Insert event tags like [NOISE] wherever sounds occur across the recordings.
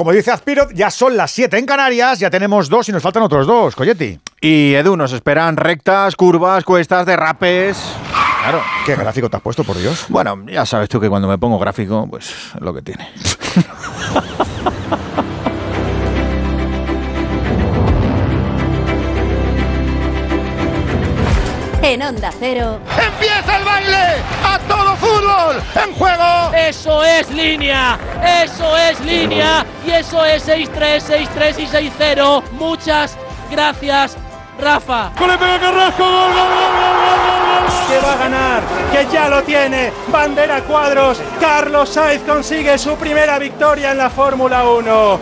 como dice Azpirot, ya son las 7 en Canarias, ya tenemos dos y nos faltan otros dos, Coyetti. Y Edu, nos esperan rectas, curvas, cuestas, derrapes. Claro. ¿Qué gráfico te has puesto, por Dios? Bueno, ya sabes tú que cuando me pongo gráfico, pues es lo que tiene. [LAUGHS] En Onda Cero. ¡Empieza el baile! ¡A todo fútbol! ¡En juego! Eso es línea, eso es línea y eso es 6-3, 6-3 y 6-0. Muchas gracias, Rafa. ¡Gol Carrasco! ¡Gol, gol, gol, Que va a ganar, que ya lo tiene. Bandera cuadros. Carlos Sainz consigue su primera victoria en la Fórmula 1. Bravo,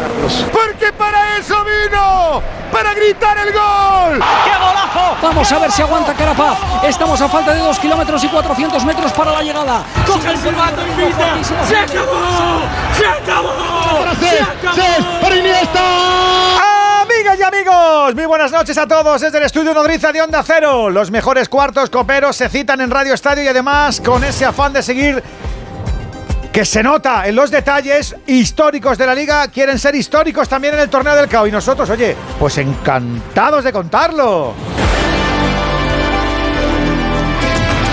Carlos. Porque para eso vino. Para gritar el gol. ¡Qué golazo! Vamos a ver si aguanta Carapaz. Estamos a falta de 2 kilómetros y 400 metros para la llegada. Coge el silbato y grita. ¡Se acabó! ¡Se acabó! ¡Se acabó! ¡Para Iniesta! Amigas y amigos, muy buenas noches a todos desde el estudio Nodriza de Onda Cero. Los mejores cuartos coperos se citan en Radio Estadio y además con ese afán de seguir que se nota en los detalles históricos de la liga, quieren ser históricos también en el torneo del CAO y nosotros, oye, pues encantados de contarlo.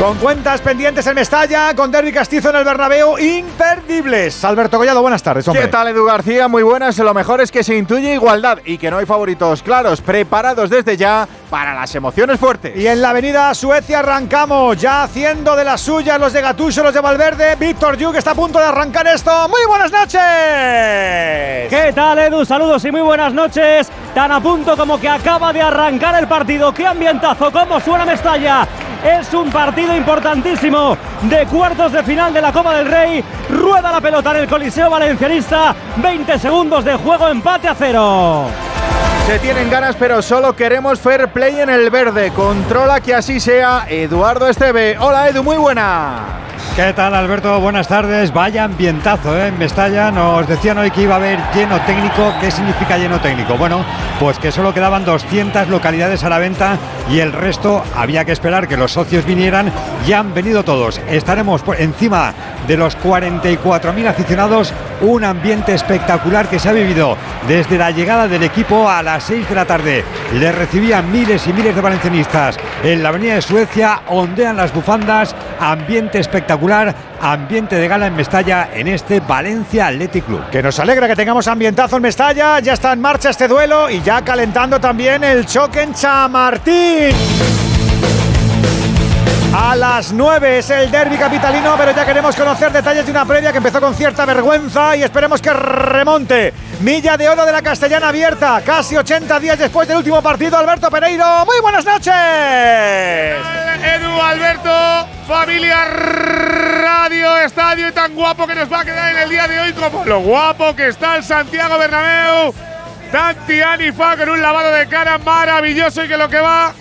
Con cuentas pendientes en Mestalla, con Derby Castizo en el Bernabéu, imperdibles. Alberto Collado, buenas tardes, hombre. ¿Qué tal, Edu García? Muy buenas. Lo mejor es que se intuye igualdad y que no hay favoritos claros. Preparados desde ya para las emociones fuertes. Y en la avenida Suecia arrancamos, ya haciendo de las suyas los de Gatuso, los de Valverde. Víctor Yu, que está a punto de arrancar esto. ¡Muy buenas noches! ¿Qué tal, Edu? Saludos y muy buenas noches. Tan a punto como que acaba de arrancar el partido. ¡Qué ambientazo! ¿Cómo suena Mestalla? Es un partido importantísimo de cuartos de final de la Copa del Rey. Rueda la pelota en el Coliseo Valencianista. 20 segundos de juego, empate a cero. Se tienen ganas, pero solo queremos fair play en el verde. Controla que así sea. Eduardo Esteve. Hola, Edu, muy buena. ¿Qué tal, Alberto? Buenas tardes. Vaya ambientazo, ¿eh? En Mestalla nos decían hoy que iba a haber lleno técnico. ¿Qué significa lleno técnico? Bueno, pues que solo quedaban 200 localidades a la venta y el resto había que esperar que los socios vinieran. Ya han venido todos. Estaremos por encima de los 44.000 aficionados. Un ambiente espectacular que se ha vivido desde la llegada del equipo a las 6 de la tarde. Le recibían miles y miles de valencianistas en la avenida de Suecia. Ondean las bufandas. Ambiente espectacular. Ambiente de gala en Mestalla en este Valencia Athletic Club. Que nos alegra que tengamos ambientazo en Mestalla. Ya está en marcha este duelo y ya calentando también el choque en Chamartín. A las 9 es el derby capitalino, pero ya queremos conocer detalles de una previa que empezó con cierta vergüenza y esperemos que remonte. Milla de oro de la Castellana abierta, casi 80 días después del último partido. Alberto Pereiro, muy buenas noches. Edu Alberto, familia Radio Estadio y tan guapo que nos va a quedar en el día de hoy como lo guapo que está el Santiago Bernabéu. Tanti Anifa con un lavado de cara maravilloso y que lo que va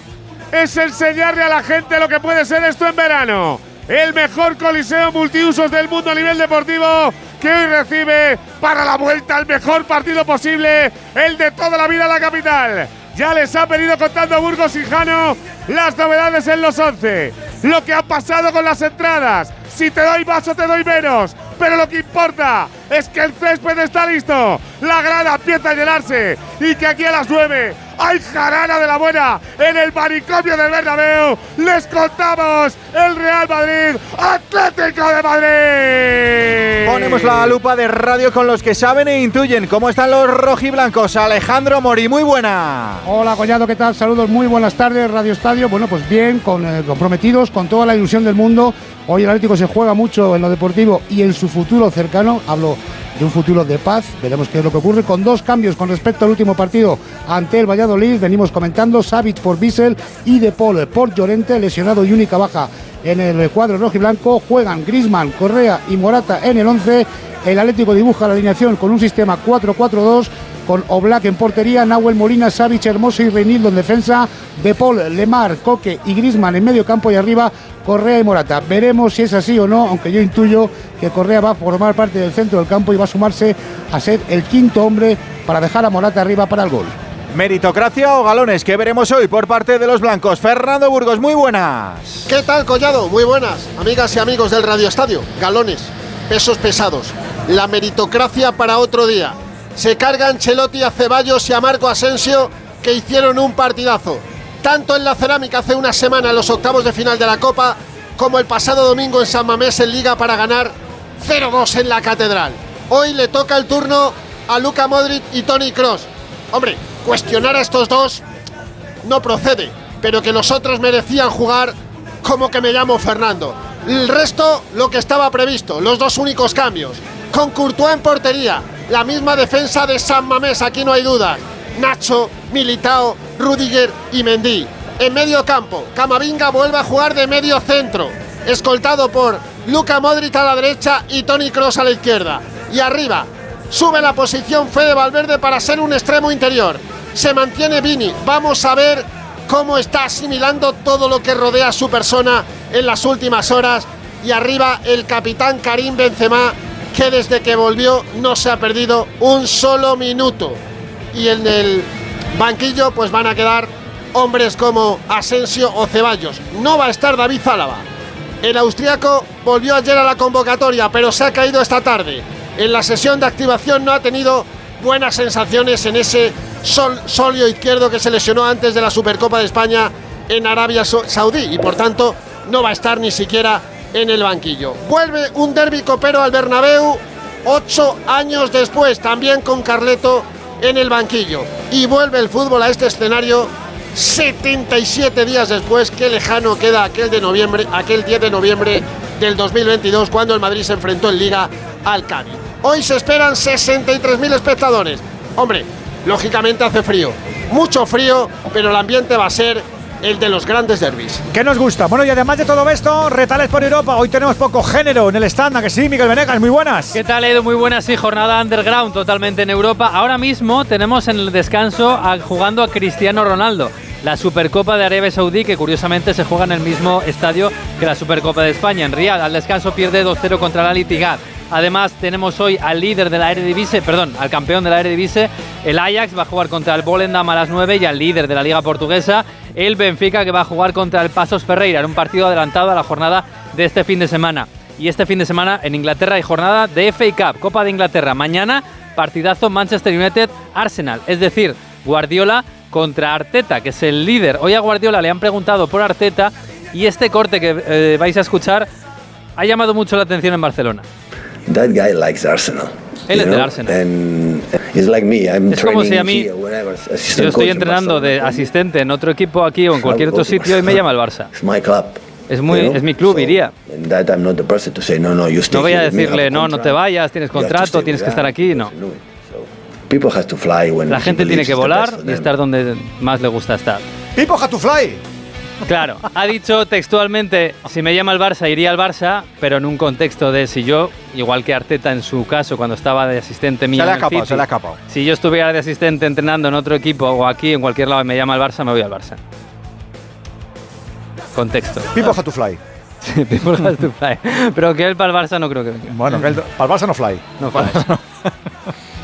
es enseñarle a la gente lo que puede ser esto en verano. El mejor coliseo multiusos del mundo a nivel deportivo que hoy recibe para la vuelta el mejor partido posible, el de toda la vida a la capital. Ya les ha venido contando Burgos y Jano las novedades en los 11, lo que ha pasado con las entradas. Si te doy más o te doy menos, pero lo que importa es que el césped está listo, la grada empieza a llenarse y que aquí a las 9 hay jarana de la buena en el manicomio del Bernabéu. Les contamos el Real Madrid, Atlético de Madrid. Ponemos la lupa de radio con los que saben e intuyen cómo están los rojiblancos. Alejandro Mori, muy buena. Hola, Collado, ¿qué tal? Saludos, muy buenas tardes, Radio Estadio. Bueno, pues bien, con, eh, comprometidos con toda la ilusión del mundo. Hoy el Atlético se juega mucho en lo deportivo y en su futuro cercano. Hablo de un futuro de paz. Veremos qué es lo que ocurre con dos cambios con respecto al último partido ante el Valladolid. Venimos comentando Savic por Bissell y De Paul por Llorente, lesionado y única baja en el cuadro rojo y blanco. Juegan Grisman, Correa y Morata en el 11. El Atlético dibuja la alineación con un sistema 4-4-2 con Oblak en portería, Nahuel Molina, Savic, Hermoso y Reinildo en defensa, De Paul, Lemar, Coque y Grisman en medio campo y arriba Correa y Morata. Veremos si es así o no, aunque yo intuyo que Correa va a formar parte del centro del campo y va a sumarse a ser el quinto hombre para dejar a Morata arriba para el gol. Meritocracia o galones que veremos hoy por parte de los blancos. Fernando Burgos, muy buenas. ¿Qué tal, Collado? Muy buenas, amigas y amigos del Radio Estadio. Galones, pesos pesados. la meritocracia para otro día. Se cargan Chelotti a Ceballos y a Marco Asensio que hicieron un partidazo. Tanto en la cerámica hace una semana en los octavos de final de la Copa como el pasado domingo en San Mamés en Liga para ganar 0-2 en la Catedral. Hoy le toca el turno a Luca Modric y Tony Cross. Hombre, cuestionar a estos dos no procede, pero que los otros merecían jugar como que me llamo Fernando. El resto, lo que estaba previsto, los dos únicos cambios. Con Courtois en portería, la misma defensa de San Mamés, aquí no hay duda. Nacho, Militao, Rudiger y Mendy. En medio campo, Camavinga vuelve a jugar de medio centro, escoltado por Luca Modric a la derecha y Tony Cross a la izquierda. Y arriba, sube la posición Fede Valverde para ser un extremo interior. Se mantiene Vini. Vamos a ver cómo está asimilando todo lo que rodea su persona en las últimas horas. Y arriba el capitán Karim Benzema, que desde que volvió no se ha perdido un solo minuto. Y en el banquillo pues van a quedar hombres como Asensio o Ceballos. No va a estar David Zálava. El austriaco volvió ayer a la convocatoria, pero se ha caído esta tarde. En la sesión de activación no ha tenido buenas sensaciones en ese sol, solio izquierdo que se lesionó antes de la Supercopa de España en Arabia Saudí y por tanto no va a estar ni siquiera en el banquillo. Vuelve un derbi copero al Bernabéu ocho años después, también con Carleto en el banquillo. Y vuelve el fútbol a este escenario 77 días después. Qué lejano queda aquel de noviembre, aquel 10 de noviembre del 2022 cuando el Madrid se enfrentó en Liga al Cádiz. Hoy se esperan 63.000 espectadores. Hombre, lógicamente hace frío. Mucho frío, pero el ambiente va a ser el de los grandes derbis. ¿Qué nos gusta? Bueno, y además de todo esto, retales por Europa. Hoy tenemos poco género en el stand, que sí, Miguel Venegas, muy buenas. ¿Qué tal, Edu? Muy buenas, sí, jornada underground totalmente en Europa. Ahora mismo tenemos en el descanso jugando a Cristiano Ronaldo. La Supercopa de Arabia Saudí, que curiosamente se juega en el mismo estadio que la Supercopa de España. En Riyadh, al descanso pierde 2-0 contra la Litigad. Además, tenemos hoy al líder de la Eredivisie, perdón, al campeón de la Eredivisie, el Ajax va a jugar contra el Volendam a las 9 y al líder de la Liga Portuguesa, el Benfica, que va a jugar contra el Pasos Ferreira en un partido adelantado a la jornada de este fin de semana. Y este fin de semana en Inglaterra hay jornada de FA Cup, Copa de Inglaterra. Mañana, partidazo Manchester United-Arsenal, es decir, Guardiola contra Arteta, que es el líder. Hoy a Guardiola le han preguntado por Arteta y este corte que eh, vais a escuchar ha llamado mucho la atención en Barcelona. That guy likes Arsenal. Él es del Arsenal. And it's like me. I'm es como si a training mí yo estoy entrenando de asistente en otro equipo aquí o en cualquier otro sitio y me [LAUGHS] llama el Barça. It's my club. Es muy you know? es mi club, So, iría. And that I'm not the person to say no, voy a have decirle, no, no te vayas, tienes have contrato, tienes que estar aquí, no. People has to fly when La gente tiene que volar y estar donde más le gusta estar. Pipo had to fly. Claro, ha dicho textualmente, si me llama el Barça, iría al Barça, pero en un contexto de si yo, igual que Arteta en su caso, cuando estaba de asistente mío Se le ha escapado, se le ha escapado. Si yo estuviera de asistente entrenando en otro equipo o aquí en cualquier lado y me llama el Barça, me voy al Barça. Contexto. Pipo had to fly. Sí, people has to fly. Pero que él para el Barça no creo que venga. Bueno, que el, para el Barça no fly. No fly. [LAUGHS]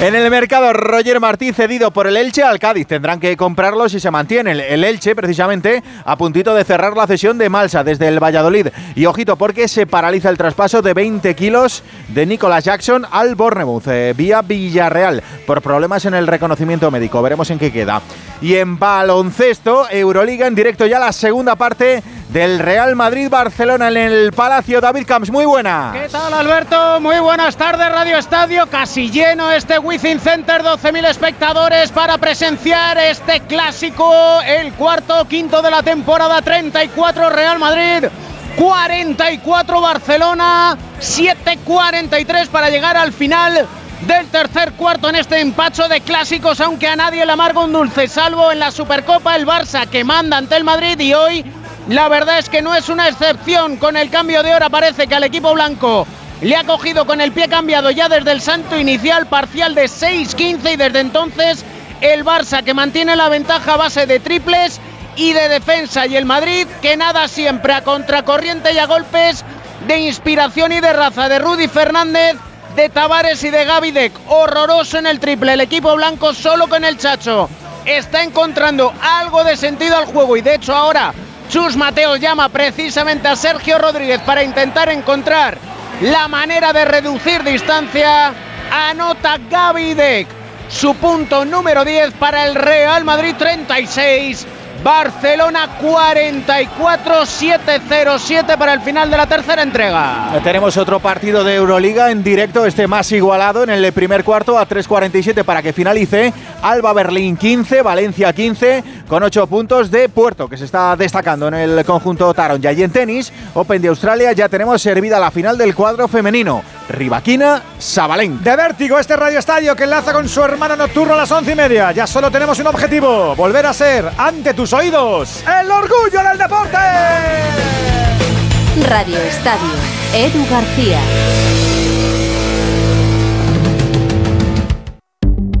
En el mercado, Roger Martí cedido por el Elche al Cádiz. Tendrán que comprarlo si se mantiene. El- El Elche, precisamente, a puntito de cerrar la cesión de Malsa desde el Valladolid. Y ojito, porque se paraliza el traspaso de 20 kilos de Nicolas Jackson al Bournemouth, eh, vía Villarreal, por problemas en el reconocimiento médico. Veremos en qué queda. Y en baloncesto, Euroliga en directo ya la segunda parte del Real Madrid-Barcelona en el Palacio. David Camps, muy buena. ¿Qué tal Alberto? Muy buenas tardes, Radio Estadio, casi lleno este Wizzing Center, 12.000 espectadores para presenciar este clásico, el cuarto, quinto de la temporada, 34 Real Madrid, 44 Barcelona, 7.43 para llegar al final del tercer cuarto en este empacho de clásicos, aunque a nadie le amarga un dulce, salvo en la Supercopa el Barça que manda ante el Madrid y hoy la verdad es que no es una excepción. Con el cambio de hora parece que al equipo blanco le ha cogido con el pie cambiado ya desde el santo inicial parcial de 6-15 y desde entonces el Barça que mantiene la ventaja a base de triples y de defensa y el Madrid que nada siempre a contracorriente y a golpes de inspiración y de raza de Rudy Fernández, de Tavares y de Gavidec. Horroroso en el triple. El equipo blanco solo con el Chacho está encontrando algo de sentido al juego y de hecho ahora Chus Mateo llama precisamente a Sergio Rodríguez para intentar encontrar la manera de reducir distancia. Anota Gaby Deck, su punto número 10 para el Real Madrid 36. Barcelona 44, 7-0-7 para el final de la tercera entrega. Tenemos otro partido de Euroliga en directo, este más igualado en el primer cuarto a 3.47 para que finalice. Alba Berlín 15, Valencia 15, con 8 puntos de Puerto, que se está destacando en el conjunto Taron. Y en tenis, Open de Australia, ya tenemos servida la final del cuadro femenino. Rivaquina, Sabalén. De vértigo este Radio Estadio que enlaza con su hermano nocturno a las once y media. Ya solo tenemos un objetivo: volver a ser ante tus oídos el orgullo del deporte. Radio Estadio, Edu García.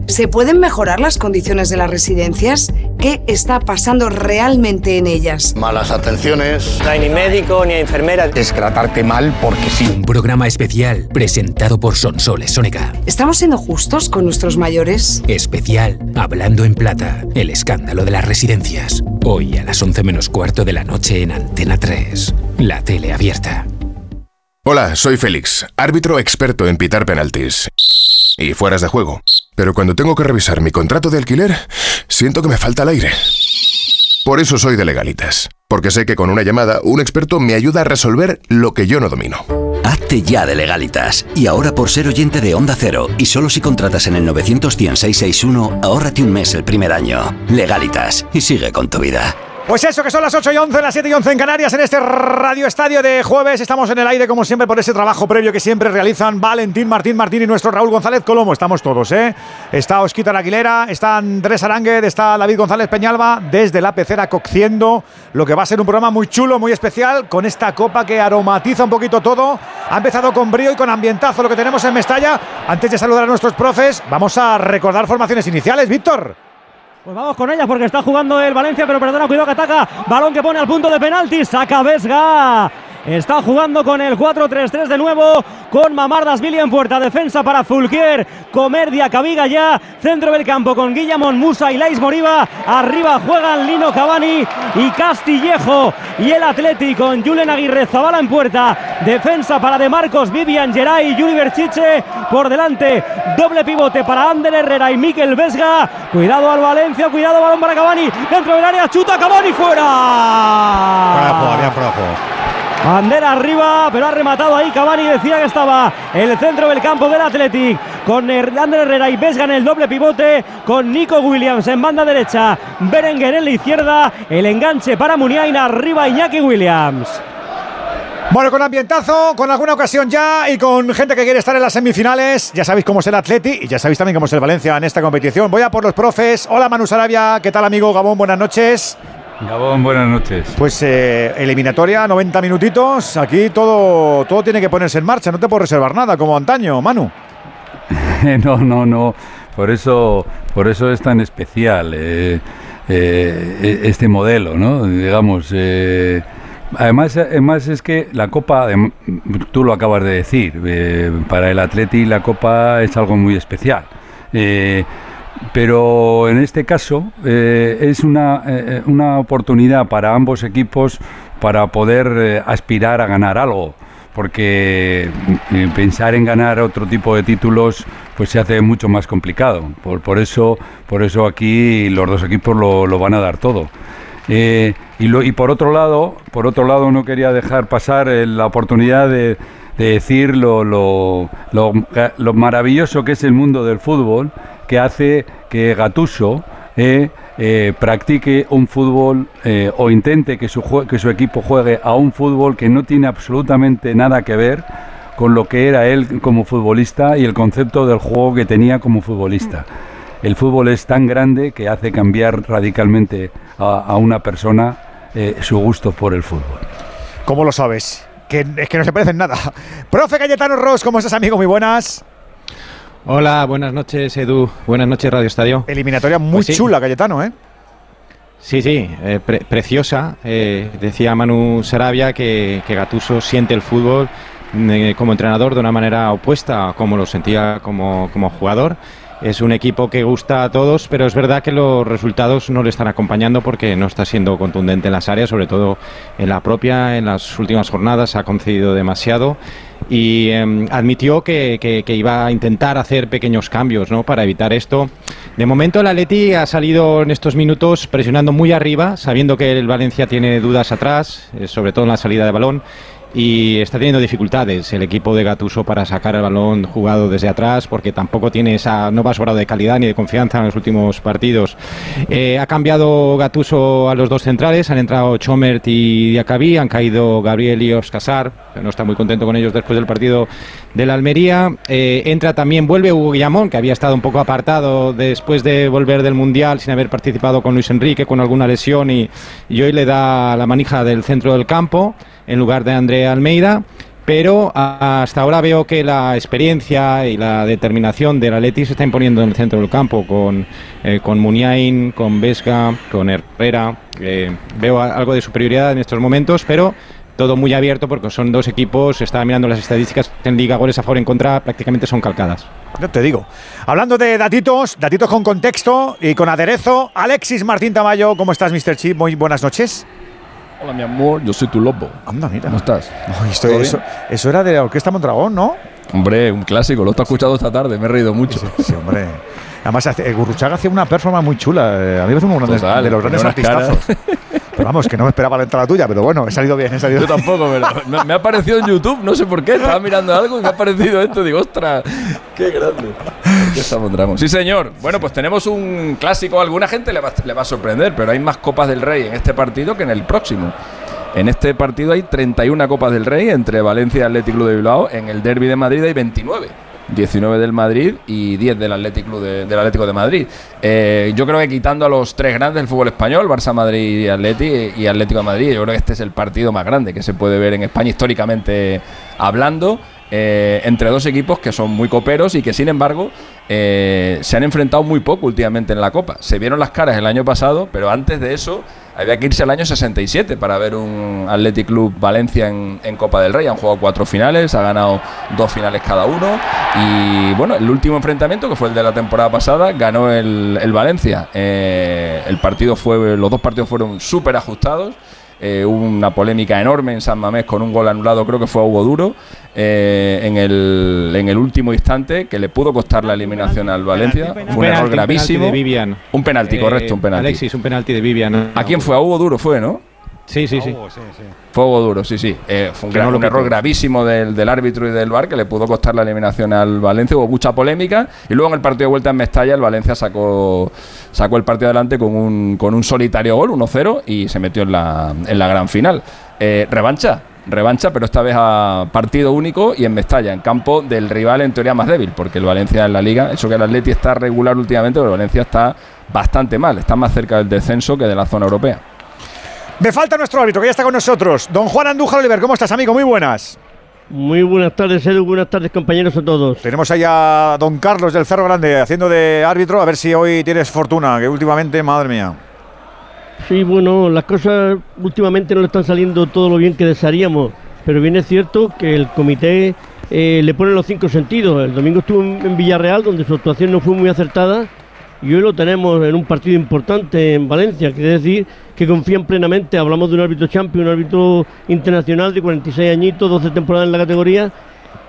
¿Se pueden mejorar las condiciones de las residencias? ¿Qué está pasando realmente en ellas? Malas atenciones. No hay ni médico ni enfermera. Es tratarte mal porque sí. Un programa especial presentado por Sonsoles Sónica. ¿Estamos siendo justos con nuestros mayores? Especial Hablando en Plata, el escándalo de las residencias. Hoy a las 11 menos cuarto de la noche en Antena 3, la tele abierta. Hola, soy Félix, árbitro experto en pitar penaltis y fueras de juego. Pero cuando tengo que revisar mi contrato de alquiler, siento que me falta el aire. Por eso soy de legalitas, porque sé que con una llamada un experto me ayuda a resolver lo que yo no domino. Hazte ya de legalitas. Y ahora por ser oyente de Onda Cero, y solo si contratas en el 91661, ahórrate un mes el primer año. Legalitas, y sigue con tu vida. Pues eso, que son las 8 y 11, las 7 y 11 en Canarias, en este Radio Estadio de jueves. Estamos en el aire, como siempre, por ese trabajo previo que siempre realizan Valentín Martín Martín y nuestro Raúl González Colomo. Estamos todos, ¿eh? Está Osquita Aguilera, está Andrés Aránguez, está David González Peñalba, desde la pecera cociendo lo que va a ser un programa muy chulo, muy especial, con esta copa que aromatiza un poquito todo. Ha empezado con brío y con ambientazo lo que tenemos en Mestalla. Antes de saludar a nuestros profes, vamos a recordar formaciones iniciales, Víctor. Pues vamos con ellas porque está jugando el Valencia, pero perdona, cuidado que ataca. Balón que pone al punto de penalti, saca Vesga. Está jugando con el 4-3-3 de nuevo, con Mamardas Billy en puerta, defensa para Fulquier, Comerdia, Caviga ya, centro del campo con Guillamón Musa y Lais Moriba, arriba juegan Lino Cavani y Castillejo y el Atleti con Julen Aguirre Zabala en puerta, defensa para De Marcos, Vivian Geray y Juli Berchiche por delante, doble pivote para Ander Herrera y Miquel Vesga, cuidado al Valencia, cuidado balón para Cavani, dentro del área, chuta Cavani fuera. fuera Bandera arriba, pero ha rematado ahí Cavani. Decía que estaba el centro del campo del Athletic. Con Ander Herrera y Vesga en el doble pivote. Con Nico Williams en banda derecha. Berenguer en la izquierda. El enganche para Muniain. Arriba Iñaki Williams. Bueno, con ambientazo, con alguna ocasión ya y con gente que quiere estar en las semifinales. Ya sabéis cómo es el Atleti y ya sabéis también cómo es el Valencia en esta competición. Voy a por los profes. Hola Manu Sarabia, ¿qué tal amigo Gabón? Buenas noches. Gabón, buenas noches. Pues eh, eliminatoria, 90 minutitos. Aquí todo, todo tiene que ponerse en marcha. No te puedo reservar nada como antaño, Manu. [LAUGHS] no, no, no. Por eso, por eso es tan especial eh, eh, este modelo, ¿no? Digamos. Además, además es que la Copa, tú lo acabas de decir, para el Atleti la Copa es algo muy especial pero en este caso eh, es una, eh, una, oportunidad para ambos equipos para poder eh, aspirar a ganar algo. Porque pensar en ganar otro tipo de títulos pues se hace mucho más complicado. Por, por eso por eso aquí los dos equipos lo, lo van a dar todo. Y, lo, y por otro lado por otro lado no quería dejar pasar la oportunidad de, de decir lo, lo, lo, maravilloso que es el mundo del fútbol que hace que Gatuso eh, eh, practique un fútbol eh, o intente que su, que su equipo juegue a un fútbol que no tiene absolutamente nada que ver con lo que era él como futbolista y el concepto del juego que tenía como futbolista. El fútbol es tan grande que hace cambiar radicalmente a, una persona su gusto por el fútbol. ¿Cómo lo sabes? Que es que no se parecen nada. [LAUGHS] Profe Cayetano Ross, ¿cómo estás, amigo? Muy buenas. Hola, buenas noches Edu, buenas noches Radio Estadio. Eliminatoria muy pues chula, Cayetano, ¿eh? Sí, sí, eh, preciosa. Eh, decía Manu Sarabia que, que Gatuso siente el fútbol eh, como entrenador de una manera opuesta a como lo sentía como, como jugador es un equipo que gusta a todos, pero es verdad que los resultados no le están acompañando porque no está siendo contundente en las áreas, sobre todo en la propia, en las últimas jornadas ha concedido demasiado y em, admitió que, que- iba a intentar hacer pequeños cambios ¿no? para evitar esto. De momento el Atleti ha salido en estos minutos presionando muy arriba, sabiendo que el Valencia tiene dudas atrás, eh, sobre todo en la salida de balón. Y está teniendo dificultades el equipo de Gatuso para sacar el balón jugado desde atrás, porque tampoco tiene esa, no va sobrado de calidad ni de confianza en los últimos partidos. Eh, ha cambiado Gatuso a los dos centrales, han entrado Chomert y Diacabí, han caído Gabriel y Oscasar, no está muy contento con ellos después del partido de la Almería. Eh, entra también, vuelve Hugo Guillamón, que había estado un poco apartado después de volver del Mundial sin haber participado con Luis Enrique, con alguna lesión, y, y hoy le da la manija del centro del campo en lugar de André Almeida. Pero a- hasta ahora veo que la experiencia y la determinación del Atleti se está imponiendo en el centro del campo con, eh, con Muniain, con Vesga, con Herrera. Eh, veo algo de superioridad en estos momentos, pero todo muy abierto porque son dos equipos. Estaba mirando las estadísticas en Liga, goles a favor en contra, prácticamente son calcadas. No te digo. Hablando de datitos, datitos con contexto y con aderezo, Alexis Martín Tamayo, ¿cómo estás, Mr. Chip? Muy buenas noches. Hola, mi amor, yo soy tu lobo. Anda, mira. ¿Cómo estás? Ay, esto- ¿Todo eso, eso era de la Orquesta Mondragón, ¿no? Hombre, un clásico, lo he escuchado esta tarde, me he reído mucho. Sí, hombre. Además, eh, Gurruchaga hacía una performance muy chula. eh, A mí me parece uno de, los grandes artistazos. Pero vamos, que no me esperaba la entrada tuya, pero bueno, he salido bien, he salido Yo tampoco, pero me, me ha aparecido en YouTube, no sé por qué, estaba mirando algo y me ha aparecido esto, digo, ostras, qué grande. ¿Qué estamos? Sí, señor. Bueno, pues tenemos un clásico, a alguna gente le va, le va a sorprender, pero hay más Copas del Rey en este partido que en el próximo. En este partido hay 31 Copas del Rey entre Valencia y Atlético de Bilbao. En el Derby de Madrid hay 29. 19 del Madrid y 10 del Atlético Club de, del Atlético de Madrid. Eh, yo creo que quitando a los tres grandes del fútbol español, Barça, Madrid y, Atleti, y Atlético de Madrid, yo creo que este es el partido más grande que se puede ver en España históricamente hablando. eh, entre dos equipos que son muy coperos y que sin embargo eh, se han enfrentado muy poco últimamente en la Copa. Se vieron las caras el año pasado, pero antes de eso había que irse al año 67 para ver un Athletic Club Valencia en, Copa del Rey. Han jugado cuatro finales, ha ganado dos finales cada uno. Y bueno, el último enfrentamiento, que fue el de la temporada pasada, ganó el, Valencia. Eh, el partido fue, los dos partidos fueron súper ajustados. Eh, una polémica enorme en San Mamés con un gol anulado, creo que fue a Hugo Duro, eh, en, el, en el último instante, que le pudo costar la eliminación al Valencia. Fue un, penalti, error un gravísimo. penalti de Vivian. Un penalti, Eh, correcto, un penalti. Alexis, un penalti de Vivian. ¿A quién fue? A Hugo Duro fue, ¿no? Sí, sí, sí. Fue Hugo Duro, sí, sí. Eh, fue un, Que gran- no lo un error gravísimo del, del árbitro y del VAR que le pudo costar la eliminación al Valencia. Hubo mucha polémica. Y luego en el partido de vuelta en Mestalla, el Valencia sacó, sacó el partido adelante con un, con un solitario gol, 1-0, y se metió en la, en la gran final. Eh, revancha. Revancha, pero esta vez a partido único y en Mestalla, en campo del rival en teoría más débil, porque el Valencia en la liga, eso que el Atleti está regular últimamente, pero el Valencia está bastante mal, está más cerca del descenso que de la zona europea. Me falta nuestro árbitro, que ya está con nosotros. Don Juan Andújar Oliver, ¿cómo estás, amigo? Muy buenas. Muy buenas tardes, Edu. Buenas tardes, compañeros a todos. Tenemos allá a don Carlos del Cerro Grande haciendo de árbitro, a ver si hoy tienes fortuna, que últimamente, madre mía. Sí, bueno, las cosas últimamente no le están saliendo todo lo bien que desearíamos, pero bien es cierto que el comité eh, le pone los cinco sentidos. El domingo estuvo en, Villarreal, donde su actuación no fue muy acertada, y hoy lo tenemos en un partido importante en Valencia, quiere decir que confían plenamente. Hablamos de un árbitro champion, un árbitro internacional de 46 añitos, 12 temporadas en la categoría.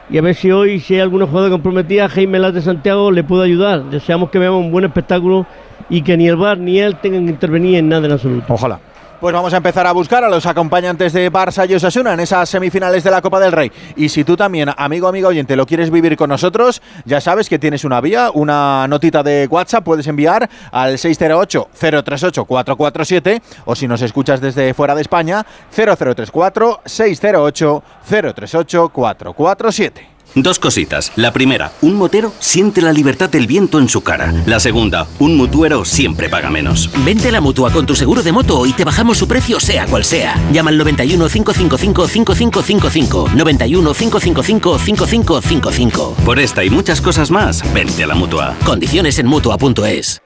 Y a ver si hoy, si hay alguna jugada comprometida, Jaime de Santiago le puede ayudar. Deseamos que veamos un buen espectáculo y que ni el VAR ni él tengan que intervenir en nada en absoluto. Ojalá. Pues vamos a empezar a buscar a los acompañantes de Barça y Osasuna en esas semifinales de la Copa del Rey. Y si tú también, amigo, amigo oyente, lo quieres vivir con nosotros, ya sabes que tienes una vía, una notita de WhatsApp, puedes enviar al 608-038-447 o si nos escuchas desde fuera de España, 0034-608-038-447. Dos cositas. La primera, un motero siente la libertad del viento en su cara. La segunda, un mutuero siempre paga menos. Vente a la mutua con tu seguro de moto y te bajamos su precio sea cual sea. Llama al 91 555 5555. 91 555 5555. Por esta y muchas cosas más, vente a la mutua. Condiciones en mutua.es.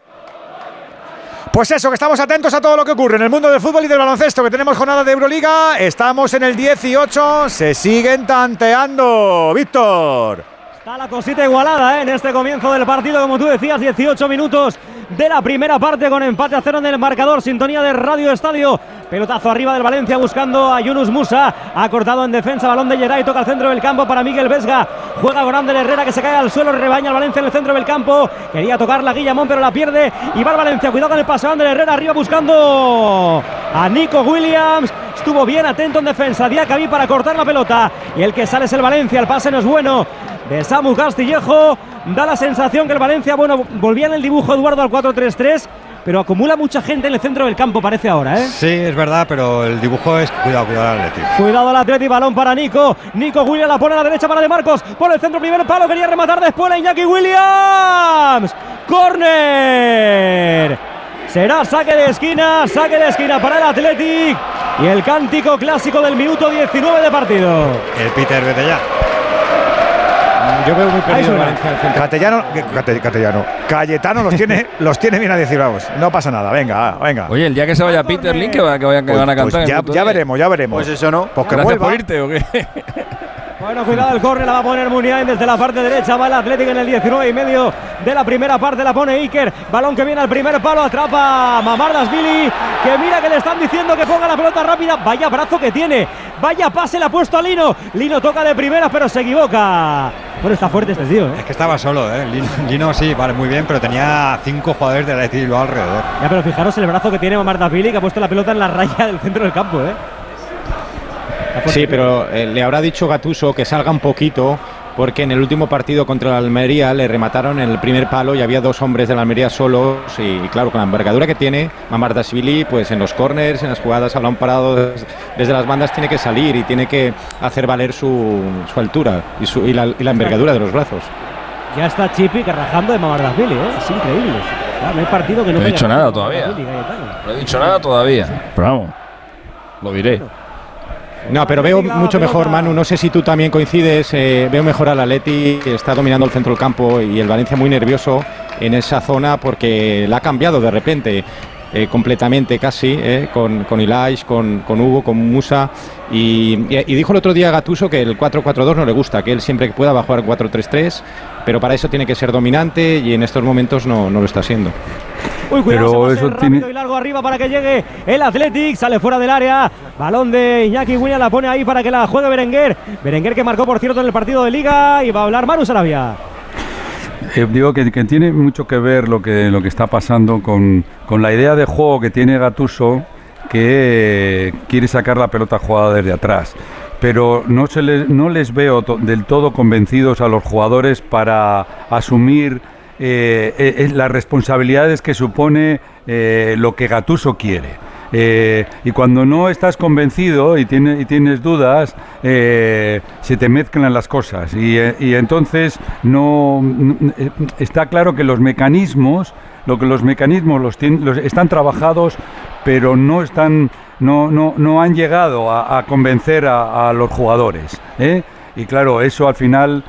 Pues eso, que estamos atentos a todo lo que ocurre en el mundo del fútbol y del baloncesto, que tenemos jornada de Euroliga, estamos en el 18, se siguen tanteando. Víctor. Está la cosita igualada ¿eh? en este comienzo del partido, como tú decías, 18 minutos de la primera parte con empate a cero en el marcador. Sintonía de Radio Estadio. Pelotazo arriba del Valencia buscando a Yunus Musa. Ha cortado en defensa, balón de Geray, toca al centro del campo para Miguel Vesga. Juega con Ander Herrera que se cae al suelo, rebaña al Valencia en el centro del campo. Quería tocar la Guillamón, pero la pierde. Y va el Valencia, cuidado con el pase. Ander Herrera arriba buscando a Nico Williams. Estuvo bien atento en defensa. Diacabí para cortar la pelota. Y el que sale es el Valencia. El pase no es bueno de Samu Castillejo. Da la sensación que el Valencia, bueno, volvía en el dibujo Eduardo al 4-3-3 pero acumula mucha gente en el centro del campo, parece ahora, ¿eh? Sí, es verdad, pero el dibujo es. Cuidado, cuidado al Atleti. Cuidado al Atleti, balón para Nico. Nico Williams la pone a la derecha para De Marcos. Por el centro, primer palo, quería rematar después a Iñaki Williams. ¡Corner! Será saque de esquina, saque de esquina para el Athletic. Y el cántico clásico del minuto 19 de partido. El Peter, vete ya. Yo veo muy perdido. Valencia Cate- Catellano. Cayetano los tiene, [LAUGHS] los tiene bien a decir, vamos. No pasa nada, venga, venga. Oye, el día que se vaya Peter Link, que, va- que vayan- que Pues- van a pues cantar. el ya, ya veremos, ya veremos. Pues eso no. Pues que Gracias vuelva. por irte o qué? [LAUGHS] Bueno, cuidado el córner, la va a poner Muniain desde la parte derecha, va el Atlético en el 19 y medio de la primera parte, la pone Iker, balón que viene al primer palo, atrapa a Mamardas-Billy, que mira que le están diciendo que ponga la pelota rápida, vaya brazo que tiene, vaya pase le ha puesto a Lino, Lino toca de primera pero se equivoca. Bueno, está fuerte este tío, ¿eh? Es que estaba solo, ¿eh? Lino, Lino sí, vale, muy bien, pero tenía cinco jugadores Atleti Bilbao alrededor. Ya, pero fijaros el brazo que tiene Mamardas-Billy, que ha puesto la pelota en la raya del centro del campo, ¿eh? Sí, pero eh, le habrá dicho Gatuso que salga un poquito porque en el último partido contra el Almería le remataron en el primer palo y había dos hombres de la Almería solos y claro, con la envergadura que tiene Mamardashvili, pues en los corners, en las jugadas a balón parado des- desde las bandas tiene que salir y tiene que hacer valer su, su altura y, su- y la, y la envergadura de los brazos. Ya está Chipi que rajando de Mamardas-Billy, ¿eh? Es increíble. Claro, no hay partido que no No he dicho nada todavía. No he dicho nada todavía. Pero vamos, lo diré. No, pero veo mucho mejor, Manu. No sé si tú también coincides. eh, veo mejor al Atleti, que está dominando el centro del campo y el Valencia muy nervioso en esa zona porque la ha cambiado de repente. Eh, completamente casi, eh, con, con Ilaish, con, con Hugo, con Musa. Y, y- y dijo el otro día Gatuso que el 4-4-2 no le gusta, que él siempre que pueda va a jugar 4-3-3, pero para eso tiene que ser dominante y en estos momentos no, no lo está siendo. Uy, cuidado, Pero eso rápido tiene- y largo arriba para que llegue el Athletic, sale fuera del área, balón de Iñaki Williams, la pone ahí para que la juegue Berenguer, Berenguer que marcó por cierto en el partido de Liga y va a hablar Manu Sarabia. Eh, digo que, tiene mucho que ver lo que, lo que está pasando con, con la idea de juego que tiene Gatuso, que eh, quiere sacar la pelota jugada desde atrás. Pero no, les, no les veo del todo convencidos a los jugadores para asumir eh, las responsabilidades que supone lo que Gatuso quiere. Eh, y cuando no estás convencido y, tiene- y tienes dudas, eh, se te mezclan las cosas. Y, eh, entonces no eh, está claro que los mecanismos, lo que los mecanismos los, tien- los están trabajados, pero no están, no, no, no han llegado a, convencer a, los jugadores. Y claro, eso al final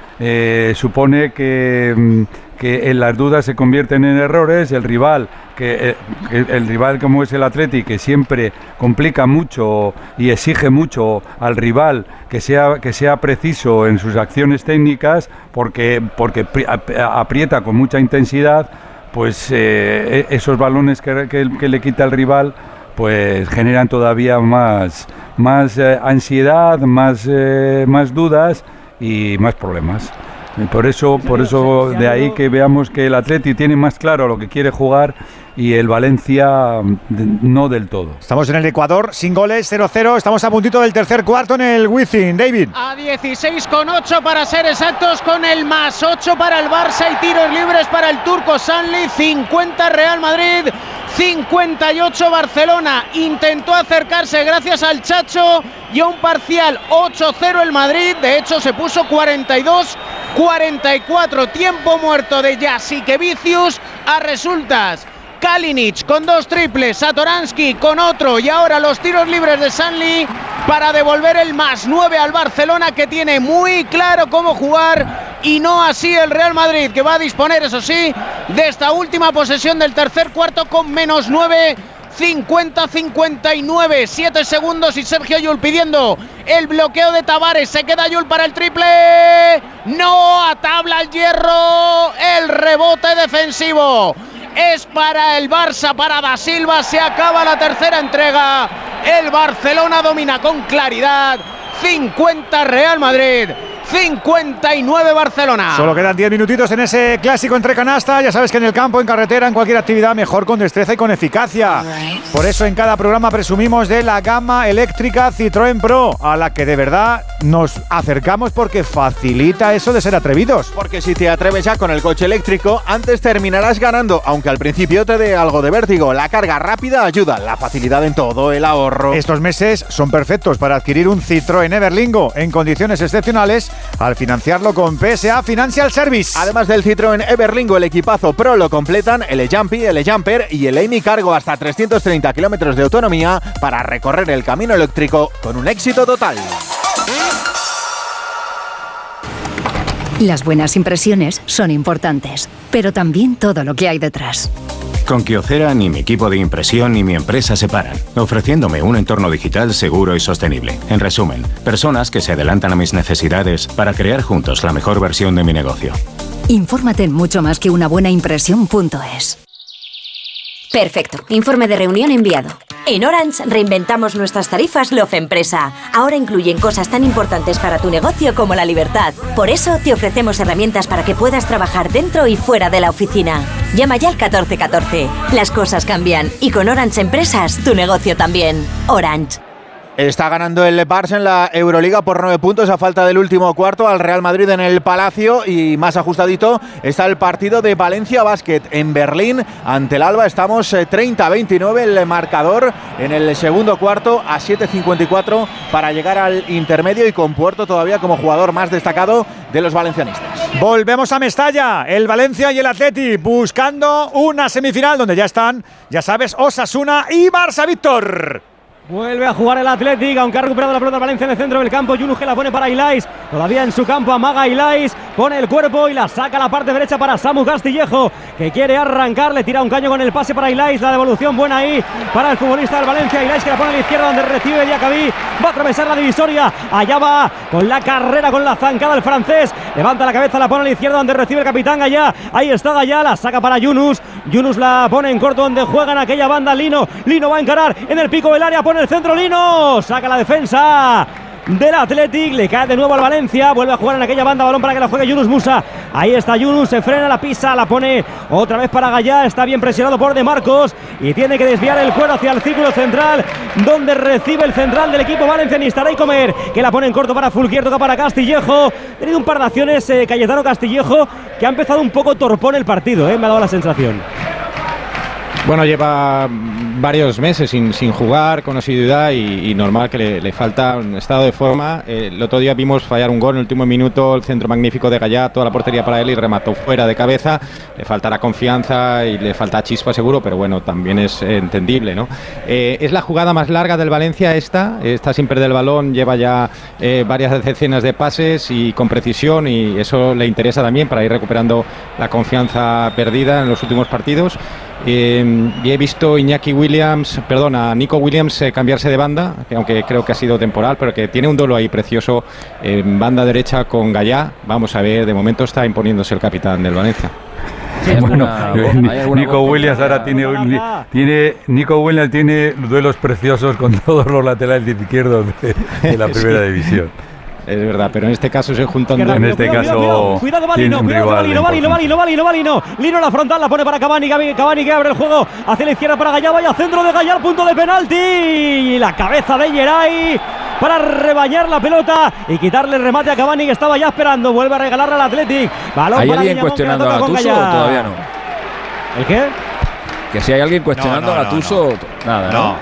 supone que, mm, que en las dudas se convierten en errores. El rival, que, eh, que el rival como es el Atleti, que siempre complica mucho y exige mucho al rival que sea, que sea preciso en sus acciones técnicas, porque, porque pri- ap- aprieta con mucha intensidad, pues eh, e- esos balones que, que- que le quita el rival pues generan todavía más, más eh, ansiedad, más, eh, más dudas y más problemas. Y por eso, por eso de ahí que veamos que el Atleti tiene más claro lo que quiere jugar y el Valencia mm, no del todo. Estamos en el Ecuador, sin goles, 0-0. Estamos a puntito del tercer cuarto en el Wizzing. David. A 16 con 8 para ser exactos, con el más 8 para el Barça y tiros libres para el turco Sanli, 50 Real Madrid, 58 Barcelona. Intentó acercarse gracias al Chacho y a un parcial 8-0 el Madrid, de hecho se puso 42-44, tiempo muerto de Jasikevicius a resultas. Kalinic con dos triples, Satoransky con otro y ahora los tiros libres de Sanli para devolver el más 9 al Barcelona que tiene muy claro cómo jugar y no así el Real Madrid que va a disponer, eso sí, de esta última posesión del tercer cuarto con menos 9 50-59, 7 segundos y Sergio Yul pidiendo el bloqueo de Tavares. Se queda Yul para el triple. No, a tabla el hierro. El rebote defensivo es para el Barça, para Da Silva. Se acaba la tercera entrega. El Barcelona domina con claridad. 50 Real Madrid. 59 Barcelona. Solo quedan 10 minutitos en ese clásico entre canasta. Ya sabes que en el campo, en carretera, en cualquier actividad, mejor con destreza y con eficacia. Por eso en cada programa presumimos de la gama eléctrica Citroën Pro, a la que de verdad nos acercamos porque facilita eso de ser atrevidos. Porque si te atreves ya con el coche eléctrico, antes terminarás ganando, aunque al principio te dé algo de vértigo. La carga rápida ayuda, la facilidad en todo, el ahorro. Estos meses son perfectos para adquirir un Citroën Everlingo en condiciones excepcionales al financiarlo con PSA Financial Service. Además del Citroën Everlingo, el equipazo Pro lo completan el E-Jumpy, el E-Jumper y el Amy Cargo hasta 330 kilómetros de autonomía para recorrer el camino eléctrico con un éxito total. Las buenas impresiones son importantes, pero también todo lo que hay detrás. Con Kyocera ni mi equipo de impresión ni mi empresa se paran, ofreciéndome un entorno digital seguro y sostenible. En resumen, personas que se adelantan a mis necesidades para crear juntos la mejor versión de mi negocio. Infórmate en mucho más que una buena impresión.es. Perfecto. Informe de reunión enviado. En Orange reinventamos nuestras tarifas Love Empresa. Ahora incluyen cosas tan importantes para tu negocio como la libertad. Por eso te ofrecemos herramientas para que puedas trabajar dentro y fuera de la oficina. Llama ya al 1414. Las cosas cambian y con Orange Empresas tu negocio también. Orange. Está ganando el Barça en la Euroliga por nueve puntos a falta del último cuarto al Real Madrid en el Palacio y más ajustadito está el partido de Valencia Basket en Berlín ante el Alba. Estamos 30-29 el marcador en el segundo cuarto a 7.54 para llegar al intermedio y con Puerto todavía como jugador más destacado de los valencianistas. Volvemos a Mestalla, el Valencia y el Atleti buscando una semifinal donde ya están, ya sabes, Osasuna y Barça Víctor. Vuelve a jugar el Athletic, aunque ha recuperado la pelota Valencia en el centro del campo. Yunus que la pone para Ilais. Todavía en su campo amaga Ilais. Pone el cuerpo y la saca a la parte derecha para Samu Castillejo, que quiere arrancar. Le tira un caño con el pase para Ilais. La devolución buena ahí para el futbolista del Valencia. Ilais que la pone a la izquierda donde recibe Diacabí. Va a atravesar la divisoria. Allá va con la carrera, con la zancada el francés. Levanta la cabeza, la pone a la izquierda donde recibe el capitán Gallá. Ahí está Gallá, la saca para Yunus. Yunus la pone en corto donde juegan aquella banda. Lino. Lino va a encarar en el pico del área. Pone el centro Lino. Saca la defensa del Athletic, le cae de nuevo al Valencia, vuelve a jugar en aquella banda, balón para que la juegue Yunus Musa, ahí está Yunus, se frena la pisa, la pone otra vez para Gallá, está bien presionado por De Marcos. Y tiene que desviar el cuero hacia el círculo central, donde recibe el central del equipo valencianista, y Comer, que la pone en corto para Fulquier, toca para Castillejo, ha tenido un par de acciones eh, Cayetano Castillejo, que ha empezado un poco torpón el partido, eh, me ha dado la sensación. Bueno, lleva varios meses sin, sin jugar con asiduidad y, y normal que le, le, falta un estado de forma. Eh, el otro día vimos fallar un gol en el último minuto, el centro magnífico de Gallá, toda la portería para él y remató fuera de cabeza. Le faltará confianza y le falta chispa seguro, pero bueno, también es eh, entendible, ¿no? Eh, es la jugada más larga del Valencia esta, está sin perder el balón, lleva ya eh, varias decenas de pases y con precisión y eso le interesa también para ir recuperando la confianza perdida en los últimos partidos. Eh, y he visto Iñaki Williams, perdona, Nico Williams eh, cambiarse de banda, que aunque creo que ha sido temporal, pero que tiene un duelo ahí precioso en banda derecha con Gallá. Vamos a ver, de momento está imponiéndose el capitán del Valencia. bueno, Nico Williams [LAUGHS] ahora tiene, un, tiene Nico Williams tiene duelos preciosos con [LAUGHS] todos los laterales izquierdos de, de la [LAUGHS] primera división. Es verdad, pero en este caso se juntan dos. En este cuidado, caso. Cuidado, Valino, cuidado Valino, Valino, Valino, Valino, Valino. Lino la frontal, la pone para Cavani, Cavani que abre el juego hacia la izquierda para Gallá, vaya centro de Gallá, punto de penalti. Y la cabeza de Geray para rebañar la pelota y quitarle el remate a Cavani que estaba ya esperando. Vuelve a regalarle al Athletic. Balón ¿Hay para alguien Guillamón, que la cuestionando a toca con Gattuso todavía no? ¿El qué? Que si hay alguien cuestionando No, no, a Gattuso, nada, ¿no?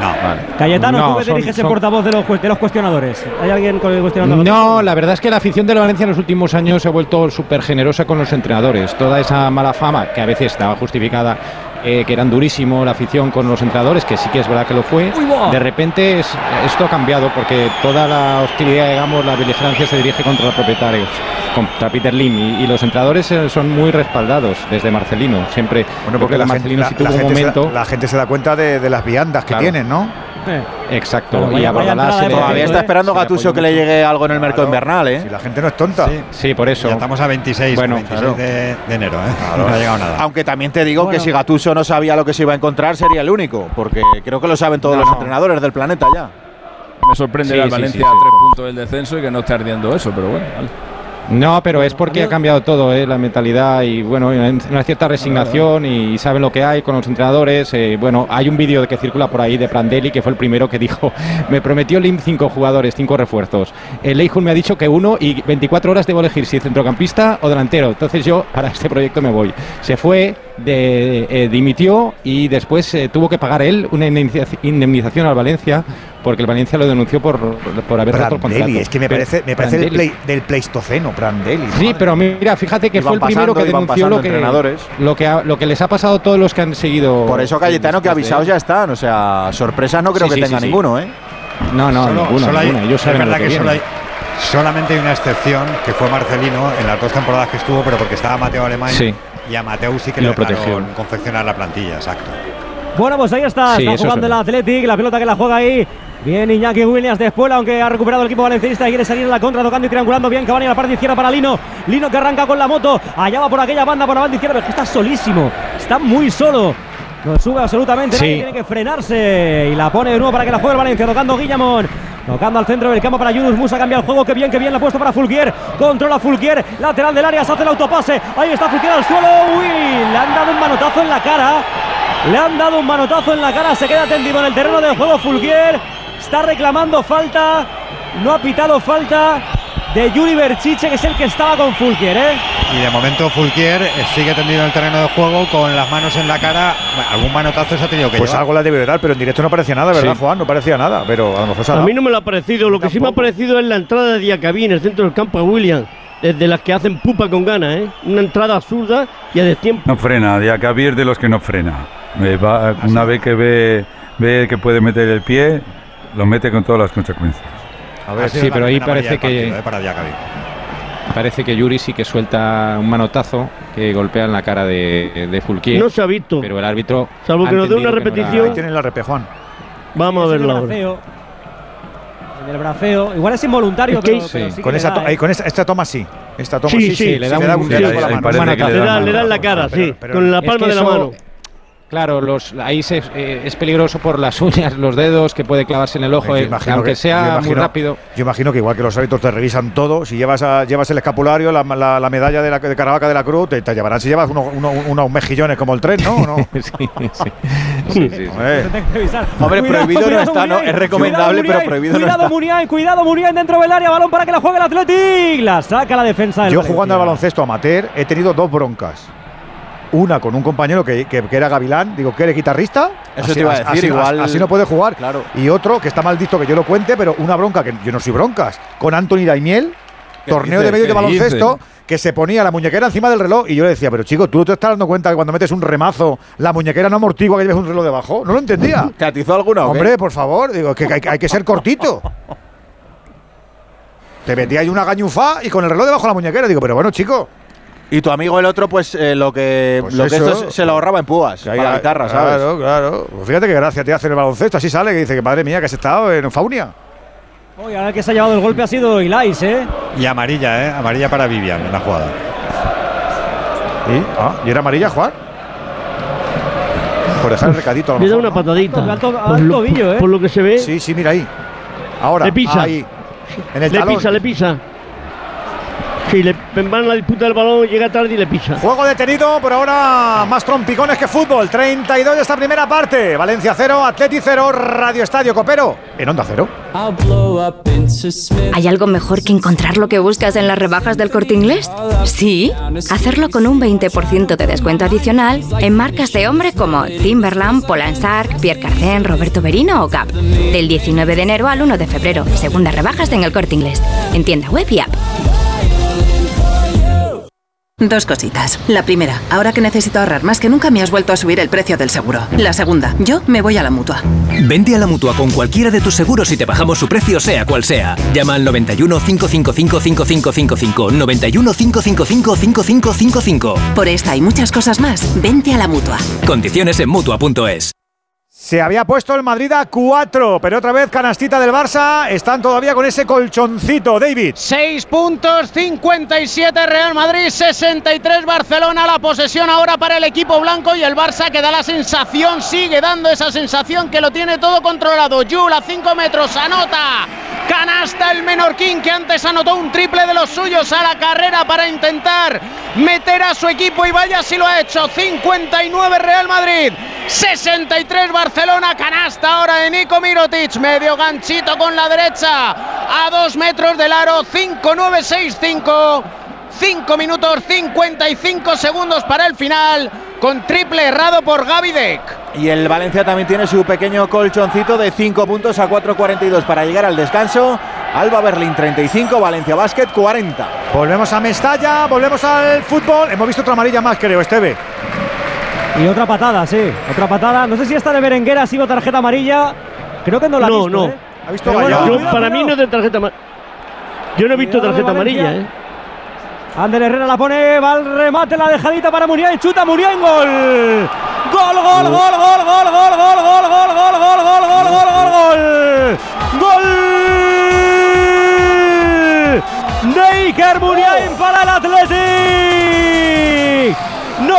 No. Vale. Cayetano, No, tú que son- diriges el son- portavoz de los, de los cuestionadores. ¿Hay alguien co- cuestionando? a No, la verdad es que la afición de la Valencia en los últimos años se ha vuelto súper generosa con los entrenadores. Toda esa mala fama, que a veces estaba justificada, eh, que eran durísimos la afición con los entrenadores, que sí que es verdad que lo fue, de repente es- esto ha cambiado porque toda la hostilidad, digamos, la beligerancia se dirige contra los propietarios, contra Peter Lim, y, y los entrenadores eh, son muy respaldados desde Marcelino, siempre. Bueno, porque que la gente, Marcelino la, sí tuvo la un gente se da- momento. la gente se da cuenta de, de las viandas que Claro. tienen, ¿no? [LAUGHS] Exacto, y a Bordalás Todavía está esperando apoyó que le llegue algo en el mercado invernal, ¿eh? Si la gente no es tonta. Sí, por eso. Ya estamos a 26, Bueno, 26 claro. de, de enero, ¿eh? No ha llegado nada. Aunque también te digo Bueno. que si Gattuso no sabía lo que se iba a encontrar, sería el único. Porque creo que lo saben todos No, los no. entrenadores del planeta ya. Me sorprende Sí, sí, Valencia sí, a sí. tres puntos del descenso y que no esté ardiendo eso, pero bueno, vale. No, pero es porque ha cambiado todo, ¿eh? la mentalidad y bueno, una cierta resignación y saben lo que hay con los entrenadores. eh, bueno, hay un vídeo que circula por ahí de Prandelli que fue el primero que dijo, [LAUGHS] me prometió Lim cinco jugadores, cinco refuerzos. El Leijun me ha dicho que uno y 24 horas debo elegir si centrocampista o delantero. Entonces yo para este proyecto me voy. Se fue, de, eh, dimitió y después eh, tuvo que pagar él una indemnizaci- indemnización al Valencia porque el Valencia lo denunció por, por haber roto el contrato. Es que me parece, me parece del, plei- del Pleistoceno, Prandelli. Sí, madre pero mira, fíjate que Iban fue el primero pasando, que iban denunció lo que, entrenadores. lo, que ha- lo que les ha pasado a todos los que han seguido. Por eso Cayetano que avisados ya están. O sea, sorpresas no creo Sí, que sí, tenga sí, sí. ninguno, ¿eh? No, no, Solo- ninguna, solo hay- ninguna. Ellos es saben lo verdad que, que, solo hay, solamente hay una excepción, que fue Marcelino en las dos temporadas que estuvo, pero porque estaba Mateo Alemán Sí. Y a Mateo sí que Y le lo protegió. dejaron confeccionar la plantilla, exacto. Bueno, pues ahí está, Sí, está jugando el. Athletic, la pelota que la juega ahí. Bien Iñaki Williams después, aunque ha recuperado el equipo valencianista y quiere salir en la contra, tocando y triangulando bien Cavani a la parte izquierda para Lino. Lino que arranca con la moto, allá va por aquella banda, por la banda izquierda, pero es que está solísimo, está muy solo. No sube absolutamente, Sí. nadie tiene que frenarse y la pone de nuevo para que la juegue el Valencia, tocando Guillamón. Tocando al centro del campo para Yunus Musa, cambia el juego, que bien, que bien, la ha puesto para Fulquier. Controla Fulquier, lateral del área, se hace el autopase. Ahí está Fulquier al suelo. Uy, le han dado un manotazo en la cara. Le han dado un manotazo en la cara, se queda tendido en el terreno del juego Fulquier. Está reclamando falta. No ha pitado falta de Yuri Berchiche, que es el que estaba con Fulquier, ¿eh? Y de momento Fulquier eh, sigue tendido en el terreno de juego con las manos en la cara. Algún manotazo se ha tenido que Pues llevar. algo la debe de dar, pero en directo no parecía nada, ¿verdad, Sí. Juan? No parecía nada, pero a lo mejor se ha A mí no me lo ha parecido. Lo que sí me ha parecido es la entrada de Diacabí en el centro del campo a William. Desde las que hacen pupa con ganas, ¿eh? Una entrada absurda y a destiempo. No frena, Diacabí es de los que no frena. Eh, va- una vez que ve, ve que puede meter el pie, lo mete con todas las consecuencias. A ver, sí, la pero ahí parece que- partido, eh, para. Parece que Yuri sí que suelta un manotazo que golpea en la cara de, de Fulquier. No se ha visto. Pero el árbitro. Salvo que nos dé una que no repetición. Ahí tienen la repe, Juan. Vamos a En el verlo ahora. braceo. En el braceo. Igual es involuntario, Es que- pero, pero sí. sí que Con esa, da, ¿eh? con esta, esta toma sí. Esta toma Sí, sí, sí, le da un- sí, la le da le da en la cara, Pero- sí. pero- con la Es palma que de la eso- mano. Claro, los, ahí se- eh, es peligroso por las [LAUGHS] uñas, los dedos, que puede clavarse en el ojo, Yo eh, imagino aunque que- sea muy imagino- rápido. Yo imagino que igual que los árbitros te revisan todo, si llevas a- llevas el escapulario, la, la- la medalla de, la, de Caravaca de la Cruz, te, te llevarán si llevas uno- uno- unos mejillones como el tren, ¿no? ¿O no? [LAUGHS] sí, sí. Sí, sí, sí. Hombre. Hombre, prohibido no está, ¿no? Muniain. Es recomendable, Cuidado, pero prohibido no cuidado, está. Muniain, cuidado, Muniain dentro del área. Balón para que la juegue el Athletic. La saca la defensa del Yo Valencia. jugando al baloncesto amateur he tenido dos broncas. Una con un compañero que, que- que era Gavilán, digo, que eres guitarrista. Eso te iba a decir, así, igual- así no puede jugar. Claro. Y otro que está mal visto que yo lo cuente, pero una bronca que yo no soy broncas. Con Anthony Daimiel, ¿Qué torneo de medio de ¿Qué baloncesto, que se ponía la muñequera encima del reloj. Y yo le decía, pero chico, tú no te estás dando cuenta que cuando metes un remazo, la muñequera no amortigua que lleves un reloj debajo. No lo entendía. [LAUGHS] ¿Te atizó alguna? Hombre, por favor, digo, que hay, hay que ser cortito. [LAUGHS] Te metía ahí una gañufa y con el reloj debajo de la muñequera. Digo, pero bueno, chico. Y tu amigo el otro, pues eh, lo que, Pues lo que eso. esto se- se lo ahorraba en púas, Que para la guitarra, ¿sabes? Claro, claro. Pues fíjate qué gracia te hace el baloncesto. Así sale, que dice que madre mía, que has estado en Faunia. Uy, ahora el que se ha llevado el golpe ha sido Ilais, ¿eh? Y amarilla, ¿eh? Amarilla para Vivian en la jugada. ¿Y? Ah, ¿y era amarilla, Juan? Por dejar el recadito a lo Le da mejor, una ¿no? patadita. Alto- alto- por, lo, tobillo, ¿eh? por lo que se ve, Sí, sí, mira ahí. Ahora, Le pisa. ahí. En el le talón. pisa, le pisa. Sí, le van la disputa del balón, llega tarde y le pisa. Juego detenido, por ahora más trompicones que fútbol. 32 de esta primera parte. Valencia 0, Atleti 0, Radio Estadio Copero. En Onda 0. ¿Hay algo mejor que encontrar lo que buscas en las rebajas del corte inglés? Sí, hacerlo con un 20% de descuento adicional en marcas de hombre como Timberland, Polansark, Pierre Cardin, Roberto Berino o Gap. Del 19 de enero al 1 de febrero. Segundas rebajas en el corte inglés. En tienda web y app. Dos cositas. La primera, ahora que necesito ahorrar más que nunca me has vuelto a subir el precio del seguro. La segunda, yo me voy a la mutua. Vente a la mutua con cualquiera de tus seguros y te bajamos su precio, sea cual sea. Llama al 91 555 5555. 91 555 5555. Por esta y muchas cosas más, vente a la mutua. Condiciones en mutua.es. Se había puesto el Madrid a 4, pero otra vez canastita del Barça. Están todavía con ese colchoncito, David. 6 puntos, 57 Real Madrid, 63 Barcelona. La posesión ahora para el equipo blanco y el Barça que da la sensación, sigue dando esa sensación que lo tiene todo controlado. Yul a 5 metros, anota. Canasta el Menorquín que antes anotó un triple de los suyos a la carrera para intentar meter a su equipo y vaya si lo ha hecho. 59 Real Madrid, 63 Barcelona, canasta ahora de Nico Mirotic, medio ganchito con la derecha a dos metros del aro, 5-9-6-5. 5 minutos 55 segundos para el final, con triple errado por Gavidec. Y el Valencia también tiene su pequeño colchoncito de 5 puntos a 4.42 para llegar al descanso. Alba Berlín 35, Valencia Basket 40. Volvemos a Mestalla, volvemos al fútbol. Hemos visto otra amarilla más, creo, Esteve. Y otra patada, sí. Otra patada. No sé si esta de Berenguera ha sido tarjeta amarilla. Creo que no la ha No, visto. no. ¿eh? Bueno, Yo- para mí no es de tarjeta amarilla. Yo no he visto Cuidado tarjeta amarilla. ¿eh? Ander Herrera la pone, va al remate, la dejadita para Muriel, chuta Muriel, gol. Gol, gol, gol, gol, gol, gol, gol, gol, gol, gol, gol, gol, gol, gol, gol, gol. Gol. Neiker Muriel para el Athletic.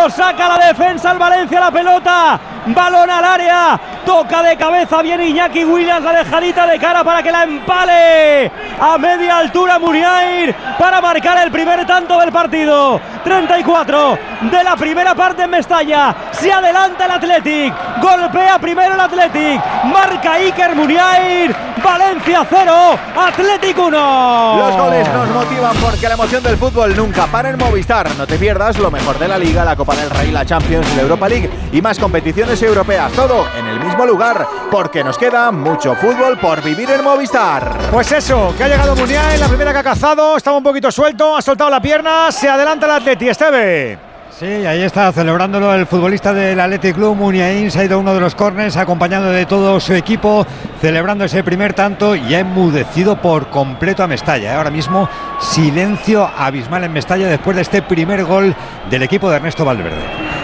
Saca la defensa el Valencia la pelota. Balón al área. Toca de cabeza bien Iñaki Williams la dejadita de cara para que la empale. A media altura Muriain para marcar el primer tanto del partido. 34 de la primera parte en Mestalla. Se adelanta el Athletic. Golpea primero el Athletic. Marca Iker Muriain. Valencia 0. Athletic 1. Los goles nos motivan porque la emoción del fútbol nunca para en Movistar. No te pierdas lo mejor de la Liga, la Copa del Rey, la Champions, la Europa League y más competiciones europeas. Todo en el mismo lugar, porque nos queda mucho fútbol por vivir en Movistar. Pues eso, que ha llegado Muniain, la primera que ha cazado, estaba un poquito suelto, ha soltado la pierna, se adelanta el Atleti, Esteve. Sí, ahí está celebrándolo el futbolista del Athletic Club, Muniain, se ha ido a uno de los corners, acompañado de todo su equipo, celebrando ese primer tanto y ha enmudecido por completo a Mestalla. Ahora mismo silencio abismal en Mestalla después de este primer gol del equipo de Ernesto Valverde.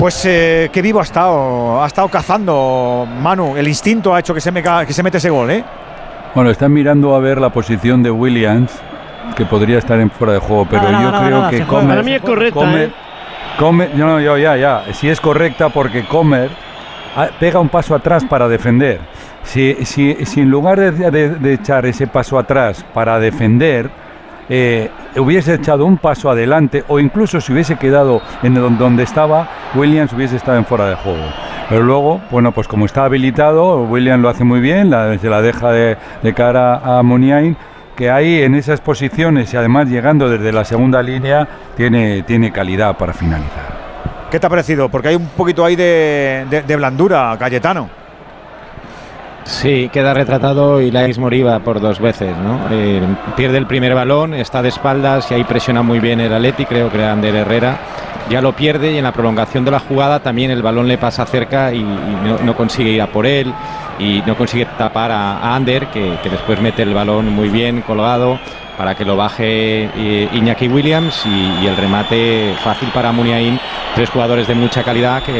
Pues eh, qué vivo ha estado, ha estado cazando Manu, el instinto ha hecho que se, me que se mete ese gol, ¿eh? Bueno, están mirando a ver la posición de Williams, que podría estar en fuera de juego, pero Nada, yo nada, creo nada, que. Comer, Para mí es correcta, Comer- ¿eh? Comer- no, yo, ya, ya, sí es correcta porque Comer pega un paso atrás para defender. Si, si, si en lugar de, de- de echar ese paso atrás para defender, eh, hubiese echado un paso adelante o incluso si hubiese quedado en don- donde estaba, Williams hubiese estado en fuera de juego. Pero luego, bueno, pues como está habilitado, Williams lo hace muy bien, se la deja de, de cara a Muniain, que ahí en esas posiciones y además llegando desde la segunda línea, tiene, tiene calidad para finalizar. ¿Qué te ha parecido? Porque hay un poquito ahí de, de- de blandura, Cayetano. Sí, queda retratado Ilaix Moriba por dos veces, ¿no? Eh, pierde el primer balón, está de espaldas y ahí presiona muy bien el Atleti, creo que Ander Herrera. Ya lo pierde y en la prolongación de la jugada también el balón le pasa cerca y, no, consigue ir a por él y no consigue tapar a, a Ander, que, que después mete el balón muy bien colgado para que lo baje eh, Iñaki Williams y, y el remate fácil para Muniain. Tres jugadores de mucha calidad que,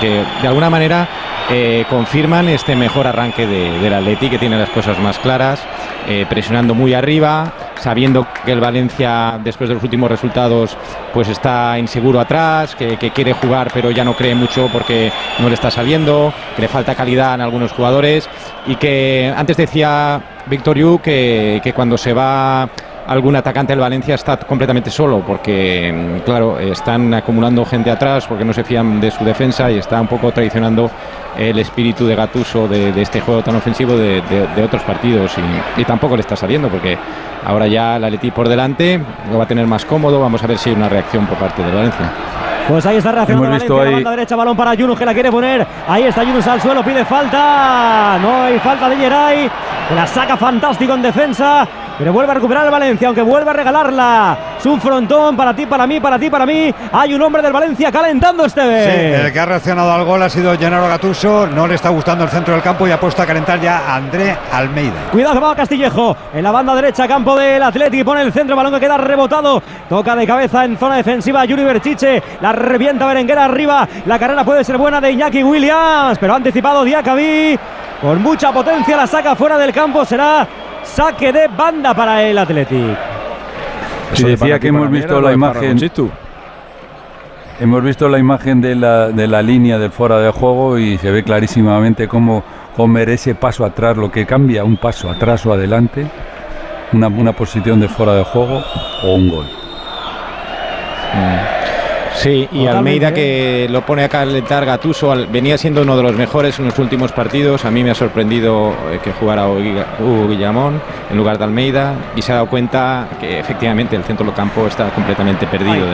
que de alguna manera eh, confirman este mejor arranque de, del Atleti, que tiene las cosas más claras, eh, presionando muy arriba, sabiendo que el Valencia, después de los últimos resultados, pues está inseguro atrás, que, quiere jugar pero ya no cree mucho porque no le está saliendo, que le falta calidad en algunos jugadores y que antes decía Víctor Yu que, que cuando se va algún atacante del Valencia está completamente solo porque, mm, claro, están acumulando gente atrás porque no se fían de su defensa y está un poco traicionando el espíritu de Gatuso de, de este juego tan ofensivo de, de- de otros partidos y, y tampoco le está saliendo porque ahora ya el Atleti por delante lo va a tener más cómodo, vamos a ver si hay una reacción por parte del Valencia. Pues ahí está reaccionando Hemos visto Valencia, la ahí- banda derecha, balón para Yunus que la quiere poner. Ahí está Yunus al suelo, pide falta. No hay falta de Geray. La saca fantástico en defensa. Pero vuelve a recuperar el Valencia, aunque vuelve a regalarla. Es un frontón para ti, para mí, para ti, para mí. Hay un hombre del Valencia calentando este. Sí, el que ha reaccionado al gol ha sido Gennaro Gatuso. No le está gustando el centro del campo y ha puesto a calentar ya a André Almeida. Cuidado va Castillejo. En la banda derecha, campo del Atleti. Pone el centro, balón que queda rebotado. Toca de cabeza en zona defensiva Yuri Berchiche. La revienta Berenguera arriba. La carrera puede ser buena de Iñaki Williams. Pero ha anticipado Diacabí. Con mucha potencia la saca fuera del campo. Será saque de banda para el Athletic. Sí, decía que hemos visto la imagen. Hemos visto la imagen de la, de la línea del fuera de juego y se ve clarísimamente cómo comer ese paso atrás, lo que cambia un paso atrás o adelante, una, una posición de fuera de juego o un gol. Mm. Sí, y Almeida que lo pone a calentar Gatuso, venía siendo uno de los mejores en los últimos partidos. A mí me ha sorprendido eh, que jugara Hugo Guillamón en lugar de Almeida y se ha dado cuenta que efectivamente el centro del campo está completamente perdido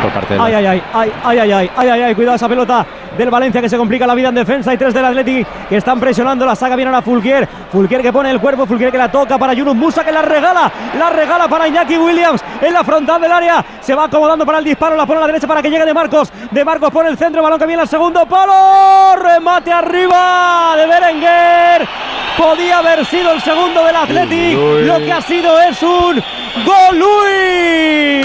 por parte de ay, ay, ay, ay, ay, ay, ay, ay, ay, cuidado esa pelota del Valencia que se complica la vida en defensa. Y tres del Athletic que están presionando la saga viene a Fulquier. Fulquier que pone el cuerpo Fulquier que la toca para Yunus Musa que la regala la regala para Iñaki Williams en la frontal del área. Se va acomodando para el disparo la pone a la derecha para que llegue de Marcos. De Marcos pone el centro balón que viene al segundo palo. Remate arriba de Berenguer. Podía haber sido el segundo del Athletic. Lo que ha sido es un gol Luis.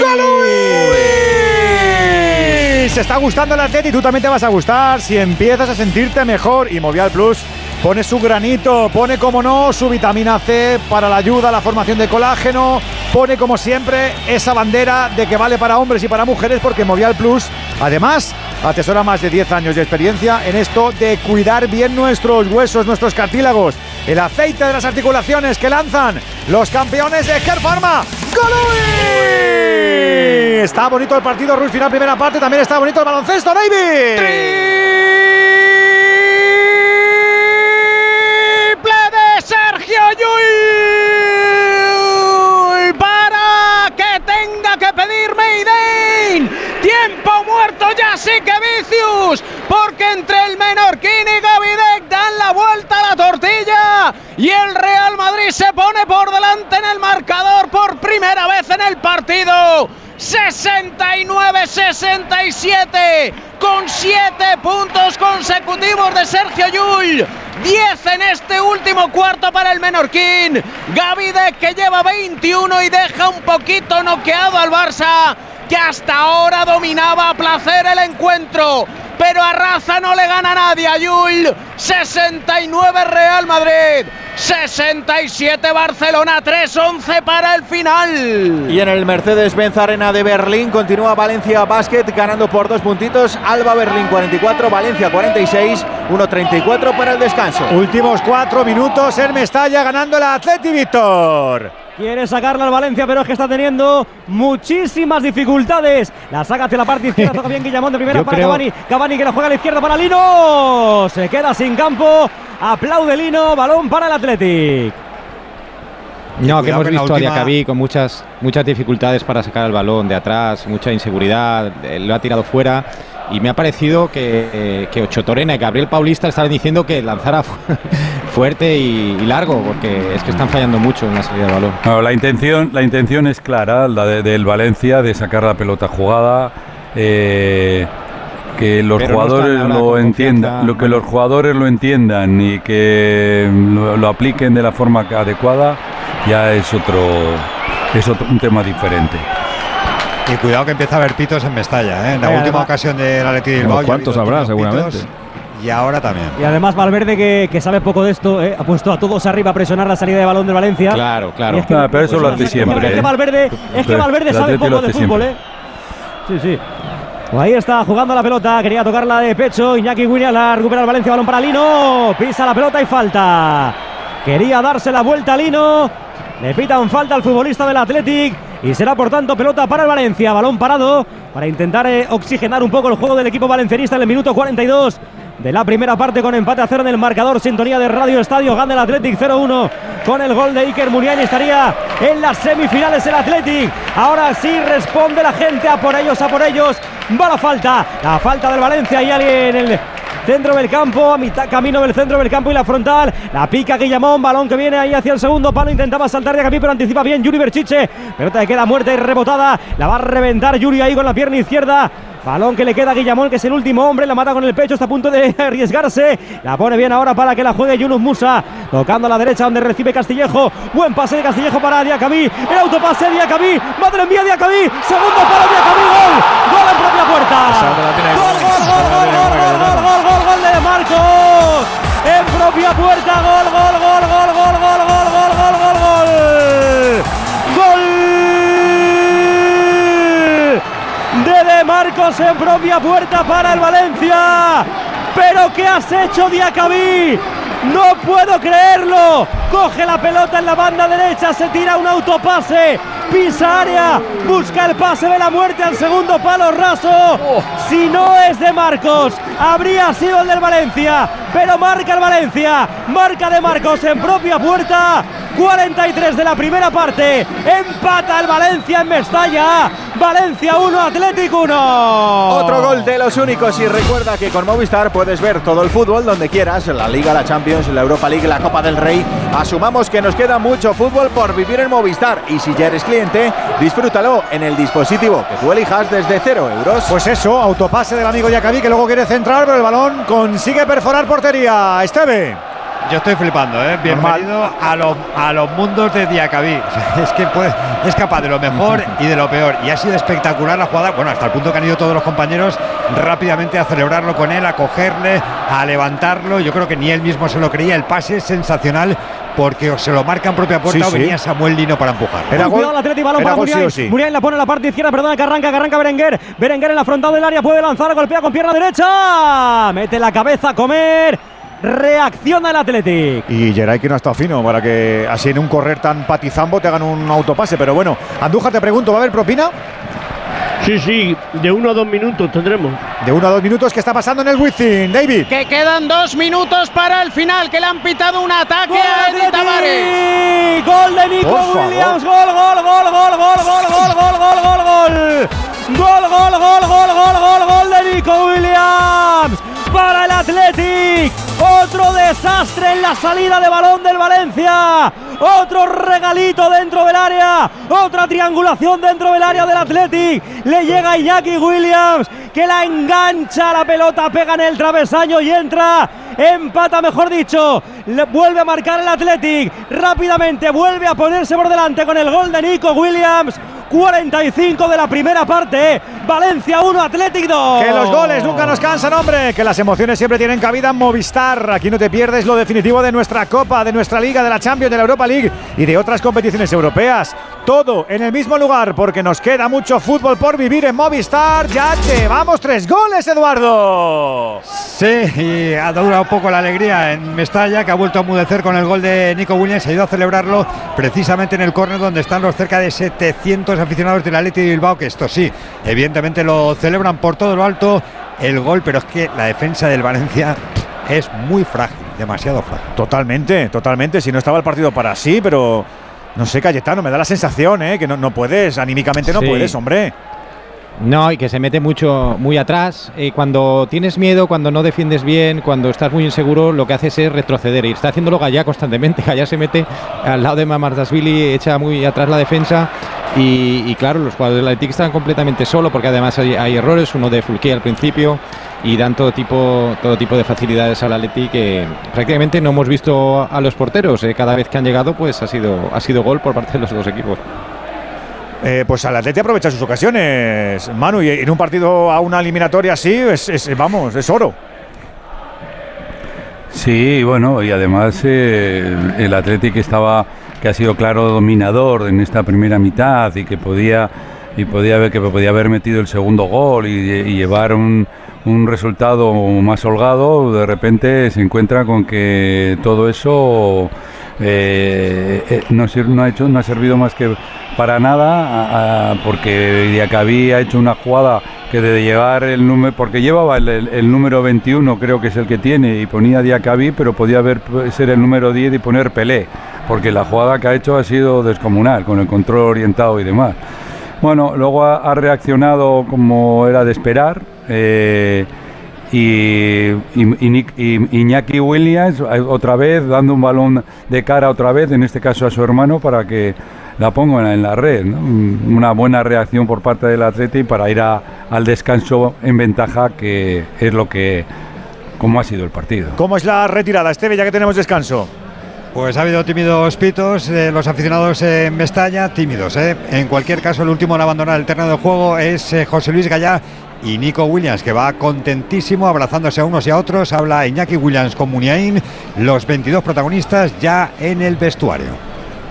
Se está gustando el Atleti, tú también te vas a gustar. Si empiezas a sentirte mejor. Y Movial Plus pone su granito, pone como no su vitamina C para la ayuda a la formación de colágeno, pone como siempre esa bandera de que vale para hombres y para mujeres porque Movial Plus además atesora más de 10 años de experiencia en esto de cuidar bien nuestros huesos, nuestros cartílagos, el aceite de las articulaciones que lanzan los campeones de Care Pharma. Está bonito el partido, Ruiz final primera parte, también está bonito el baloncesto, David. Triple de Sergio Llull para que tenga que pedir Mayday. Tiempo muerto ya sí que vicios, porque entre el Menorquín y Gavidec dan la vuelta a la tortilla y el Real Madrid se pone por delante en el marcador por primera vez en el partido. 69-67 con 7 puntos consecutivos de Sergio Llull. 10 en este último cuarto para el Menorquín. Gavide que lleva 21 y deja un poquito noqueado al Barça que hasta ahora dominaba a placer el encuentro. Pero a Raza no le gana nadie a Yul. 69 Real Madrid. 67 Barcelona, 3-11 para el final. Y en el Mercedes-Benz Arena de Berlín continúa Valencia Basket ganando por dos puntitos. Alba Berlín 44, Valencia 46, 1-34 para el descanso. Últimos cuatro minutos en Mestalla ganando el Atleti Víctor. Quiere sacarla al Valencia, pero es que está teniendo muchísimas dificultades. La saca hacia la parte izquierda, toca bien Guillamón de primera para Cavani. Cavani que la juega a la izquierda para Lino. Se queda sin campo. Aplaude Lino, balón para el Athletic. No, que hemos visto a Diacabí con muchas, muchas dificultades para sacar el balón de atrás, mucha inseguridad, lo ha tirado fuera y me ha parecido que, que Ocho Torena y Gabriel Paulista estaban diciendo que lanzara [LAUGHS] fuerte y, largo, porque es que están fallando mucho en la salida de balón. la, intención, la intención es clara, la del Valencia, de sacar la pelota jugada. Eh, que los jugadores lo entiendan, lo que los jugadores lo entiendan y que lo, apliquen de la forma adecuada, ya es otro es otro, un tema diferente. Y cuidado que empieza a haber pitos en Mestalla, ¿eh? en la última ocasión del Atleti Bilbao. ¿Cuántos habrá seguramente? y ahora también. Y además Valverde, que, sabe poco de esto, ¿eh? ha puesto a todos arriba a presionar la salida de balón del Valencia. Claro, claro. pero eso lo hace siempre. Es que Valverde, es que Valverde sabe poco de fútbol, ¿eh? Sí, sí. Pues ahí está jugando la pelota, quería tocarla de pecho. Iñaki Williams la recupera el Valencia, balón para Lino. Pisa la pelota y falta. Quería darse la vuelta a Lino. Le pitan falta al futbolista del Athletic. Y será por tanto pelota para el Valencia. Balón parado para intentar eh, oxigenar un poco el juego del equipo valencianista en el minuto 42 de la primera parte con empate a cero en el marcador. Sintonía de Radio Estadio. Gana el Athletic 0-1 con el gol de Iker Muniain. Estaría en las semifinales el Athletic. Ahora sí responde la gente a por ellos, a por ellos. Va la falta. La falta del Valencia y alguien en el centro del campo, a mitad camino del centro del campo y la frontal. La pica Guillamón, balón que viene ahí hacia el segundo palo. Intentaba saltar de Acabí, pero anticipa bien Yuri Berchiche. Pelota que queda muerta y rebotada. La va a reventar Yuri ahí con la pierna izquierda. Balón que le queda a Guillamón, que es el último hombre. La mata con el pecho, está a punto de [LAUGHS] arriesgarse. La pone bien ahora para que la juegue Yunus Musa. Tocando a la derecha donde recibe Castillejo. Buen pase de Castillejo para Diacabí. El autopase de Diacabí. Madre mía, Diacabí. Segundo para Diacabí. Gol. Gol en propia puerta. Gol, gol, gol, gol, gol, gol, gol, gol, gol, gol de Marcos. En propia puerta. Gol, gol, gol, gol, gol, gol, Marcos en propia puerta para el Valencia. Pero ¿qué has hecho, Diacabí? No puedo creerlo. Coge la pelota en la banda derecha, se tira un autopase, pisa área, busca el pase de la muerte al segundo palo raso. Si no es de Marcos, habría sido el del Valencia. Pero marca el Valencia, marca de Marcos en propia puerta. 43 de la primera parte. Empata el Valencia en Mestalla. Valencia 1, Atlético 1. Otro gol de los únicos y recuerda que con Movistar puedes ver todo el fútbol donde quieras, la Liga, la Champions, la Europa League, la Copa del Rey. Asumamos que nos queda mucho fútbol por vivir en Movistar y si ya eres cliente, disfrútalo en el dispositivo que tú elijas desde 0 euros. Pues eso, autopase del amigo Yacabí que luego quiere centrar, pero el balón consigue perforar portería. Esteve. Yo estoy flipando, ¿eh? Bienvenido a los, a los mundos de Diacabí. [LAUGHS] Es que puede- es capaz de lo mejor y de lo peor. Y ha sido espectacular la jugada, bueno, hasta el punto que han ido todos los compañeros rápidamente a celebrarlo con él, a cogerle, a levantarlo. Yo creo que ni él mismo se lo creía. El pase es sensacional porque o se lo marca en propia puerta Sí, o sí. venía Samuel Lino para empujar. Uy, cuidado el Atleti, balón Era para gol sí Muniain. o sí. Muniain la pone en la parte izquierda, perdona, que arranca, que arranca Berenguer. Berenguer en la frontal del área, puede lanzar, golpea con pierna derecha. Mete la cabeza a comer. Reacciona el Athletic. Y Geray que no ha estado fino para que así en un correr tan patizambo te hagan un autopase. Pero bueno, Andújar, te pregunto, ¿va a haber propina? Sí, sí, de uno a dos minutos tendremos. De uno a dos minutos, ¿qué está pasando en el Wizzing, David? Que quedan dos minutos para el final, que le han pitado un ataque a Eddie Tavares. Gol de Nico. Williams. Gol, gol, gol, gol, gol, gol, gol, gol, gol, gol, gol. Gol, gol, gol, gol, gol, gol, gol de Nico Williams. Para el Athletic. Otro desastre en la salida de balón del Valencia. Otro regalito dentro del área. Otra triangulación dentro del área del Athletic. Le llega Iñaki Williams que la engancha la pelota, pega en el travesaño y entra. Empata, mejor dicho. Vuelve a marcar el Athletic. Rápidamente vuelve a ponerse por delante con el gol de Nico Williams. 45 de la primera parte. Valencia 1, Athletic 2. Que los goles nunca nos cansan, hombre. Que las emociones siempre tienen cabida en Movistar. Aquí no te pierdes lo definitivo de nuestra Copa, de nuestra Liga, de la Champions, de la Europa League y de otras competiciones europeas. Todo en el mismo lugar, porque nos queda mucho fútbol por vivir en Movistar. Ya llevamos tres goles, Eduardo. Sí, y ha durado un poco la alegría en Mestalla, que ha vuelto a mudecer con el gol de Nico Williams. Ha ido a celebrarlo precisamente en el córner donde están los cerca de 700 aficionados del Atleti de Bilbao, que esto sí, evidentemente lo celebran por todo lo alto el gol, pero es que la defensa del Valencia es muy frágil, demasiado frágil. Totalmente, totalmente. Si no estaba el partido para sí, pero no sé, Cayetano, me da la sensación, ¿eh? Que no, no puedes, anímicamente no Sí. puedes, hombre. No, y que se mete mucho, muy atrás. Eh, cuando tienes miedo, cuando no defiendes bien, cuando estás muy inseguro, lo que haces es retroceder. Y está haciéndolo Gallá constantemente. [LAUGHS] Gallá se mete al lado de Mamardasvili, echa muy atrás la defensa. Y, y claro, los jugadores del Atlético están completamente solos porque además hay, hay errores, uno de Fulqué al principio y dan todo tipo, todo tipo de facilidades al Atlético que prácticamente no hemos visto a los porteros. eh. Cada vez que han llegado, pues ha sido, ha sido gol por parte de los dos equipos. Eh, pues al Atleti aprovecha sus ocasiones, Manu, y en un partido a una eliminatoria así, es, es- vamos, es oro. Sí, bueno, y además eh, el Athletic estaba que ha sido claro dominador en esta primera mitad y que podía y podía haber que podía haber metido el segundo gol y, y llevar un, un resultado más holgado, de repente se encuentra con que todo eso eh, eh, no, ha hecho no ha servido más que para nada porque Diacabí ha hecho una jugada que de llevar el número porque llevaba el, número 21 creo que es el que tiene y ponía Diacabí pero podía haber p- ser el número 10 y poner Pelé porque la jugada que ha hecho ha sido descomunal con el control orientado y demás. Bueno luego ha reaccionado como era de esperar eh, y, y, y, Iñaki Williams otra vez dando un balón de cara otra vez, en este caso a su hermano, para que la ponga en la red. Una buena reacción por parte del Atleti para ir al descanso en ventaja, que es lo que cómo ha sido el partido. ¿Cómo es la retirada, Esteve, ya que tenemos descanso? Pues ha habido tímidos pitos, eh, los aficionados en Mestalla, tímidos. Eh. En cualquier caso, el último en abandonar el terreno de juego es eh, José Luis Gallá y Nico Williams, que va contentísimo, abrazándose a unos y a otros. Habla Iñaki Williams con Muniain, los 22 protagonistas ya en el vestuario.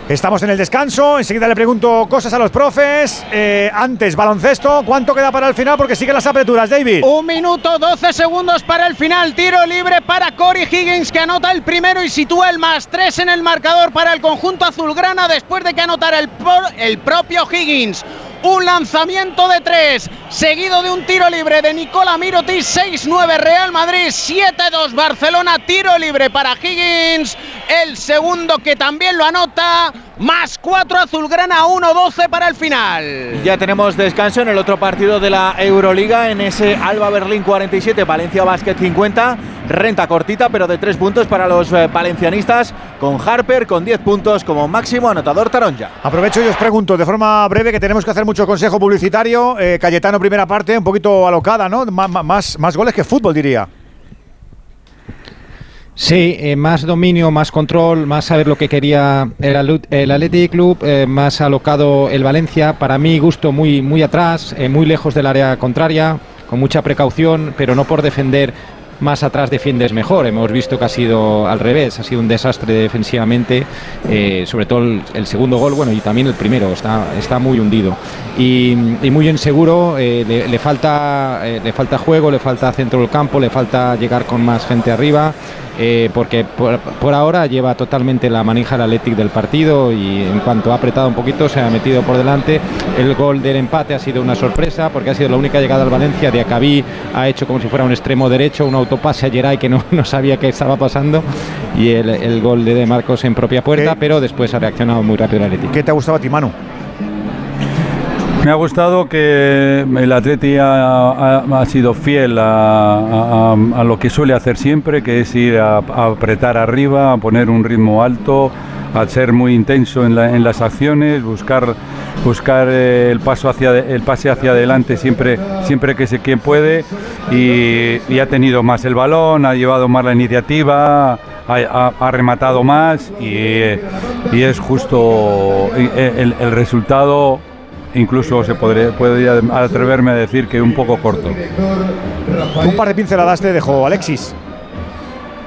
Estamos en el descanso, enseguida le pregunto cosas a los profes. Eh, antes, baloncesto, ¿cuánto queda para el final? Porque siguen las aperturas, David. Un minuto, 12 segundos para el final. Tiro libre para Corey Higgins, que anota el primero y sitúa el más 3 en el marcador para el conjunto azulgrana después de que anotara el, el propio Higgins un lanzamiento de tres, seguido de un tiro libre de Nicola Mirotic, 6-9 Real Madrid, 7-2 Barcelona, tiro libre para Higgins, el segundo que también lo anota, más 4 Azulgrana, 1-12 para el final. Ya tenemos descanso en el otro partido de la Euroliga, en ese Alba Berlín 47, Valencia Basket 50, renta cortita pero de 3 puntos para los eh, valencianistas, con Harper con 10 puntos como máximo anotador Taronja. Aprovecho y os pregunto de forma breve que tenemos que hacer mucho consejo publicitario. Eh, Cayetano, primera parte, un poquito alocada, ¿no? más, más goles que fútbol, diría. Sí, eh, más dominio, más control, más saber lo que quería el, el Athletic Club, eh, más alocado el Valencia. Para mí, gusto muy, muy atrás, muy lejos del área contraria, con mucha precaución, pero no por defender más atrás defiendes mejor. Hemos visto que ha sido al revés, ha sido un desastre defensivamente, eh, sobre todo el, segundo gol, bueno, y también el primero, está, está muy hundido. Y, muy inseguro, eh, le, falta, eh, le falta juego, le falta centro del campo, le falta llegar con más gente arriba. Eh, porque por, ahora lleva totalmente la manija el Athletic del partido y en cuanto ha apretado un poquito se ha metido por delante. El gol del empate ha sido una sorpresa porque ha sido la única llegada al Valencia. De Acabí ha hecho como si fuera un extremo derecho, un autopase a Geray que no, [LAUGHS] no sabía qué estaba pasando y el, gol de, de Marcos en propia puerta, pero después ha reaccionado muy rápido el Athletic. ¿Qué te ha gustado a ti, Manu? Me ha gustado que el Atleti ha, sido fiel a, lo que suele hacer siempre, que es ir a, apretar arriba, a poner un ritmo alto, a ser muy intenso en, las acciones, buscar, buscar eh, el, paso hacia, el pase hacia adelante siempre, siempre que se quien puede y, ha tenido más el balón, ha llevado más la iniciativa, ha, rematado más y, es justo eh, el resultado incluso se podría, atreverme a decir que un poco corto. Un par de pinceladas te dejó Alexis.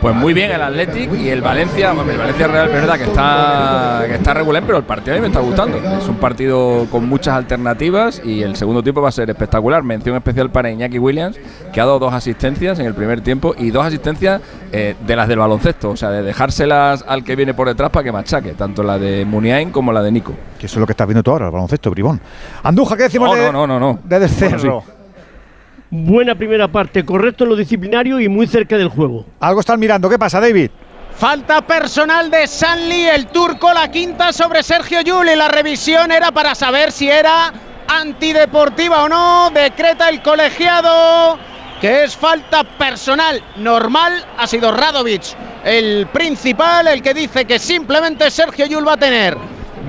Pues muy bien el Athletic y el Valencia, el Valencia Real es verdad que está, que está regular, pero el partido a mí me está gustando. Es un partido con muchas alternativas y el segundo tiempo va a ser espectacular. Mención especial para Iñaki Williams, que ha dado dos asistencias en el primer tiempo y dos asistencias eh, de las del baloncesto, o sea, de dejárselas al que viene por detrás para que machaque, tanto la de Muniain como la de Nico. Que eso es lo que estás viendo tú ahora, el baloncesto, Bribón. Anduja, ¿qué decimos no, de, no, no, no, de descenso? Buena primera parte, correcto en lo disciplinario y muy cerca del juego. Algo están mirando, ¿qué pasa, David? Falta personal de Sanli, el turco, la quinta sobre Sergio Yuli. La revisión era para saber si era antideportiva o no. Decreta el colegiado que es falta personal normal. Ha sido Radovic el principal, el que dice que simplemente Sergio Yul va a tener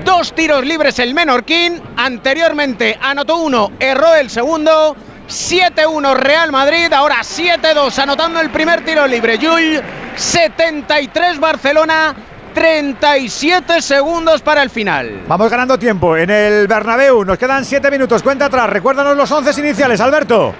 dos tiros libres el menorquín. Anteriormente anotó uno, erró el segundo. 7-1 Real Madrid, ahora 7-2 anotando el primer tiro libre. Yul, 73 Barcelona, 37 segundos para el final. Vamos ganando tiempo en el Bernabéu, nos quedan 7 minutos, cuenta atrás, recuérdanos los 11 iniciales, Alberto.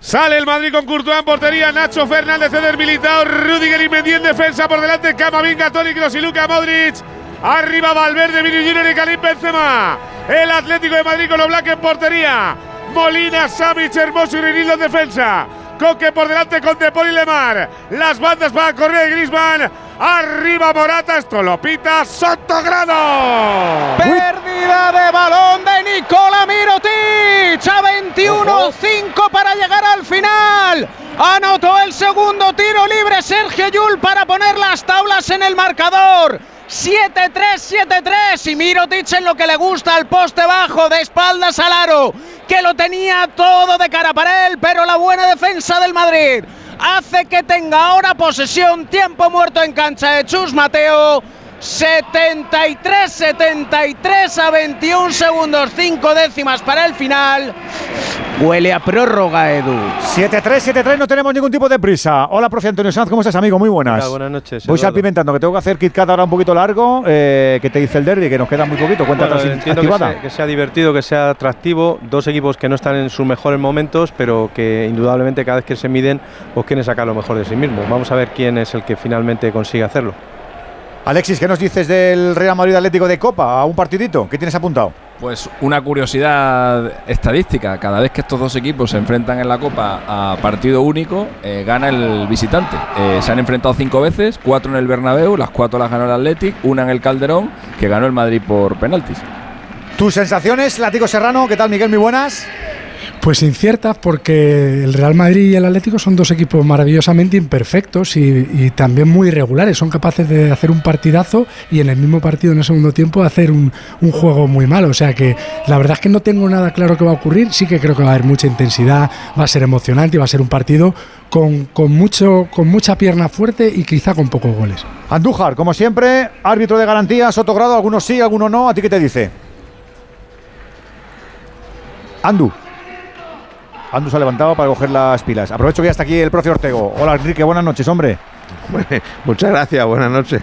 Sale el Madrid con Courtois en portería, Nacho Fernández, Eder Militao, Rudiger y Mendy en defensa, por delante Camavinga, Toni Kroos y Luka Modric. Arriba Valverde, Vini Junior y Karim Benzema. El Atlético de Madrid con Oblak en portería. Molina, Samic, Hermoso y Rinildo en defensa. Coque por delante con Depol y Lemar. Las bandas para correr Grisman. Arriba Morata, esto lo pita Sotogrado. Pérdida de balón de Nicola Mirotic. A 21-5 para llegar al final. Anotó el segundo tiro libre Sergio Yul para poner las tablas en el marcador. 7-3, 7-3 y Mirotic en lo que le gusta al poste bajo de espaldas al aro, que lo tenía todo de cara para él, pero la buena defensa del Madrid hace que tenga ahora posesión, tiempo muerto en cancha de Chus Mateo. 73-73 a 21 segundos, 5 décimas para el final. Huele a prórroga, Edu. 7-3, 7-3, no tenemos ningún tipo de prisa. Hola, profe Antonio Sanz, ¿cómo estás, amigo? Muy buenas. Hola, buenas noches. Voy salpimentando, que tengo que hacer Kit Kat ahora un poquito largo. Eh, que te dice el derby? Que nos queda muy poquito. Cuenta Bueno, atrás entiendo que sea, que sea divertido, que sea atractivo. Dos equipos que no están en sus mejores momentos, pero que indudablemente cada vez que se miden, pues quieren sacar lo mejor de sí mismos. Vamos a ver quién es el que finalmente consigue hacerlo. Alexis, ¿qué nos dices del Real Madrid Atlético de Copa? A un partidito. ¿Qué tienes apuntado? Pues una curiosidad estadística, cada vez que estos dos equipos se enfrentan en la Copa a partido único, eh, gana el visitante. Eh, se han enfrentado cinco veces, cuatro en el Bernabéu, las cuatro las ganó el Athletic, una en el Calderón, que ganó el Madrid por penaltis. ¿Tus sensaciones, Látigo Serrano? ¿Qué tal, Miguel? Muy buenas. Pues inciertas porque el Real Madrid y el Atlético son dos equipos maravillosamente imperfectos y, también muy irregulares. Son capaces de hacer un partidazo y en el mismo partido en el segundo tiempo hacer un, un juego muy malo. O sea que la verdad es que no tengo nada claro que va a ocurrir. Sí que creo que va a haber mucha intensidad, va a ser emocionante y va a ser un partido con, con mucho, con mucha pierna fuerte y quizá con pocos goles. Andújar, como siempre, árbitro de garantía, Sotogrado, algunos sí, algunos no. ¿A ti qué te dice? Andu. Andu se ha levantado para coger las pilas. Aprovecho que ya está aquí el profe Ortego. Hola, Enrique, buenas noches, hombre. Muchas gracias, buenas noches.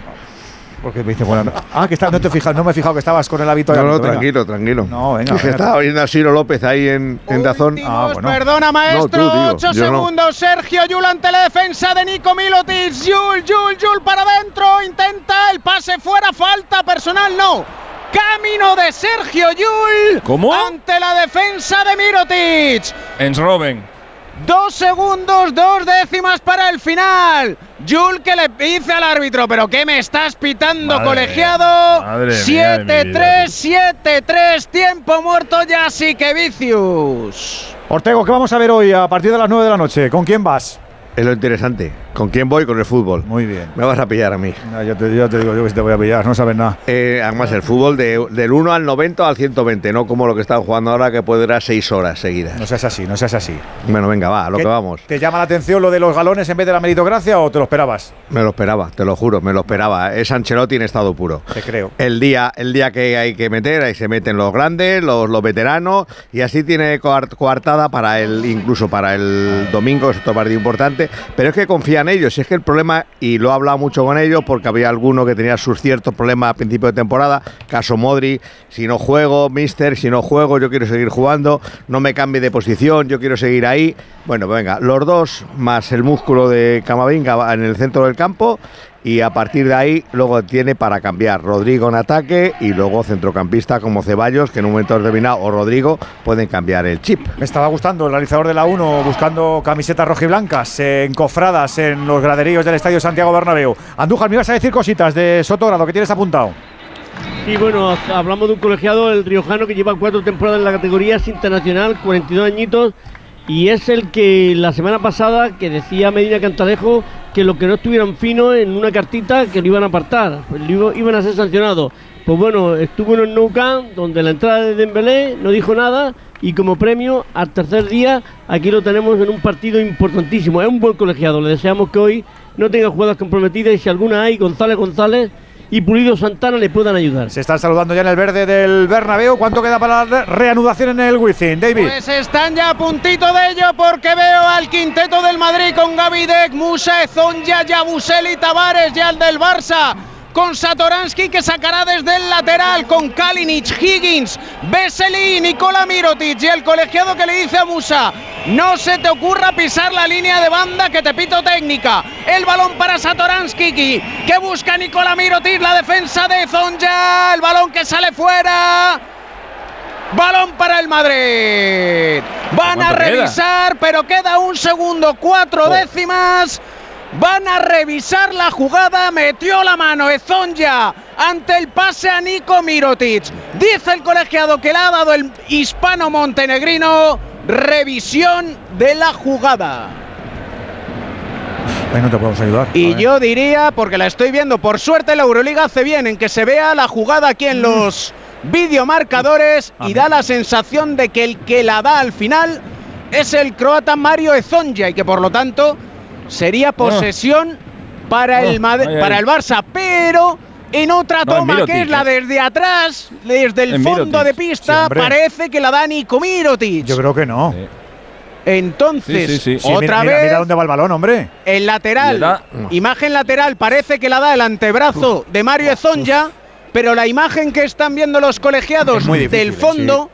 Porque me dice buenas noches. Ah, que está, no, te fijas, no me he fijado que estabas con el hábito No, no, venga. tranquilo, tranquilo. No, venga, [LAUGHS] estaba oyendo a Ciro López ahí en, en Dazón. Ah, Perdona, maestro. No, tú, digo, 8 yo no. segundos. Sergio Yul ante la defensa de Nico Milotic. Yul, Yul, Yul para adentro. Intenta el pase fuera. Falta personal, no. Camino de Sergio Yul. ¿Cómo? Ante la defensa de Mirotic. En Robben. Dos segundos, dos décimas para el final. Yul que le dice al árbitro, pero ¿qué me estás pitando, Madre colegiado? mía, madre mía de mi 7-3, 7-3, tiempo muerto ya, sí que vicius. Ortego, ¿qué vamos a ver hoy a partir de las 9 de la noche? ¿Con quién vas? Es lo interesante. ¿Con quién voy? Con el fútbol. Muy bien. Me vas a pillar a mí. yo, te, yo te digo yo que te voy a pillar, no sabes nada. Eh, además, el fútbol de- del 1 al 90 o al 120, no como lo que están jugando ahora, que puede durar 6 horas seguidas. No seas así, no seas así. Bueno, venga, va, a lo ¿Qué- que vamos. ¿Te llama la atención lo de los galones en vez de la meritocracia o te lo esperabas? Me lo esperaba, te lo juro, me lo esperaba. Es Ancelotti en estado puro. Te creo. El día, el día que hay que meter, ahí se meten los grandes, los, los veteranos, y así tiene coar- coartada para el, incluso para el domingo, es otro partido importante. Pero es que confía en ellos, y es que el problema, y lo he hablado mucho con ellos, porque había alguno que tenía sus ciertos problemas a principio de temporada, caso Modri, si no juego, mister, si no juego, yo quiero seguir jugando, no me cambie de posición, yo quiero seguir ahí. Bueno, venga, los dos más el músculo de Camavinga en el centro del campo y a partir de ahí luego tiene para cambiar Rodrigo en ataque y luego centrocampista como Ceballos que en un momento determinado o Rodrigo pueden cambiar el chip. Me estaba gustando el realizador de la 1 buscando camisetas rojiblancas eh, encofradas en los graderíos del Estadio Santiago Bernabéu. Andújar, me ibas a decir cositas de Sotogrado que tienes apuntado. Sí, bueno, hablamos de un colegiado, el riojano, que lleva cuatro temporadas en la categoría es internacional, 42 añitos, y es el que la semana pasada, que decía Medina Cantalejo, que los que no estuvieran finos en una cartita, que lo iban a apartar, pues lo iba- iban a ser sancionados. Pues bueno, estuvo en el Nou Camp, donde la entrada de Dembélé no dijo nada, y como premio, al tercer día, aquí lo tenemos en un partido importantísimo. Es un buen colegiado, le deseamos que hoy no tenga jugadas comprometidas, y si alguna hay, González González y Pulido Santana le puedan ayudar. Se están saludando ya en el verde del Bernabéu. ¿Cuánto queda para la re- reanudación en el Wizzing? David. Pues están ya a puntito de ello porque veo al quinteto del Madrid con Gavidec, Musa, Ezonja, Yabusel y Tavares ya el del Barça. Con Satoransky que sacará desde el lateral con Kalinic, Higgins, Vesely, Nicola Mirotic y el colegiado que le dice a Musa, no se te ocurra pisar la línea de banda que te pito técnica. El balón para Satoransky que busca Nicola Mirotic, la defensa de Zonja, el balón que sale fuera. Balón para el Madrid. Van a revisar, pero queda un segundo, cuatro décimas. Van a revisar la jugada. Metió la mano Ezonja ante el pase a Nico Mirotic. Dice el colegiado que le ha dado el hispano montenegrino. Revisión de la jugada. Ahí no te podemos ayudar. Y yo diría, porque la estoy viendo, por suerte la Euroliga hace bien en que se vea la jugada aquí en los videomarcadores y da la sensación de que el que la da al final es el croata Mario Ezonja y que por lo tanto sería posesión para, el, ay, ay. para el Barça, pero en otra No, en toma que es la eh. desde atrás, desde el En fondo Mirotic. de pista, Sí, parece que la da Niko Mirotic. Yo creo que no. Entonces, Sí, sí, sí. Sí, otra mira, vez mira dónde va el balón, hombre. el lateral, imagen lateral, parece que la da el antebrazo de Mario Ezonja, pero la imagen que están viendo los colegiados Es muy difícil, del fondo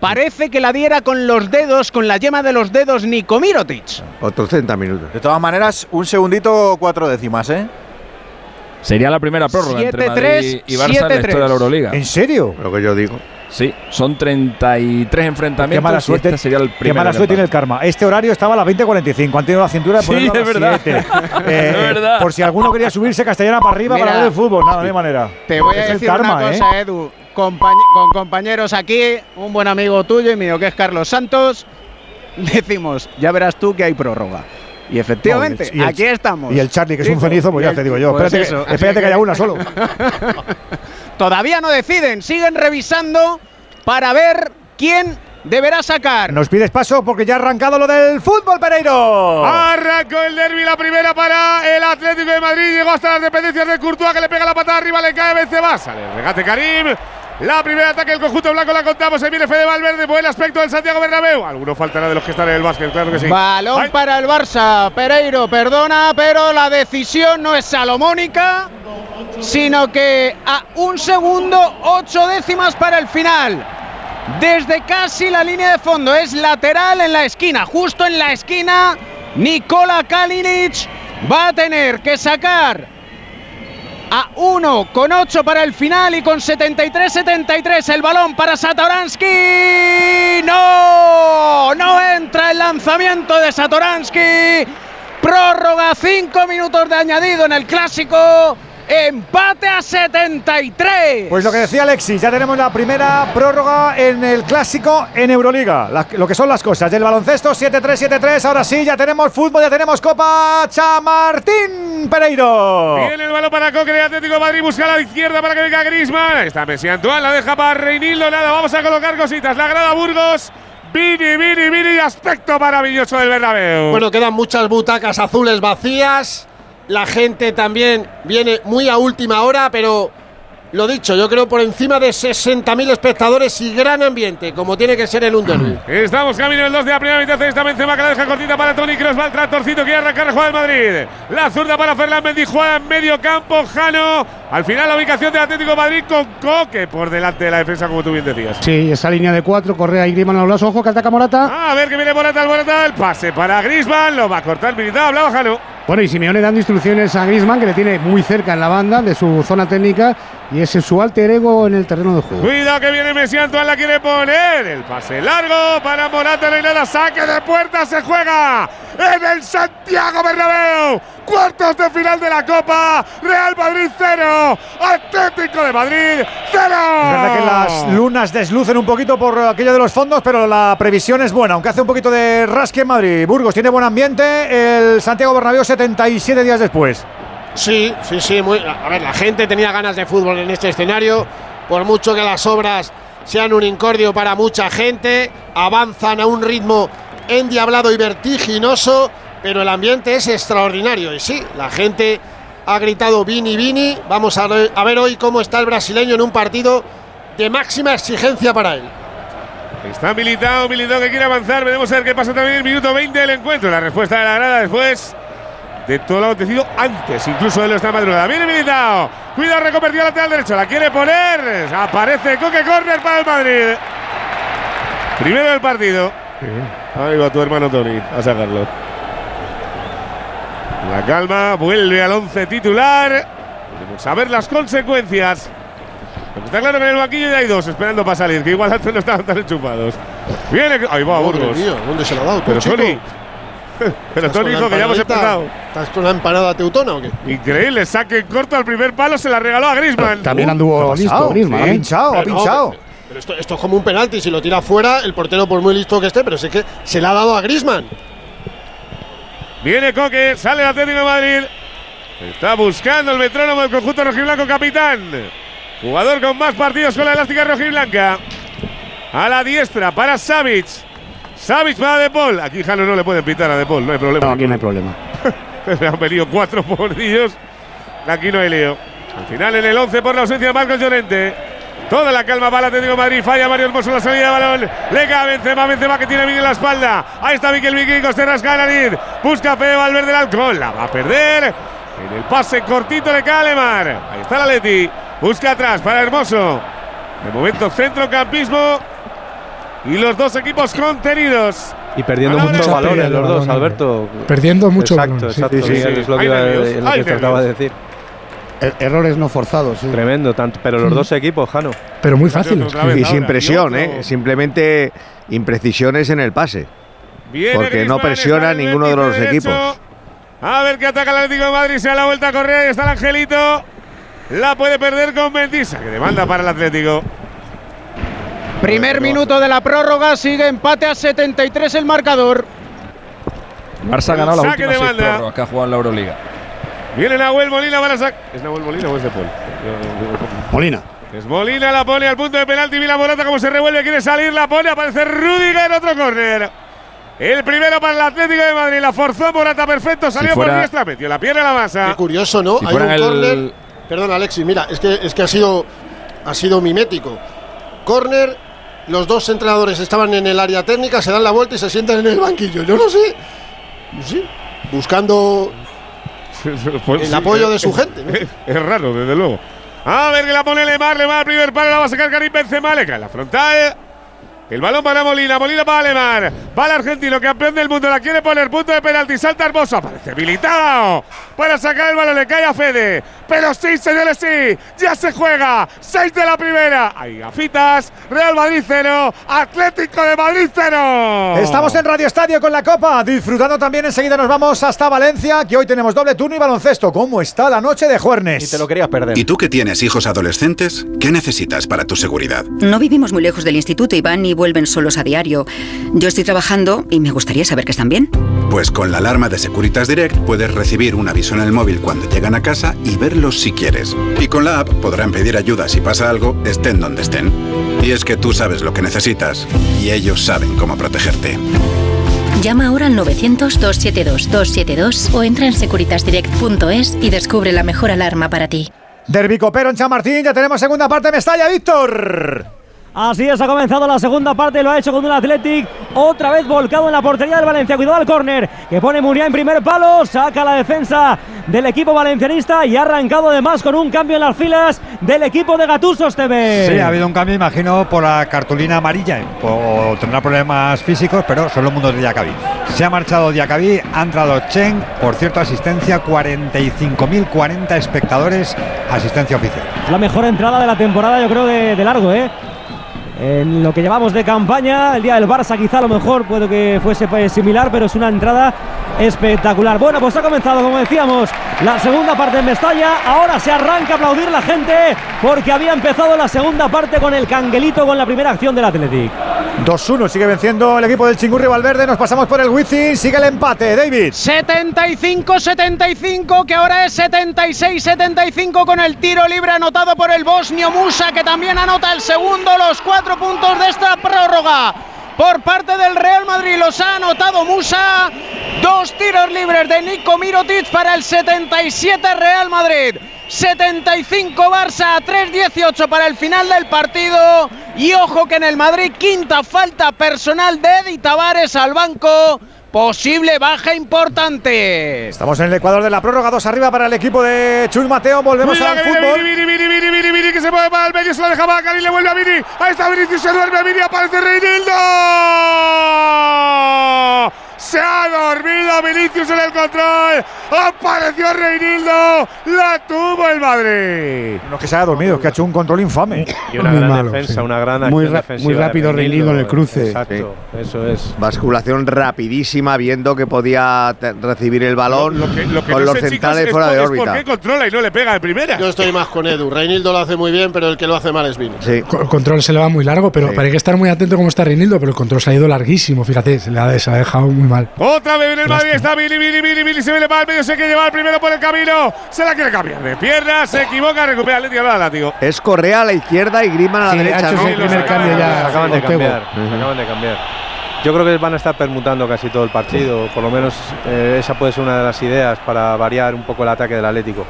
parece que la diera con los dedos, con la yema de los dedos Niko Mirotic. Otros 30 minutos. De todas maneras, un segundito, cuatro décimas, ¿eh? Sería la primera prórroga entre 7-3, Madrid y Barça en la 7-3. historia de la Euroliga. ¿En serio? Lo que yo digo. Sí, son 33 enfrentamientos Qué mala suerte, este sería el qué mala suerte tiene el karma. Este horario estaba a las 20.45. Han tenido la cintura de Sí, ponerlo a es las verdad. 7. [LAUGHS] Eh, Es verdad. Por si alguno quería subirse castellana para arriba Mira, para ver el fútbol. Nada, no hay manera. Te voy a Es el decir karma, una ¿eh? cosa, Edu. Compañ- con compañeros aquí, un buen amigo tuyo y mío que es Carlos Santos, [LAUGHS] decimos, ya verás tú que hay prórroga. Y efectivamente, Oh, y el- aquí estamos. Y el Charlie, que es un cenizo, pues ya el- te digo yo. pues espérate eso, que, espérate así que haya una solo. [LAUGHS] Todavía no deciden, siguen revisando para ver quién deberá sacar. Nos pides paso porque ya ha arrancado lo del fútbol, Pereiro. Arrancó el derby, la primera para el Atlético de Madrid. Llegó hasta las dependencias de Courtois, que le pega la patada arriba, le cae Benzema. Sale el regate Karim. La primera ataque del conjunto blanco la contamos. Se viene Fede Valverde. Buen aspecto del Santiago Bernabéu. Alguno faltará de los que están en el básquet, claro que sí. Balón Ay, para el Barça. Pereiro, perdona, pero la decisión no es salomónica, sino que a un segundo, ocho décimas para el final. Desde casi la línea de fondo, es lateral en la esquina, justo en la esquina. Nikola Kalinic va a tener que sacar a 1 con 8 para el final y con 73-73 el balón para Satoransky. No, no entra el lanzamiento de Satoransky. Prórroga, 5 minutos de añadido en el clásico. Empate a 73. Pues lo que decía Alexis, ya tenemos la primera prórroga en el clásico en Euroliga. La- lo que son las cosas del baloncesto, 7-3, 7-3. Ahora sí, ya tenemos fútbol, ya tenemos Copa Chamartín Pereiro. Viene el balón para Coque de Atlético de Madrid. Busca a la izquierda para que venga Grisman. Ahí está Messi Antoine. La deja para Reinildo. Nada, vamos a colocar cositas. La grada Burgos. Vini, Vini, Vini. Aspecto maravilloso del Bernabéu. Bueno, quedan muchas butacas azules vacías. La gente también viene muy a última hora, pero lo dicho, yo creo por encima de 60.000 espectadores y gran ambiente, como tiene que ser en un derby. Estamos camino del 2 de la primera mitad. Esta Benzema que la deja cortita para Tony Kroos. Va el tractorcito. Quiere arrancar jugada del Madrid. La zurda para Ferland Mendy. Juega en medio campo. Jano. Al final la ubicación del Atlético de Madrid con Coque por delante de la defensa, como tú bien decías. Sí, esa línea de cuatro, Correa y Griezmann a los ojo, que ataca Morata. A ver que viene Morata, el Morata. El pase para Grisman. Lo va a cortar Militao. Hablaba Jano. Bueno, y Simeone dando instrucciones a Griezmann, que le tiene muy cerca en la banda de su zona técnica y es su alter ego en el terreno de juego. Cuidado que viene Messi, Antoine la quiere poner. El pase largo para Morata, no. Saque de puerta, se juega en el Santiago Bernabéu. Cuartos de final de la Copa. Real Madrid 0. Atlético de Madrid 0. Es verdad que las lunas deslucen un poquito por aquello de los fondos, pero la previsión es buena, aunque hace un poquito de rasque en Madrid. Burgos tiene buen ambiente, el Santiago Bernabéu 77 días después. Sí, sí, sí. Muy, a ver, la gente tenía ganas de fútbol en este escenario. Por mucho que las obras sean un incordio para mucha gente, avanzan a un ritmo endiablado y vertiginoso, pero el ambiente es extraordinario. Y sí, la gente ha gritado Vini, Vini. Vamos a, ver hoy cómo está el brasileño en un partido de máxima exigencia para él. Está Militao, Militao que quiere avanzar. Veremos a ver qué pasa también en el minuto 20 del encuentro. La respuesta de la grada después de todo lo acontecido antes, incluso de esta madrugada. Viene Militao. Cuidado, reconvertido al lateral derecho. La quiere poner. Aparece Coque Corner para el Madrid. Primero del partido. Ahí va tu hermano Tony a sacarlo. La calma, vuelve al once titular. Vamos a ver las consecuencias. Porque está claro que en el banquillo ya hay dos esperando para salir, que igual antes no estaban tan enchufados. Viene. Ahí va, Burgos. mía, ¿Dónde se lo ha dado? Pero chico? Tony. [LAUGHS] Pero ¿Estás Tony la dijo que ya hemos empezado. ¿Estás con una empanada teutona o qué? Increíble, saque corto al primer palo, se la regaló a Griezmann. También anduvo listo, Griezmann. Ha pinchado, ha Pero pinchado. pero- pero esto, esto es como un penalti, si lo tira fuera, el portero por muy listo que esté, pero sé que se le ha dado a Grisman. Viene Coque, sale el Atlético de Madrid. Está buscando el metrónomo del conjunto rojiblanco capitán. Jugador con más partidos con la elástica rojiblanca. A la diestra para Savic. Savic para De Paul. Aquí Jano no le pueden pitar a De Paul, no hay problema. No, aquí no hay problema. [LAUGHS] Le han venido cuatro [LAUGHS] portillos. Aquí no hay lío. Al final en el 11 por la ausencia de Marcos Llorente. Toda la calma para el Atlético de Madrid. Falla Mario Hermoso la salida de balón. Le cae a Benzema. Benzema que tiene bien en la espalda. Ahí está Miquel Vikingo. Se rasca la nariz. Busca Fede Valverde el alcohol. La va a perder. En el pase cortito le cae a Alemar. Ahí está la Leti. Busca atrás para Hermoso. De momento centrocampismo. Y los dos equipos contenidos. Y perdiendo muchos balones los dos, Alberto. Perdiendo mucho Exacto, balón, sí. exacto. Sí, sí, Miguel, sí. es lo que, iba- lo hay que trataba de decir. Er- errores no forzados, sí. Tremendo, tanto, pero los dos equipos, Jano. Pero muy fácil. Y sin presión, ¿eh? Simplemente imprecisiones en el pase. Porque no presiona ninguno de los equipos. A ver qué ataca el Atlético de Madrid. Se da la vuelta a correr. Ahí está el Angelito. La puede perder con Mentisa. Que demanda para el Atlético. Primer minuto de la prórroga, sigue empate a 73 el marcador. Barça ha ganado últimas de seis prórrogas que ha jugado en la Euroliga. Viene Nahuel Molina para sacar. ¿Es Nahuel Molina o es de Paul? Molina. Es Molina, la pone al punto de penalti. Mira Morata cómo se revuelve, quiere salir, la pone. Aparece Rudiger, otro córner. El primero para el Atlético de Madrid. La forzó Morata, perfecto. Salió por fuera- diestra, metió la pierna a la masa. Qué curioso, ¿no? Si Hay un el- córner. Perdón, Alexis, mira, es que, es que ha sido ha sido mimético. Córner, los dos entrenadores estaban en el área técnica, se dan la vuelta y se sientan en el banquillo. Yo no sé. Sí, buscando [LAUGHS] Pues el apoyo eh, de su eh, gente. ¿no? Es raro, desde luego. A ver que la pone Lemar, Lemar, primer palo, la va a sacar Karim Benzema, le cae la frontal. El balón para Molina, Molina para Alemán. Va el argentino, campeón del mundo, la quiere poner, punto de penalti, salta Hermoso, aparece habilitado para sacar el balón, le cae a Fede. Pero sí, señores, sí, ya se juega. Seis de la primera. Hay gafitas, Real Madrid cero, Atlético de Madrid cero. Estamos en Radio Estadio con la Copa, disfrutando también. Enseguida nos vamos hasta Valencia, que hoy tenemos doble turno y baloncesto. ¿Cómo está la noche de Juernes? Y te lo querías perder. ¿Y tú que tienes hijos adolescentes? ¿Qué necesitas para tu seguridad? No vivimos muy lejos del instituto y van y vuelven solos a diario. Yo estoy trabajando y me gustaría saber que están bien. Pues con la alarma de Securitas Direct puedes recibir un aviso en el móvil cuando llegan a casa y verlos si quieres. Y con la app podrán pedir ayuda si pasa algo, estén donde estén. Y es que tú sabes lo que necesitas y ellos saben cómo protegerte. Llama ahora al 900-272-272 o entra en securitasdirect.es y descubre la mejor alarma para ti. Derby Copero en Chamartín, ya tenemos segunda parte. Mestalla, Víctor. Así es, ha comenzado la segunda parte, lo ha hecho con un Athletic, otra vez volcado en la portería del Valencia. Cuidado al córner, que pone Muriá en primer palo, saca la defensa del equipo valencianista y ha arrancado además con un cambio en las filas del equipo de Gatuso Esteve. Sí, ha habido un cambio, imagino, por la cartulina amarilla. O tendrá problemas físicos, pero son los mundos de Diacabí. Se ha marchado Diacabí, ha entrado Chen. Por cierto, asistencia 45.040 espectadores, asistencia oficial. Es la mejor entrada de la temporada, yo creo, de, de largo, ¿eh? En lo que llevamos de campaña, el día del Barça quizá a lo mejor puede que fuese pues, similar, pero es una entrada espectacular. Bueno, pues ha comenzado, como decíamos, la segunda parte en Mestalla. Ahora se arranca a aplaudir la gente porque había empezado la segunda parte con el canguelito con la primera acción del Athletic. 2-1, sigue venciendo el equipo del Chingurri Valverde. Nos pasamos por el Wizzing, sigue el empate, David. 75-75, que ahora es 76-75 con el tiro libre anotado por el bosnio Musa, que también anota el segundo, los cuatro puntos de esta prórroga. Por parte del Real Madrid los ha anotado Musa. Dos tiros libres de Nico Mirotic para el 77 Real Madrid. 75 Barça, 3-18 para el final del partido. Y ojo que en el Madrid, quinta falta personal de Eddie Tavares al banco. Posible baja importante. Estamos en el Ecuador de la prórroga, dos arriba para el equipo de Chus Mateo. Volvemos Cuidado al viene fútbol. Vini, Vini, Vini, Vini, Vini, que se mueve para el medio, se la dejaba a Cari, le vuelve a Vini. Ahí está Vinicius, se duerme Vini, aparece Reinildo. Se ha dormido Vinicius en el control. Apareció Reinildo. La tuvo el Madrid. No es que se haya dormido, es que ha hecho un control infame. Y una Muy gran malo, defensa, sí. una gran Muy muy rápido Reinildo en el cruce. Exacto, eso es. Basculación rapidísima, viendo que podía recibir el balón Lo que, lo que con no los sé, centrales chicos, fuera es de órbita. por qué controla y no le pega de primera. Yo estoy más con Edu. Reinildo lo hace muy bien, pero el que lo hace mal es Vini. Sí. El control se le va muy largo, pero Sí. para que estar muy atento cómo está Reinildo, pero el control se ha ido larguísimo, fíjate, se le ha, se ha dejado muy mal. Otra sabe bien el Madrid. Está Billy, Billy, Billy, Billy. Se viene para el medio. Se quiere llevar el primero por el camino. Se la quiere cambiar de pierna. Se equivoca. Recupera el Atlético de látigo. Es Correa a la izquierda y Griezmann a la Sí, derecha. ha hecho ¿no? su primer cambio ya. Acaban de cambiar. Acaban de cambiar. Yo creo que van a estar permutando casi todo el partido. Por lo menos eh, esa puede ser una de las ideas para variar un poco el ataque del Atlético.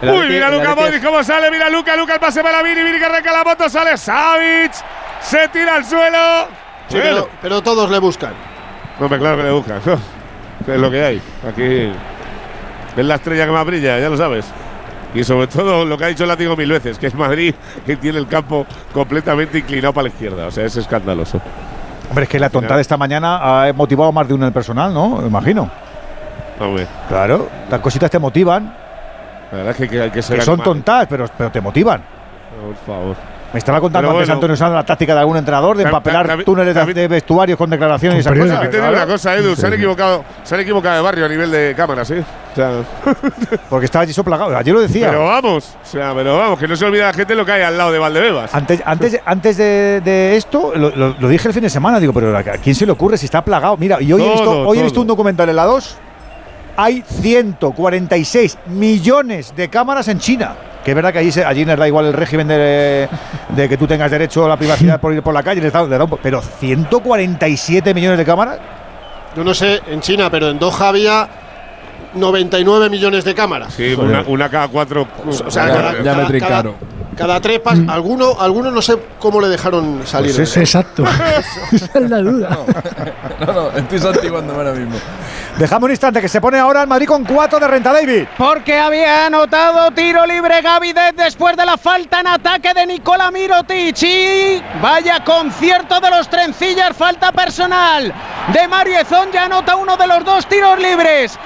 El Uy, Atleti- mira el Luca Modric cómo sale. Mira Luca, Luca el pase para Vini. Vini que arranca la moto. Sale Savic. Se tira al suelo. Sí, pero, pero todos le buscan. Hombre, claro que le buscan. [LAUGHS] es lo que hay. Aquí es la estrella que más brilla, ya lo sabes. Y sobre todo lo que ha dicho el látigo mil veces, que es Madrid, que tiene el campo completamente inclinado para la izquierda. O sea, es escandaloso. Hombre, es que la tontada de esta mañana ha motivado a más de uno en el personal, ¿no? Me imagino. Hombre, Claro, las cositas te motivan. la verdad es que, hay que ser Que son tontas, pero, pero te motivan. Por favor. Me estaba contando antes. Antonio Sandro la táctica de algún entrenador de empapelar túneles de, de vestuarios con declaraciones y esas También cosas. te digo una cosa, Edu, se han equivocado, se han equivocado de barrio a nivel de cámaras, ¿eh? O sea, [LAUGHS] Porque estaba allí soplagado. Ayer lo decía. pero vamos, o sea, pero vamos, que no se olvida la gente lo que hay al lado de Valdebebas. Antes, antes, antes de, de esto, lo, lo- lo dije el fin de semana, digo, pero ¿a quién se le ocurre si está plagado? Mira, y hoy, he, visto, Todo, he visto un documental en la 2. Hay 146 millones de cámaras en China. Que es verdad que allí, se- allí les da igual el régimen de, de que tú tengas derecho a la privacidad por ir por la calle, les da- les da un pero 147 millones de cámaras. Yo no sé en China, pero en Doha había 99 millones de cámaras. Sí, una, una cada cuatro. O sea, cada, ya me cada- trincaron. Cada- tres pas, alguno, alguno no sé cómo le dejaron salir. Pues de- Exacto. [LAUGHS] [LAUGHS] Esa es la duda. No, no, estoy santiguándome ahora mismo. Dejamos un instante que se pone ahora el Madrid con 4 de renta David. Porque había anotado tiro libre Gavidet después de la falta en ataque de Nicola Mirotic. Y vaya concierto de los trencillas, falta personal. De Mario Ezón ya anota uno de los dos tiros libres.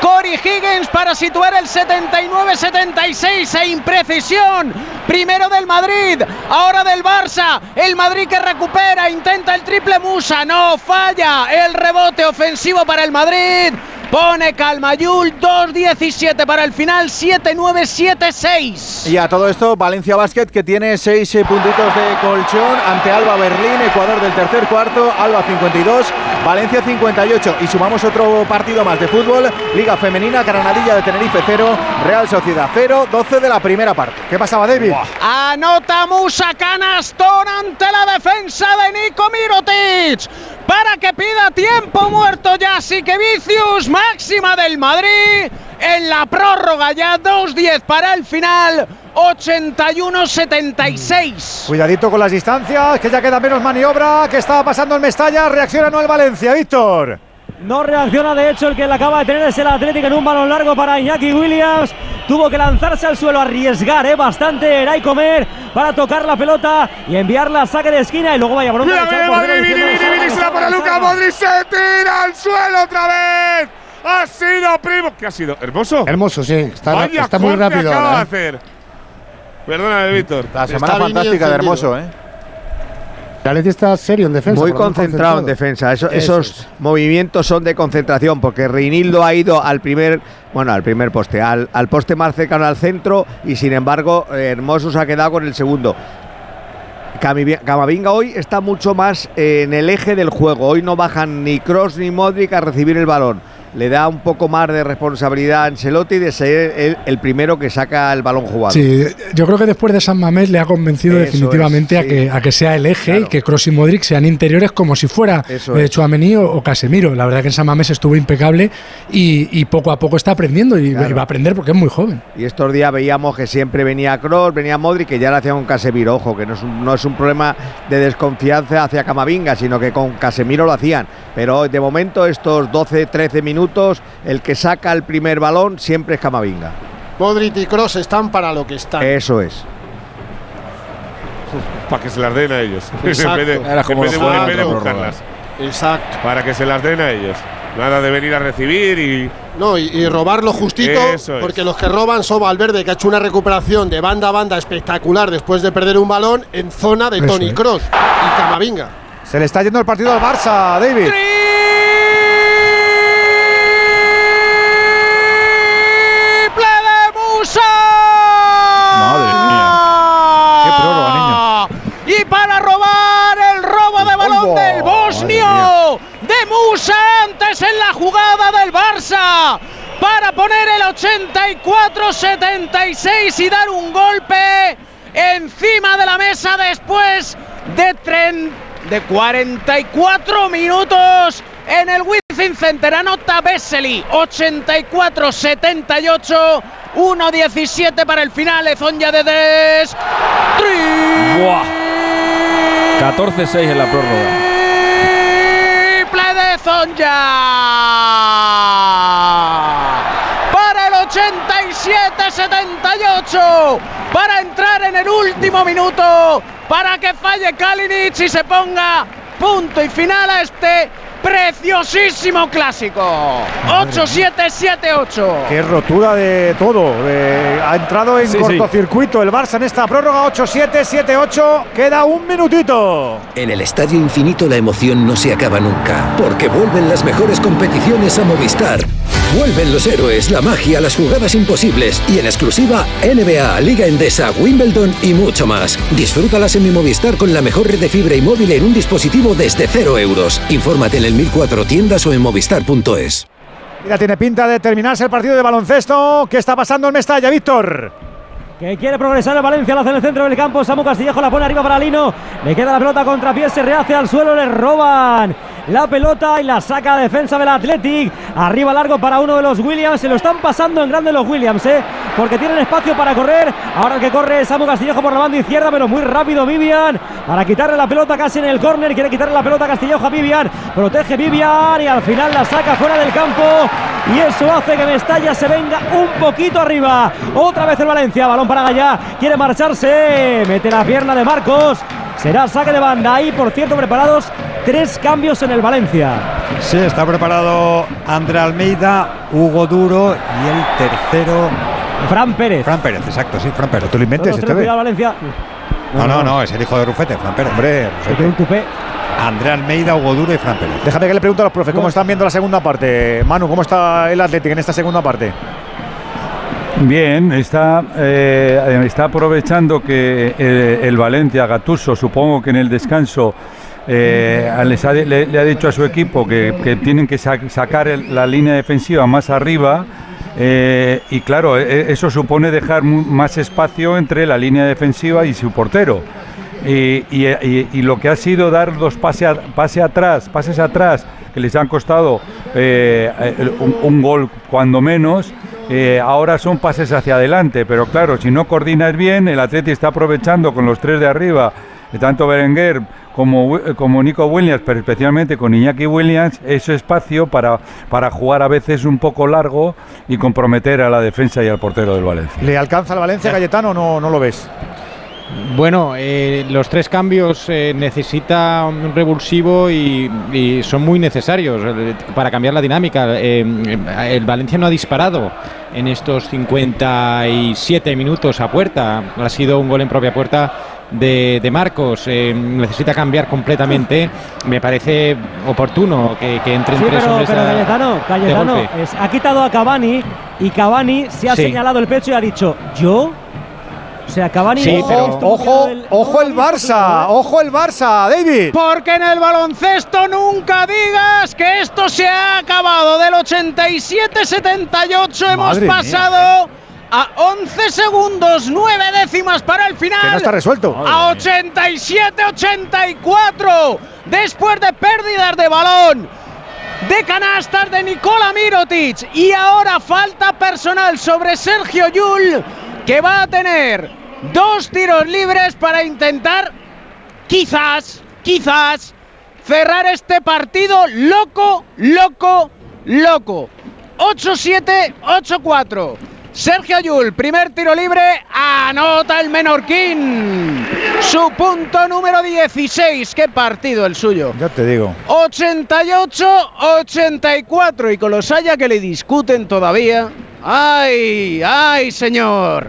Cory Higgins para situar el 79-76 e imprecisión. Primero del Madrid, ahora del Barça. El Madrid que recupera, intenta el triple Musa, no falla. El rebote ofensivo para el Madrid. Pone Calmayul 2-17 para el final, 7-9-7-6. Y a todo esto, Valencia Basket que tiene seis eh, puntitos de colchón ante Alba Berlín, Ecuador del tercer cuarto, Alba 52, Valencia 58. Y sumamos otro partido más de fútbol, Liga Femenina, Granadilla de Tenerife 0, Real Sociedad 0, 12 de la primera parte. ¿Qué pasaba, David? Anota Musa Canastón ante la defensa de Nico Mirotic. Para que pida tiempo muerto ya que Vicius, máxima del Madrid. En la prórroga ya 2-10 para el final. 81-76. Cuidadito con las distancias, que ya queda menos maniobra. ¿Qué estaba pasando en Mestalla? Reacciona no el Valencia, Víctor. No reacciona, de hecho, el que la acaba de tener es el Atlético en un balón largo para Iñaki Williams. Tuvo que lanzarse al suelo, arriesgar ¿eh? bastante Eray Comer para tocar la pelota y enviarla a saque de esquina y luego vaya bronca. Mira, mira, Vini, Vini, Vini, se la para "Salga, Luca salga". Modric, se tira al suelo otra vez. Ha sido primo. ¿Qué ha sido? ¿Hermoso? Hermoso, sí. Está, Vaya está muy rápido acaba ahora. de ¿eh? hacer. Perdóname, Víctor. La semana fantástica de. Hermoso, ¿eh? Atleti está serio en defensa. Muy concentrado en defensa. Eso- Eso esos movimientos son de concentración porque Reinildo ha ido al primer, bueno, al primer poste, al, al poste más cercano al centro y sin embargo eh, Hermoso se ha quedado con el segundo. Camavinga hoy está mucho más eh, en el eje del juego. Hoy no bajan ni Cross ni Modric a recibir el balón. Le da un poco más de responsabilidad a Ancelotti de ser el, el primero que saca el balón jugado. Sí, yo creo que después de San Mamés le ha convencido Eso definitivamente es, a, que, a que sea el eje y que Cross y Modric sean interiores como si fuera eh, es. Tchouaméni o, o Casemiro. La verdad que en San Mamés estuvo impecable y, y poco a poco está aprendiendo y, Claro. y va a aprender porque es muy joven. Y estos días veíamos que siempre venía Cross, venía Modric, que ya le hacían un Casemiro. Ojo, que no es un, no es un problema de desconfianza hacia Camavinga, sino que con Casemiro lo hacían. Pero de momento, estos 12, 13 minutos, el que saca el primer balón siempre es Camavinga. Modric y Cross están para lo que están. Eso es. Para que se las den a ellos. Exacto. [LAUGHS] en vez de, Era como en vez de- los juegos en vez de de buscarlas. Exacto. Para que se las den a ellos. Nada de venir a recibir y. No, y, y robarlo justito, Eso es. porque los que roban son Valverde, que ha hecho una recuperación de banda a banda espectacular después de perder un balón en zona de Eso Tony. Cross y Camavinga. Se le está yendo el partido al Barça, David. ¡Triple de Musa! Madre mía. Qué prórroga, niño. Y para robar el robo de balón del bosnio de incluso antes en la jugada del Barça para poner el 84-76 y dar un golpe encima de la mesa después de, tren, de 44 minutos en el Wizzing Center. Anota Besseli 84-78. 1-17 para el final. Ezonja de Des. Buah. 14-6 en la prórroga. Triple de Zonja. Para el 87-78. Para entrar en el último minuto. Para que falle Kalinic y se ponga punto y final a este preciosísimo clásico. 8-7-7-8. Qué rotura de todo. ha entrado en Sí, sí. cortocircuito el Barça en esta prórroga 8-7, 7-8. Queda un minutito. En el Estadio Infinito la emoción no se acaba nunca, porque vuelven las mejores competiciones a Movistar. Vuelven los héroes, la magia, las jugadas imposibles y en exclusiva NBA, Liga Endesa, Wimbledon y mucho más. Disfrútalas en mi Movistar con la mejor red de fibra y móvil en un dispositivo desde 0 euros. Infórmate en el 1004 tiendas o en movistar.es. Ya tiene pinta de terminarse el partido de baloncesto. ¿Qué está pasando en Mestalla, Víctor? Que quiere progresar el Valencia, lo hace en el centro del campo. Samu Castillejo la pone arriba para Lino. Le queda la pelota contra pie, se rehace al suelo, le roban la pelota y la saca la defensa del Athletic. Arriba largo para uno de los Williams. Se lo están pasando en grande los Williams, ¿eh? Porque tienen espacio para correr. Ahora que corre Samu Castillejo por la banda izquierda, pero muy rápido Vivian. Para quitarle la pelota casi en el córner. Quiere quitarle la pelota Castillejo a Vivian. Protege Vivian y al final la saca fuera del campo. Y eso hace que Mestalla se venga un poquito arriba. Otra vez el Valencia. Balón para Gallá. Quiere marcharse. Mete la pierna de Marcos. Será saque de banda. Ahí, por cierto, preparados tres cambios en el Valencia. Sí, está preparado André Almeida, Hugo Duro y el tercero. Fran Pérez. Fran Pérez, exacto, sí, Fran Pérez. Tú lo inventes, cuidado, Valencia. No, no, no, es el hijo de Rufete, Fran Pérez. Hombre, tiene un tupé. André Almeida, Hugo Duro y Fran Pérez. Déjame que le pregunte a los profes cómo están viendo la segunda parte. Manu, ¿cómo está el Athletic en esta segunda parte? Bien, está, eh, está aprovechando que eh, el Valencia, Gatuso, supongo que en el descanso eh, les ha- le, ha dicho a su equipo que, tienen que sa- sacar la línea defensiva más arriba. y claro, e- eso supone dejar más espacio entre la línea defensiva y su portero. Y, lo que ha sido dar dos pase, a- pase atrás, pases atrás, que les han costado eh, el- un, gol cuando menos, eh, ahora son pases hacia adelante. Pero claro, si no coordinas bien, el Atleti está aprovechando con los tres de arriba, eh, tanto Berenguer como, como Nico Williams, pero especialmente con Iñaki Williams, ese espacio para, para jugar a veces un poco largo y comprometer a la defensa y al portero del Valencia. ¿Le alcanza el Valencia, Cayetano, o no, no lo ves? Bueno, eh, los tres cambios eh, necesita un revulsivo y, y son muy necesarios eh, para cambiar la dinámica. Eh, el Valencia no ha disparado en estos 57 minutos a puerta. Ha sido un gol en propia puerta de, de Marcos. Eh, necesita cambiar completamente. Me parece oportuno que, que entren Sí, tres pero, hombres pero a- Cayetano, es- ha quitado a Cavani y Cavani se ha Sí. señalado el pecho y ha dicho, ¿yo? O sea, Cavani... Sí, ojo, pero- Ojo, del- ojo el Barça, ojo el Barça, David. Porque en el baloncesto nunca digas que esto se ha acabado. Del 87-78 hemos mía, pasado a 11 segundos, 9 décimas para el final. Que no está resuelto. A 87-84. Después de pérdidas de balón. De canastas de Nikola Mirotic. Y ahora falta personal sobre Sergio Yul. Que va a tener dos tiros libres para intentar quizás, quizás, cerrar este partido loco, loco, loco. 8-7, 8-4. Sergio Ayul, primer tiro libre, anota el Menorquín. Su punto número 16. Qué partido el suyo. Ya te digo. 88-84. Y con los haya que le discuten todavía. ¡Ay, ay, señor!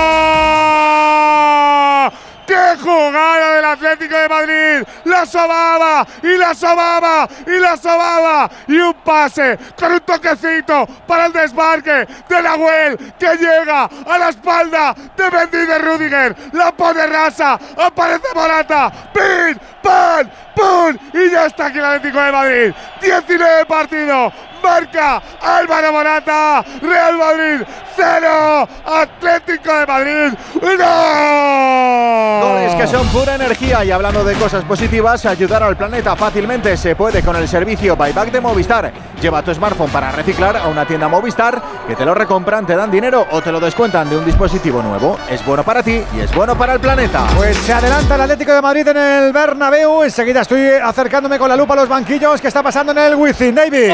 ¡Qué jugada del Atlético de Madrid. La sobaba y la sobaba y la sobaba. Y un pase con un toquecito para el desmarque de Nahuel que llega a la espalda de Mendy de Rudiger. La pone rasa. Aparece Morata. ¡Pin! ¡Pan! ¡Pum! Y ya está aquí el Atlético de Madrid. 19 partidos. Marca Álvaro Morata. Real Madrid 0. Atlético de Madrid 1. Goles que son pura energía y hablando de cosas positivas, ayudar al planeta fácilmente se puede con el servicio Buyback de Movistar. Lleva tu smartphone para reciclar a una tienda Movistar que te lo recompran, te dan dinero o te lo descuentan de un dispositivo nuevo. Es bueno para ti y es bueno para el planeta. Pues se adelanta el Atlético de Madrid en el Bernabéu. Enseguida estoy acercándome con la lupa a los banquillos. ¿Qué está pasando en el Wizzing, David?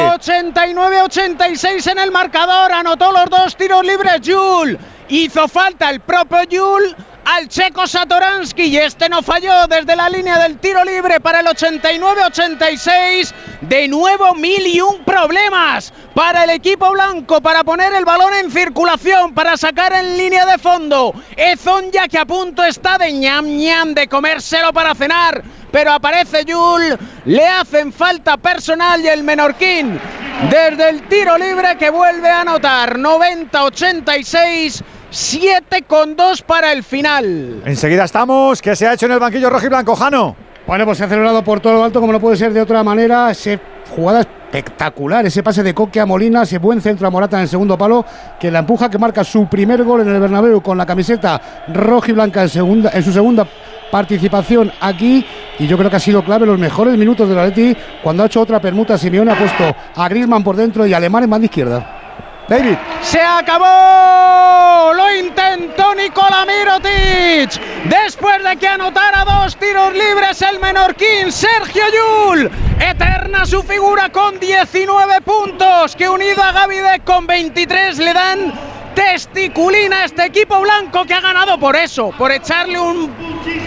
89-86 en el marcador. Anotó los dos tiros libres Jul. Hizo falta el propio Jul al checo Satoransky y este no falló desde la línea del tiro libre para el 89-86. De nuevo mil y un problemas para el equipo blanco para poner el balón en circulación, para sacar en línea de fondo. Ezon ya que a punto está de ñam ñam de comérselo para cenar. Pero aparece Yul, le hacen falta personal y el Menorquín desde el tiro libre que vuelve a anotar 90-86. 7 con 2 para el final. Enseguida estamos. ¿Qué se ha hecho en el banquillo rojo y blanco, Jano? Bueno, pues se ha celebrado por todo lo alto, como no puede ser de otra manera. Ese jugada espectacular, ese pase de Coque a Molina, ese buen centro a Morata en el segundo palo, que la empuja, que marca su primer gol en el Bernabéu con la camiseta roja y blanca en, segunda, en su segunda participación aquí. Y yo creo que ha sido clave los mejores minutos del Atleti cuando ha hecho otra permuta. Simeone ha puesto a Griezmann por dentro y Alemán en banda izquierda. David. Se acabó. Lo intentó Nikola Mirotic. Después de que anotara dos tiros libres el menorquín Sergio Yul. Eterna su figura con 19 puntos. Que unido a Gavidec con 23 le dan testiculina este equipo blanco que ha ganado por eso. Por echarle un.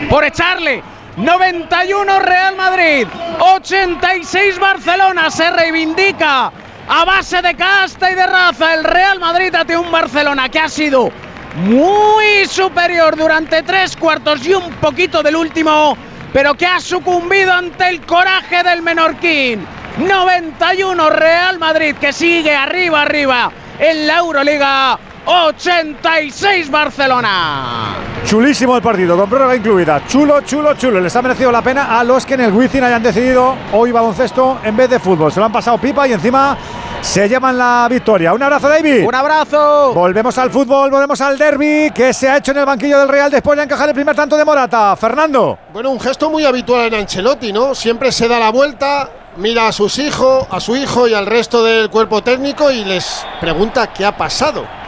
Por echarle. 91 Real Madrid, 86 Barcelona, se reivindica a base de casta y de raza el Real Madrid ante un Barcelona que ha sido muy superior durante tres cuartos y un poquito del último, pero que ha sucumbido ante el coraje del Menorquín. 91 Real Madrid que sigue arriba, arriba en la Euroliga. 86 Barcelona. Chulísimo el partido, con prórroga incluida. Chulo, chulo, chulo. Les ha merecido la pena a los que en el Wizzing hayan decidido hoy baloncesto en vez de fútbol. Se lo han pasado pipa y encima se llevan la victoria. Un abrazo, David. Un abrazo. Volvemos al fútbol, volvemos al derby que se ha hecho en el banquillo del Real después de encajar el primer tanto de Morata. Fernando. Bueno, un gesto muy habitual en Ancelotti, ¿no? Siempre se da la vuelta, mira a sus hijos, a su hijo y al resto del cuerpo técnico y les pregunta qué ha pasado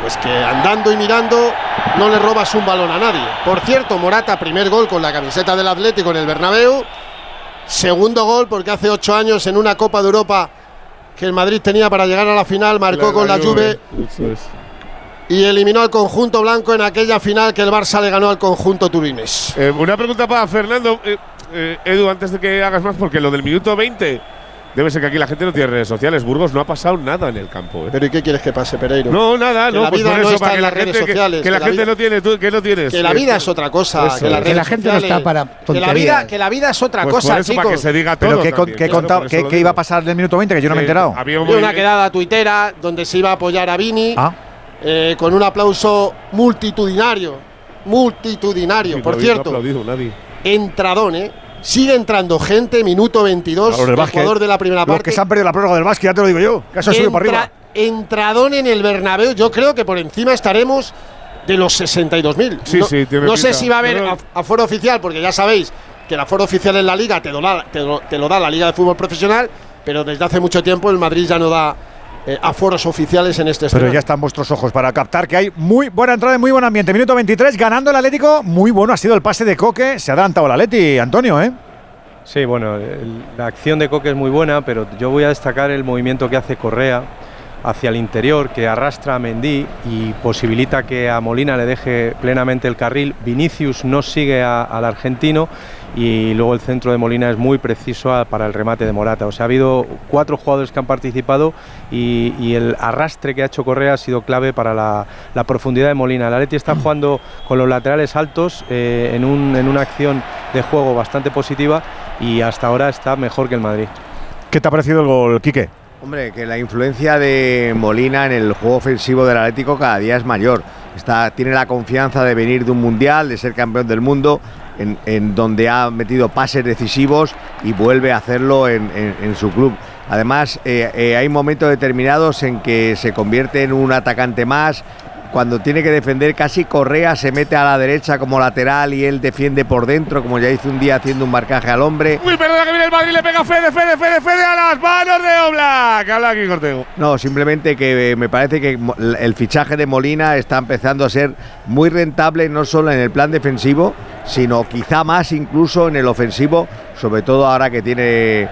pues que andando y mirando no le robas un balón a nadie. Por cierto, Morata, primer gol con la camiseta del Atlético en el Bernabéu. Segundo gol porque hace ocho años en una Copa de Europa que el Madrid tenía para llegar a la final, marcó con la Juve y eliminó al conjunto blanco en aquella final que el Barça le ganó al conjunto turinés. Eh, una pregunta para Fernando. Eh, eh, Edu, antes de que hagas más, porque lo del minuto 20 Debe ser que aquí la gente no tiene redes sociales. Burgos no ha pasado nada en el campo. ¿eh? ¿Pero y qué quieres que pase, Pereiro? No, nada, Que no. la pues vida por no eso, está para en que la las redes gente, que- sociales, que, la que la gente vida- no tiene, tú, que no tienes. Que la vida es otra cosa. Eso que, Que la gente no está para que la vida, que la vida es otra Pues cosa, por eso, chicos. para que se diga todo. Pero ¿qué, también. qué Claro, conta- por eso qué- lo qué digo. iba a pasar del minuto 20 que yo no me he enterado? había un Había una quedada tuitera donde se iba a apoyar a Vini Ah. eh, con un aplauso multitudinario. Multitudinario. Por no ha habido cierto, aplaudido nadie. entradón, ¿eh? Sigue entrando gente, minuto 22. Los del el básquet, jugador de la primera Los parte. que se han perdido la prórroga del básquet, ya te lo digo yo. Que eso para arriba. Entradón en el Bernabéu. Yo creo que por encima estaremos de los 62.000. Sí, no, sí, tiene no sé si va a haber Pero- aforo oficial, porque ya sabéis que el aforo oficial en la liga te lo, da, te lo- te lo da la Liga de Fútbol Profesional, pero desde hace mucho tiempo el Madrid ya no da eh, aforos oficiales en este Pero escenario. ya están vuestros ojos para captar que hay muy buena entrada y muy buen ambiente. Minuto 23, ganando el Atlético. Muy bueno ha sido el pase de Coque. Se ha adelantado el Atleti, Antonio, ¿eh? Sí, bueno, el- la acción de Coque es muy buena, pero yo voy a destacar el movimiento que hace Correa, hacia el interior que arrastra a Mendy y posibilita que a Molina le deje plenamente el carril. Vinicius no sigue a- al argentino y luego el centro de Molina es muy preciso a- para el remate de Morata. O sea, ha habido cuatro jugadores que han participado y, y el arrastre que ha hecho Correa ha sido clave para la, la profundidad de Molina. El Atleti está jugando con los laterales altos eh, en, un- en una acción de juego bastante positiva y hasta ahora está mejor que el Madrid. ¿Qué te ha parecido el gol, Quique? Hombre, que la influencia de Molina en el juego ofensivo del Atlético cada día es mayor. Está, tiene la confianza de venir de un mundial, de ser campeón del mundo, en, donde ha metido pases decisivos y vuelve a hacerlo en su club. Además, eh, eh, hay momentos determinados en que se convierte en un atacante más. Cuando tiene que defender, casi Correa se mete a la derecha como lateral y él defiende por dentro, como ya hizo un día haciendo un marcaje al hombre. Uy, perdona que viene el Madrid, le pega Fede, Fede, Fede, Fede a las manos de Oblak. Habla aquí, Cortego. No, simplemente que eh, me parece que el fichaje de Molina está empezando a ser muy rentable no solo en el plan defensivo, sino quizá más incluso en el ofensivo, sobre todo ahora que tiene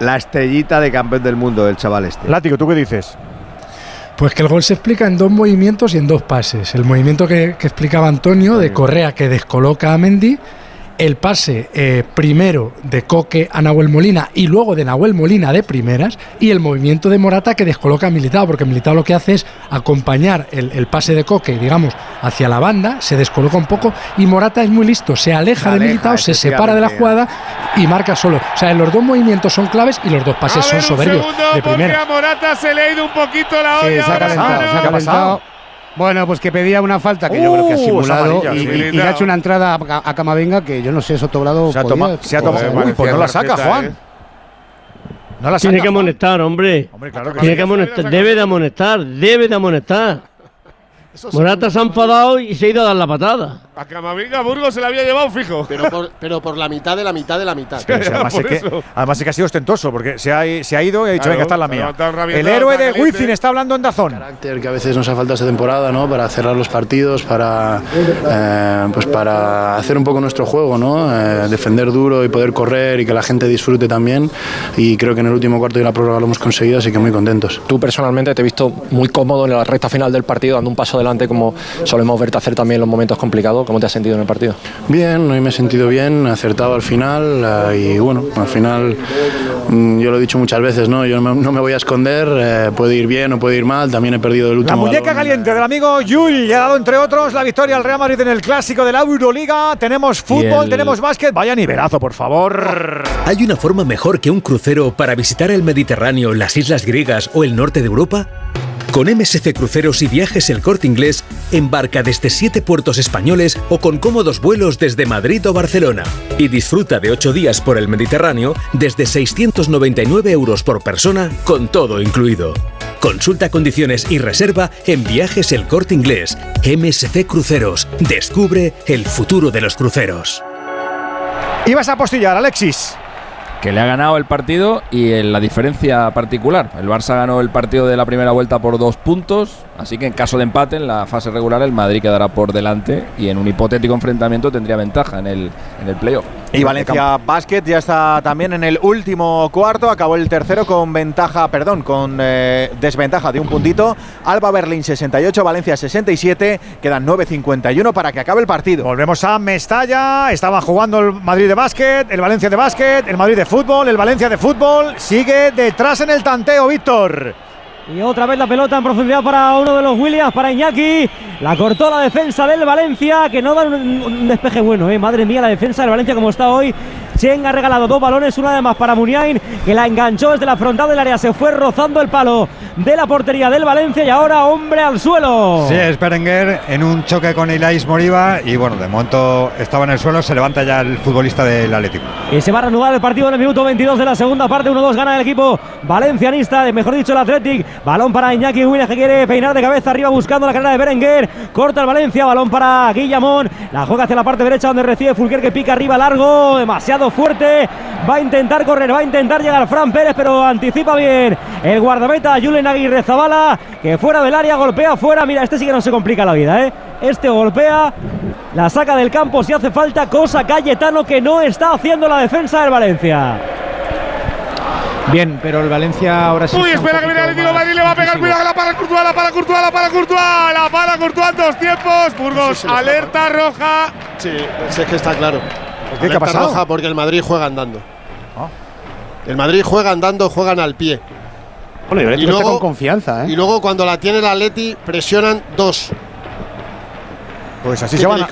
la estrellita de campeón del mundo, el chaval este. Látigo, ¿tú qué dices? Pues que el gol se explica en dos movimientos y en dos pases. El movimiento que, que explicaba Antonio de Correa que descoloca a Mendy, el pase eh, primero de Coque a Nahuel Molina y luego de Nahuel Molina de primeras y el movimiento de Morata que descoloca a Militao, porque Militao lo que hace es acompañar el, el pase de Coque, digamos, hacia la banda, se descoloca un poco y Morata es muy listo, se aleja, Se de Militao, se separa de la jugada y marca solo. O sea, los dos movimientos son claves y los dos pases A ver, son un soberbios segundo, de porque primera. a Morata se le ha ido un poquito la Sí, olla. se ha ahora calentado, mismo. se ha calentado. Bueno, pues que pedía una falta que yo creo que ha Uh, simulado y, sí. y- y le ha hecho una entrada a, a Camavinga que yo no sé, eso Toblado Se ha tomado- se ha tomado- Uy, pues no la saca, Juan. ¿eh? No la Tiene saca, que Juan. amonestar, hombre. claro que Tiene sí. que amonestar. Debe de amonestar, debe de amonestar. Morata se ha enfadado y se ha ido a dar la patada. A Camavinga Burgos se la había llevado fijo. Pero por, pero por la mitad de la mitad de la mitad. [LAUGHS] Además, es que, eso. además es que ha sido ostentoso, porque se ha, se ha ido y ha dicho, Claro, venga, esta es la mía. El héroe está de. Wizzing está hablando en Dazón. carácter que a veces nos ha faltado esta temporada, ¿no? Para cerrar los partidos, para eh, pues para hacer un poco nuestro juego, ¿no? Eh, defender duro y poder correr y que la gente disfrute también. Y creo que en el último cuarto de la prórroga lo hemos conseguido, así que muy contentos. Tú personalmente te he visto muy cómodo en la recta final del partido, dando un paso adelante como solemos verte hacer también en los momentos complicados. ¿Cómo te has sentido en el partido? Bien, hoy me he sentido bien, acertado al final eh, y bueno, al final mm, yo lo he dicho muchas veces, ¿no? Yo no me, voy a esconder, eh, puede ir bien o puede ir mal, también he perdido el La último muñeca balón. caliente del amigo Yul le ha dado, entre otros, la victoria al Real Madrid en el clásico de la Euroliga. Tenemos fútbol, el- tenemos básquet. Vaya nivelazo, por favor. ¿Hay una forma mejor que un crucero para visitar el Mediterráneo, las islas griegas o el norte de Europa? Con MSC Cruceros y Viajes El Corte Inglés, embarca desde siete puertos españoles o con cómodos vuelos desde Madrid o Barcelona. Y disfruta de ocho días por el Mediterráneo desde 699 euros por persona, con todo incluido. Consulta condiciones y reserva en Viajes El Corte Inglés. MSC Cruceros. Descubre el futuro de los cruceros. Ibas a apostillar, Alexis. Que le ha ganado el partido y en la diferencia particular. El Barça ganó el partido de la primera vuelta por dos puntos, así que en caso de empate en la fase regular el Madrid quedará por delante y en un hipotético enfrentamiento tendría ventaja en el, en el playoff. Y Valencia Basket ya está también en el último cuarto. Acabó el tercero con ventaja, perdón, con eh, desventaja de un puntito. Alba Berlín 68, Valencia 67. Quedan 9.51 para que acabe el partido. Volvemos a Mestalla. Estaban jugando el Madrid de básquet, el Valencia de básquet, el Madrid de fútbol, el Valencia de fútbol. Sigue detrás en el tanteo, Víctor. Y otra vez la pelota en profundidad para uno de los Williams, para Iñaki. La cortó la defensa del Valencia, que no da un, un despeje bueno, ¿eh? Madre mía, la defensa del Valencia como está hoy. Chen ha regalado dos balones, una además para Muniain, que la enganchó desde la frontal del área, se fue rozando el palo de la portería del Valencia y ahora hombre al suelo. Sí, es Berenguer en un choque con Ilais Moriba y bueno, de momento estaba en el suelo, se levanta ya el futbolista del Atlético. Y se va a reanudar el partido en el minuto 22 de la segunda parte. 1-2 gana el equipo valencianista, mejor dicho el Athletic. Balón para Iñaki Williams que quiere peinar de cabeza arriba buscando la carrera de Berenguer. Corta el Valencia, balón para Guillamón. La juega hacia la parte derecha donde recibe Fulker que pica arriba largo, demasiado fuerte. Va a intentar correr, va a intentar llegar Fran Pérez, pero anticipa bien el guardameta Julen Aguirre Zabala, que fuera del área golpea fuera. Mira, este sí que no se complica la vida, ¿eh? Este golpea, la saca del campo si hace falta, cosa Cayetano que no está haciendo la defensa del Valencia. Bien, pero el Valencia ahora sí. Uy, espera que viene el Atlético Madrid, le va a pegar. Cuidado, la para Courtois, la para Courtois, la para Courtois, la para Courtois, dos tiempos. Burgos, sí, alerta roja. Sí, es que está claro. ¿Qué, ha pasado? roja porque el Madrid juega andando. Ah. El Madrid juega andando, juegan al pie. Bueno, y, luego, está con confianza, ¿eh? Y luego cuando la tiene el Atleti presionan dos. Pues así se, van, a,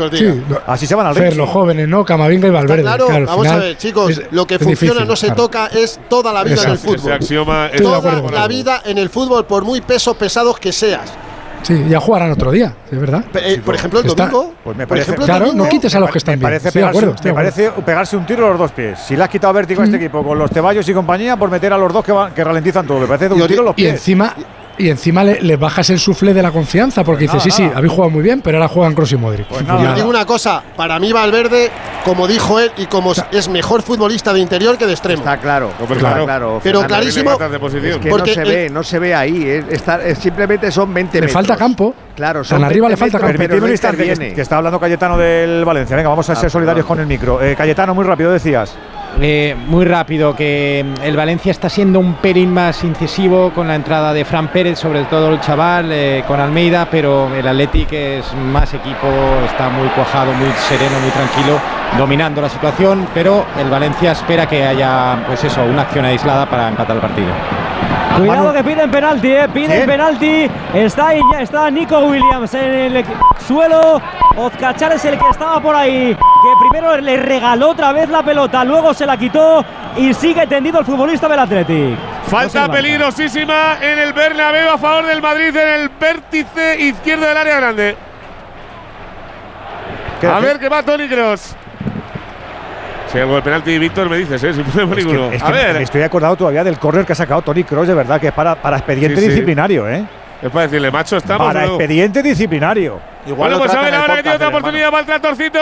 sí, al Fer, los jóvenes, ¿no? Camavinga y Valverde. Claro, vamos a ver, chicos, lo que funciona no se toca es toda la vida Exacto. en el fútbol. Toda la vida en el fútbol, por muy pesos pesados que seas. Sí, ya jugarán otro día, es verdad. Eh, por ejemplo, el domingo. Pues me parece, por ejemplo, claro, no quites a los que están me parece me parece pegarse un tiro a los dos pies. Si le has quitado vértigo a este mm. equipo con los Ceballos y compañía por meter a los dos que, van, que ralentizan todo, me parece un tiro a los pies. Y encima y encima les le bajas el sufle de la confianza porque pues dices, sí, sí, habéis jugado muy bien, pero ahora juegan Cross y Modric. Pues digo una cosa, para mí Valverde, como dijo él, y como es mejor futbolista de interior que de extremo. Está claro, pero claro. claro pero clarísimo. Que no se ve, no se ve ahí. Está, simplemente son 20 metros. Le falta campo. Claro, son arriba le falta campo. Que, está hablando Cayetano del Valencia. Venga, vamos a ser ah, solidarios con el micro. Eh, Cayetano, muy rápido, decías. Eh, muy rápido, que mm, el Valencia está siendo un pelín más incisivo con la entrada de Fran Pérez, sobre todo el chaval, eh, con Almeida, pero el Athletic es más equipo, está muy cuajado, muy sereno, muy tranquilo, dominando la situación, pero el Valencia espera que haya, pues eso, una acción aislada para empatar el partido. Cuidado que piden penalti, eh, piden penalti. Está ahí, ya está Nico Williams en el suelo. Ozcachar es el que estaba por ahí, que primero le regaló otra vez la pelota, luego se la quitó y sigue tendido el futbolista del Athletic. Falta peligrosísima en el Bernabéu a favor del Madrid en el vértice izquierdo del área grande. A ver qué va Tony Cross. Si hay penalti, Víctor, me dices, ¿eh? Si puede es ninguno. Estoy acordado todavía del córner que ha sacado Tony Cross, de verdad, que es para, para expediente disciplinario, ¿eh? Es para decirle, macho, estamos. Para expediente disciplinario. Igual bueno, pues a ver ahora que tiene otra oportunidad para el tratorcito.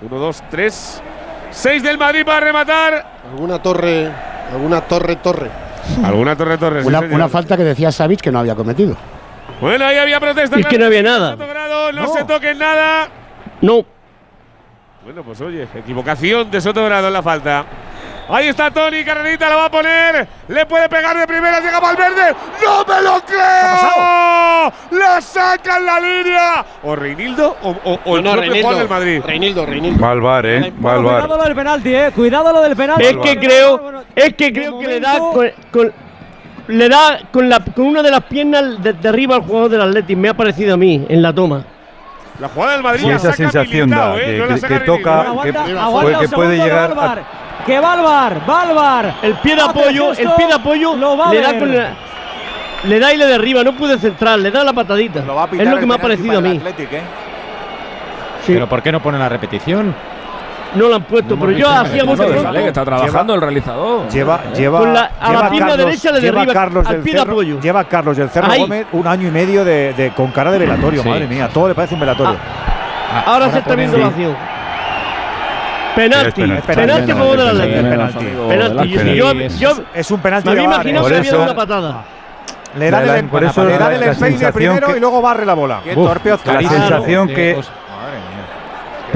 Uno, dos, tres. Seis del Madrid para rematar. Alguna torre, alguna torre, torre. alguna torre, torre. una, falta que decía Savic que no había cometido. Bueno, ahí había protesta. Es que no había nada. No, no, se toquen nada. No. Bueno, pues oye, equivocación de Soto Dorado en la falta. Ahí está Tony, Carrerita la va a poner. Le puede pegar de primera, llega Valverde. ¡No me lo creo! ¡La sacan la línea! O Reinildo o, el propio Juan del Madrid. Reinildo, Reinildo. Eh. Cuidado lo del penalti, eh. Cuidado lo del penalti. Es que creo, es que creo que le da con, le da con, la, con una de las piernas de, arriba al jugador del Atlético. Me ha parecido a mí en la toma. La jugada del Madrid. Sí, esa saca sensación da, eh, que, no que, toca, aguanta, que, que puede llegar. A... Que Balbar, Balbar. El pie de apoyo, el pie de apoyo lo va le da con la, le da y le derriba, no puede centrar, le da la patadita. Lo va a es lo que me ha parecido a mí. Athletic, ¿eh? sí. Pero ¿por qué no pone la repetición? no la han puesto, pero yo hacía mucho tiempo. que está trabajando el realizador. Lleva, eh, lleva, la, a lleva la pierna Carlos, derecha le derriba Carlos al pie de apoyo. Lleva a Carlos del Cerro Ahí. Gómez un año y medio de, de con cara de velatorio, sí. madre mía, todo le parece un velatorio. Ah, ah ahora, ahora, se está viendo la acción. Penalti, penalti, a favor de la ley. Penalti, es un penalti. Me imagino que había dado una patada. Le da, el, por eso le da el empeine primero y luego barre la bola. Qué torpe La sensación que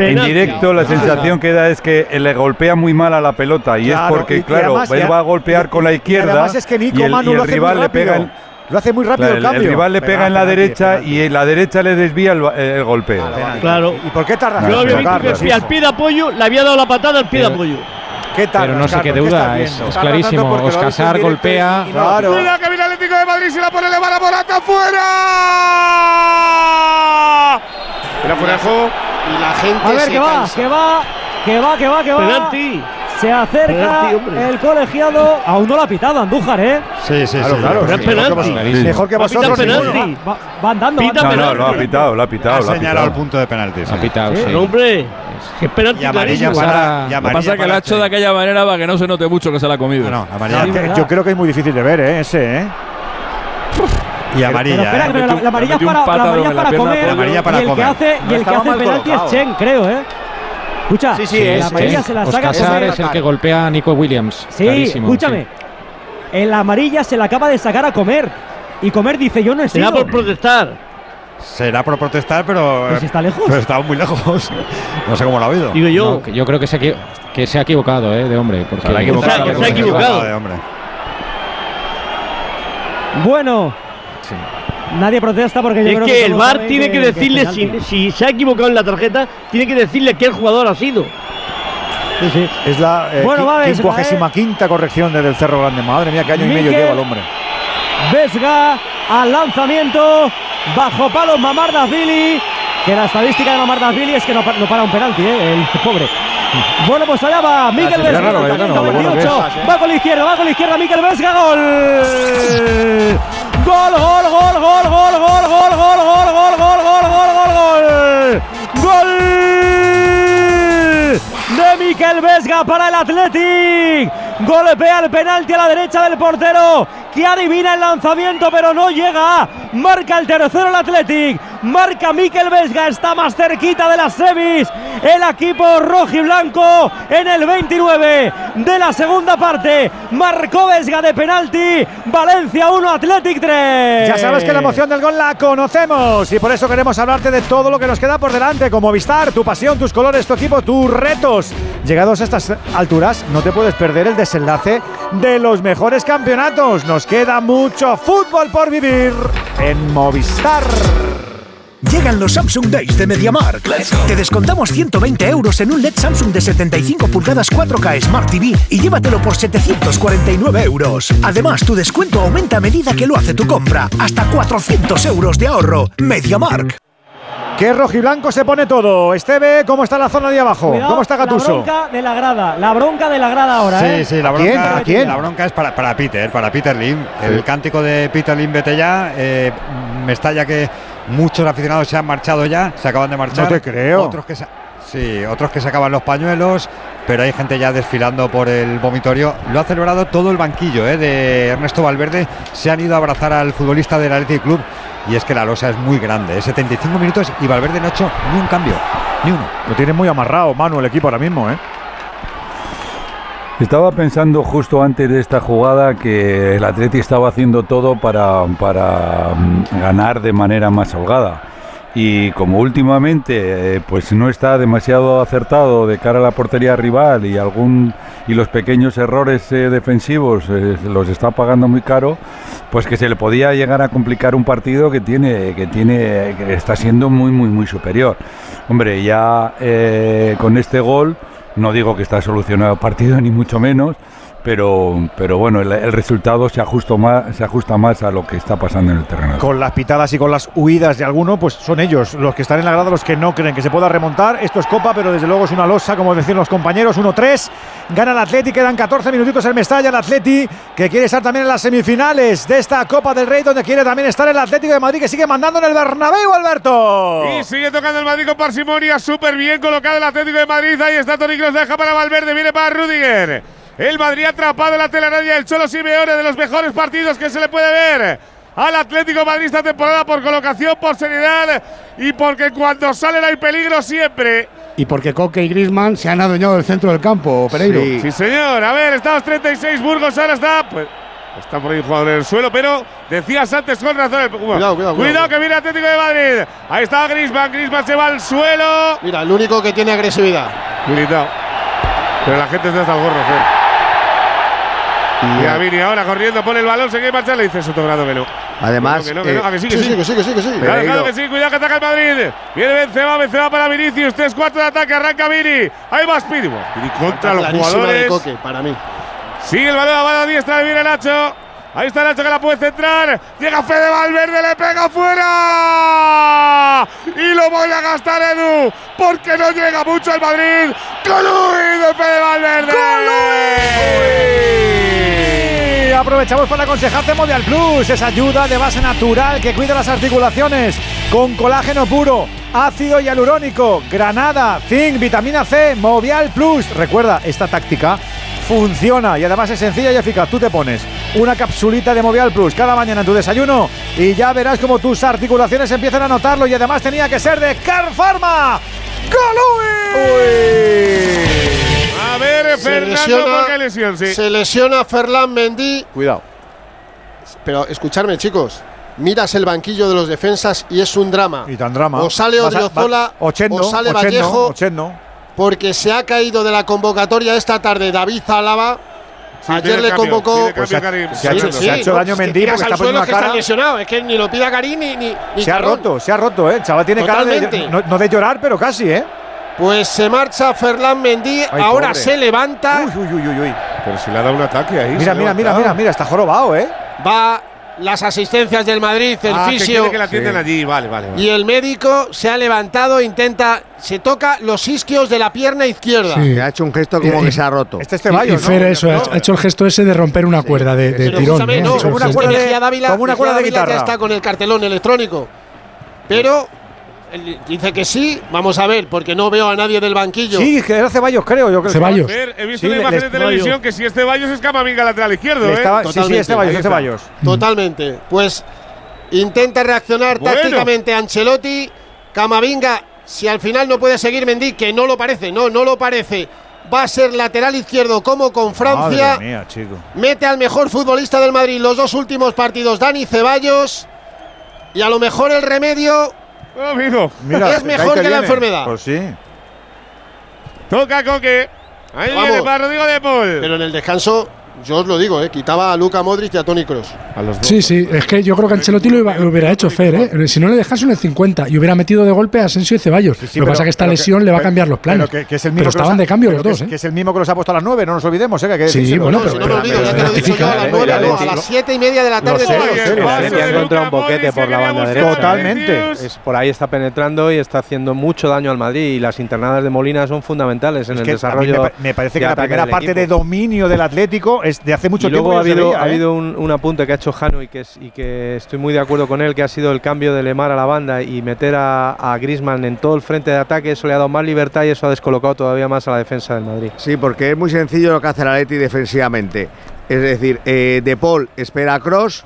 en directo la sensación que da es que le golpea muy mal a la pelota y claro, es porque, y, claro, además, él va a golpear con la izquierda y, es que Nico, y el, Manu, el rival le pega lo hace muy rápido claro, el, cambio. El rival le pega en la derecha y en la derecha le desvía el, eh, el golpe. Claro, claro. ¿Y por qué tarda? Yo había visto que al pie de apoyo le había dado la patada al pie de apoyo. ¿Qué tal, Pero no sé qué deuda, es, es clarísimo. Oscar golpea. Y no, claro. Mira que viene Atlético de Madrid, si la pone Levara Morata, fuera. Era fuera y la gente A ver, se que va, cansa. que va, que va, que va, que va. Penalti. Se acerca penalti, el colegiado. Aún no la ha pitado Andújar, ¿eh? Sí, sí, claro, sí. Claro, sí, penalti. Mejor, mejor que vosotros. Penalti. Va, andando. Pita no, no, lo ha pitado, lo ha pitado. Ha señalado el punto de penalti. Sí. Ha pitado, sí. Hombre. Que penalti y amarilla para, y amarilla Lo que pasa que la ha hecho de este. aquella manera para que no se note mucho que se la ha comido. No, no amarilla. yo creo que es muy difícil de ver, ¿eh? Ese, ¿eh? Y amarilla. Pero, espera, pero ¿eh? la, la, amarilla es para, la amarilla para comer. La amarilla para y el comer. Que hace, y el que hace el penalti colocado. es Chen, creo, ¿eh? Escucha, sí, sí, es, amarilla se la saca. Oscar es el que golpea a Nico Williams. Sí, Clarísimo, escúchame. Sí. Eh, amarilla se la acaba de sacar a comer. Y comer dice: Yo no he Será sido. por protestar. Será por protestar, pero. Pues está lejos. Pero estaba muy lejos. no sé cómo lo ha oído. Digo yo. No, yo creo que se, ha, que se ha equivocado, ¿eh? De hombre. Porque se ha equivocado. Se ha equivocado. De hombre. Bueno. Nadie protesta porque yo Es creo que el VAR tiene que, decirle, si, si se ha equivocado en la tarjeta, tiene que decirle qué jugador ha sido. Sí, sí. Es la eh, Bueno, va quincuagésima quinta corrección desde el Cerro Grande. Madre mía, qué año y medio Miquel. lleva el hombre. Vesga al lanzamiento. Bajo palos Mamardashvili. Que la estadística de Mamardashvili es que no, no para un penalti, ¿eh? el [LAUGHS] pobre. Bueno, pues allá va Miguel sería Vesga. Vallecano, bueno, 28. que es, Va con la izquierda, va con la izquierda. Miguel Vesga, gol. Gol, gol, gol, gol, gol, gol, gol, gol, gol, gol, gol, gol, gol, gol, gol. Gol de Miquel Vesga para el Athletic. Golpea el penalti a la derecha del portero que adivina el lanzamiento pero no llega. Marca el tercero el Athletic. Marca Miquel Vesga. Está más cerquita de las semis. El equipo rojo y blanco en el 29 de la segunda parte. Marcó Vesga de penalti. Valencia 1, Athletic 3. Ya sabes que la emoción del gol la conocemos y por eso queremos hablarte de todo lo que nos queda por delante, como Vistar, tu pasión, tus colores, tu equipo, tus retos. Llegados a estas alturas, no te puedes perder el desenlace de los mejores campeonatos. Nos queda mucho fútbol por vivir en Movistar. Llegan los Samsung Days de MediaMark. Te descontamos 120 euros en un LED Samsung de 75 pulgadas 4K Smart TV y llévatelo por 749 euros. Además, tu descuento aumenta a medida que lo hace tu compra. Hasta 400 euros de ahorro. MediaMark. Que rojiblanco se pone todo. Esteve, ¿cómo está la zona de abajo? Cuidado, ¿Cómo está La Gatuso? bronca de la grada. La bronca de la grada ahora, Sí, ¿eh? sí, la bronca, ¿A quién? La bronca es para, para Peter, para Peter Lim. El cántico de Peter Lim, vete ya. Eh, me estalla que muchos aficionados se han marchado ya, se acaban de marchar. No te creo. Otros que, sa- sí, otros que sacaban los pañuelos, pero hay gente ya desfilando por el vomitorio. Lo ha celebrado todo el banquillo eh, de Ernesto Valverde. Se han ido a abrazar al futbolista del Athletic Club. Y es que la losa es muy grande, es 75 minutos y Valverde no ha hecho ni un cambio, ni uno. Lo tiene muy amarrado, Manu, el equipo ahora mismo, ¿eh? Estaba pensando justo antes de esta jugada que el Atleti estaba haciendo todo para, para mm, ganar de manera más holgada. Y como últimamente eh, pues no está demasiado acertado de cara a la portería rival y algún y los pequeños errores eh, defensivos eh, los está pagando muy caro, pues que se le podía llegar a complicar un partido que tiene que tiene que está siendo muy muy muy superior. Hombre, ya con este gol no digo que está solucionado el partido, [LAUGHS] ni mucho menos, pero, pero bueno, el, el resultado se ajusta, más, se ajusta más a lo que está pasando en el terreno. Con las pitadas y con las huidas de alguno, pues son ellos los que están en la grada, los que no creen que se pueda remontar. Esto es Copa, pero desde luego es una losa, como decían los compañeros. 1-3, gana el Atleti, quedan 14 minutitos el Mestalla, el Atleti, que quiere estar también en las semifinales de esta Copa del Rey, donde quiere también estar el Atlético de Madrid, que sigue mandando en el Bernabéu, Alberto. Y sigue tocando el Madrid con parsimonia, súper bien colocado el Atlético de Madrid. Ahí está Toni Kroos, deja para Valverde, viene para Rudiger. El Madrid atrapado en la telaraña del Cholo Simeone, de los mejores partidos que se le puede ver al Atlético Madrid esta temporada por colocación, por seriedad y porque cuando salen hay peligro siempre. Y porque Coque y Grisman se han adueñado del centro del campo, Pereiro. Sí, sí, señor. A ver, estamos 36, Burgos ahora está. Pues, está por ahí un jugador en el suelo, pero decías antes con razón. el- Cuidado, cuidado, cuidado. que viene Atlético de Madrid. Ahí está Grisman, Grisman se va al suelo. Mira, el único que tiene agresividad. Militao. Pero la gente está hasta el gorro, Fer. Y a Vini ahora corriendo, pone el balón, se quiere marchar, le dice Sotogrado que no. Además, Que no, que no, que sí, que Sí, sí. sí, que sí, que sí, que sí. Claro, claro Pereiro. que sí, cuidado que ataca el Madrid. Viene Benzema, Benzema para Vinicius, tres cuartos de ataque, arranca Vini. Ahí va Speedy. Bueno, Speedy contra los de jugadores. Coque, para mí. Sigue el balón a mano diestra, viene Nacho. Ahí está Nacho que la puede centrar. Llega Fede Valverde, le pega fuera. Y lo voy a gastar Edu, porque no llega mucho el Madrid. ¡Colui de Fede Valverde! Aprovechamos para aconsejarte Movial Plus, esa ayuda de base natural que cuida las articulaciones con colágeno puro, ácido hialurónico, granada, zinc, vitamina C, Movial Plus. Recuerda, esta táctica funciona y además es sencilla y eficaz. Tú te pones una capsulita de Movial Plus cada mañana en tu desayuno y ya verás como tus articulaciones empiezan a notarlo y además tenía que ser de Car Pharma. A ver, Se Fernando, lesiona- ¿por qué lesión? Sí. Se lesiona Ferland Mendy. Cuidado. Pero escuchadme, chicos. Miras el banquillo de los defensas y es un drama. Y tan drama. O sale Odriozola o sale Ochendo, Vallejo. Ochendo. Porque se ha caído de la convocatoria esta tarde David Zálava. Ayer pide le cambio, convocó. cambio, Se ha- se hecho- Sí, se ha sí, hecho no, daño es que Mendy porque está poniendo una que está cara. lesionado. Es que ni lo pida Karim ni, ni, ni Se ha roto, se ha roto, ¿eh? El chaval tiene cara de. Totalmente. No, no de llorar, pero casi, ¿eh? Pues se marcha Ferland Mendy. Ay, ahora pobre. se levanta. Uy, uy, uy, uy. Pero si le ha dado un ataque ahí. Mira, mira, mira, mira, mira, está jorobado, ¿eh? Va las asistencias del Madrid, el Ah, que fisio. quiere que la atiendan allí. Vale, vale. vale. Y el médico se ha levantado, intenta, se toca los isquios de la pierna izquierda. Sí. Ha hecho un gesto como Y- que se ha roto. Este es Y, y Ceballos, Fer ¿no? eso, ha hecho- ha hecho el gesto ese de romper una cuerda de, tirón. escúchame, ¿no? como una que cuerda de- Dávila, como una cuerda de guitarra. ya está con el cartelón electrónico. Pero dice que sí, vamos a ver, porque no veo a nadie del banquillo. Sí, que era Ceballos, creo. Yo creo Ceballos. He visto Sí, una imagen de televisión que si es Ceballos es Camavinga lateral izquierdo, ¿eh? estaba- sí, sí, es Ceballos, es. Ceballos. Totalmente. Pues intenta reaccionar Bueno. tácticamente Ancelotti. Camavinga, si al final no puede seguir Mendy, que no lo parece, no, no lo parece. Va a ser lateral izquierdo como con Francia. Madre mía, chico. Mete al mejor futbolista del Madrid los dos últimos partidos, Dani Ceballos. Y a lo mejor el remedio Oh, amigo. Mira, es mejor que la enfermedad. Pues sí. Toca Coque. Ahí Vamos. viene para Rodrigo de Paul. Pero en el descanso, yo os lo digo, eh, quitaba a Luca Modric y a Toni Kroos. A los dos. Sí, sí, es que yo creo que Ancelotti lo, iba- lo hubiera hecho Fer, ¿eh? Si no le dejas en el 50 y hubiera metido de golpe a Asensio y Ceballos. Sí, lo que pero- pasa es que esta lesión le va a cambiar los planes. Pero que, que es el mismo Pero que los estaban ha- de cambio los dos, que, ¿eh? que es el mismo que los ha puesto a las 9, no nos olvidemos, ¿eh? Que Sí, bueno, No, pero- si no me olvido, ya te lo he dicho yo a las rectifica, nueve, ¿eh? no, a las siete y media de la tarde. de ha encontrado un boquete que por la banda derecha. Totalmente. Por ahí está penetrando y está haciendo mucho daño al Madrid. Y las internadas de Molina son fundamentales en el desarrollo. me, pa- me parece que la primera parte de dominio del Atlético es de hace mucho y luego tiempo. ha habido, veía, ha ¿eh? habido un, un apunte que ha hecho Jano y que, es, y que estoy muy de acuerdo con él, que ha sido el cambio de Lemar a la banda y meter a, a Griezmann en todo el frente de ataque. Eso le ha dado más libertad y eso ha descolocado todavía más a la defensa del Madrid. Sí, porque es muy sencillo lo que hace el Atleti defensivamente. Es decir, eh, De Paul espera a Cross,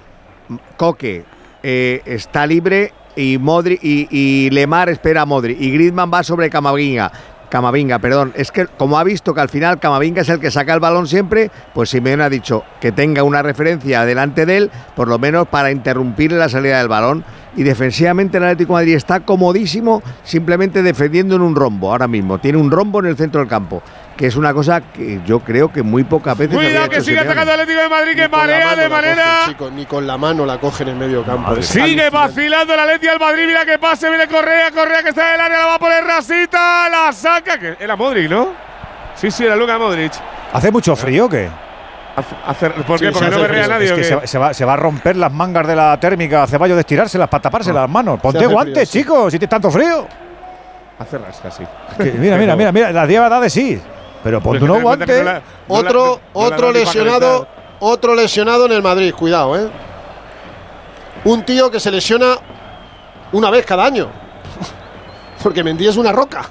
Coque eh, está libre y Modri y, y Lemar espera a Modri y Griezmann va sobre Camavinga. Camavinga, perdón, es que como ha visto que al final Camavinga es el que saca el balón siempre, pues Simeone ha dicho que tenga una referencia delante de él, por lo menos para interrumpir la salida del balón. Y defensivamente el Atlético de Madrid está comodísimo, simplemente defendiendo en un rombo ahora mismo. Tiene un rombo en el centro del campo, que es una cosa que yo creo que muy pocas veces. había Cuidado que hecho sigue Simeone. atacando el Atlético de Madrid que Ni con la marea mano de la manera. ni con la mano la cogen en medio campo. Sigue vacilando el Atleti al Madrid. Mira que pase, viene Correa. Correa que está en el área, la va a poner Rasita. La saca. Que era Modric, ¿no? Sí, sí, era Luka Modric. ¿Hace mucho frío o qué? ¿Por qué? se Porque no me rea nadie. Es ¿o que se, va- se va, se va a romper las mangas de la térmica Ceballos de estirárselas para taparse las manos. Ponte guantes, frío, sí. chicos, si tienes tanto frío. Hace rasca, sí. Que mira, mira, [LAUGHS] mira, mira, la dieva da de sí. Pero ponte unos guantes. no la- no la- Otro, no otro lesionado, otro lesionado en el Madrid, cuidado, ¿eh? Un tío que se lesiona una vez cada año. [LAUGHS] Porque Mendy es una roca.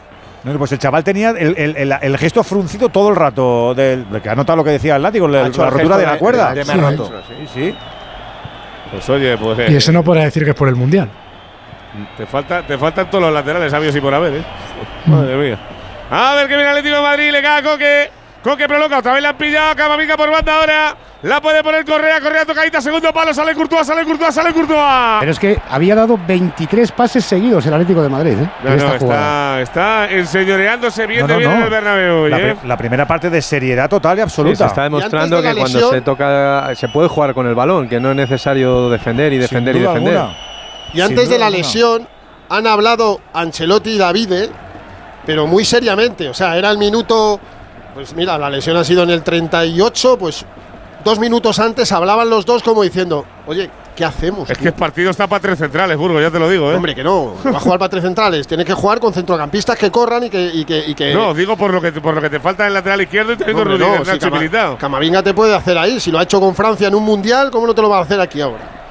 No, pues el chaval tenía el, el- el- el gesto fruncido todo el rato. Del, de que ha notado lo que decía el látigo, la, la rotura de la cuerda. de- de Sí, roto. Sí, sí. Pues oye, pues. Y eh, ese no podrá decir que es por el Mundial. Te, falta, te faltan todos los laterales, sabios y por haber, ¿eh? Madre mía. A ver que viene el Atlético de Madrid, le cae a Coque. Coque proloca, otra vez la han pillado. Camavinga por banda ahora. La puede poner Correa, Correa tocadita, segundo palo. Sale Courtois, sale Courtois, sale Courtois. Pero es que había dado 23 pases seguidos el Atlético de Madrid. ¿eh? No, está, está enseñoreándose bien No, de bien no. en el Bernabéu. La, ¿eh? la primera parte de seriedad total y Sí, se absoluta. está demostrando de que cuando se toca se puede jugar con el balón, que no es necesario defender y defender y defender. alguna. Y antes de la lesión han hablado Ancelotti y Davide, pero muy seriamente. O sea, era el minuto. Pues mira, la lesión ha sido en el 38, pues dos minutos antes hablaban los dos como diciendo, oye, ¿qué hacemos? Es que el partido está para tres centrales, Burgo, ya te lo digo, ¿eh? Hombre, que no, va a jugar para tres centrales, tiene que jugar con centrocampistas que corran y que. Y que, y que- No, digo por lo que, te- por lo que te falta en el lateral izquierdo y teniendo no, si Cama- Militao. Camavinga te puede hacer ahí, si lo ha hecho con Francia en un mundial, ¿cómo no te lo va a hacer aquí ahora?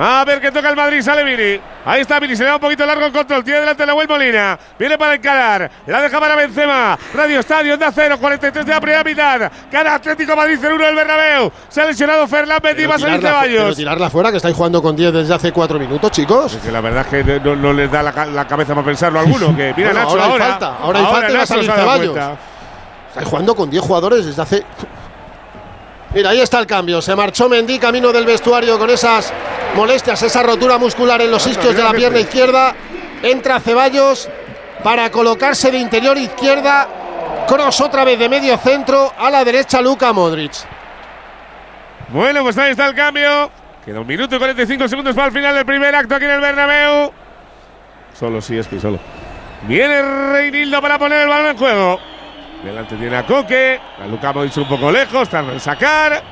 A ver qué toca el Madrid, sale Vini. Ahí está Vini, se le da un poquito largo el control. Tiene delante la Nahuel Molina. Viene para encarar. La deja para Benzema. Radio Estadio, onda cero, 43 de la primera mitad. Gana Atlético Madrid 0-1 del Bernabéu. Se ha lesionado Fernández y va a salir pero Ceballos. tirarla fuera, que estáis jugando con 10 desde hace cuatro minutos, chicos. Es que la verdad es que no, no les da la, ca- la cabeza para pensarlo a alguno. Que [LAUGHS] mira Bueno, Nacho ahora hay ahora. falta, ahora hay falta y va a salir Ceballos. Estáis jugando con 10 jugadores desde hace. Mira, ahí está el cambio. Se marchó Mendy camino del vestuario con esas molestias, esa rotura muscular en los isquios de la pierna izquierda. Entra Ceballos para colocarse de interior izquierda. Cross otra vez de medio centro. A la derecha Luca Modric. Bueno, pues ahí está el cambio. Queda un minuto y 45 segundos para el final del primer acto aquí en el Bernabéu. Solo sí, Espi, solo. Viene Reinildo para poner el balón en juego. Delante tiene a Coque. A Luca Modric un poco lejos, tarda en sacar.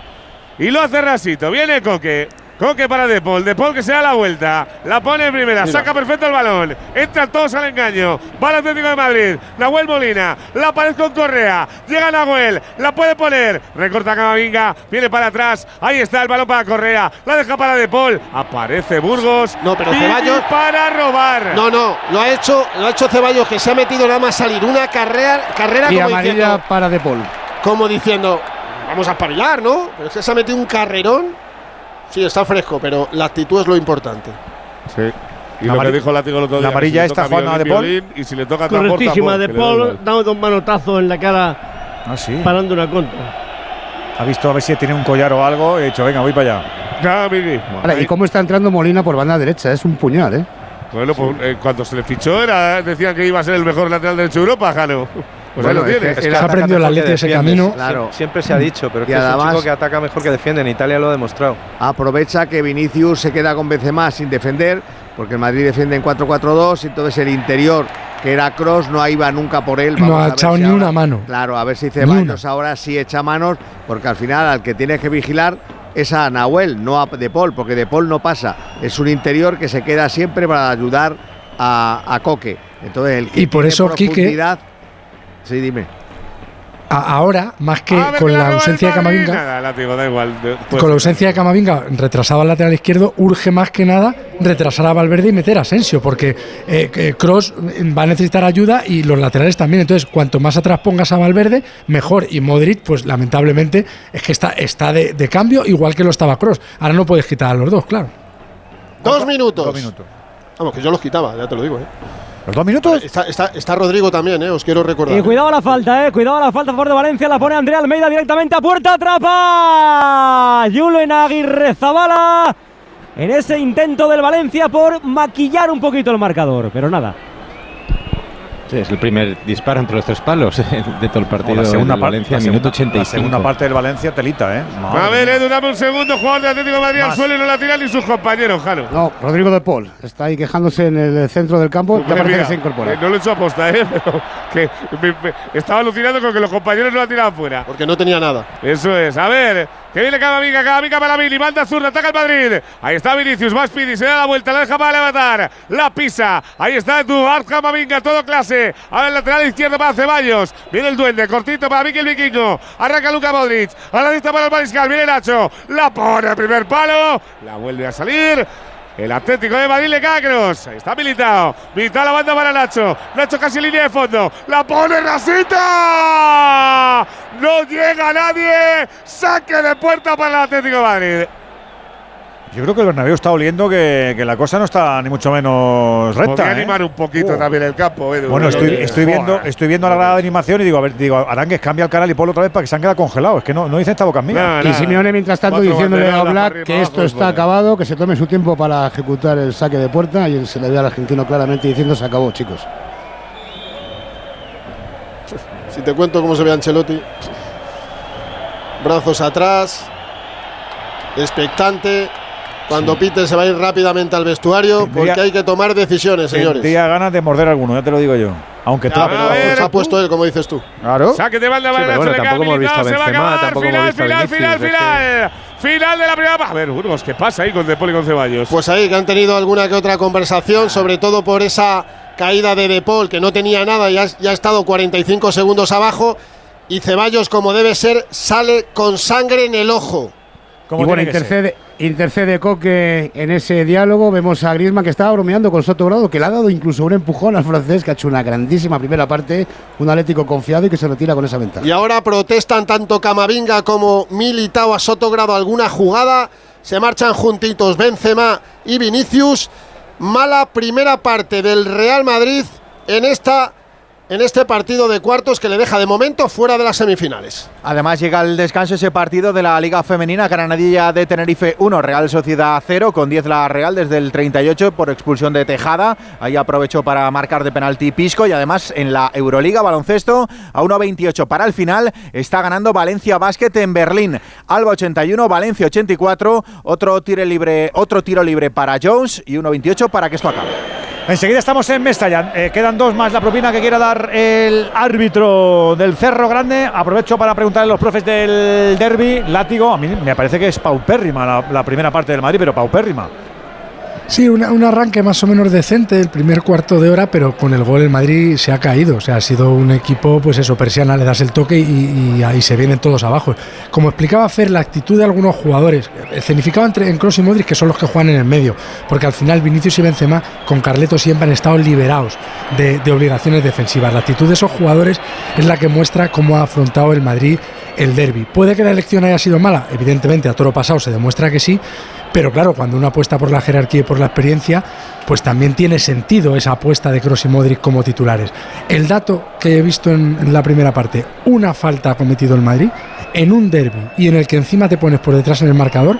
Y lo hace Rasito. Viene Coque. Coque para Depol. Depol que se da la vuelta. La pone en primera. Saca perfecto el balón. Entran todos al engaño. Va el Atlético de Madrid. Nahuel Molina. La pared con Correa. Llega Nahuel. La puede poner. Recorta Camavinga. Viene para atrás. Ahí está el balón para Correa. La deja para Depol. Aparece Burgos. No, pero Ceballos- para robar. No, no, lo ha hecho, lo ha hecho Ceballos que se ha metido nada más salir una carrera, carrera Y como amarilla diciendo, para De Paul. como diciendo, vamos a espabilar, ¿no? Pero es que se ha metido un carrerón. Sí, está fresco, pero la actitud es lo importante. Sí. Y La lo que dijo Látigo el otro la día. que amarilla si toca jugando a De Paul. violín, Y si le toca Correctísima, pues, De da Paul dando dos manotazos en la cara, Ah, sí. parando una contra. Ha visto a ver si tiene un collar o algo. He dicho, venga, voy para allá. Ya, Miguel. Ahora, ¿y cómo está entrando Molina por banda derecha? Es un puñal, ¿eh? Bueno, pues eh, cuando se le fichó era, decían que iba a ser el mejor lateral derecho de Europa, Jano. Pues es que- es ha aprendido la leche ese camino. Claro. Sie- Siempre se ha dicho, pero es Y que es un chico que ataca mejor que defiende. En Italia lo ha demostrado. Aprovecha que Vinicius se queda con Benzema sin defender, porque el Madrid defiende en 4-4-2, y entonces el interior, que era Cross, no iba nunca por él. No ha a ver echado si ni ahora- una mano. Claro, a ver si Ceballos ahora sí echa manos, porque al final al que tienes que vigilar es a Nahuel, no a De Paul, porque De Paul no pasa. Es un interior que se queda siempre para ayudar a, a Coque. Entonces, el que Y por tiene eso, Quique- profundidad- Sí, dime. A- ahora, más que A ver, con la ausencia de. Camavinga, Nada, Látigo, da igual. pues- con la ausencia de Camavinga retrasado al lateral izquierdo, urge más que nada retrasar a Valverde y meter a Asensio, porque Cross va a necesitar ayuda y los laterales también. Entonces, cuanto más atrás pongas a Valverde, mejor. Y Modric, pues lamentablemente, es que está, está de, de cambio, igual que lo estaba Cross. Ahora no puedes quitar a los dos, claro. Dos minutos. Dos minutos. Vamos, que yo los quitaba, ya te lo digo, ¿eh? ¿Los dos minutos? Está, está, está Rodrigo también, ¿eh? Os quiero recordar. Y cuidado la falta, eh. Cuidado la falta a favor de Valencia. La pone Andrea Almeida directamente a puerta. Atrapa. Julen Aguirre Zabala. En ese intento del Valencia por maquillar un poquito el marcador. Pero nada. Sí, es el primer disparo entre los tres palos [LAUGHS] de todo el partido. la segunda del parte, Valencia, la minuto segunda- 85. La segunda parte del Valencia, telita, ¿eh? A ver, Edu, dame un segundo. Jugador de Atlético de Madrid al suelo y no la tira ni sus compañeros, Jano. No, Rodrigo de Paul está ahí quejándose en el centro del campo. Ya Hombre, parece mira, que se incorpora. eh, no lo he hecho aposta, ¿eh? [LAUGHS] Pero que me- me- estaba alucinando con que los compañeros no la tiraban fuera. Porque no tenía nada. Eso es. A ver, que viene Camavinga, Camavinga para Vini, manda zurda, ataca el Madrid. Ahí está Vinicius, va Speedy, se da la vuelta, la deja para levantar. La pisa. Ahí está Eduard Camavinga, todo clase. A ver, lateral izquierdo para Ceballos. Viene el duende, cortito para Mikel Vikingo. Arranca Luca Modric. A la lista para el Mariscal, viene Nacho. La pone primer palo. La vuelve a salir. El Atlético de Madrid le cae está Militao. Militao la banda para Nacho. Nacho casi línea de fondo. La pone Rasita. No llega nadie. Saque de puerta para el Atlético de Madrid. Yo creo que el Bernabéu está oliendo que, que la cosa no está ni mucho menos recta. Podría ¿eh? animar un poquito Oh. también el campo. Edu. Bueno, estoy, Eh, estoy viendo, estoy viendo la grada de animación y digo, a ver, digo, Arangues cambia el canal y ponlo otra vez para que se han quedado congelados. Es que no, no dice esta boca mía. y Simeone, mientras tanto, Cuatro diciéndole a para que esto está acabado, que se tome su tiempo para ejecutar el saque de puerta. Y se le ve al argentino claramente diciendo: Se acabó, chicos. [LAUGHS] Si te cuento cómo se ve Ancelotti. Brazos atrás. Expectante. Cuando pite se va a ir rápidamente al vestuario Tendría- porque hay que tomar decisiones, señores. Tendría ganas de morder alguno, ya te lo digo yo. Aunque pero se ha puesto él, como dices tú. Claro. Saque de banda Sí, para Nacho, bueno, tampoco hemos visto a Militao, se va a Benzema, tampoco final, hemos visto a final, final, final. Final de la primera. A ver, Burgos, ¿qué pasa ahí con Depol y con Ceballos? Pues ahí que han tenido alguna que otra conversación, sobre todo por esa caída de Depol, que no tenía nada y ha, ya ha estado 45 segundos abajo. Y Ceballos, como debe ser, sale con sangre en el ojo. Y bueno, intercede, intercede Coque en ese diálogo. Vemos a Griezmann que estaba bromeando con Soto Grado, que le ha dado incluso un empujón al francés, que ha hecho una grandísima primera parte. Un Atlético confiado y que se retira con esa ventaja. Y ahora protestan tanto Camavinga como Militao a Sotogrado alguna jugada. Se marchan juntitos Benzema y Vinicius. Mala primera parte del Real Madrid en esta en este partido de cuartos que le deja de momento fuera de las semifinales. Además llega al descanso ese partido de la Liga Femenina Granadilla de Tenerife 1, Real Sociedad 0, con 10 la Real desde el 38 por expulsión de Tejada. Ahí aprovechó para marcar de penalti Pisco y además en la Euroliga baloncesto a 1.28 para el final está ganando Valencia Basket en Berlín. Alba 81, Valencia 84, otro tiro libre, otro tiro libre para Jones y 1.28 para que esto acabe. Enseguida estamos en Mestalla. Eh, quedan dos más la propina que quiera dar el árbitro del Cerro Grande. Aprovecho para preguntarle a los profes del derby. Látigo, a mí me parece que es paupérrima la, la primera parte del Madrid, pero paupérrima. Sí, un arranque más o menos decente el primer cuarto de hora, pero con el gol el Madrid se ha caído. O sea, ha sido un equipo, pues eso, persiana, le das el toque y, ahí se vienen todos abajo. Como explicaba Fer, la actitud de algunos jugadores, escenificaba entre en Kroos y Modric, que son los que juegan en el medio, porque al final Vinicius y Benzema con Carleto siempre han estado liberados de, de obligaciones defensivas. La actitud de esos jugadores es la que muestra cómo ha afrontado el Madrid el derby. Puede que la elección haya sido mala, evidentemente a toro pasado se demuestra que sí, pero claro, cuando uno apuesta por la jerarquía y por la experiencia, pues también tiene sentido esa apuesta de Kroos y Modric como titulares. El dato que he visto en, la primera parte, una falta ha cometido el Madrid en un derby y en el que encima te pones por detrás en el marcador,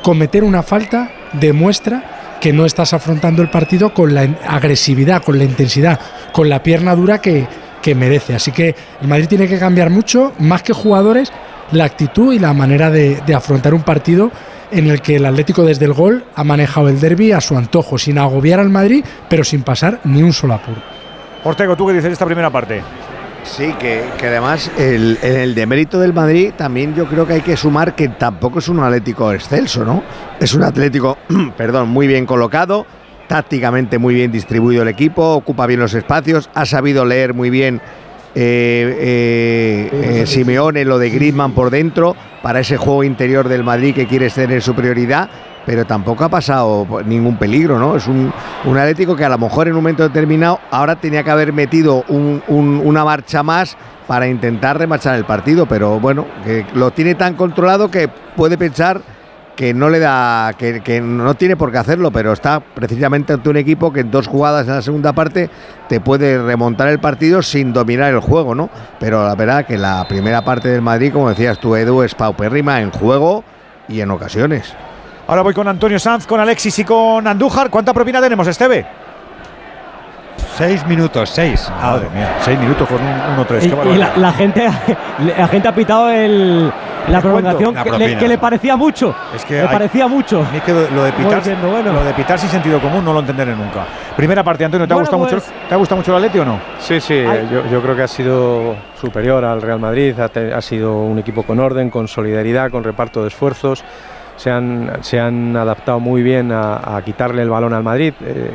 cometer una falta demuestra que no estás afrontando el partido con la agresividad, con la intensidad, con la pierna dura que, que merece. Así que el Madrid tiene que cambiar mucho, más que jugadores, la actitud y la manera de afrontar un partido en el que el Atlético desde el gol ha manejado el derby a su antojo, sin agobiar al Madrid, pero sin pasar ni un solo apuro. Ortego, ¿tú qué dices de esta primera parte? Sí, que, que además el, en el demérito del Madrid también yo creo que hay que sumar que tampoco es un Atlético excelso, ¿no? Es un Atlético, [CLEARS THROAT] perdón, muy bien colocado, tácticamente muy bien distribuido el equipo, ocupa bien los espacios, ha sabido leer muy bien eh, eh, eh, Simeone lo de Griezmann por dentro para ese juego interior del Madrid que quiere tener su prioridad, pero tampoco ha pasado ningún peligro, ¿no? Es un, un Atlético que a lo mejor en un momento determinado ahora tenía que haber metido un- un- una marcha más para intentar remachar el partido, pero bueno, que lo tiene tan controlado que puede pensar que no le da, que, que no tiene por qué hacerlo, pero está precisamente ante un equipo que en dos jugadas en la segunda parte te puede remontar el partido sin dominar el juego, ¿no? Pero la verdad que la primera parte del Madrid, como decías tú, Edu, es paupérrima en juego y en ocasiones. Ahora voy con Antonio Sanz, con Alexis y con Andújar. ¿Cuánta propina tenemos, Esteve? Seis minutos, seis. Madre mía, seis minutos con un 1-3. Y, qué y la, gente, la gente ha pitado el, la prolongación que le, propina. que le parecía mucho. Es que le hay- parecía mucho. Es que lo, lo de pitar, diciendo, bueno. lo de pitar sin sentido común no lo entenderé nunca. Primera parte, Antonio, ¿te ha gustado pues- mucho? ¿Te ha gustado mucho el Atleti o no? Sí, sí, eh, yo, yo creo que ha sido superior al Real Madrid, ha, te- ha sido un equipo con orden, con solidaridad, con reparto de esfuerzos. Se han, se han adaptado muy bien a, a quitarle el balón al Madrid. Eh,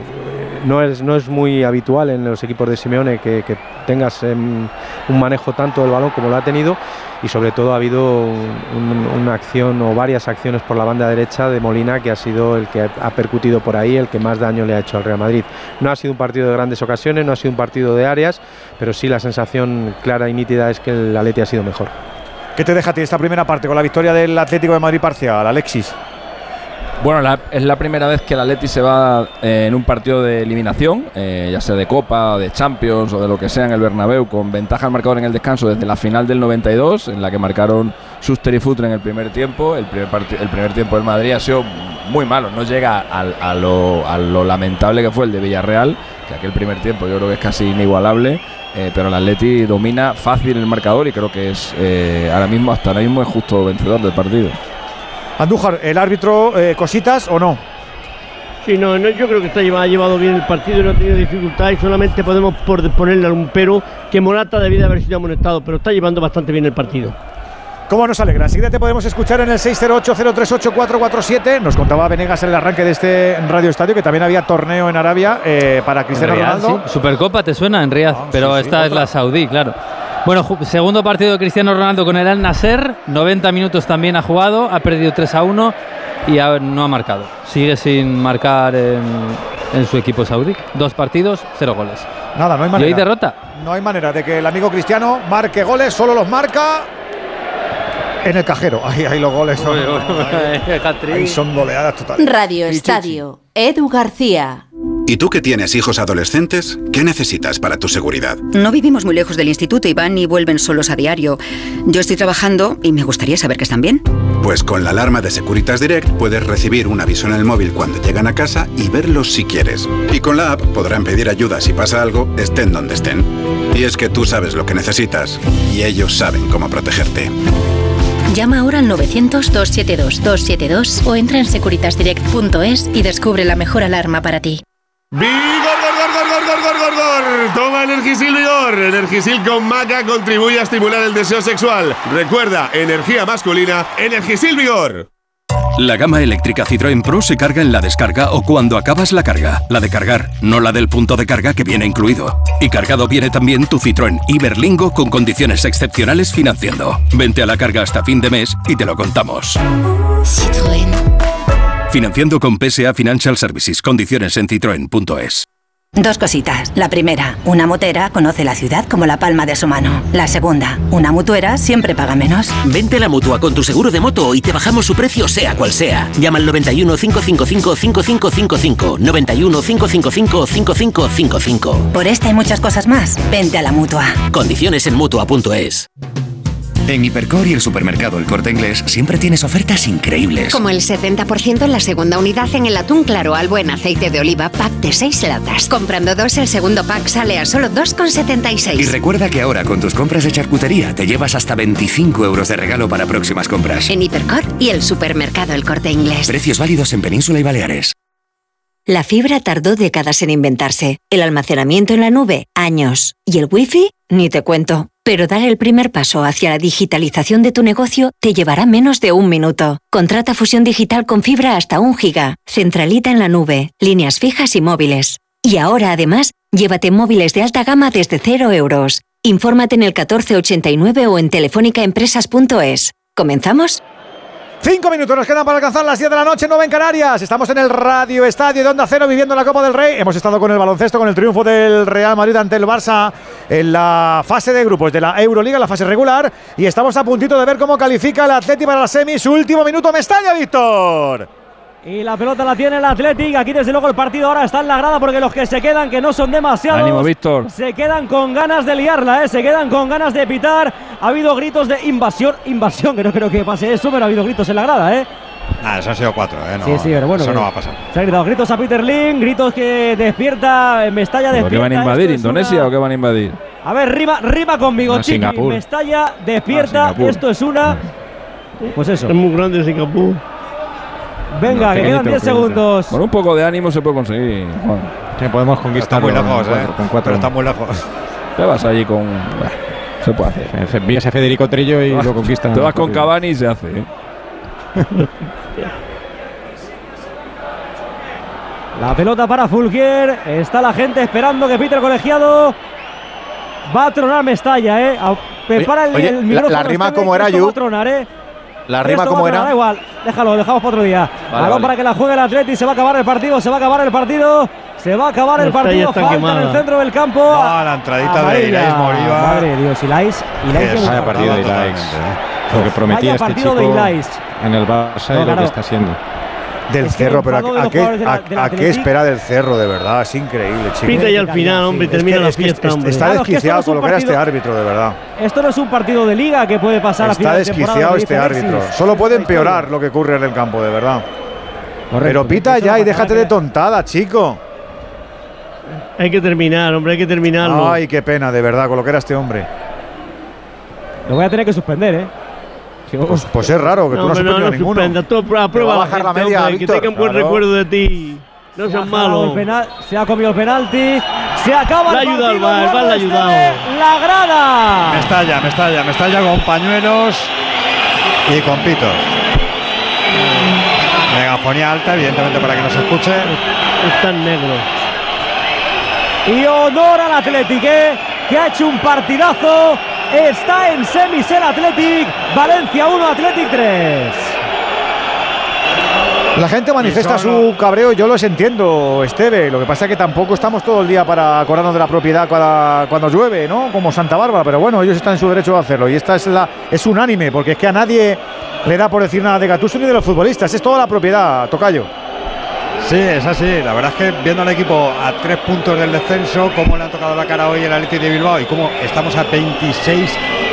no, es, no es muy habitual en los equipos de Simeone que, tengas em, un manejo tanto del balón como lo ha tenido y sobre todo ha habido un- un- una acción o varias acciones por la banda derecha de Molina que ha sido el que ha percutido por ahí, el que más daño le ha hecho al Real Madrid. No ha sido un partido de grandes ocasiones, no ha sido un partido de áreas, pero sí la sensación clara y nítida es que el Atleti ha sido mejor. ¿Qué te deja a ti esta primera parte con la victoria del Atlético de Madrid parcial, Alexis? Bueno, la- es la primera vez que el Atleti se va eh, en un partido de eliminación, eh, ya sea de Copa, de Champions o de lo que sea en el Bernabéu, con ventaja al marcador en el descanso desde la final del 92, en la que marcaron Suster y Futre en el primer tiempo. El primer, tiempo del Madrid ha sido muy malo, no llega a, lo, lamentable que fue el de Villarreal, que aquel primer tiempo yo creo que es casi inigualable. eh, pero el Atleti domina fácil el marcador y creo que es ahora mismo, hasta ahora mismo, es justo vencedor del partido. Andújar, ¿el árbitro eh, cositas o no? Sí, no, no, yo creo que está llevado, ha llevado bien el partido y no ha tenido dificultad y solamente podemos por- ponerle algún pero que Morata debía de haber sido amonestado, pero está llevando bastante bien el partido. ¿Cómo nos alegra? Enseguida te podemos escuchar en el 608-038-447. Nos contaba Venegas en el arranque de este Radio Estadio que también había torneo en Arabia eh, para Cristiano Real, Ronaldo. sí. Supercopa te suena en Riyadh, pero sí, esta es otra. la saudí, claro. Bueno, segundo partido de Cristiano Ronaldo con el Al Nasser, 90 minutos también ha jugado, ha perdido 3 a 1 y ha- no ha marcado. Sigue sin marcar en, en su equipo saudí. Dos partidos, cero goles. Nada, no hay Y manera. hoy derrota. No hay manera de que el amigo Cristiano marque goles, solo los marca en el cajero. Ahí, ahí los goles son, ahí, [LAUGHS] ahí son goleadas totales. Radio Estadio, Edu García. ¿Y tú que tienes hijos adolescentes? ¿Qué necesitas para tu seguridad? No vivimos muy lejos del instituto y van y vuelven solos a diario. Yo estoy trabajando y me gustaría saber que están bien. Pues con la alarma de Securitas Direct puedes recibir un aviso en el móvil cuando llegan a casa y verlos si quieres. Y con la app podrán pedir ayuda si pasa algo, estén donde estén. Y es que tú sabes lo que necesitas y ellos saben cómo protegerte. Llama ahora al 900-272-272 o entra en securitasdirect.es y descubre la mejor alarma para ti. ¡Vigor, gor, gor, gor, gor, gor, gor, gor! Toma Energisil Vigor. Energisil con maca contribuye a estimular el deseo sexual. Recuerda, energía masculina, Energisil Vigor. La gama eléctrica Citroën Pro se carga en la descarga o cuando acabas la carga. La de cargar, no la del punto de carga que viene incluido. Y cargado viene también tu Citroën Iberlingo con condiciones excepcionales financiando. Vente a la carga hasta fin de mes y te lo contamos. Citroën. Financiando con PSA Financial Services. Condiciones en citroen.es. Dos cositas. La primera, una motera conoce la ciudad como la palma de su mano. La segunda, una mutuera siempre paga menos. Vente a la mutua con tu seguro de moto y te bajamos su precio sea cual sea. Llama al 91 555 5555. 91 555 5555. Por esta y muchas cosas más, vente a la mutua. Condiciones en mutua.es. En Hipercor y el supermercado El Corte Inglés siempre tienes ofertas increíbles. Como el 70% en la segunda unidad en el atún claro al buen aceite de oliva pack de 6 latas. Comprando dos, el segundo pack sale a solo Y 2,76. recuerda que ahora con tus compras de charcutería te llevas hasta 25 euros de regalo para próximas compras. En Hipercor y el supermercado El Corte Inglés. Precios válidos en Península y Baleares. La fibra tardó décadas en inventarse. El almacenamiento en la nube, años. Y el wifi, ni te cuento. Pero dar el primer paso hacia la digitalización de tu negocio te llevará menos de un minuto. Contrata fusión digital con fibra hasta un giga, centralita en la nube, líneas fijas y móviles. Y ahora, además, llévate móviles de alta gama desde 0 euros. Infórmate en el 1489 o en telefónicaempresas.es. ¿Comenzamos? Cinco minutos nos quedan para alcanzar las 10 de la noche, 9 en Canarias. Estamos en el Radio Estadio de Onda Cero viviendo la Copa del Rey. Hemos estado con el baloncesto, con el triunfo del Real Madrid ante el Barça en la fase de grupos de la Euroliga, la fase regular. Y estamos a puntito de ver cómo califica el Atleti para la semi. Su último minuto, Mestalla, Víctor. Y la pelota la tiene el Athletic. Aquí desde luego el partido ahora está en la grada porque los que se quedan, que no son demasiados, Ánimo, Víctor. se quedan con ganas de liarla, ¿eh? se quedan con ganas de pitar. Ha habido gritos de invasión, invasión, que no creo que pase eso, pero ha habido gritos en la grada, ¿eh? Nada, eso han sido cuatro, ¿eh? No, sí, sí, pero bueno. Eso no va a pasar. Se han gritado gritos a Peter Lin, gritos que despierta, Mestalla ¿Pero despierta. ¿Qué van a invadir? Esto ¿Indonesia una- o qué van a invadir? A ver, rima, rima conmigo, No, Chiqui. Singapur. Mestalla despierta. Ah. Esto es una. Pues eso. Es muy grande Singapur. Venga, que quedan 10 pequeñito. segundos. Con un poco de ánimo se puede conseguir. Juan. Que podemos Está conquistarlo muy lejos, con cuatro- ¿eh? con cuatro. Pero está muy lejos. Te vas allí con. Bah, se puede hacer. Envías a Federico Trillo y lo conquistan. Te vas con Cavani y se hace. ¿eh? [LAUGHS] La pelota para Fulgier. Está la gente esperando que Peter Colegiado. Va a tronar Mestalla, ¿eh? A- Prepara el, oye, el la- micrófono. la rima Esteve, como que era, Yu. va a tronar, ¿eh? La rima Esto como era. Da igual, déjalo, lo dejamos para otro día. Balón vale. para que la juegue el Atleti. Se va a acabar el partido, se va a acabar el partido. Se va a acabar el partido. está Falta en quemada. el centro del campo. No, la entradita de Amarilla. Ilais Moriba. Madre de Dios, Ilais. Ilais Que que- es- Vaya partido de. ¿eh? Lo que prometía Vaya este partido chico de Ilaix. en el Barça No, y lo claro. que está haciendo. Del Es cerro, pero ¿a, a qué, la- a- a espera del cerro, de verdad? Es increíble, chico. Pita ya al final, hombre, Es que- termina la es que fiesta. Está Claro, es que no desquiciado es lo que era este árbitro, de verdad. Esto no es un partido de liga que puede pasar a Está final de temporada. desquiciado este árbitro. Alexis. Solo puede empeorar lo que ocurre en el campo, de verdad. Correcto, Pero pita ya y déjate de tontada, chico. Hay que terminar, hombre, hay que terminarlo. Ay, qué pena, de verdad, con lo que era este hombre. Lo voy a tener que suspender, ¿eh? Que- Pues, pues es raro que no, tú no no, no ninguno. suspenda. Tú aprueba, Te va a la bajar la media, hombre, Víctor, Que tengan buen claro. recuerdo de ti. No se seas jalado malo. el penal- se ha comido el penalti. Se acaba Le ha el el partido. VAR, el VAR le ha Eduardo ayudado. Esteve, La grada. Mestalla, Mestalla, Mestalla con pañuelos y con pitos. Megafonía alta, evidentemente para que nos escuche. Está en negro. Y honor al Athletic, ¿eh? que ha hecho un partidazo. Está en semis el Athletic. Valencia 1, Athletic 3. La gente manifiesta su cabreo, yo los entiendo, Esteve. Lo que pasa es que tampoco estamos todo el día para acordarnos de la propiedad cuando, cuando llueve, ¿no? Como Santa Bárbara, pero bueno, ellos están en su derecho de hacerlo. Y esta es la es unánime, porque es que a nadie le da por decir nada de Gattuso ni de los futbolistas. Es toda la propiedad, Tocayo. Sí, es así. La verdad es que viendo al equipo a tres puntos del descenso, cómo le han tocado la cara hoy el Atlético de Bilbao y cómo estamos a 26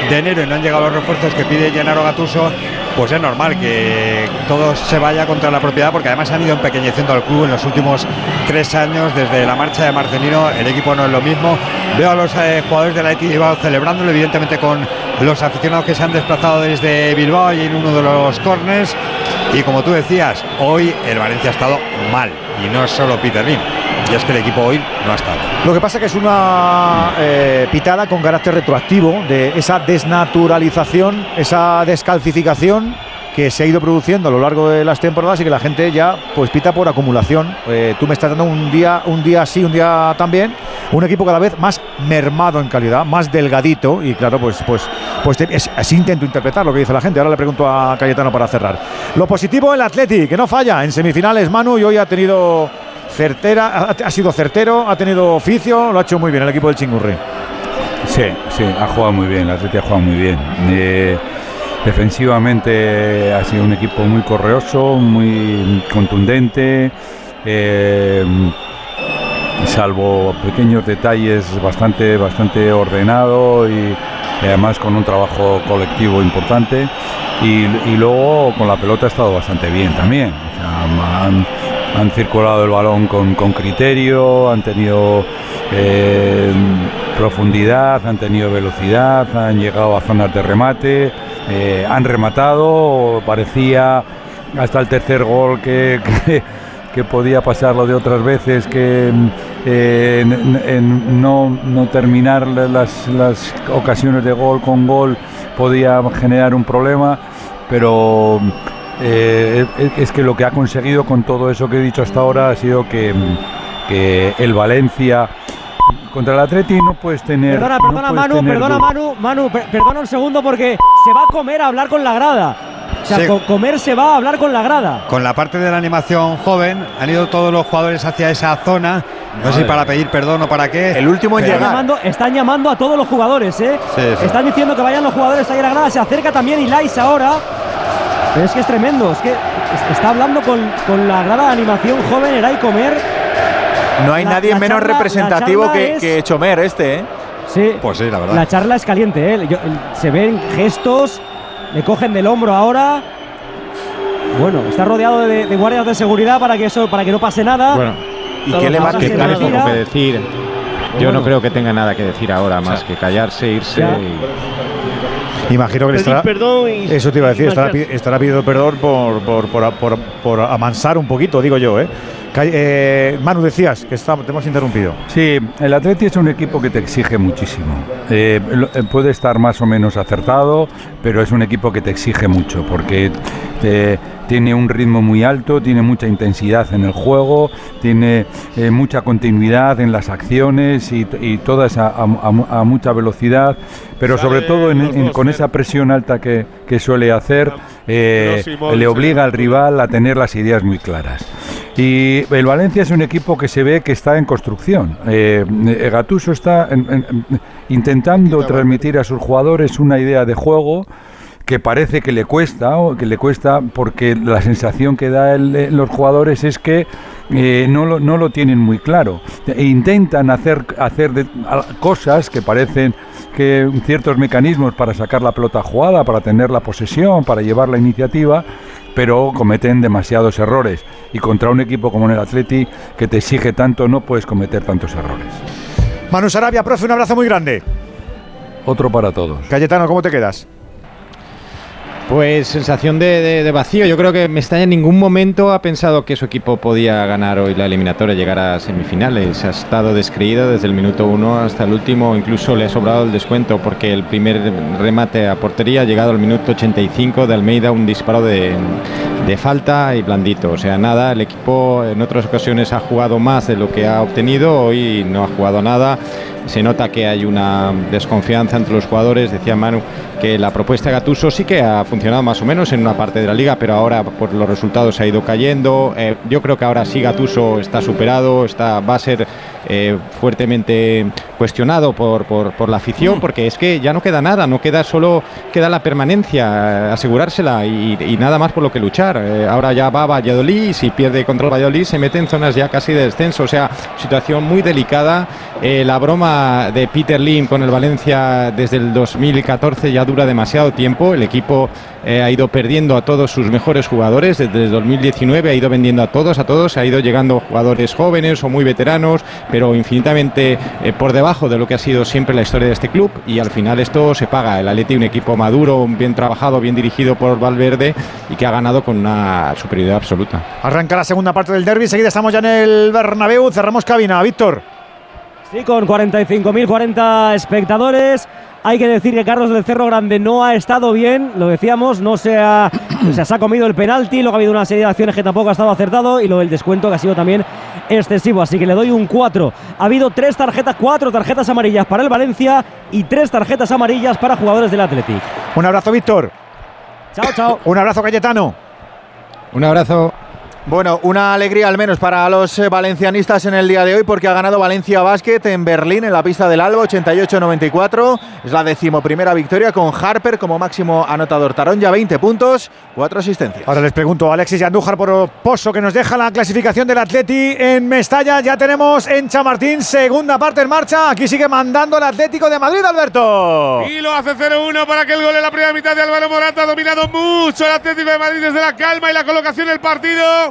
de enero y no han llegado los refuerzos que pide Gennaro Gatuso, pues es normal que todo se vaya contra la propiedad porque además han ido empequeñeciendo al club en los últimos tres años desde la marcha de Marcelino. El equipo no es lo mismo. Veo a los eh, jugadores de la Bilbao celebrándolo evidentemente con los aficionados que se han desplazado desde Bilbao y en uno de los corners y como tú decías hoy el Valencia ha estado mal y no es solo Peter Lim y es que el equipo hoy no ha estado. Lo que pasa es que es una eh, pitada con carácter retroactivo de esa desnaturalización, esa descalcificación que se ha ido produciendo a lo largo de las temporadas y que la gente ya pues pita por acumulación. Eh, tú me estás dando un día, un día sí, un día también, un equipo cada vez más mermado en calidad, más delgadito y claro, pues pues pues es, así intento interpretar lo que dice la gente. Ahora le pregunto a Cayetano para cerrar. Lo positivo el Atleti, que no falla en semifinales Manu y hoy ha tenido certera, ha, sido certero, ha tenido oficio, lo ha hecho muy bien el equipo del Chingurri. Sí, sí, ha jugado muy bien, el Atleti ha jugado muy bien. Eh, defensivamente ha sido un equipo muy correoso, muy contundente, eh, salvo pequeños detalles, bastante, bastante ordenado y, además con un trabajo colectivo importante. Y, luego con la pelota ha estado bastante bien también han circulado el balón con, criterio, han tenido eh, profundidad, han tenido velocidad, han llegado a zonas de remate, eh, han rematado, parecía hasta el tercer gol que, [LAUGHS] que, podía pasarlo de otras veces, que eh, no, no, terminar las, las ocasiones de gol con gol podía generar un problema, pero eh, es que lo que ha conseguido con todo eso que he dicho hasta ahora ha sido que, el Valencia contra el Atleti no puedes tener. Perdona, perdona, Manu, perdona, Manu, Manu, perdona un segundo porque se va a comer a hablar con la grada. O sea, comer se va a hablar con la grada. Con la parte de la animación joven, han ido todos los jugadores hacia esa zona. No sé si para pedir perdón o para qué. El último en están llamando, están llamando a todos los jugadores, ¿eh? Están diciendo que vayan los jugadores ahí a la grada. Se acerca también Ilais ahora. Pero es que es tremendo, es que está hablando con, la grada de animación joven Eray Comer. No hay nadie menos representativo que, Chomer este, ¿eh? Sí, pues sí, la verdad. La charla es caliente, ¿eh? se ven gestos, le cogen del hombro ahora. Bueno, está rodeado de, guardias de seguridad para que eso, para que no pase nada. Bueno, ¿y qué le va a que decir? Yo no creo que tenga nada que decir ahora, más que callarse, irse y Imagino que estará. eso te iba a decir, estará, pidiendo perdón por, por, por, amansar un poquito, digo yo, ¿eh? Eh, Manu, decías que está, te hemos interrumpido. Sí, el Atleti es un equipo que te exige muchísimo. Eh, eh, puede estar más o menos acertado, pero es un equipo que te exige mucho porque tiene un ritmo muy alto, tiene mucha intensidad en el juego, tiene mucha continuidad en las acciones y, todas a, mucha velocidad, pero sobre todo con esa presión alta que, que suele hacer, le obliga al rival a tener las ideas muy claras. Y el Valencia es un equipo que se ve que está en construcción. Eh, Gatuso está intentando transmitir a sus jugadores una idea de juego que parece que le cuesta, o que le cuesta porque la sensación que da los jugadores es que eh, no, lo, no, lo, tienen muy claro. E intentan hacer, hacer cosas que parecen que ciertos mecanismos para sacar la pelota jugada, para tener la posesión, para llevar la iniciativa, pero cometen demasiados errores. Y contra un equipo como el Atleti, que te exige tanto, no puedes cometer tantos errores. Manu Sarabia, profe, un abrazo muy grande. Otro para todos. Cayetano, ¿cómo te quedas? Pues sensación de, vacío. Yo creo que Mestalla en ningún momento ha pensado que su equipo podía ganar hoy la eliminatoria, llegar a semifinales. Ha estado descreído desde el minuto uno hasta el último. Incluso le ha sobrado el descuento porque el primer remate a portería ha llegado al minuto 85 de Almeida, un disparo de, de falta y blandito. O sea, nada, el equipo en otras ocasiones ha jugado más de lo que ha obtenido. Hoy no ha jugado nada se nota que hay una desconfianza entre los jugadores. Decía Manu que la propuesta de Gatuso sí que ha funcionado más o menos en una parte de la liga, pero ahora por los resultados se ha ido cayendo. Eh, yo creo que ahora sí Gatuso está superado, está, va a ser eh, fuertemente cuestionado por, por, por la afición, Mm. porque es que ya no queda nada, no queda solo queda la permanencia, eh, asegurársela y, y nada más por lo que luchar. Eh, ahora ya va Valladolid y si pierde contra el Valladolid se mete en zonas ya casi de descenso, o sea, situación muy delicada. Eh, la broma de Peter Lim con el Valencia desde el 2014 ya dura demasiado tiempo. El equipo eh, ha ido perdiendo a todos sus mejores jugadores. Desde el 2019 ha ido vendiendo a todos, a todos. Ha ido llegando jugadores jóvenes o muy veteranos, pero infinitamente eh, por debajo de lo que ha sido siempre la historia de este club. Y al final esto se paga. El Atleti, un equipo maduro, bien trabajado, bien dirigido por Valverde y que ha ganado con una superioridad absoluta. Arranca la segunda parte del derby. Seguida estamos ya en el Bernabéu. Cerramos cabina. Víctor. Sí, con 45.040 espectadores. Hay que decir que Carlos del Cerro Grande no ha estado bien, lo decíamos, no se ha, o sea, se ha comido el penalti, luego ha habido una serie de acciones que tampoco ha estado acertado y lo del descuento que ha sido también excesivo, así que le doy un 4. Ha habido tres tarjetas, cuatro tarjetas amarillas para el Valencia y tres tarjetas amarillas para jugadores del Athletic. Un abrazo, Víctor. Chao, chao. Un abrazo, Cayetano. Un abrazo. Bueno, una alegría al menos para los eh, valencianistas en el día de hoy porque ha ganado Valencia Basket en Berlín en la pista del Alba 88-94. Es la decimoprimera victoria con Harper como máximo anotador. Tarón ya 20 puntos, 4 asistencias. Ahora les pregunto a Alexis y Andújar por Pozo que nos deja la clasificación del Atleti en Mestalla. Ya tenemos en Chamartín segunda parte en marcha. Aquí sigue mandando el Atlético de Madrid, Alberto. Y lo hace 0-1 para que el gol en la primera mitad de Álvaro Morata ha dominado mucho el Atlético de Madrid desde la calma y la colocación del partido.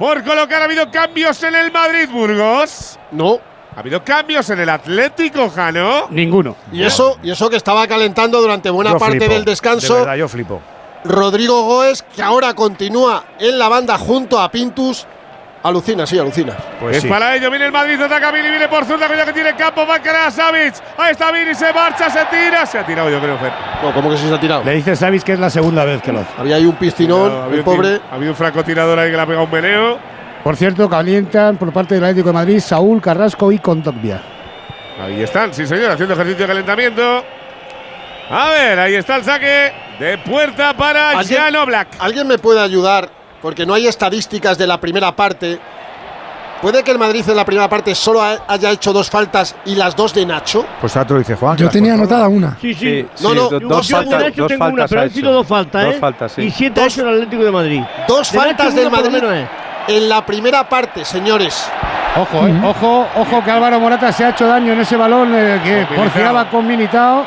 Por colocar ha habido cambios en el Madrid Burgos. No. Ha habido cambios en el Atlético, Jano. Ninguno. Y eso, y eso que estaba calentando durante buena Yo parte flipo, del descanso. De verdad, yo flipo. Rodrigo Goes, que ahora continúa en la banda junto a Pintus. Alucina, sí, alucina. Pues es para ello, viene el Madrid, ataca Vini, viene por zurda, ya que tiene campo, va a quedar a Savic. Ahí está Vini, se marcha, se tira, se ha tirado yo creo, Fer. No, ¿cómo que sí se ha tirado? Le dice Savis que es la segunda vez que lo hace. Había ahí un piscinón, Ha el habido pobre. un- Ha habido un francotirador ahí que le ha pegado un meneo. Por cierto, calientan por parte del Atlético de Madrid Saúl Carrasco y Condogbia. Ahí están, sí señor, haciendo ejercicio de calentamiento. A ver, ahí está el saque de puerta para ¿Alguien- Jan Oblak. ¿Alguien me puede ayudar? Porque no hay estadísticas de la primera parte. ¿Puede que el Madrid en la primera parte solo ha- haya hecho dos faltas y las dos de Nacho? Pues ahora te lo dice Juan. Yo tenía anotada una. Sí, sí. No, no, Yo dos yo faltas- de Nacho dos tengo una, faltas pero ha han sido dos faltas, Dos ¿eh? faltas, sí. Y siete ha hecho el Atlético de Madrid. Dos De Nacho faltas del una Madrid menos, ¿eh? en la primera parte, señores. Ojo, eh, ojo, ojo que Álvaro Morata se ha hecho daño en ese balón eh, que porfiaba con Militao.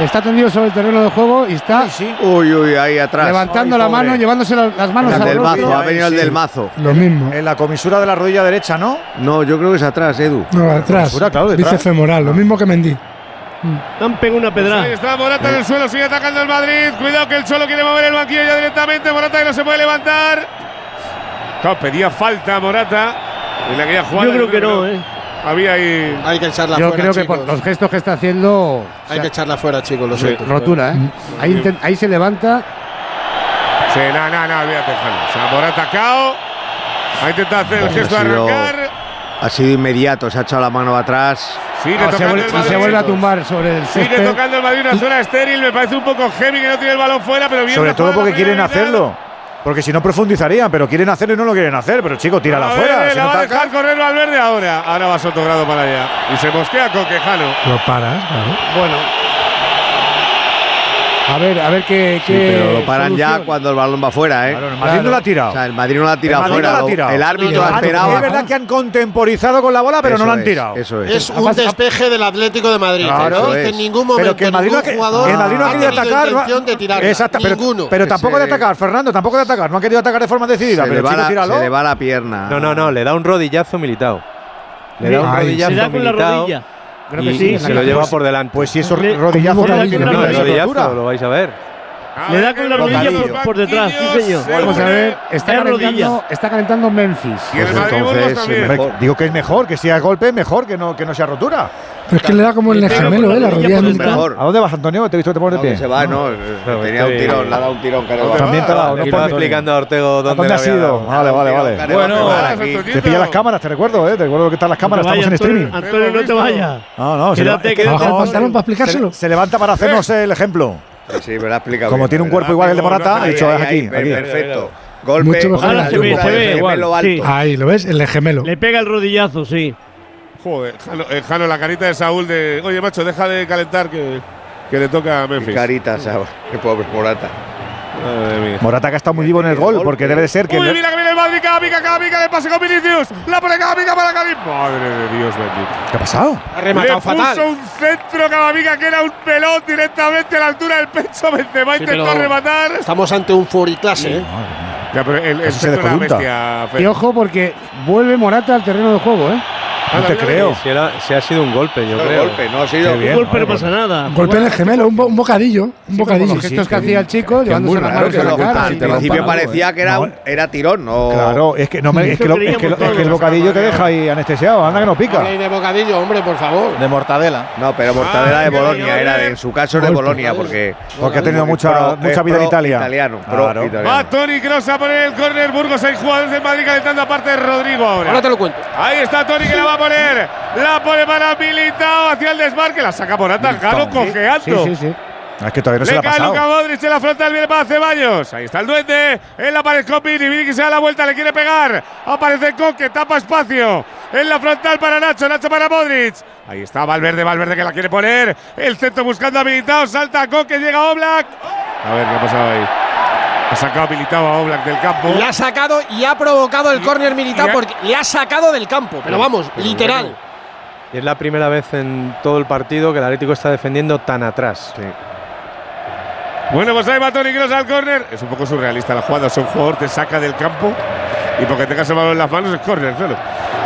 Está tendido sobre el terreno de juego y está Uy, uy, ahí atrás. levantando Ay, la mano, llevándose la- las manos El al del mazo, ha venido el del mazo. Lo mismo. En la comisura de la rodilla derecha, ¿no? No, yo creo que es atrás, Edu. No, atrás. Claro, detrás. Bíceps femoral, lo mismo que Mendy. Han pegado una Pues pedrada. ahí está Morata en el suelo, sigue atacando el Madrid. Cuidado que el Cholo quiere mover el banquillo ya directamente. Morata que no se puede levantar. Claro, pedía falta Morata. En aquella jugada. Yo creo que no, ¿eh? Había ahí. Hay que echarla Yo fuera, creo que chicos. por los gestos que está haciendo. Hay que echarla fuera, chicos, lo siento. Rotura, ¿eh? Ahí, ahí se levanta. Sí, no, no, no, olvídate, Jano. O sea, Morata cao. Ha intentado hacer el Bueno, gesto de arrancar. Ha sido inmediato, se ha echado la mano atrás. Sigue Ah, se, tocando vuelve, el se vuelve a tumbar sobre el Sigue césped. tocando el Madrid una zona estéril. Me parece un poco heavy que no tiene el balón fuera, pero bien. Sobre la todo porque quieren hacerlo. Porque si no profundizarían, pero quieren hacerlo y no lo quieren hacer. Pero chico, tírala A fuera. ver, si la no va a dejar correr Valverde ahora. Ahora va Sotogrado para allá. Y se mosquea con Quejano. Lo paras, claro. Bueno. A ver, a ver qué. Sí, qué pero lo paran ya cuando el balón va fuera, ¿eh? Claro, el Madrid no la ha tirado. O sea, el Madrid no la ha tirado El fuera. no la ha tirado. El árbitro ha esperado. Es verdad que han contemporizado con la bola, pero no la han es, tirado. Eso es. Es un despeje del Atlético de Madrid. Claro. No en ningún momento Pero que el Madrid no ha, ningún que- jugador el Madrid no ha querido tenido atacar. no ha- intención de tirar. Exacto, pero, Ninguno. pero tampoco de atacar, Fernando, tampoco de atacar. No ha querido atacar de forma decidida, Se, le pero va chico, la, tíralo. se le va la pierna. No, no, no, le da un rodillazo militado. Le da un rodillazo Se Creo y, que sí. y se lo lleva por delante. Pues si eso rodillazo no ¿no? rodillazo, lo vais a ver. A Le da con la rodilla por, por detrás, sí, señor. se Vamos a ver. Está Es calentando, está calentando Memphis. Y el Pues entonces, Digo que es mejor, que si es golpe, mejor que no, que no sea rotura. Pero es que le da como el gemelo, ¿eh? la La rodilla militar. Mejor. ¿A dónde vas, Antonio? Te he visto que te pones No, de pie. se va, no. Tenía un tirón, le ha dado un tirón. Creo. También te ha dado, no mí. explicando a Ortego ¿A dónde, dónde le has había ido? dado. Vale, vale, vale. Bueno, Te pilla las cámaras, te recuerdo, ¿eh? Te recuerdo que están las cámaras, estamos en streaming. Antonio, no te vayas. No, no, Quédate, quédate. Baja el pantalón para explicárselo. se, se levanta para hacernos el ejemplo. Sí, me lo ha explicado. Como bien, tiene un cuerpo igual el de Morata, Ahí, he dicho es aquí. ahí, aquí. Perfecto. Golpe. Mucho mejor Ahora se ve, se ve igual. sí. Ahí, ¿lo ves? El de gemelo. Le pega el rodillazo, sí. Joder, Jano, eh, Jano, la carita de Saúl de. Oye, macho, deja de calentar que, que le toca a Memphis. Carita, ¿sabes? Qué pobre Morata. Morata que ha estado muy vivo en el gol, porque debe de ser que. Uy, mira que viene el Madrid, Camica, Camica, de pase con Vinicius. La pone Camica para Karim. Madre de Dios bendito. ¿Qué ha pasado? Ha rematado Le fatal. puso un centro Camica que era un pelón directamente a la altura del pecho. Benzema Sí, intentó rematar. Estamos ante un furiclase, ¿eh? Ya, pero el, el centro era bestia. Fer. Y ojo porque vuelve Morata al terreno de juego, ¿eh? No te creo. Si, era- si ha sido un golpe, yo No, creo. golpe, no ha sido. Un golpe no pasa nada. Golpe en el gemelo, un, bo- un bocadillo. Un bocadillo. Los gestos que hacía el chico, llevándose las manos en la cara. sí, Al principio parecía ¿eh? que era, No. un- era tirón, no. Claro, es que, no me, es, que lo, es, que es que el bocadillo te deja ahí anestesiado, anda que no pica. De bocadillo, hombre, por favor. De mortadela. No, pero Mortadela Ah, de que Bolonia, era de, en su caso es de Bolonia, porque. Porque ha tenido mucha, mucha es vida en Italia. Italiano. Va Tony Kroos a poner el córner. Burgos, hay jugadores del Madrid calentando aparte de Rodrigo ahora. Ahora te lo cuento. Ahí está Tony que la va a poner. La pone para Militao hacia el desmarque. La saca Morata. Jano cojeando. Sí, sí, sí. Es que todavía no se le ha cae Luka pasado. Modric en la frontal, viene para Ceballos. Ahí está el duende. En la pared con Vini. Vini que se da la vuelta, le quiere pegar. Aparece Coque, tapa espacio. En la frontal para Nacho, Nacho para Modric. Ahí está Valverde, Valverde que la quiere poner. El centro buscando a Militao. Salta Coque, llega Oblak. A ver qué ha pasado ahí. Ha sacado habilitado a Oblak del campo. Le ha sacado y ha provocado el córner militar porque le ha sacado del campo. Pero vamos, literal. Y es la primera vez en todo el partido que el Atlético está defendiendo tan atrás. Bueno, pues ahí va Toni Kroos al córner. Es un poco surrealista la jugada. Si un jugador te saca del campo y porque tengas el balón en las manos es córner, claro.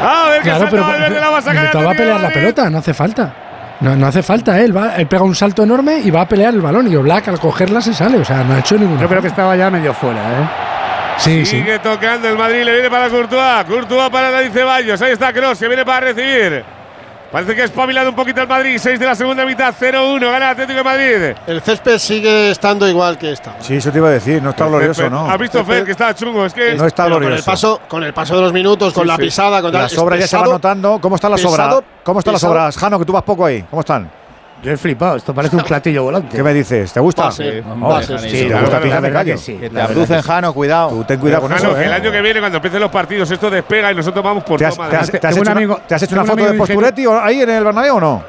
A ver qué Claro, pero Valverde, la va a sacar. Militao va a pelear la pelota, no hace falta. No, no hace falta, él va, él pega un salto enorme y va a pelear el balón y Oblak al cogerla se sale, o sea, no ha hecho ninguna. Yo creo que estaba ya medio fuera, ¿eh? Sí, sí. Sigue tocando el Madrid, le viene para Courtois. Courtois para David Ceballos. Ahí está Kroos, que viene para recibir. Parece que ha espabilado un poquito el Madrid. 6 de la segunda mitad, 0-1. Gana el Atlético de Madrid. El césped sigue estando igual que esta. Sí, eso te iba a decir, no está glorioso, ¿no? ¿Has visto Fer que está chungo? Es que No está con el glorioso. paso, con el paso de los minutos, con Sí, la sí. pisada, con es sobras ya se van pesado. notando. ¿Cómo están las sobras? ¿Cómo están las sobras? Jano, que tú vas poco ahí. ¿Cómo están? Yo he flipado, esto parece un [LAUGHS] platillo volante. ¿Qué me dices? ¿Te gusta? Oh, sí, Sí, te la gusta la verdad callo. que sí. Que te la abducen. Jano, cuidado. Tú ten cuidado con Jano, eso, el ¿eh? año que viene, cuando empiecen los partidos, esto despega y nosotros vamos por ¿Te has, toma te de- has- te hecho, un amigo- una, te has hecho una tengo un foto de Posturetti ahí en el Bernabéu o no?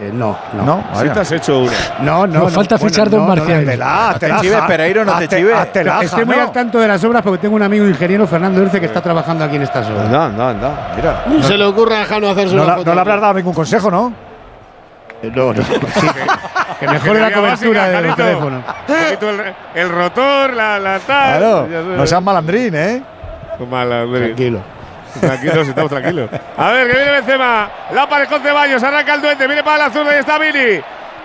Eh, no, no. No, Sí te has hecho una. No, no. Nos no. falta Bueno, fichar dos no, no, marciales. Haztela, haztela, chives, Pereiro, no te hazte- chives. Estoy muy al tanto de las obras porque tengo un amigo ingeniero, Fernando Urce, que está trabajando aquí en estas obras. No, no, no. Mira, Ni se le ocurra a Jano hacerse no, una la- foto. no le habrás dado ningún consejo, ¿no? No, no. [LAUGHS] Sí, que, que mejore la cobertura básica, del teléfono. El, el rotor, la, la tal. Claro, no seas malandrín, ¿eh? Malandrín. Tranquilo. Tranquilos, estamos tranquilos. A ver, que viene Benzema. La pared con Ceballos, arranca el duende, viene para la zurda y está Vini.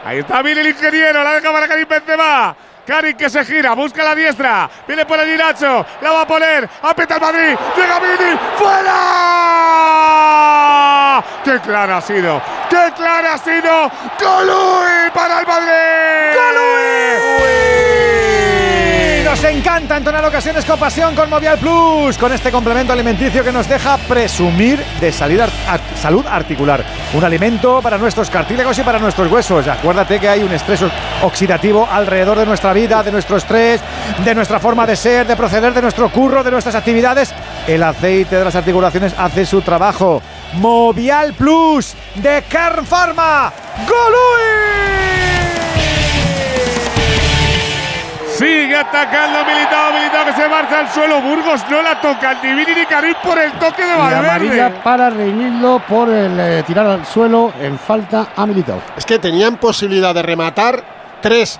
Ahí está Vini, el ingeniero, la deja para Karim Benzema. Karim que se gira, busca la diestra. Viene por el Nacho, la va a poner. Aprieta el Madrid, llega Vini, ¡fuera! ¡Qué clara ha sido! ¡Qué clara ha sido! ¡Golui para el Madrid! ¡Golui! Nos encanta entonar ocasiones con pasión con Movial Plus, con este complemento alimenticio que nos deja presumir de salud, ar- salud articular. Un alimento para nuestros cartílagos y para nuestros huesos. Acuérdate que hay un estrés oxidativo alrededor de nuestra vida, de nuestro estrés, de nuestra forma de ser, de proceder, de nuestro curro, de nuestras actividades. El aceite de las articulaciones hace su trabajo. Movial Plus de Kern Pharma. ¡Golui! Sigue atacando Militao, Militao que se marcha al suelo. Burgos no la toca ni Vini ni Karim por el toque de Y Valverde. amarilla para Reinildo por el eh, tirar al suelo en falta a Militao. Es que tenían posibilidad de rematar tres.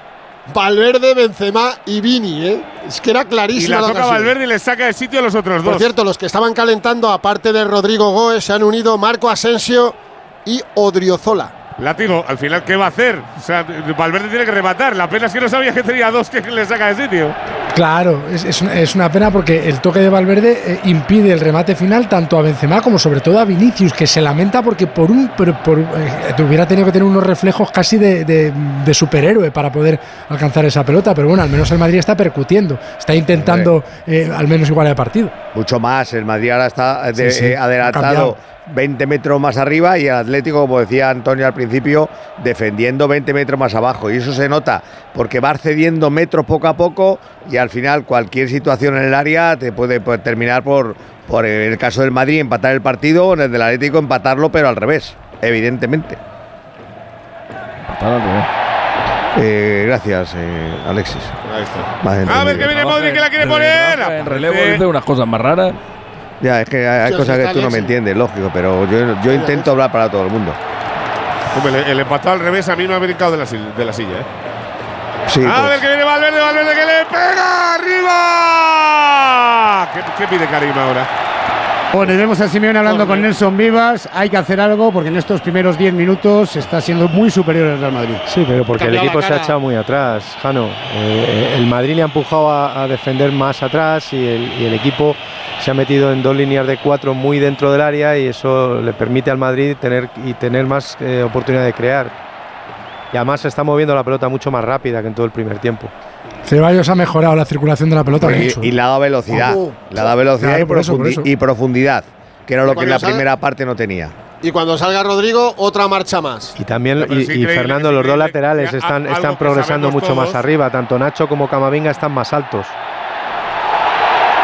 Valverde, Benzema y Vini, ¿eh? Es que era Y clarísima la toca. Valverde y le saca de sitio a los otros Por dos. cierto, los que estaban calentando, aparte de Rodrigo Goes, se han unido Marco Asensio y Odriozola. Látigo, al final, ¿qué va a hacer? O sea, Valverde tiene que rematar. La pena es que no sabía que tenía dos que le saca de sitio. Claro, es, es una, es una pena porque el toque de Valverde eh, impide el remate final tanto a Benzema como sobre todo a Vinicius, que se lamenta porque por un por, por, eh, hubiera tenido que tener unos reflejos casi de, de- de superhéroe para poder alcanzar esa pelota, pero bueno, al menos el Madrid está percutiendo, está intentando eh, al menos igualar el partido. Mucho más. El Madrid ahora está de- Sí, sí, eh, ha adelantado cambiado. 20 metros más arriba y el Atlético, como decía Antonio al principio, defendiendo 20 metros más abajo. Y eso se nota porque va cediendo metros poco a poco y al final cualquier situación en el área te puede, puede terminar por, por, en el caso del Madrid, empatar el partido o en el del Atlético empatarlo, pero al revés, evidentemente. Eh, gracias, eh, Alexis. Más A ver que viene Modric que la quiere poner. En relevo dice unas cosas más raras. Ya, es que hay, cosas que tú no me entiendes, lógico, pero yo, yo intento hablar para todo el mundo. Hombre, el, el empatado al revés a mí me ha brincado de la, de la silla, ¿eh? Sí, a pues. ver que viene Valverde, Valverde que le pega arriba. ¿Qué, qué pide Karim ahora? Bueno, y vemos a Simeone hablando con Nelson Vivas. Hay que hacer algo porque en estos primeros 10 minutos está siendo muy superior el Real Madrid. Sí, pero porque el equipo se ha echado muy atrás, Jano. Eh, el Madrid le ha empujado a, a defender más atrás y el, y el equipo se ha metido en dos líneas de cuatro muy dentro del área y eso le permite al Madrid tener y tener más eh, oportunidad de crear. Y además se está moviendo la pelota mucho más rápida que en todo el primer tiempo. Ceballos ha mejorado la circulación de la pelota Y, mucho. y le ha dado velocidad. Le ha dado velocidad Claro, y, eso, eso. profundidad, que era lo que en la sale- primera parte no tenía. Y cuando salga Rodrigo, otra marcha más. Y también, y, Fernando, los dos laterales están, están progresando mucho más arriba. Tanto Nacho como Camavinga están más altos.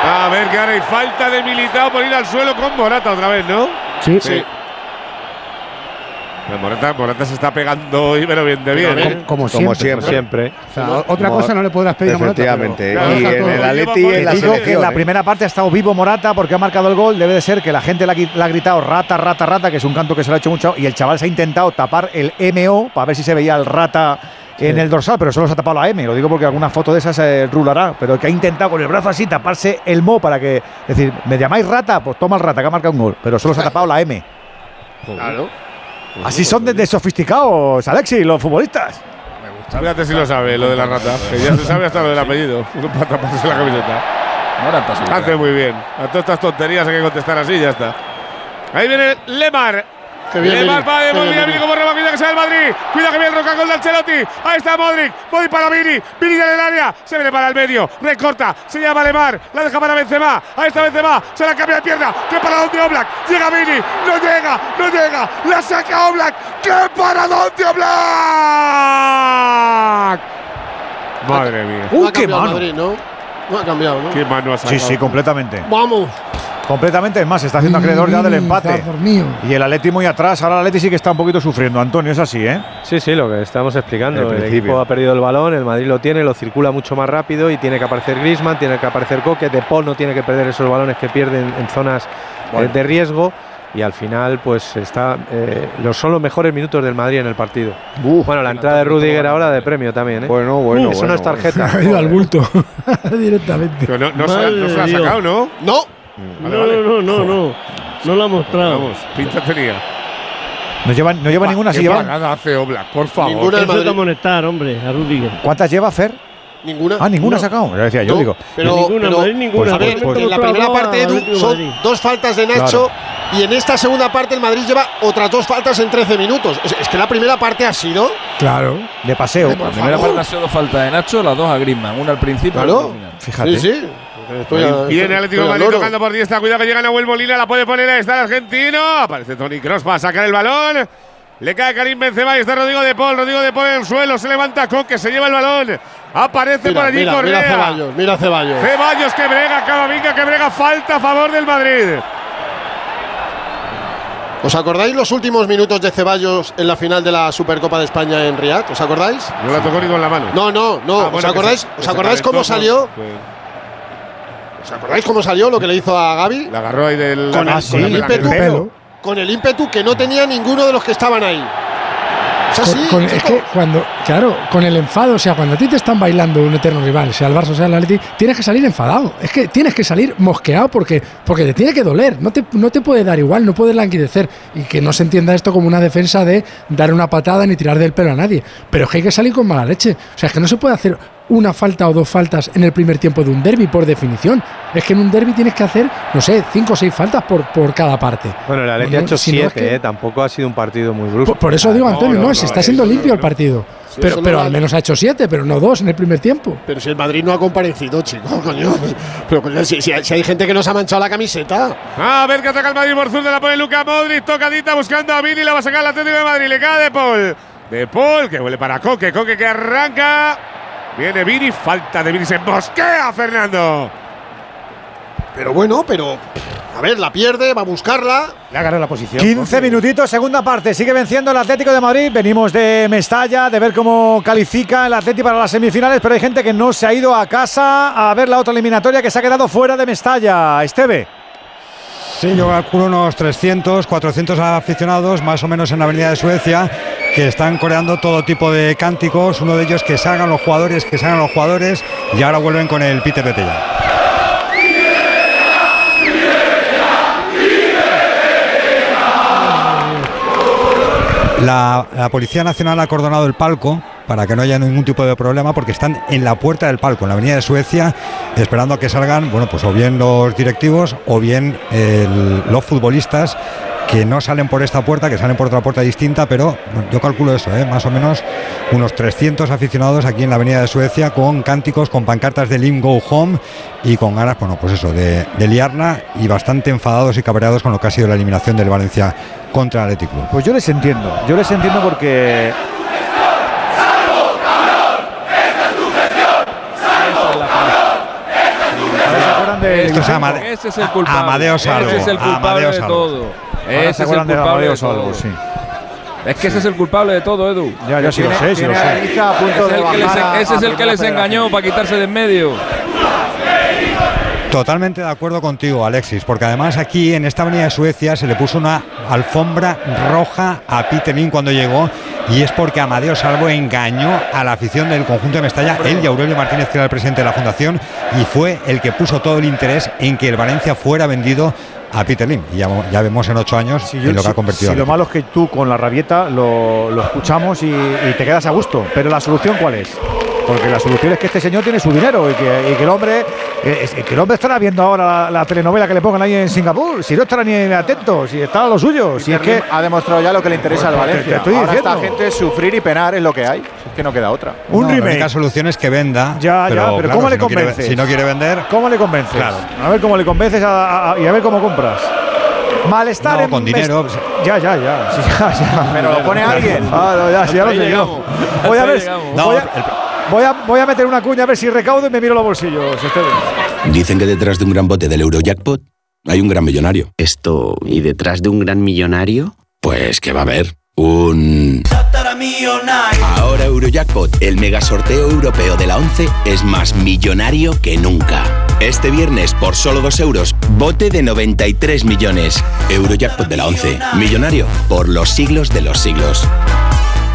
A ver que ahora hay falta de Militao por ir al suelo con Morata otra vez, ¿no? Sí. Sí. Pero Morata, Morata se está pegando hoy, pero bien de bien. ¿eh? Como, Como siempre. siempre. O sea, o- otra cosa no le podrás pedir a Morata. Efectivamente. pero- y en el. Atleti y en la Digo que en selección. la ¿eh? primera parte ha estado vivo Morata porque ha marcado el gol. Debe de ser que la gente le ha, gritado rata, rata, rata, que es un canto que se le ha hecho mucho. Y el chaval se ha intentado tapar el MO para ver si se veía el rata en el dorsal, pero solo se ha tapado la M. Lo digo porque alguna foto de esas se rulará. Pero que ha intentado con el brazo así taparse el Mo para que. Es decir, ¿me llamáis rata? Pues toma el rata que ha marcado un gol. Pero solo se ha tapado la M. Claro. Así son de, de sofisticados, Alexi, los futbolistas. Fíjate si lo sabe, lo de la rata. Que ya se sabe hasta lo del apellido. [LAUGHS] Para taparse la camiseta. Hace muy bien. A todas estas tonterías hay que contestar así y ya está. Ahí viene Lemar. Qué bien, bien, Vini Vini. como reba, cuida que sea el Madrid. Cuida que viene el roca gol de Ancelotti. Ahí está Modric. Modric para Vini. Vini ya en el área. Se viene para el medio. Recorta. Se llama Lemar. La deja para Benzema. Ahí está Benzema. Se la cambia de pierna. ¡Qué paradón de Oblak! Llega Vini. No llega. No llega. La saca Oblak. ¡Qué paradón de Oblak! Madre mía. No ¡Uh, ha qué mano! Madrid, ¿no? No ha cambiado, ¿no? ¿Qué mano ha Sí, sacado? sí, completamente. Vamos. Completamente, es más, se está haciendo acreedor ya del empate. Y el Atleti muy atrás, ahora el Atleti sí que está un poquito sufriendo. Antonio, es así, ¿eh? Sí, sí, lo que estamos explicando. El equipo ha perdido el balón, el Madrid lo tiene, lo circula mucho más rápido y tiene que aparecer Griezmann, tiene que aparecer Coque, De Paul no tiene que perder esos balones que pierden en zonas eh, de riesgo y al final pues está eh, los son los mejores minutos del Madrid en el partido. bueno, la entrada de Rudiger ahora de premio también, ¿eh? Bueno, bueno, Eso bueno, no es tarjeta. [LAUGHS] Ha ido al bulto [LAUGHS] directamente. Pero no, no, se, Madre no se la ha sacado, ¿no? No. No, vale. no, no, no, no. No lo ha mostrado. Vamos, pinta tenía. No lleva, no lleva ninguna, ¿Qué si lleva. parada hace Oblak, por favor. Ninguna Eso amonestar, hombre, a Rudiger. ¿Cuántas lleva Fer? Ninguna. Ah, ninguna ha sacado. Ya decía, yo digo. Pero, Ninguna, pero- Madrid, ninguna. a ver, Solamente en la primera parte, son dos faltas de Nacho y en esta segunda parte el Madrid lleva otras dos faltas en 13 minutos. Es, es que la primera parte ha sido. Claro. De paseo. La primera favor. parte ha sido dos faltas de Nacho, las dos a Griezmann. Una al principio Claro. otra al final. Fíjate. Sí, sí. Estoy a- Viene estoy- Atlético estoy Madrid tocando por diestra. Cuidado que llega Nahuel Molina. La puede poner. Ahí está el argentino. Aparece Tony Cross para sacar el balón. Le cae Karim Benzema y está Rodrigo de Paul. Rodrigo de Paul en el suelo. Se levanta Coque. Se lleva el balón. Aparece Mira, por allí mira, Correa. mira Ceballos, mira Ceballos. Ceballos que brega. Camavinga que brega. Falta a favor del Madrid. ¿Os acordáis los últimos minutos de Ceballos en la final de la Supercopa de España en Riyadh? ¿Os acordáis? No la tocó ni con la mano. No, no, no. Ah, ¿Os bueno, que acordáis, se- ¿os acordáis cómo salió? ¿Os acordáis cómo salió lo que le hizo a Gaby? La agarró ahí del. Con, la- el, con el la- ímpetu, el pelo. con el ímpetu que no tenía ninguno de los que estaban ahí. Es así, Con- con- es que cuando, Claro, con el enfado, o sea, cuando a ti te están bailando un eterno rival, sea el Barça o sea el Atleti, tienes que salir enfadado. Es que tienes que salir mosqueado porque, porque te tiene que doler. No te, no te puede dar igual, no puedes languidecer. Y que no se entienda esto como una defensa de dar una patada ni tirar del pelo a nadie. Pero es que hay que salir con mala leche. O sea, es que no se puede hacer una falta o dos faltas en el primer tiempo de un derby, por definición. Es que en un derby tienes que hacer, no sé, cinco o seis faltas por, por cada parte. Bueno, el Atleti No, ha hecho si no es siete, que- eh, tampoco ha sido un partido muy brusco. Por, por eso digo, Antonio, no, se está siendo limpio el partido. Sí, pero pero no al menos ha hecho siete, pero no dos en el primer tiempo. Pero si el Madrid no ha comparecido, chico, coño. Pero coño, si, si hay- si hay gente que nos ha manchado la camiseta. A ver que ataca el Madrid por zurda, la pone Luca Modric, tocadita buscando a Vini, la va a sacar el Atlético de Madrid, le cae De Paul. De Paul, que huele para Coque, Coque que arranca. Viene Vini, falta de Vini, se mosquea Fernando. Pero bueno, pero. A ver, la pierde, va a buscarla. Le ha ganado la posición. 15 minutitos, segunda parte. Sigue venciendo el Atlético de Madrid. Venimos de Mestalla, de ver cómo califica el Atlético para las semifinales, pero hay gente que no se ha ido a casa a ver la otra eliminatoria que se ha quedado fuera de Mestalla. Esteve. Yo calculo unos 300, 400 aficionados, más o menos en la Avenida de Suecia, que están coreando todo tipo de cánticos. Uno de ellos que salgan los jugadores, que salgan los jugadores, y ahora vuelven con el Peter Betella. La, la Policía Nacional ha acordonado el palco para que no haya ningún tipo de problema porque están en la puerta del palco, en la avenida de Suecia, esperando a que salgan, bueno, pues o bien los directivos o bien los futbolistas que no salen por esta puerta, que salen por otra puerta distinta, pero yo calculo eso, ¿eh? más o menos unos 300 aficionados aquí en la avenida de Suecia con cánticos, con pancartas de Lim Go Home y con ganas, bueno, pues eso, de, de liarla y bastante enfadados y cabreados con lo que ha sido la eliminación del Valencia contra el Athletic. Pues yo les entiendo. Yo les entiendo porque. Esto es Amade- Ese es el culpable. Amadeo Salvo, Ese es el culpable Amadeo de todo. Ese se es el de culpable Amadeo de todo. Salvo, sí. Es que ese es el culpable de todo, Edu. Ya, ya sí lo sé, sí lo sé. Ese es de el que les, engañó para quitarse de en medio. Totalmente de acuerdo contigo, Alexis, porque además aquí en esta avenida de Suecia se le puso una alfombra roja a Peter Lim cuando llegó y es porque Amadeo Salvo engañó a la afición del conjunto de Mestalla, él y Aurelio Martínez, que era el presidente de la fundación, y fue el que puso todo el interés en que el Valencia fuera vendido a Peter Lim. Y ya, ya vemos en ocho años Si en lo que si- ha convertido. si lo malo es que tú con la rabieta lo, lo escuchamos y, y te quedas a gusto. Pero la solución cuál es? Porque la solución es que este señor tiene su dinero y que, y que el hombre eh, es- que el hombre estará viendo ahora la, la telenovela que le pongan ahí en Singapur. Si no estará ni atento, si está a lo suyo. Si es que ha demostrado ya lo que le interesa al Te- te Valencia. estoy Ahora diciendo. esta gente sufrir y penar es lo que hay. Es que no queda otra. un No, La remake. única solución es que venda. Ya, ya, pero claro, ¿cómo le si no quiere- convences? si no quiere vender, ¿Cómo le convences? Claro. A ver cómo le convences a- a- y a ver cómo compras. Malestar No, en con dinero. Ya, ya, ya. Sí, ya, ya. Pero lo pone alguien. Ah, no, ya, sí, ya lo sé yo. Voy a ver. Voy a, voy a- voy a meter una cuña a ver si recaudo y me miro los bolsillos. Dicen que detrás de un gran bote del Eurojackpot hay un gran millonario. Esto, ¿y detrás de un gran millonario? Pues que va a haber un... Ahora Eurojackpot, el mega sorteo europeo de la 11, es más millonario que nunca. Este viernes, por solo 2 euros, bote de 93 millones. Eurojackpot de la 11, millonario por los siglos de los siglos.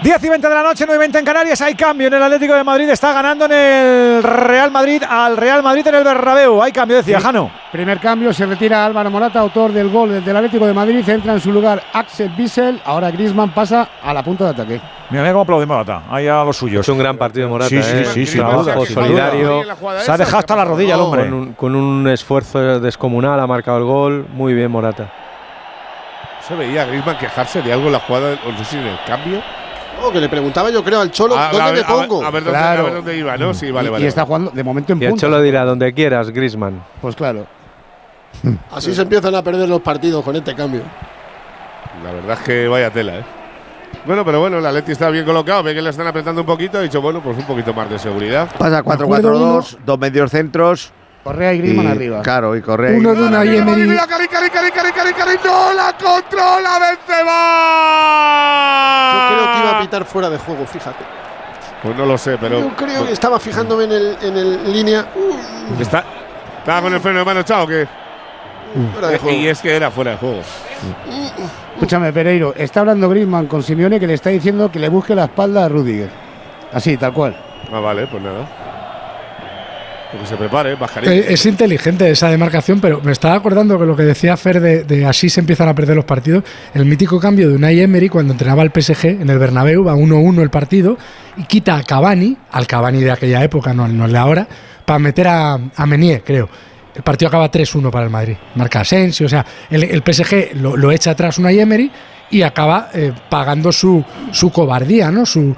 10 y 20 de la noche, 9 y 20 en Canarias. Hay cambio en el Atlético de Madrid. Está ganando en el Real Madrid al Real Madrid en el Bernabéu. Hay cambio, decía Sí. Jano. Primer cambio, se retira Álvaro Morata, autor del gol del Atlético de Madrid. Entra en su lugar Axel Bissell. Ahora Griezmann pasa a la punta de ataque. Mira, mira cómo aplaude Morata. Ahí a los suyos. Es un gran partido de Morata, Sí, sí, ¿eh? sí, sin Trabajo solidario. Se ha dejado hasta la rodilla el hombre. Con un, con un esfuerzo descomunal ha marcado el gol. Muy bien, Morata. Se veía a Griezmann quejarse de algo en la jugada, o no sé si en el cambio. Oh, que le preguntaba yo creo al Cholo, ¿dónde a me ver- a ver- pongo? A ver, dónde, a ver dónde iba, ¿no? Sí, vale, y, vale. y está jugando de momento en Y el. Cholo dirá donde quieras, Griezmann. Pues claro. [LAUGHS] Así se empiezan a perder los partidos con este cambio. La verdad es que vaya tela, ¿eh? Bueno, pero bueno, el Atleti está bien colocado, ve que le están apretando un poquito, ha dicho, bueno, pues un poquito más de seguridad. Pasa 4-4-2, dos medios centros. Correa y Griezmann y- arriba. Claro, y Correa. y- Uno de una y Emery. Mira, Cari, Cari, Cari, Cari, Cari, Cari, no la controla Benzema. Yo creo que iba a pitar fuera de juego, fíjate. Pues no lo sé, pero Yo creo que estaba fijándome en el, en el línea. Uh, está estaba con el freno de mano echado, ¿o qué? Fuera de juego. Y es que era fuera de juego. Escúchame, Pereiro, está hablando Griezmann con Simeone que le está diciendo que le busque la espalda a Rudiger. Así, tal cual. Ah, vale, pues nada. Eh, Es inteligente esa demarcación, pero me estaba acordando que lo que decía Fer de, de así se empiezan a perder los partidos, el mítico cambio de Unai Emery cuando entrenaba al PSG en el Bernabéu, va 1-1 el partido, y quita a Cavani, al Cavani de aquella época, no, no el de ahora, para meter a, a Menier, creo. El partido acaba 3-1 para el Madrid. Marca Asensio, o sea, el, el PSG lo, lo echa atrás Unai Emery y acaba eh, pagando su, su cobardía, ¿no? Su,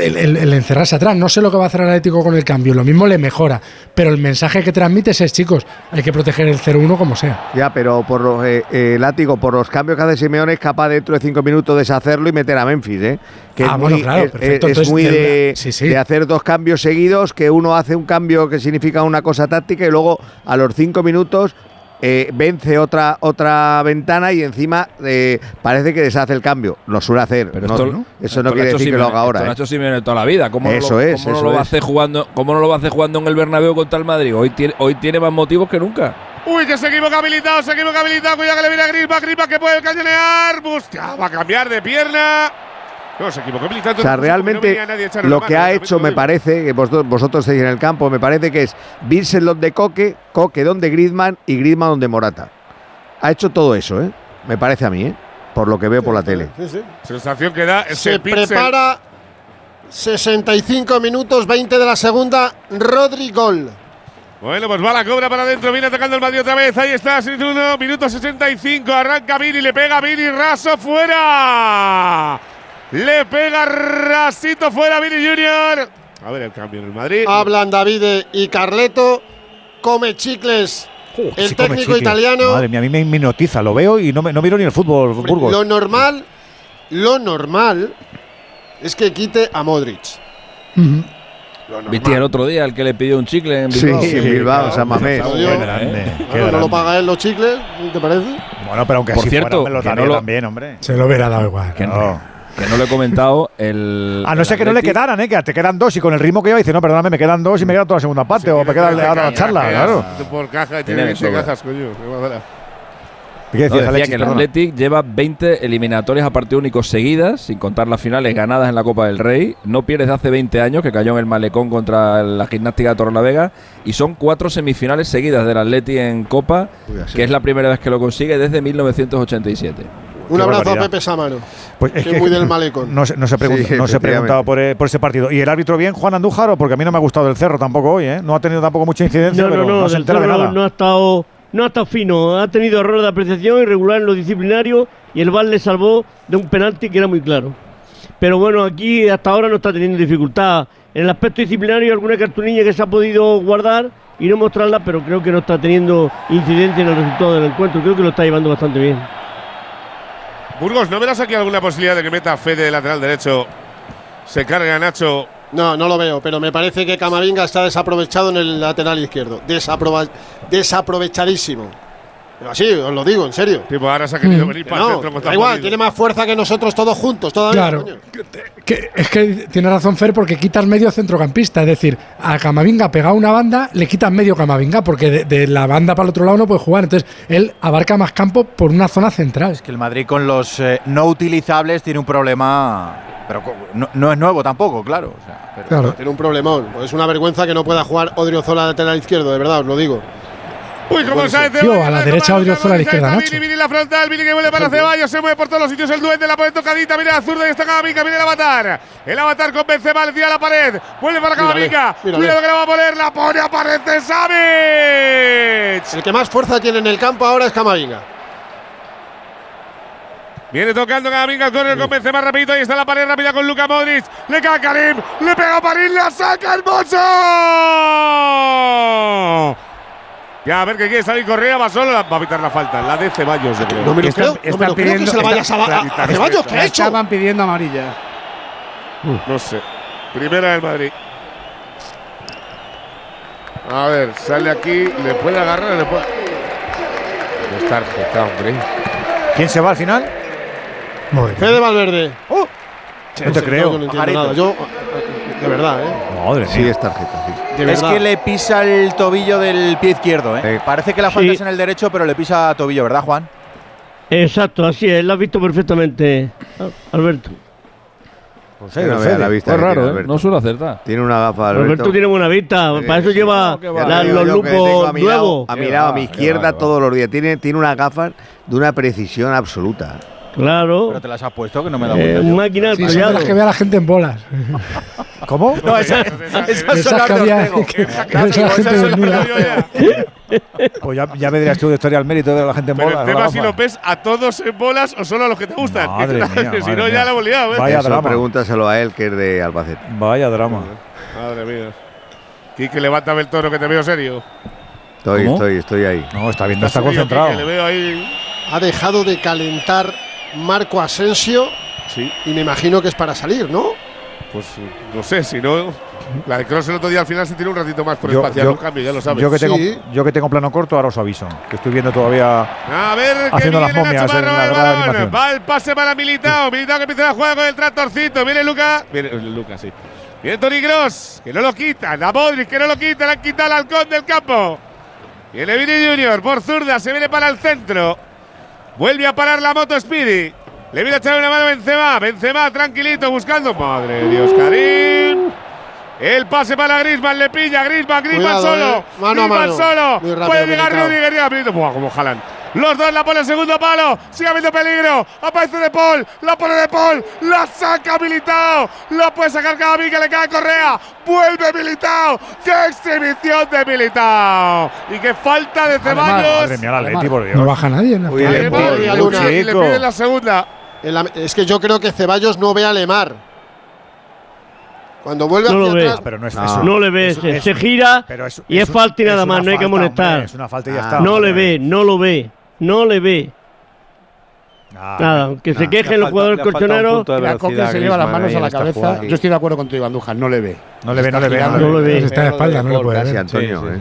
el, el- el encerrarse atrás. No sé lo que va a hacer el Atlético con el cambio, lo mismo le mejora, pero el mensaje que transmites es, chicos, hay que proteger el 0-1 como sea. Ya, pero por los, eh, eh, látigo, por los cambios que hace Simeone es capaz dentro de cinco minutos deshacerlo y meter a Memphis, ¿eh? Que Ah, es bueno, muy, claro, es- perfecto. es Entonces, muy de sí, sí. de hacer dos cambios seguidos, que uno hace un cambio que significa una cosa táctica y luego a los cinco minutos eh, vence otra otra ventana y encima eh, parece que deshace el cambio. Lo suele hacer. Pero no- esto- Eso no quiere decir que lo haga ahora. esto lo ha ¿eh? hecho Simeone toda la vida. ¿Cómo Eso no lo, es, cómo no eso lo va a es. hacer jugando, ¿Cómo no lo va a hacer jugando en el Bernabéu contra el Madrid? Hoy tiene, hoy tiene más motivos que nunca. Uy, que se equivoca habilitado, se equivoca habilitado. Cuidado que le viene a Griezmann, Griezmann que puede cañonear. Busca, va a cambiar de pierna. No, se equivocó habilitado. O sea, realmente lo que ha hecho, me parece, que vosotros, vosotros estáis en el campo, me parece que es Vincent donde Coque, Coque donde Griezmann y Griezmann donde Morata. Ha hecho todo eso, ¿eh? Me parece a mí, ¿eh? Por lo que veo por la tele. Sensación que da ese Se prepara 65 minutos, 20 de la segunda. Rodri gol. Bueno, pues va la cobra para adentro, viene atacando el Madrid otra vez. Ahí está, 1 minuto 65. Arranca Vini, le pega Vini, raso fuera. Le pega rasito fuera Vini Junior. A ver el cambio en el Madrid. Hablan Davide y Carleto. Come chicles. el Sí, técnico chicle. italiano. Madre mía, a mí me hipnotiza, lo veo y no, me- no miro ni el fútbol, Burgos. Lo normal, lo normal es que quite a Modric. Viste el otro día el que le pidió un chicle en Sí, Bilbao. en Bilbao, San Mamés. Bueno, no lo paga él los chicles, ¿te parece? Bueno, pero aunque Por así cierto, fuera, me lo que daría no lo- también, hombre. Se lo hubiera dado igual. Que no, que no lo he comentado. El, A no el ser que no le quedaran, ¿eh? Que te quedan dos y con el ritmo que lleva dice, no, perdóname, me quedan dos y me queda toda la segunda parte o me queda la charla, caña, claro. Por caja y Tiene tiene de 20 sobra. cajas, coño. qué madera. ¿Qué No, decías, decía Alexis? que el. Athletic lleva 20 eliminatorias a partido único seguidas, sin contar las finales ganadas en la Copa del Rey. No pierde desde hace 20 años, que cayó en el Malecón contra la Gimnástica de Torrelavega. Y son cuatro semifinales seguidas del Atleti en Copa, que es la primera vez que lo consigue desde 1987. Un abrazo barbaridad. a Pepe Samano. Pues es que que muy del malecón. No, se- no se, pregunta- Sí, no se ha efectivamente. preguntado por, eh, por ese partido. ¿Y el árbitro bien, Juan Andújar? o Porque a mí no me ha gustado el cerro tampoco hoy, ¿eh? No ha tenido tampoco mucha incidencia, No, pero no, no, se entera de nada. no ha estado no ha estado fino, ha tenido errores de apreciación irregular en lo disciplinario y el VAR le salvó de un penalti que era muy claro. Pero bueno, aquí hasta ahora no está teniendo dificultad. En el aspecto disciplinario hay alguna cartulina que se ha podido guardar y no mostrarla, pero creo que no está teniendo incidencia en el resultado del encuentro. Creo que lo está llevando bastante bien. Burgos, ¿no verás aquí alguna posibilidad de que meta Fede de lateral derecho? Se cargue a Nacho. No, no lo veo, pero me parece que Camavinga está desaprovechado en el lateral izquierdo. Desaprovechadísimo. Pero así, os lo digo, en serio. Tipo, ahora se ha querido Mm. venir para el no, centro con da igual, tiene más fuerza que nosotros todos juntos todavía. Claro. coño. Que- es que tiene razón Fer porque quitas medio centrocampista, es decir, a Camavinga pegado una banda, le quitas medio Camavinga porque de, de la banda para el otro lado no puede jugar, entonces él abarca más campo por una zona central. Es que el Madrid con los eh, no utilizables tiene un problema, pero co- no, no es nuevo tampoco, claro. o sea, pero- Claro. Tiene un problemón. Pues es una vergüenza que no pueda jugar Odriozola lateral izquierdo, de verdad, os lo digo. Uy, como a la derecha Odriozola, a la izquierda Nacho. Vini, Vini la frontal, Vini que vuelve para Ceballos, se mueve por todos los sitios el duende, la pone tocadita, mira la zurda y está Camavinga, viene el avatar. El avatar con Benzema, le tira la pared, vuelve para Camavinga, cuidado que la va a poner, la pone, aparece Savic. El que más fuerza tiene en el campo ahora es Camavinga. Viene tocando Camavinga, corre con Benzema, repito, ahí está la pared rápida con Luka Modric, le cae a Karim, le pega a París, la saca hermoso. Ya, a ver que quiere salir Correa, va solo, va a evitar la falta, la de Ceballos, yo creo. No me lo Están- creo, no me lo creo que se la vaya a, a- a Ceballos. ¿Qué ha hecho? Estaban pidiendo amarilla. No sé. Primera del Madrid. A ver, sale aquí, le puede agarrar, le puede. No está tarjeta, hombre. ¿Quién se va al final? Fede Valverde. No te creo. No, no entiendo nada. Yo, De verdad, ¿eh? Madre Sí, es tarjeta, sí. De Es verdad. que le pisa el tobillo del pie izquierdo, ¿eh? Parece que la falta Sí. es en el derecho, pero le pisa tobillo, ¿verdad, Juan? Exacto, así es, lo has visto perfectamente, Al- Alberto. Pues Que no vea la vista Es raro, ¿eh? No suele acertar. Tiene una gafa, Alberto. Alberto tiene buena vista, para eso lleva la- los lupos a mi lado- nuevos. A mi lado, a mi izquierda todos los días. Tiene, tiene unas gafas de una precisión absoluta. Claro. Pero te las has puesto que no me da Eh, máquina al Sí, son de las que ve a la gente en bolas. [LAUGHS] ¿Cómo? No, esa, esas esa [LAUGHS] gente son las de- Pues ya, ya me dirás tú de historia al mérito de la gente en Pero bola. el tema si lo ves a todos en bolas o solo a los que te gustan. Madre [LAUGHS] mía, si no mía. ya la hemos liado, ¿eh? Vaya Eso drama. pregúntaselo a él, que es de Albacete. Vaya drama. Madre mía. Quique, levántame el tono que te veo serio. Estoy, ¿Cómo? estoy, estoy ahí. No, está bien, no está concentrado. Quique, le veo ahí. Ha dejado de calentar Marco Asensio Sí. y me imagino que es para salir, ¿no? Pues no sé, si no. La de Cross el otro día al final se tiró un ratito más por Yo- espacial, yo- un cambio, ya lo sabes. Yo que, tengo, Sí. yo que tengo plano corto, ahora os aviso. Que estoy viendo todavía. A ver, que Haciendo las viene momias en la. Va el pase para Militao. Militao que empieza la jugada con el tractorcito. Viene Luca. Viene eh, Luca, sí. Viene Tony Cross, que no lo quita. La Modric, que no lo quita. Le han quitado al halcón del campo. Viene Vini Junior por zurda. Se viene para el centro. Vuelve a parar la moto Speedy. Le viene a echar una mano a Benzema. Benzema tranquilito buscando. Madre de Dios, Karim. El pase para Griezmann, le pilla Griezmann Cuidado, solo. eh. Mano a Griezmann mano. solo. Rápido, Puede llegar. Rudiger. Buah, como jalan. Los dos la pone el segundo palo. Sigue habiendo peligro. Aparece De Paul. La pone De Paul. La saca Militao. La puede sacar Camavinga. Le cae Correa. Vuelve Militao. ¡Qué exhibición de Militao! Y qué falta de Ceballos. Madre mía, la Leti, por Dios. No baja nadie. en la Uy, le Además, Paul, y Luna. Luna, y le pide la segunda. Es que yo creo que Ceballos no ve a Lemar. Cuando vuelve No lo ve. Pero no es No. eso. No le ve, Eso se, gira pero es- y es, es- falta y nada más, no hay que falta, amonestar. hombre, Es una falta y ya Ah. está. no le ve, no lo ve, no le ve. Ah, Nada, aunque se Le quejen los jugadores le colchoneros. copia se lleva las manos a la cabeza. Yo estoy de acuerdo contigo, Andújar, no le ve. No le ve, no le ve. No lo ve. Está de espalda, no lo puede ver. Antonio, ¿eh?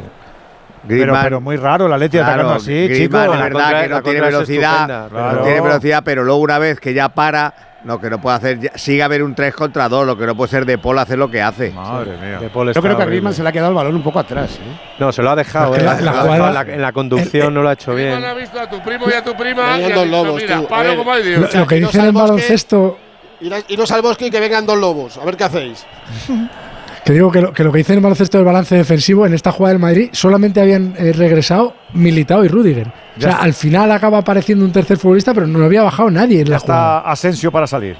Pero, muy raro la Leti atacando Claro, así, chico. Griezmann es La verdad contra- que no tiene es velocidad, no tiene velocidad, pero luego una vez que ya para, lo que no puede hacer, ya- sigue a haber un 3 contra 2, lo que no puede ser de Paul hacer lo que hace. Madre mía. De Paul Yo está creo que a horrible. Griezmann se le ha quedado el balón un poco atrás. ¿eh? No, se lo ha dejado. Eh. la- la lo ha dejado jugada- en, la, en la conducción no lo ha hecho Griezmann bien. ha visto a tu primo y a tu prima. Venían y ha dos dicho, lobos, mira, tú. A paro ver. como hay Dios. Lo, lo que iros dicen al en bosque. baloncesto, Ir- Iros al bosque y que vengan dos lobos. A ver qué hacéis. [LAUGHS] que digo que lo, que lo que dicen en baloncesto del balance defensivo, en esta jugada del Madrid solamente habían eh, regresado Militao y Rudiger. O sea, al final acaba apareciendo un tercer futbolista, pero no había bajado nadie en Ya la jugada. está Asensio para salir.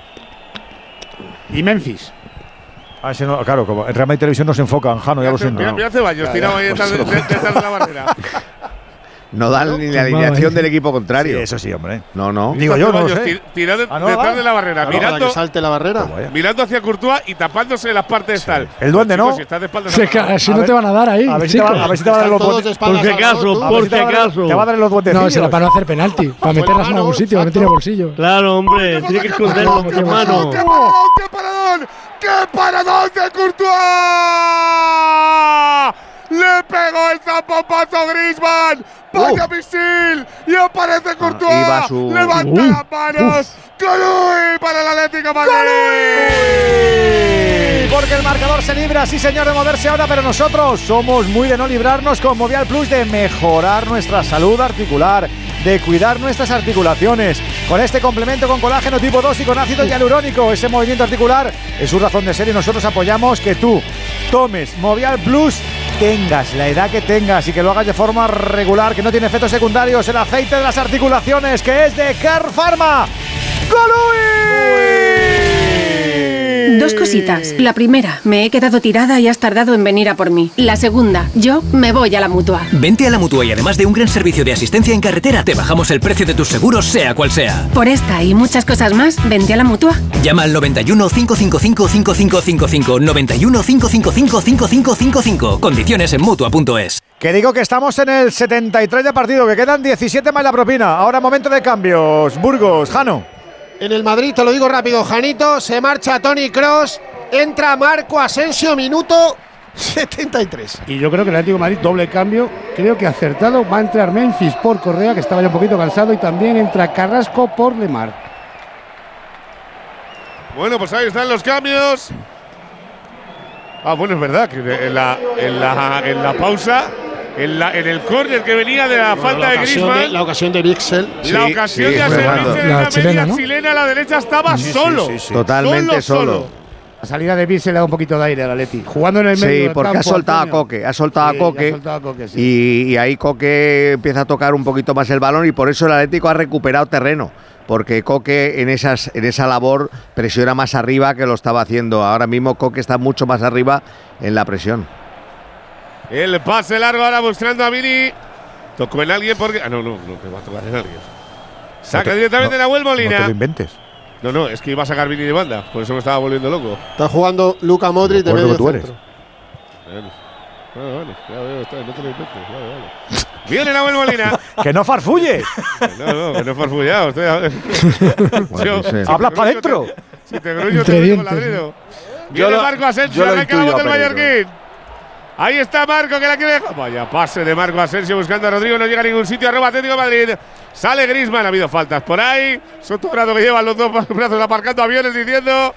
Y Memphis. Ah, ese no- claro, como en Real Madrid Televisión no se enfoca, Jano, ya lo siento. Mira, mira Ceballos tirado ahí detrás de, de- detrás de la barrera. [LAUGHS] No dan ni la alineación del equipo contrario. Sí, eso sí, hombre. No, no. Digo yo, no sé. Ah, no, detrás va. de la barrera, mirando, que salte la barrera. Pues mirando hacia Courtois y tapándose las partes tal. El duende, Chicos, ¿no? Si estás de espaldas Sí, la- así A no te van a dar ahí. A ver si te va, a ver si te va a dar los espaldas Por si acaso, por si si acaso. Te va a dar los duendecillos. No, será para no hacer penalti, para meterlas en algún sitio, para meter en el bolsillo. Claro, hombre, tiene que esconderlo con ¡Qué tu paradón, mano. qué paradón, qué paradón! ¡Qué paradón de Courtois! Le pegó el zampopazo a Griezmann. ¡Vaya misil! Y aparece Courtois. Uh. iba su- Levanta Uy, las manos. ¡Golui para el Atlético Madrid! Porque el marcador se libra, sí señor, de moverse ahora, pero nosotros somos muy de no librarnos con Movial Plus, de mejorar nuestra salud articular, de cuidar nuestras articulaciones. Con este complemento con colágeno tipo 2 y con ácido hialurónico, ese movimiento articular es su razón de ser y nosotros apoyamos que tú tomes Movial Plus tengas la edad que tengas y que lo hagas de forma regular, que no tiene efectos secundarios, el aceite de las articulaciones, que es de Car Pharma. Dos cositas. La primera, me he quedado tirada y has tardado en venir a por mí. La segunda, yo me voy a la mutua. Vente a la mutua y además de un gran servicio de asistencia en carretera, te bajamos el precio de tus seguros, sea cual sea. Por esta y muchas cosas más, vente a la mutua. Llama al 91 555 5555 91 555 5555. Condiciones en mutua.es. Que digo que estamos en el 73 de partido, que quedan 17 más la propina. Ahora momento de cambios. Burgos, Jano. En el Madrid, te lo digo rápido, Janito, se marcha Tony Cross, entra Marco Asensio, minuto 73. Y yo creo que el Atlético de Madrid, doble cambio, creo que acertado. Va a entrar Memphis por Correa, que estaba ya un poquito cansado, y también entra Carrasco por Lemar. Bueno, pues ahí están los cambios. Ah, bueno, es verdad que en la, en la, en la pausa, en, la, en el córner que venía de la Bueno, falta la de Griezmann, la ocasión de Bixel. la ocasión de hacer La la chilena, media ¿no? chilena a la derecha estaba solo. Totalmente solo. La salida de Bill le da un poquito de aire al Atleti. Jugando en el medio Sí, del porque ha campo, soltado a Antonio. Coque, ha soltado Sí, a Coque, ha soltado a Coque, sí. y, y ahí Coque empieza a tocar un poquito más el balón y por eso el Atlético ha recuperado terreno, porque Coque en esas en esa labor presiona más arriba que lo estaba haciendo. Ahora mismo Coque está mucho más arriba en la presión. El pase largo ahora buscando a Vini. Tocó en alguien porque. Ah, no, no, no, que va a tocar en alguien. Saca No te- directamente no- Nahuel No te Molina. lo inventes. No, no, es que iba a sacar Vini de banda. Por eso me estaba volviendo loco. Está jugando Luca Modric de medio tú eres. centro. Vale, vale, vale, ya veo, está, no te lo inventes. Vale, vale. Viene Nahuel Molina. [LAUGHS] ¡Que no farfulle! No, no, que no he farfullado. Estoy a- Yo- si te Hablas para adentro. Si te grullo, te doy con ladrido. Yo Viene Marco Asensio, arranca la voz del. Mallorquín. Ahí está Marco que la quiere dejar. Vaya pase de Marco Asensio buscando a Rodrigo, no llega a ningún sitio. Arroba Atlético Madrid. Sale Grisman, ha habido faltas por ahí. Sotogrado que llevan los dos [LAUGHS] brazos aparcando aviones diciendo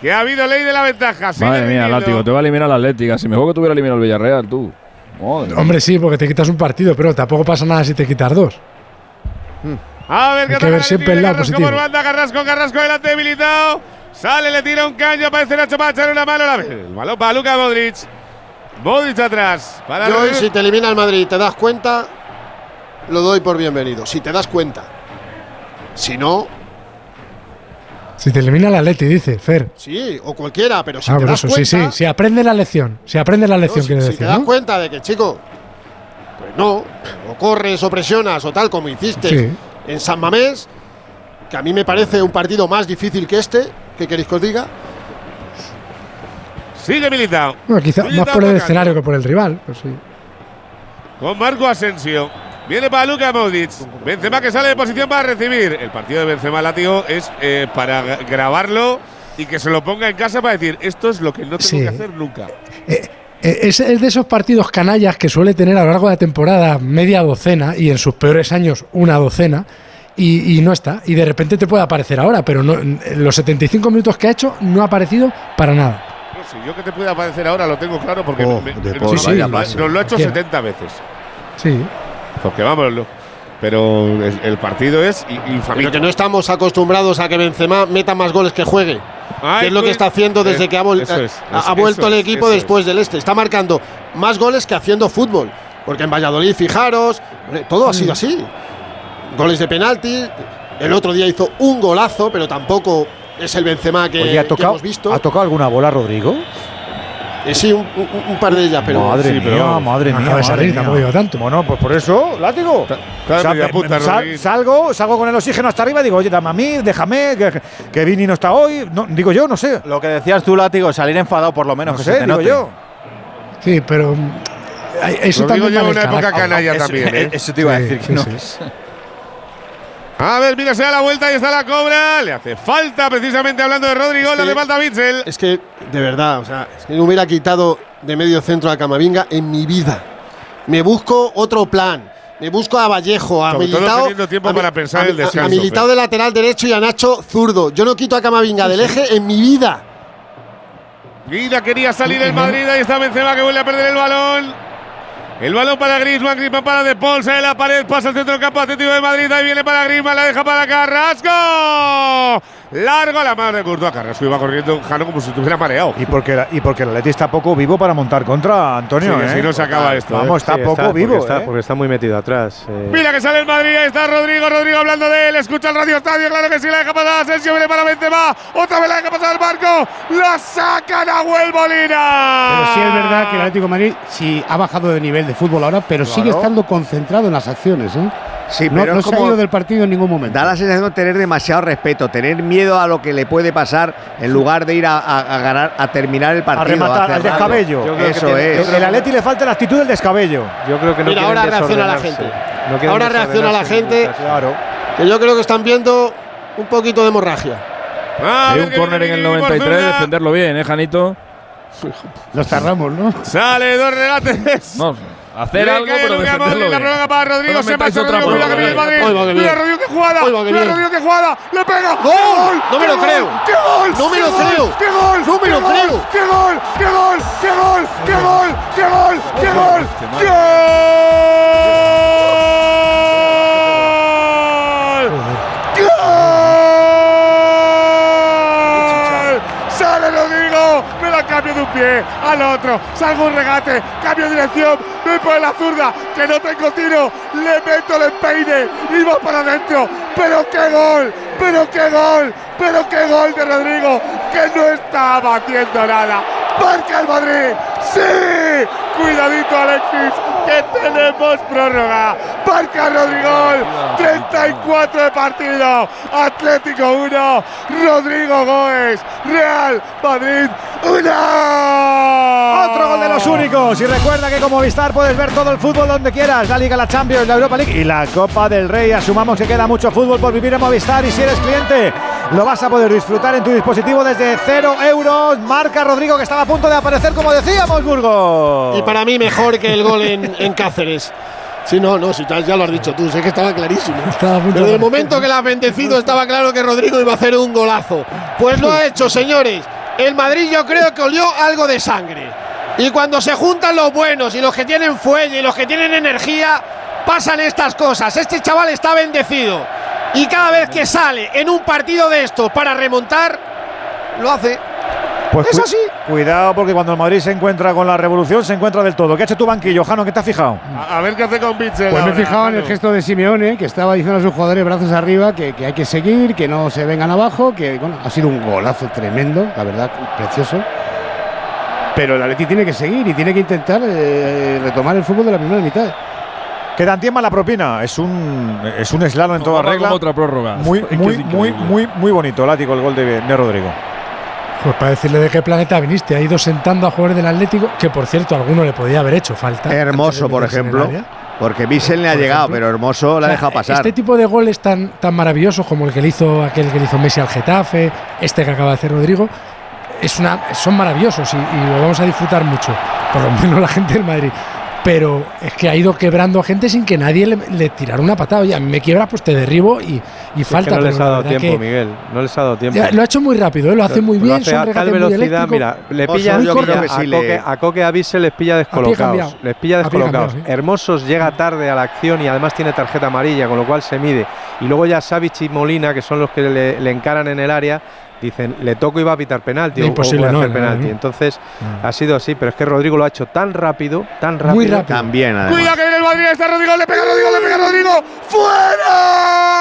que ha habido ley de la ventaja. Sigue Madre mía, látigo, te va a eliminar la Atlética. Si mejor que tuviera eliminado el Villarreal, tú. Madre. Hombre, sí, porque te quitas un partido, pero tampoco pasa nada si te quitas dos. A ver Hay qué que ver siempre el lado positivo. por banda, Carrasco, Carrasco delante debilitado. Sale, le tira un caño, aparece Nacho para echarle una mano. La, el balón para Luka Modric. Modric atrás. Para Yo si te elimina el Madrid y te das cuenta, lo doy por bienvenido. Si te das cuenta. Si no, Si te elimina el Atleti, dice Fer. sí, o cualquiera, pero si ah, te das eso, cuenta. sí, sí. Si aprende la lección. Si aprende la lección, si, quiere si decir. te das ¿no? cuenta de que, chico, pues no, o corres o presionas o tal como hiciste Sí. en San Mamés, que a mí me parece un partido más difícil que este, ¿qué queréis que os diga? Sigue militado. Bueno, quizá Militao más por el escenario que por el rival. Pues sí. Con Marco Asensio. Viene para Luka Modric. Benzema que sale de posición para recibir. El partido de Benzema Látigo es eh, para gra- grabarlo y que se lo ponga en casa para decir esto es lo que no tengo Sí. que hacer nunca. Eh, Es, es de esos partidos canallas que suele tener a lo largo de la temporada media docena y en sus peores años una docena y, y no está. Y de repente te puede aparecer ahora, pero no, los 75 minutos que ha hecho no ha aparecido para nada. Yo que te puede aparecer ahora lo tengo claro porque Oh, me- me- nos, lo ha hecho Cualquiera. 70 veces. Sí. Porque vámonos. Pero el, el partido es infamito. Pero que no estamos acostumbrados a que Benzema meta más goles que juegue. Ay, que es lo que pues, está haciendo desde eh, que ha, vol- eso es, ha- vuelto eso el equipo después del este. Está marcando más goles que haciendo fútbol. Porque en Valladolid, fijaros, todo ha sido así. Goles de penalti. El otro día hizo un golazo, pero tampoco es el Benzema que, Oye, ¿ha que tocado, hemos visto. ¿ha tocado alguna bola, Rodrigo? Eh, sí, un, un- un par de ellas, pero madre sí, mía, pero madre no mía. madre salir, mía. tampoco tanto. Bueno, pues por eso, látigo. claro, O sea, media me- punta, me- sal- Rodríguez. salgo, salgo con el oxígeno hasta arriba y digo, oye, dame a mí, déjame, que, que Vini no está hoy. No, digo yo, no sé. Lo que decías tú, látigo, salir enfadado por lo menos. No que sé, se te digo note. yo. Sí, pero mm, eso Rodrigo también va lleva una época canalla Eso- también, [LAUGHS] ¿eh? Eso te iba a decir que sí, no. A ver, mira, se da la vuelta y está la cobra. Le hace falta, precisamente hablando de Rodrigo, Es le hace que- falta a. Es que, de verdad, o sea, es que no hubiera quitado de medio centro a Camavinga en mi vida. Me busco otro plan. Me busco a Vallejo, a Sobre todo Militao. teniendo tiempo a para pensar a- el a- descanso, A Militao Fer. de lateral derecho y a Nacho zurdo. Yo no quito a Camavinga del eje en mi vida. Mira, quería salir el Madrid. Ahí está Benzema que vuelve a perder el balón. El balón para Griezmann, Griezmann para De Paul, sale la pared, pasa al centro del campo Atlético de Madrid, ahí viene para Griezmann, la deja para Carrasco. Largo a la mano de Courtois. Carrasco iba corriendo Jano como si estuviera mareado. Y porque, la- y porque el Atleti está poco vivo para montar contra Antonio. Sí, ¿eh? si no se acaba esto, Vamos, ¿eh? está Sí, poco vivo. Está, ¿eh? porque está muy metido atrás. eh. Mira que sale el Madrid, ahí está Rodrigo, Rodrigo hablando de él, escucha el Radio Estadio, claro que sí, la deja pasar Asensio, viene para Benzema, otra vez la deja pasar el barco, la saca Nahuel Molina. Pero sí es verdad que el Atlético de Madrid sí ha bajado de nivel de fútbol ahora, pero sigue estando concentrado en las acciones. ¿eh? Sí, no pero no se ha ido del partido en ningún momento. Da la sensación de tener demasiado respeto, tener miedo a lo que le puede pasar en lugar de ir a, a- a ganar, a terminar el A partido. rematar, al descabello. Eso tiene- es. El Atleti le falta la actitud del descabello. Yo creo que no Mira, ahora reacciona la gente. No Ahora reacciona la gente. Claro. Que yo creo que están viendo un poquito de hemorragia. Hay ver un córner en el Vini por 93, zurda. defenderlo bien, ¿eh, Janito? Nos tardamos, ¿no? Sale dos regates. No, Hacer Le algo, cae pero Luka Modric, la bien. prórroga para Rodrigo. No Se metáis marcha otra Rodrigo. Cuidado que viene el prórroga. Madrid. Hoy va que Mira bien. Rodrigo que jugada. Mira bien. Rodrigo que jugada. Le pega. ¡Gol! No me ¡Qué lo creo. ¡Qué gol! No me ¡Qué lo creo. ¡Qué gol! No me ¡Qué lo creo. ¡Qué gol! ¡Qué gol! ¡Qué gol! ¡Qué gol! ¡Qué gol! ¡Qué gol! ¡Qué gol! ¡Gol! ¡Sale Rodrigo! Me la cambio de un pie al otro. Salgo un regate. Cambio de dirección. Voy por la zurda. Que no tengo tiro. Le meto el empeine. Y va para adentro. ¡Pero qué gol! ¡Pero qué gol! ¡Pero qué gol de Rodrigo! Que no estaba haciendo nada. ¡Marca el Madrid! ¡Sí! Cuidadito Alexis, que tenemos prórroga. Marca Rodrigo, 34 de partido. Atlético 1, Rodrigo Goes, Real Madrid 1. Otro gol de los únicos. Y recuerda que como Vistar puedes ver todo el fútbol donde quieras. La Liga, la Champions, la Europa League y la Copa del Rey. Asumamos que queda mucho fútbol por vivir en Movistar. Y si eres cliente, lo vas a poder disfrutar en tu dispositivo desde 0 euros. Marca Rodrigo que estaba a punto de aparecer, como decíamos, Burgos. Y para mí mejor que el gol en, en Cáceres. Sí, no, no, si ya, lo has dicho tú, sé que estaba clarísimo. Estaba Desde de el momento que la has bendecido estaba claro que Rodrigo iba a hacer un golazo. Pues lo ha hecho, señores. El Madrid yo creo que olió algo de sangre. Y cuando se juntan los buenos y los que tienen fuelle y los que tienen energía, pasan estas cosas. Este chaval está bendecido. Y cada vez que sale en un partido de estos para remontar, lo hace. Pues es cu- así. Cuidado porque cuando el Madrid se encuentra con la revolución, se encuentra del todo. ¿Qué ha hecho tu banquillo, Jano? ¿Qué te has fijado? A, a ver qué hace con Bitzel. Pues me he en el gesto de Simeone, que estaba diciendo a sus jugadores brazos arriba que, que hay que seguir, que no se vengan abajo, que bueno, ha sido un golazo tremendo, la verdad, precioso. Pero el Atleti tiene que seguir y tiene que intentar eh, retomar el fútbol de la primera mitad. Queda en tiempo la propina. Es un, es un slalom en toda Como- regla. otra prórroga. Muy, [LAUGHS] muy, muy, muy, muy bonito, Látigo, el gol de, de Rodrigo. Pues para decirle de qué planeta viniste, ha ido sentando a jugadores del Atlético, que por cierto, alguno le podía haber hecho falta. Hermoso, por ejemplo. Porque Bissell le ha llegado, ejemplo. pero Hermoso la O sea, deja pasar. Este tipo de goles tan, tan maravillosos como el que le hizo aquel que le hizo Messi al Getafe, este que acaba de hacer Rodrigo, es una, son maravillosos y, y lo vamos a disfrutar mucho, por lo menos la gente del Madrid. Pero es que ha ido quebrando a gente sin que nadie le, le tirara una patada. Oye, a mí me quiebra, pues te derribo y, y Es falta. que no les ha dado tiempo, Miguel. No les ha dado tiempo. Lo ha hecho muy rápido, ¿eh? lo hace muy Lo bien, hace a tal velocidad, mira, le pilla, a, sí le- Coque, a Coque, a les pilla descolocados. Les pilla descolocados. cambiado, sí. Hermosos llega tarde a la acción y además tiene tarjeta amarilla, con lo cual se mide. Y luego ya Savic y Molina, que son los que le, le encaran en el área, dicen, le toco y va a pitar penalti. Imposible, o no, hacer no, penalti. no. Entonces, ha sido así, pero es que Rodrigo lo ha hecho tan rápido, tan rápido. Muy rápido. También, además. Cuidado que viene el Madrid, está Rodrigo, le pega Rodrigo, le pega Rodrigo.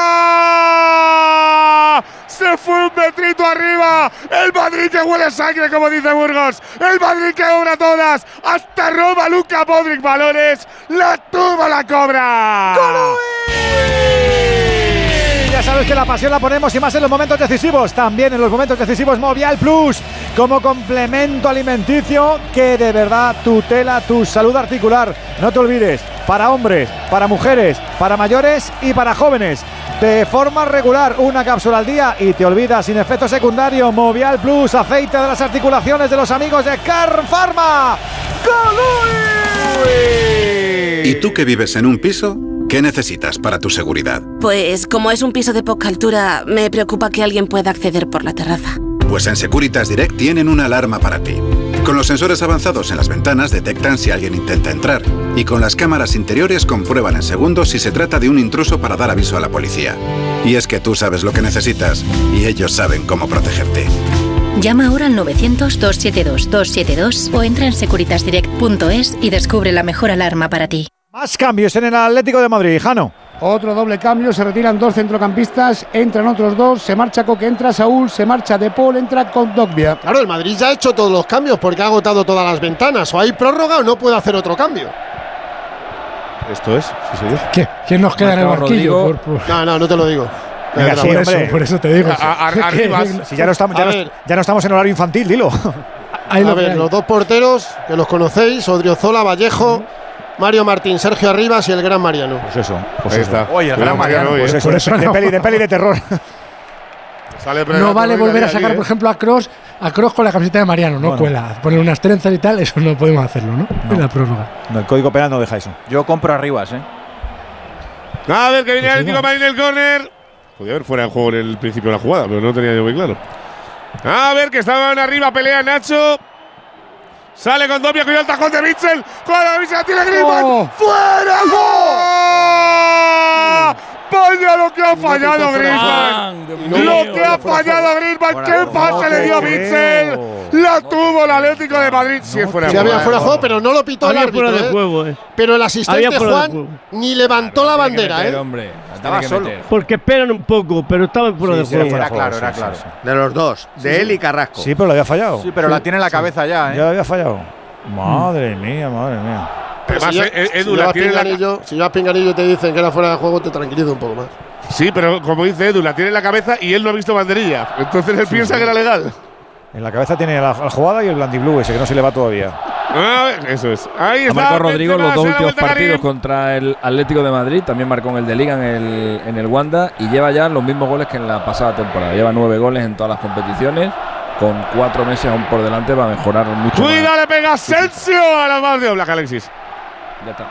¡Fuera! Se fue un metrito arriba. El Madrid que huele sangre, como dice Burgos. El Madrid que obra todas. Hasta roba Luca Modric balones. La tuvo la cobra. Sabes que la pasión la ponemos y más en los momentos decisivos. También en los momentos decisivos Movial Plus como complemento alimenticio que de verdad tutela tu salud articular. No te olvides, para hombres, para mujeres, para mayores y para jóvenes. De forma regular, una cápsula al día y te olvidas sin efecto secundario. Movial Plus, aceite de las articulaciones de los amigos de Car Pharma. ¿Y tú que vives en un piso? ¿Qué necesitas para tu seguridad? Pues como es un piso de poca altura, me preocupa que alguien pueda acceder por la terraza. Pues en Securitas Direct tienen una alarma para ti. Con los sensores avanzados en las ventanas detectan si alguien intenta entrar y con las cámaras interiores comprueban en segundos si se trata de un intruso para dar aviso a la policía. Y es que tú sabes lo que necesitas y ellos saben cómo protegerte. Llama ahora al 900-272-272 o entra en securitasdirect.es y descubre la mejor alarma para ti. Más cambios en el Atlético de Madrid, Jano. Otro doble cambio, se retiran dos centrocampistas, entran otros dos, se marcha Coque, entra Saúl, se marcha De Paul, entra Kondogbia. Claro, el Madrid ya ha hecho todos los cambios porque ha agotado todas las ventanas. O hay prórroga o no puede hacer otro cambio. Esto es, sí señor. ¿Qué? ¿Quién nos queda en el. Por- por- No, no, no te lo digo. Sí, por, eso, por eso te digo. A- a-. [LAUGHS] Si ya no estamos, ya A no, ver. ya no estamos en horario infantil, dilo. A ver, los dos porteros, que los conocéis, Odriozola, Vallejo, Mario Martín, Sergio Arribas y el gran Mariano. Pues eso. Pues Ahí eso. está. Oye, el gran Mariano. Mariano, Pues eso, Por de, no. peli, de peli de terror. [LAUGHS] Sale No vale volver a sacar, ¿eh? por ejemplo, a Cross a Kroos con la camiseta de Mariano, no Bueno. cuela. Poner unas trenzas y tal, eso no podemos hacerlo, ¿no? En la prórroga. No, el código penal no deja eso. Yo compro arribas, ¿eh? A ver, que viene Pues el Atlético Madrid en el córner. Podía haber fuera de juego en el principio de la jugada, pero no tenía yo muy claro. A ver, que estaban arriba, pelea Nacho. Sale con Dobia, cuidado el tajón de Mitchell. Mitchell, la tiene Griezmann. ¡Fuera! ¡Gol! Vaya lo que ha fallado Griezmann. Lo que ha fallado Griezmann. ¿Qué pase le dio a Mitchell? La tuvo el Atlético de Madrid. Si fuera había juego. fuera de juego, pero no lo pitó el árbitro. de ¿eh? juego, eh. Pero el asistente Juan ni levantó la bandera, ¿eh? hombre. Estaba solo. Porque esperan un poco, pero estaban fuera de juego. Era claro, era claro. De los dos, de él y Carrasco. Sí, pero lo había fallado. Sí, pero la tiene en la cabeza ya, ¿eh? Ya lo había fallado. Madre mía, madre mía. Además, si, eh, si Edu, la llevas tiene en la pinganillo, si llevas pinganillo y te dicen que era fuera de juego, te tranquiliza un poco más. Sí, pero como dice Edu, la tiene en la cabeza y él no ha visto banderilla. Entonces él piensa que era legal. En la cabeza tiene la, la jugada y el blandiblue ese que no se le va todavía. Ah, eso es. Ahí Ha está. marcado Rodrigo los dos últimos partidos contra el Atlético de Madrid. También marcó en el de Liga en el, en el Wanda y lleva ya los mismos goles que en la pasada temporada. Lleva nueve goles en todas las competiciones. Con cuatro meses aún por delante va a mejorar mucho. Cuida, le pega Asensio a la mano de Oblak, Alexis. Ya está.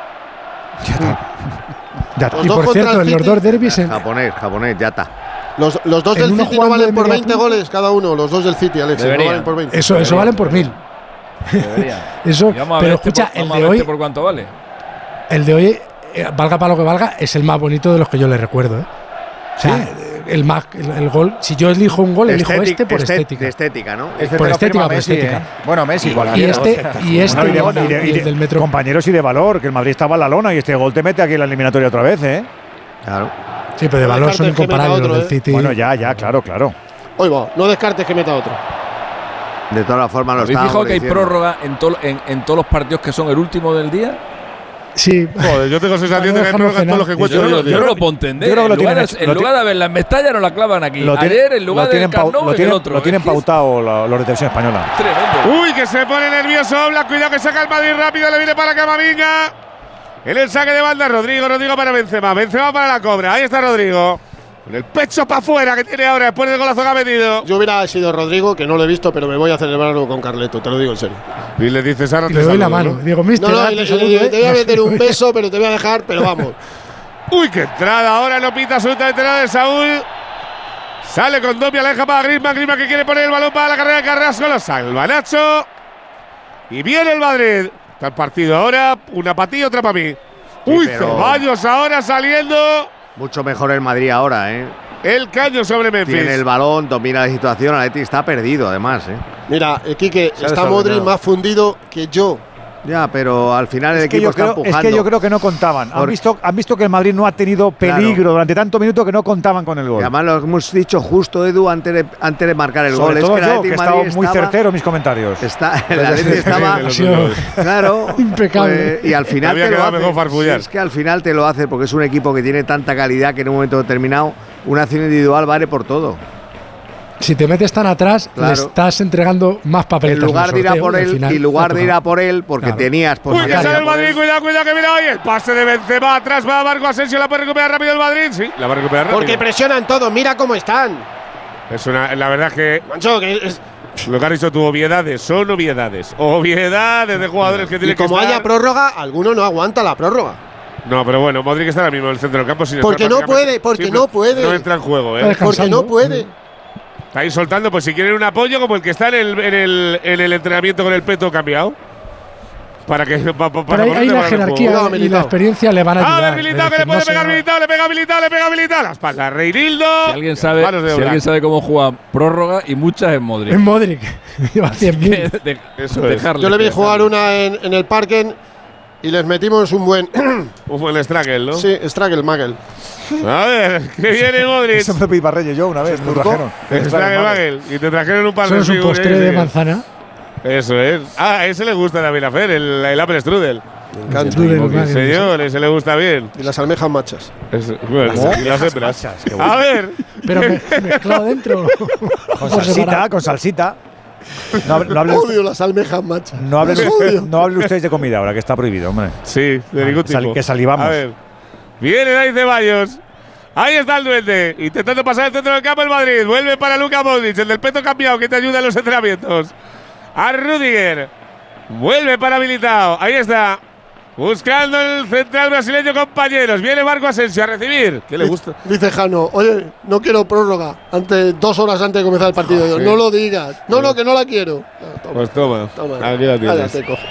Ya Los Y dos por contra cierto, el en los dos derbis en, Japonés, japonés, ya está. Los, los dos del City no valen por media 20 punta. goles cada uno. Los dos del City, Alex. No valen por 20. eso, eso valen por mil. [LAUGHS] Eso, Y pero este escucha, por- el vamos a de hoy, este por cuánto vale. el de hoy, eh, valga para lo que valga, es el más bonito de los que yo le recuerdo. ¿eh? O sea, eh, el, más, el, el gol, si yo elijo un gol, elijo este por estet- estética. de estética, ¿no? Este Por estética, por Messi, estética. ¿eh? Bueno, Messi, Y cualquiera. este, y este, y de- y, y de- y el de- del metro. compañeros y de valor, que el Madrid estaba en la lona y este gol te mete aquí en la eliminatoria otra vez, ¿eh? Claro. Sí, pero de No valor son incomparables otro, los del ¿eh? City. Bueno, ya, ya, claro, claro. Va, no descartes que meta otro. De todas formas, lo ¿Habéis fijado que hay prórroga en, en, en todos los partidos que son el último del día? Sí, Joder, yo tengo [LAUGHS] sensación de que todos los que encuentro Yo, no- los yo días. no lo puedo entender. yo creo que lo en lugar, tienen de, hecho- en lo lugar de verla en Mestalla, nos la clavan aquí. Lo tiene- Ayer, en lugar lo tienen, Nou, lo en tienen, el otro. lo tienen es [LAUGHS] pautado los de televisión española. Tremendo. Uy, que se pone nervioso Oblak. Cuidado que saca el Madrid rápido. Le viene para Camavinga. En el saque de banda, Rodrigo. Rodrigo para Benzema. Benzema para la cobra. Ahí está Rodrigo. Con el pecho para afuera que tiene ahora después del golazo que ha metido. Yo hubiera sido Rodrigo, que no lo he visto, pero me voy a celebrarlo con Carleto, te lo digo en serio. Y le dices ahora y te le doy la mano. ¿no? Digo, mister, No, no, y le, te y le saludo, digo, ¿eh? te voy a meter un beso, pero te voy a dejar, pero vamos. [LAUGHS] Uy, qué entrada. Ahora no pita absolutamente nada de Saúl. Sale con Dobia, la deja para Griezmann. Griezmann que quiere poner el balón para la carrera de Carrasco. Lo salva Nacho. Y viene el Madrid. Está el partido ahora. Una para ti y otra para mí. Uy, Ceballos ahora saliendo. Mucho mejor el Madrid ahora, ¿eh? El caño sobre Memphis. Tiene el balón, domina la situación. Atleti está perdido, además, ¿eh? Mira, eh, Quique, está Modric desordenado. más fundido que yo. Ya, pero al final el Es que, equipo yo está creo, es empujando. que yo creo que no contaban. Han visto, han visto que el Madrid no ha tenido peligro durante tanto minuto que no contaban con el Y gol. además lo hemos dicho justo, Edu, antes de, antes de marcar el Sobre gol. todo es que el yo, que estado muy estaba- certero en mis comentarios. Está, el Atleti estaba. Claro. impecable. pues, y al final Había te lo hace. Si es que al final te lo hace porque es un equipo que tiene tanta calidad que en un momento determinado una acción individual vale por todo. Si te metes tan atrás, Claro. le estás entregando más papeletas. En lugar de ir a por él, y en lugar de ir a por él, porque Claro. tenías Uy, que posibilidad ir el Madrid. Cuidado, cuidado, que mira hoy. El pase de Benzema atrás. Va a Marco Asensio. La puede recuperar rápido el Madrid. Sí, la va a recuperar rápido. Porque presionan todo, mira cómo están. es una, la verdad que Mancho, que es- lo que has dicho tú, obviedades, son obviedades. Obviedades de jugadores que y tienen que como estar. haya prórroga, alguno no aguanta la prórroga. No, pero bueno, Modric está ahora mismo en el centro del campo sin Porque estar no puede, porque no puede. No entra en juego, ¿eh? Porque no puede. Está ahí soltando, pues si quieren un apoyo como el que está en el, en el, en el entrenamiento con el peto cambiado. Para que. pa- pa- Pero para juego. jerarquía Cuidado, y la experiencia le van a ayudar. ver, Es Militao, que le puede no pegar Militao, le pega Militao, le pega Militao. La espalda, Reinildo. Si alguien sabe, si alguien sabe cómo juega prórroga y muchas es Modric. Es Modric. [LAUGHS] Lleva 100.000. De- Eso es. dejarle, Yo le vi dejarle. jugar una en, en el parque y les metimos un buen. [COUGHS] Un buen Stragel, ¿no? sí, Stragel Magel. A ver, que viene [LAUGHS] Modric. Eso me pedí para Reyes yo una vez, me lo trajeron. Stragel Magel. Y te trajeron un par Eso de es un figuras, postre de manzana. Eso es. Ah, a ese le gusta también a Fer, el, el Apple Strudel. Me encanta. Magel. señor, ese le gusta bien. Y las almejas machas. Es- bueno, y las hembras. A ver. Pero me- [LAUGHS] mezclado dentro. Con salsita, con salsita. No, hable- no hable usted- Odio las almejas machas. no hablen, no hablen ustedes de comida ahora, que está prohibido, hombre. Sí, de ningún que sal- tipo. que salivamos. A ver. Viene Dai Ceballos. Ahí está el duende. Intentando pasar el centro del campo el Madrid. Vuelve para Luka Modric, el del peto cambiado que te ayuda en los entrenamientos. A Rudiger. Vuelve para habilitado. Ahí está. Buscando el central brasileño, compañeros. Viene Marco Asensio a recibir. ¿Qué le gusta? Dice Jano, oye, no quiero prórroga antes, dos horas antes de comenzar el partido. Yo, sí. No lo digas. No, no, que no la quiero. Pues toma. Toma. Aquí la tienes. Cojo.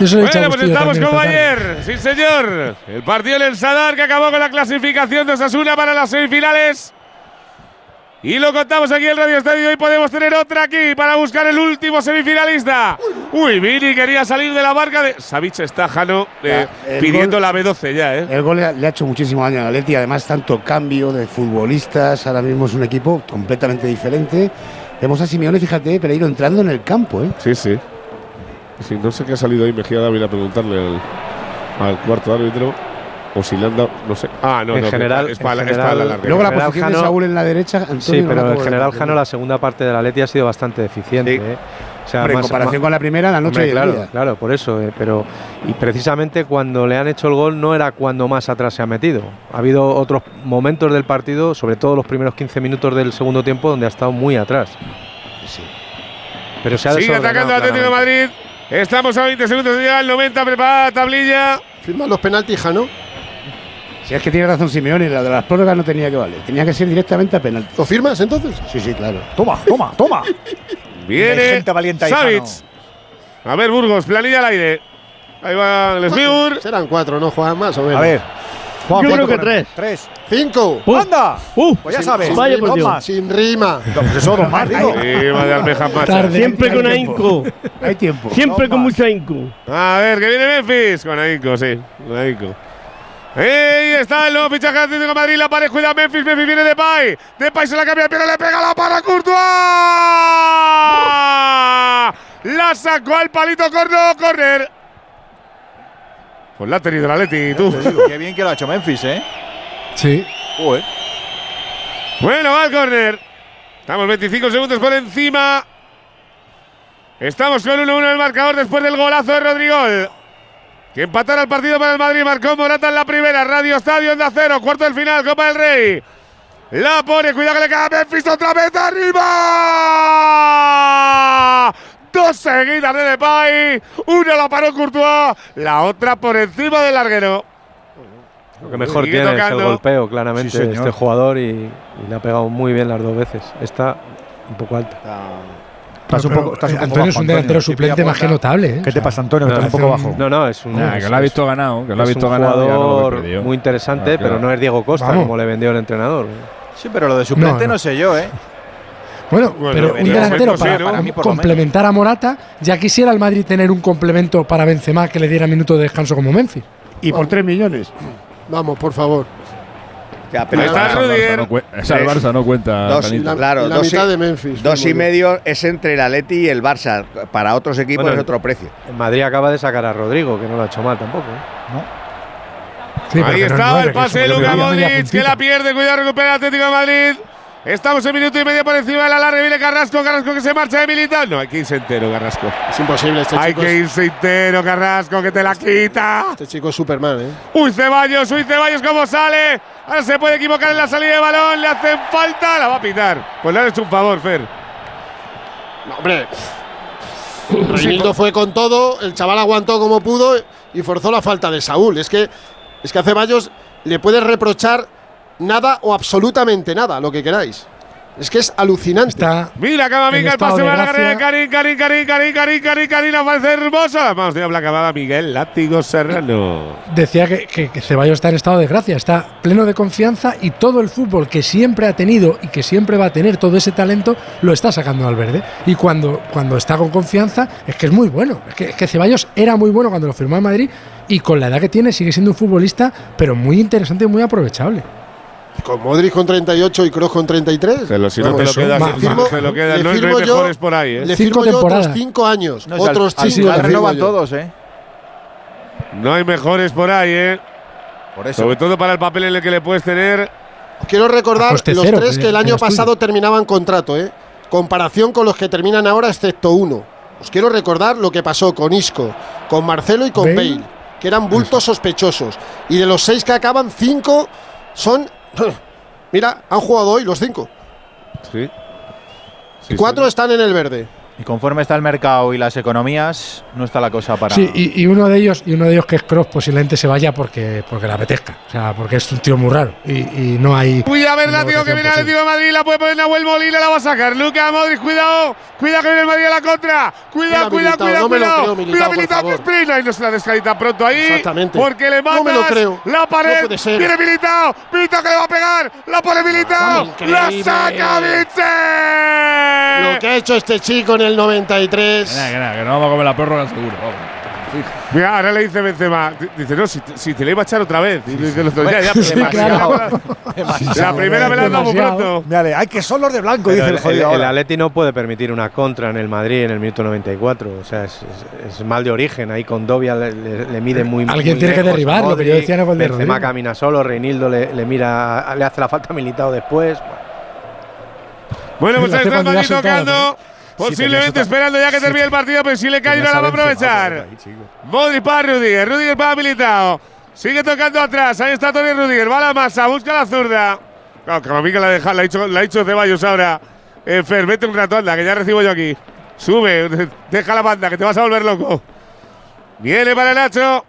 Bueno, pues estamos también como ayer. Sí, señor. El partido en el Sadar que acabó con la clasificación de Osasuna para las semifinales. Y lo contamos aquí en Radio Estadio y podemos tener otra aquí para buscar el último semifinalista. Uy, Vini quería salir de la barca de. Savic está Jano eh, pidiendo gol- la B12 ya, ¿eh? El gol le ha, le ha hecho muchísimo daño al Atleti, además tanto cambio de futbolistas, ahora mismo es un equipo completamente diferente. Vemos a Simeone, fíjate, Pereiro entrando en el campo, ¿eh? Sí, sí. Sí, no sé qué ha salido ahí Mejía Dávila a preguntarle al, al cuarto árbitro. O si le han dado, no sé. Ah, no, En no. general- es para, en es para la general- larga. Luego la general, posición de Jano- Saúl en la derecha, Antonio Sí, no la pero acabo en de general. Jano, la segunda parte de la Leti ha sido bastante deficiente. ¿eh? O sea, Hombre, en comparación más- con la primera, la noche Hombre, y el claro, día. claro, por eso. eh, pero y precisamente cuando le han hecho el gol no era cuando más atrás se ha metido. Ha habido otros momentos del partido, sobre todo los primeros 15 minutos del segundo tiempo, donde ha estado muy atrás. Pero se ha Sigue atacando el Atlético de. Madrid. Estamos a 20 segundos de llegar al 90. Preparada la tablilla. Firman los penaltis, Jano. Si es que tiene razón Simeone, la de las prórrogas no tenía que valer, tenía que ser directamente a penalti. ¿Lo firmas entonces? Sí, sí, claro. Toma, toma, toma. [LAUGHS] Viene Savic. A ver, Burgos, planilla al aire. Ahí va el Smiur. Serán cuatro, ¿no? Juegan más o menos. A ver. Juan, Yo ¿cuánto creo que tres. Tres. Cinco. ¡Anda! Uh, Pues ya sabes. sin Vaya rima, por Dios. más. Sin rima. No, pues eso más, digo. Sí, de almejas machas. Tarde. Siempre hay con ahínco. Hay tiempo. Siempre No con mucho ahínco. A ver, que viene Memphis. Con Ainco, sí. Con Ainco. Ahí está el nuevo fichaje de Atlético de Madrid. La pared cuida a Memphis. Memphis viene de Pay. De Pay se la cambia, pero le pega la para Courtois. La sacó al palito corno, corner. Pues la ha tenido la Leti, tú. Digo, Qué bien que lo ha hecho Memphis, ¿eh? Sí. Joder. Bueno, va el córner. Estamos 25 segundos por encima. Estamos con 1-1 en el marcador después del golazo de Rodrigo. Que empatara el partido para el Madrid. Marcó Morata en la primera. Radio Estadio de Acero. Cuarto del final. Copa del Rey. La pone. Cuidado que le cae a Memphis otra vez arriba. Dos seguidas de Depay. Una la paró Courtois. La otra por encima del larguero. Lo que mejor tiene es el golpeo, claramente, Sí, este jugador y, y le ha pegado muy bien las dos veces. Está un poco alta. Estás un Pero, poco, estás un poco Antonio es bajo, un delantero Antonio. suplente más que notable. ¿eh? ¿Qué te pasa, Antonio? Que No, estás un poco bajo. No, no, es un, Nah, que lo ha visto ganado, que lo ha visto un ganado. no jugador muy interesante, Ah, claro. pero no es Diego Costa Vamos. como le vendió el entrenador. Sí, pero lo de suplente No, no, no. sé yo, ¿eh? Bueno, Bueno, pero un delantero para, ¿no? para A mí por lo complementar a Morata, ya quisiera el Madrid tener un complemento para Benzema que le diera minutos de descanso como Memphis. Y por 3 millones. Vamos, por favor. Ya, pero Ahí está Esa Rudiger. Barça no Esa Tres. Barça no cuenta. Dos, la, Claro, la dos mitad y- de Memphis. dos y medio es entre el Atleti y el Barça. Para otros equipos Bueno, es otro precio. En Madrid acaba de sacar a Rodrigo, que no lo ha hecho mal tampoco. ¿eh? Sí, Ahí no es estaba el pase de Luka Modric, que la pierde. Cuidado, recupera el Atlético de Madrid. Estamos en minuto y medio por encima de la larga. Viene Carrasco, Carrasco que se marcha de militar. No, hay que irse entero, Carrasco. Es imposible. Este hay chico, que irse entero, Carrasco, que te la quita. este chico es Superman, ¿eh? Uy, Ceballos, uy, Ceballos, ¿cómo sale? Ahora se puede equivocar en la salida de balón. Le hacen falta, la va a pitar. Pues le han hecho un favor, Fer. No, hombre. Reinildo fue con todo, el chaval aguantó como pudo y forzó la falta de Saúl. Es que, es que a Ceballos le puedes reprochar nada o absolutamente nada, lo que queráis. Es que es alucinante. Está Mira, Camavinga, el pase de va a la carrera de gracia. Karim, Karim, Karim, Karim, Karim, Karim, Karim, aparece hermosa. Vamos, de la acabada Miguel Látigo Serrano. decía que, que, que Ceballos está en estado de gracia, está pleno de confianza y todo el fútbol que siempre ha tenido y que siempre va a tener todo ese talento lo está sacando al verde. Y cuando, cuando está con confianza es que es muy bueno. Es que, es que Ceballos era muy bueno cuando lo firmó en Madrid y con la edad que tiene sigue siendo un futbolista, pero muy interesante y muy aprovechable. Con Modric con 38 y Kroos con 33. Se lo, si no Vamos, te lo quedas, no te lo quedas, le no, no hay mejores por ahí, ¿eh? Le Cinco firmo yo otros temporadas. 5 años. No, otros al 5 final le firmo renovan todos, ¿eh? No hay mejores por ahí, ¿eh? Por eso. Sobre todo para el papel en el que le puedes tener. Quiero A recordar los cero, tres que- el año pasado terminaban contrato, ¿eh? Comparación con los que terminan ahora, excepto uno. Os quiero recordar lo que pasó con Isco, con Marcelo y con Bale. Bale, que eran bultos sospechosos. Y de los seis que acaban, cinco son [LAUGHS] Mira, han jugado hoy los cinco. Sí. cuatro están en el verde. Y conforme está el mercado y las economías, no está la cosa para. Sí, y, y uno de ellos, y uno de ellos que es Cross, posiblemente se vaya porque, porque le apetezca. O sea, porque es un tío muy raro. Y, y no hay. Cuida, verdad, tío, que viene el. Atlético de Madrid, la puede poner Nahuel Molina, la va a sacar. Luca Modric, cuidado, cuidado que viene el Madrid a la contra. Cuidado, cuidado, cuidado, cuidado. Cuidado, Militao, que sprint. Ahí no se la descalita pronto ahí. Exactamente. Porque le matas No me lo creo. la pared. No puede ser. Viene Militao, Militao que le va a pegar. La pone Militao. Vamos, La saca Vitze. Lo que ha hecho este chico en el 93. Que nada, que nada, que no vamos a comer la prórroga seguro. vamos. Mira, ahora le dice Benzema, dice, no, si, si te le iba a echar otra vez. Y dice el otro, ya, ya, pero Demasiado. [LAUGHS] La primera me la han dado muy pronto. Mírale, hay que son los de blanco, Pero dice el, el jodido el- el. Atleti no puede permitir una contra en el Madrid en el minuto 94. O sea, es, es- es mal de origen. Ahí con Dobia le, le- le mide muy Alguien muy tiene que lejos derribarlo, lo que yo Modric, decía el gol de Benzema Rodrigo. camina solo, Reinildo le, le mira, le hace la falta militado después. Bueno, pues está el Madrid tocando. Posiblemente esperando ya que termine el partido, pero si le cae una la va a aprovechar. Modric para Rudiger, Rudiger para Militao. Sigue tocando atrás, ahí está Tony Rudiger, va a la masa, busca la zurda. Claro, Camavinga la, deja, la, ha hecho, la ha hecho Ceballos ahora. Eh, Fer, vete un rato, anda, que ya recibo yo aquí. Sube, [LAUGHS] deja la banda, que te vas a volver loco. Viene para Nacho.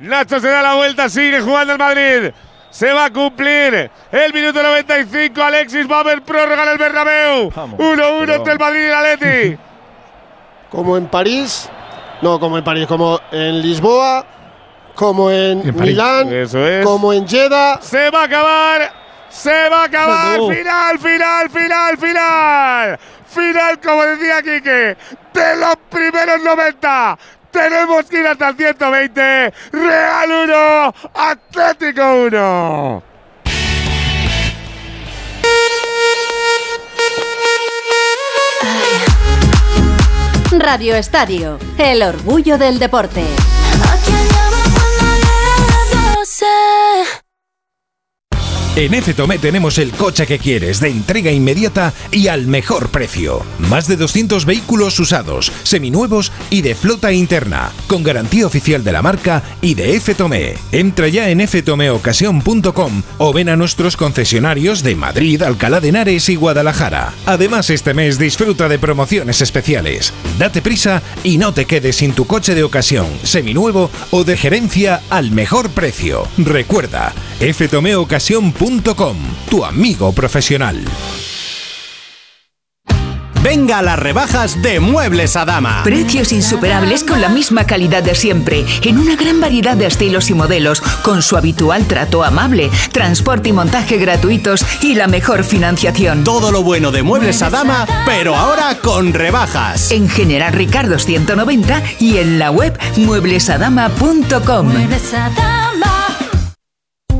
Nacho se da la vuelta, sigue jugando el Madrid. Se va a cumplir el minuto 95. Alexis va a haber prórroga en el Bernabéu. 1-1 entre el Madrid y el Atleti. [LAUGHS] Como en París. No, como en París, como en Lisboa. Como en. Milán. Eso es. Como en Jeddah. Se va a acabar. Se va a acabar. No. Final, final, final, final. Final, como decía Quique, de los primeros 90. Tenemos que ir hasta el 120. Real 1, Atlético 1. Radio Estadio, el orgullo del deporte. En FTOME tenemos el coche que quieres, de entrega inmediata y al mejor precio. Más de 200 vehículos usados, seminuevos y de flota interna, con garantía oficial de la marca y de FTOME. Entra ya en ftomeocasión.com o ven a nuestros concesionarios de Madrid, Alcalá de Henares y Guadalajara. Además, este mes disfruta de promociones especiales. Date prisa y no te quedes sin tu coche de ocasión, seminuevo o de gerencia al mejor precio. Recuerda, ftomeocasión.com, tu amigo profesional. Venga a las rebajas de Muebles a Dama. Precios insuperables con la misma calidad de siempre, en una gran variedad de estilos y modelos, con su habitual trato amable, transporte y montaje gratuitos y la mejor financiación. Todo lo bueno de Muebles a Dama, pero ahora con rebajas. En General Ricardo 190 y en la web mueblesadama.com.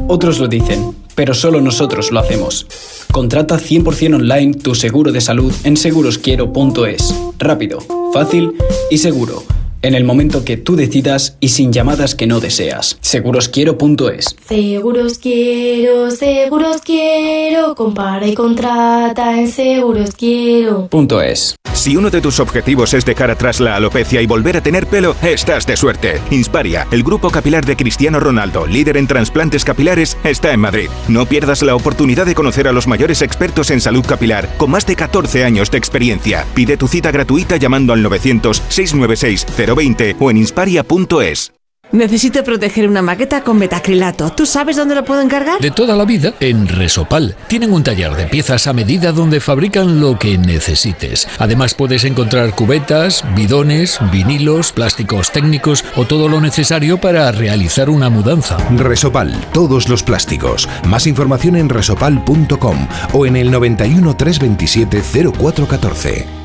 Otros lo dicen, pero solo nosotros lo hacemos. Contrata 100% online tu seguro de salud en segurosquiero.es. Rápido, fácil y seguro. En el momento que tú decidas y sin llamadas que no deseas. Segurosquiero.es. Seguros quiero, seguros quiero, compara y contrata en seguros quiero. Punto es. Si uno de tus objetivos es dejar atrás la alopecia y volver a tener pelo, estás de suerte. Insparia, el grupo capilar de Cristiano Ronaldo, líder en trasplantes capilares, está en Madrid. No pierdas la oportunidad de conocer a los mayores expertos en salud capilar, con más de 14 años de experiencia. Pide tu cita gratuita llamando al 900-696-020 o en insparia.es. Necesito proteger una maqueta con metacrilato. ¿Tú sabes dónde lo puedo encargar? De toda la vida, en Resopal. Tienen un taller de piezas a medida donde fabrican lo que necesites. Además puedes encontrar cubetas, bidones, vinilos, plásticos técnicos o todo lo necesario para realizar una mudanza. Resopal, todos los plásticos. Más información en resopal.com o en el 91 327 0414.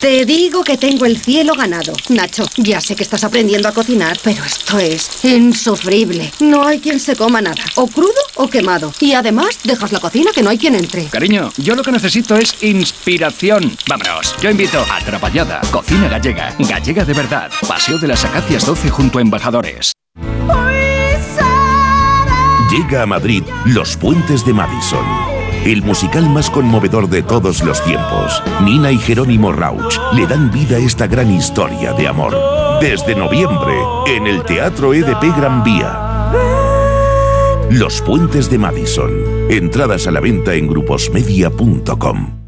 Te digo que tengo el cielo ganado. Nacho, ya sé que estás aprendiendo a cocinar, pero esto es insufrible. No hay quien se coma nada, o crudo o quemado. Y además, dejas la cocina que no hay quien entre. Cariño, yo lo que necesito es inspiración. Vámonos, yo invito a Trapallada, Cocina Gallega, Gallega de verdad, Paseo de las Acacias 12 junto a Embajadores. Llega a Madrid Los Puentes de Madison. El musical más conmovedor de todos los tiempos. Nina y Jerónimo Rauch le dan vida a esta gran historia de amor. Desde noviembre, en el Teatro EDP Gran Vía. Los Puentes de Madison. Entradas a la venta en gruposmedia.com.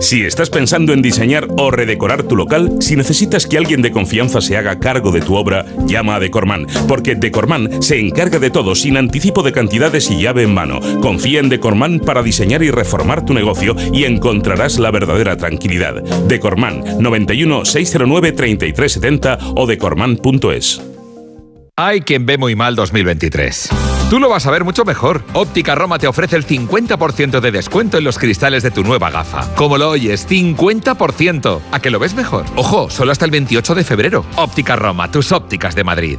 Si estás pensando en diseñar o redecorar tu local, si necesitas que alguien de confianza se haga cargo de tu obra, llama a Decorman, porque Decorman se encarga de todo sin anticipo de cantidades y llave en mano. Confía en Decorman para diseñar y reformar tu negocio y encontrarás la verdadera tranquilidad. Decorman 91 609 3370 o decorman.es. Hay quien ve muy mal 2023. Tú lo vas a ver mucho mejor. Óptica Roma te ofrece el 50% de descuento en los cristales de tu nueva gafa. Como lo oyes, 50%. ¿A que lo ves mejor? Ojo, solo hasta el 28 de febrero. Óptica Roma, tus ópticas de Madrid.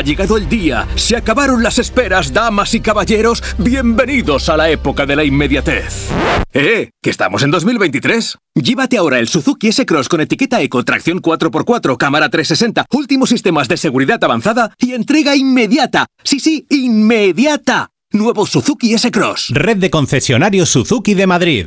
Ha llegado el día, se acabaron las esperas, damas y caballeros, bienvenidos a la época de la inmediatez. ¡Eh! ¡Que estamos en 2023! Llévate ahora el Suzuki S-Cross con etiqueta Eco, tracción 4x4, cámara 360, últimos sistemas de seguridad avanzada y entrega inmediata. Sí, sí, inmediata. Nuevo Suzuki S-Cross. Red de concesionarios Suzuki de Madrid.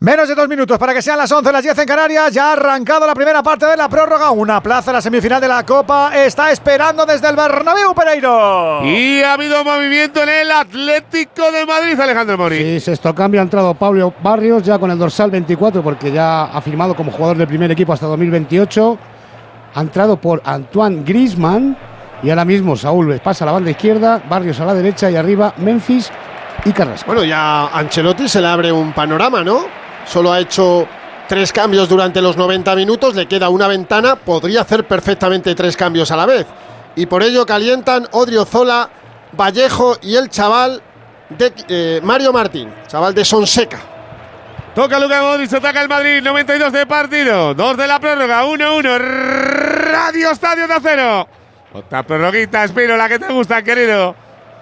Menos de dos minutos para que sean las 11, las 10 en Canarias. Ya ha arrancado la primera parte de la prórroga. Una plaza en la semifinal de la Copa está esperando desde el Bernabéu Pereiro. Y ha habido movimiento en el Atlético de Madrid, Alejandro Mori. Sí, sexto cambio ha entrado Pablo Barrios ya con el dorsal 24 porque ya ha firmado como jugador del primer equipo hasta 2028. Ha entrado por Antoine Griezmann y ahora mismo Saúl pasa a la banda izquierda, Barrios a la derecha y arriba Memphis y Carrasco. Bueno, ya a Ancelotti se le abre un panorama, ¿no? Solo ha hecho tres cambios durante los 90 minutos, le queda una ventana, podría hacer perfectamente tres cambios a la vez. Y por ello calientan Odriozola, Vallejo y el chaval de eh, Mario Martín, chaval de Sonseca. Toca Luca Modric, ataca el Madrid, 92 de partido, 2 de la prórroga, 1-1, Radio Estadio de Acero. Otra prórroguita, Espino, la que te gusta, querido.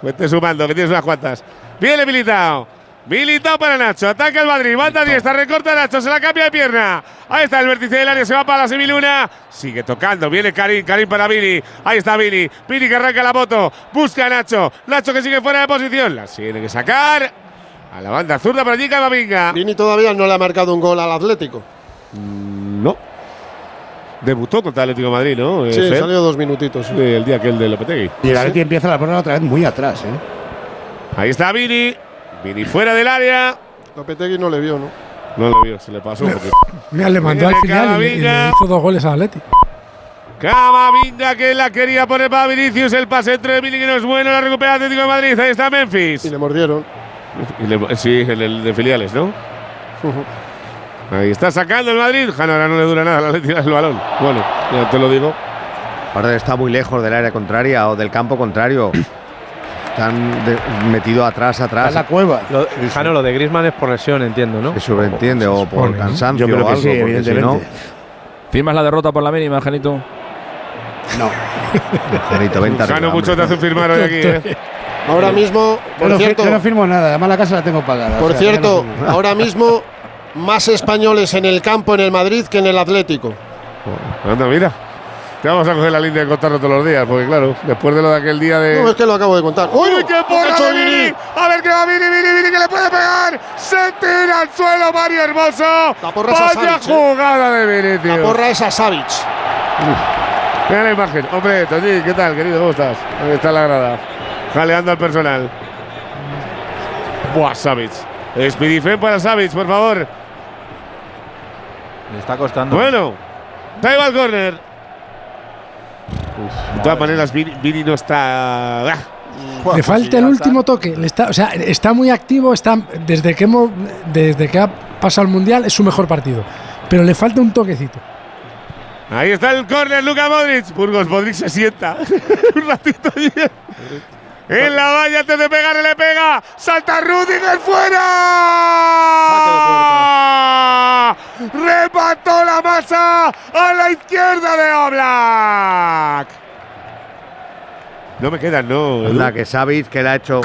Vete sumando, que tienes unas cuantas. Viene Militao. Militao para Nacho, ataca el Madrid, banda diestra, recorta Nacho, se la cambia de pierna. Ahí está el vértice del área, se va para la semiluna. Sigue tocando, viene Karim, Karim para Vini. Ahí está Vini, Vini que arranca la moto, busca a Nacho. Nacho que sigue fuera de posición, la tiene que sacar. A la banda zurda para allí Camavinga. Vini todavía no le ha marcado un gol al Atlético. No. Debutó contra el Atlético de Madrid, ¿no? Sí, Fer? salió dos minutitos. Sí, el día aquel de Lopetegui. Y el Atleti empieza la prórroga otra vez muy atrás, ¿eh? Ahí está Vini. Vini fuera del área. Lopetegui no le vio, ¿no? No lo vio, se le pasó. Porque Mira, le mandó al final y le- y le Camavinga. hizo dos goles a Atleti. Camavinga que la quería poner para Vinicius. El pase entre Vini que no es bueno. La recupera Atlético de Madrid. Ahí está Memphis. Y le mordieron. Y le- sí, el, el de filiales, ¿no? Ahí está sacando el Madrid. Jano, ahora no le dura nada la tirar el balón. Bueno, ya te lo digo. Ahora está muy lejos del área contraria o del campo contrario. Están de- metidos atrás, atrás. cueva. Lo, Jano, lo de Griezmann es por lesión, entiendo, ¿no? Se sobreentiende o por supone, ¿no? cansancio Yo creo o algo, sí, porque si no, evidentemente. ¿Firmas la derrota por la mínima, Janito? No. [LAUGHS] Janito, vente arriba, Jano, mucho te hace firmar hoy aquí, ¿eh? Ahora mismo, Yo por no, fi- cierto, yo no firmo nada, además la casa la tengo pagada. por o sea, yo cierto, no ahora mismo más españoles en el campo en el Madrid que en el Atlético. Anda, mira. Te vamos a coger la línea de contarlo todos los días, porque claro, después de lo de aquel día de. No, es que lo acabo de contar. ¡Uy, ¡Uy, qué porra de Vini! Vini! A ver qué va Vini, Vini, Vini, que le puede pegar. Se tira al suelo Mario Hermoso. porra es a Vaya Savic, ¿eh? jugada de Vini, tío. La porra es a Savic. Mira la imagen. Hombre, Toñi, ¿qué tal, querido? ¿Cómo estás? Ahí está la grada. Jaleando al personal. Buah, Savic. Speedy para Savic, por favor. Le está costando. Bueno, ahí va el córner. De todas maneras, Vini, Vini no está. ah. Le falta el último toque. Le está, o sea, está muy activo. Está, desde, que hemos, desde que ha pasado el mundial es su mejor partido. Pero le falta un toquecito. Ahí está el córner, Luka Modric. Burgos, Modric se sienta. [LAUGHS] un ratito. En la valla, antes de pegarle, le pega. ¡Salta Rudiger fuera! ¡Remató la masa a la izquierda de Oblak! No me quedan, no. La que sabéis que la ha hecho.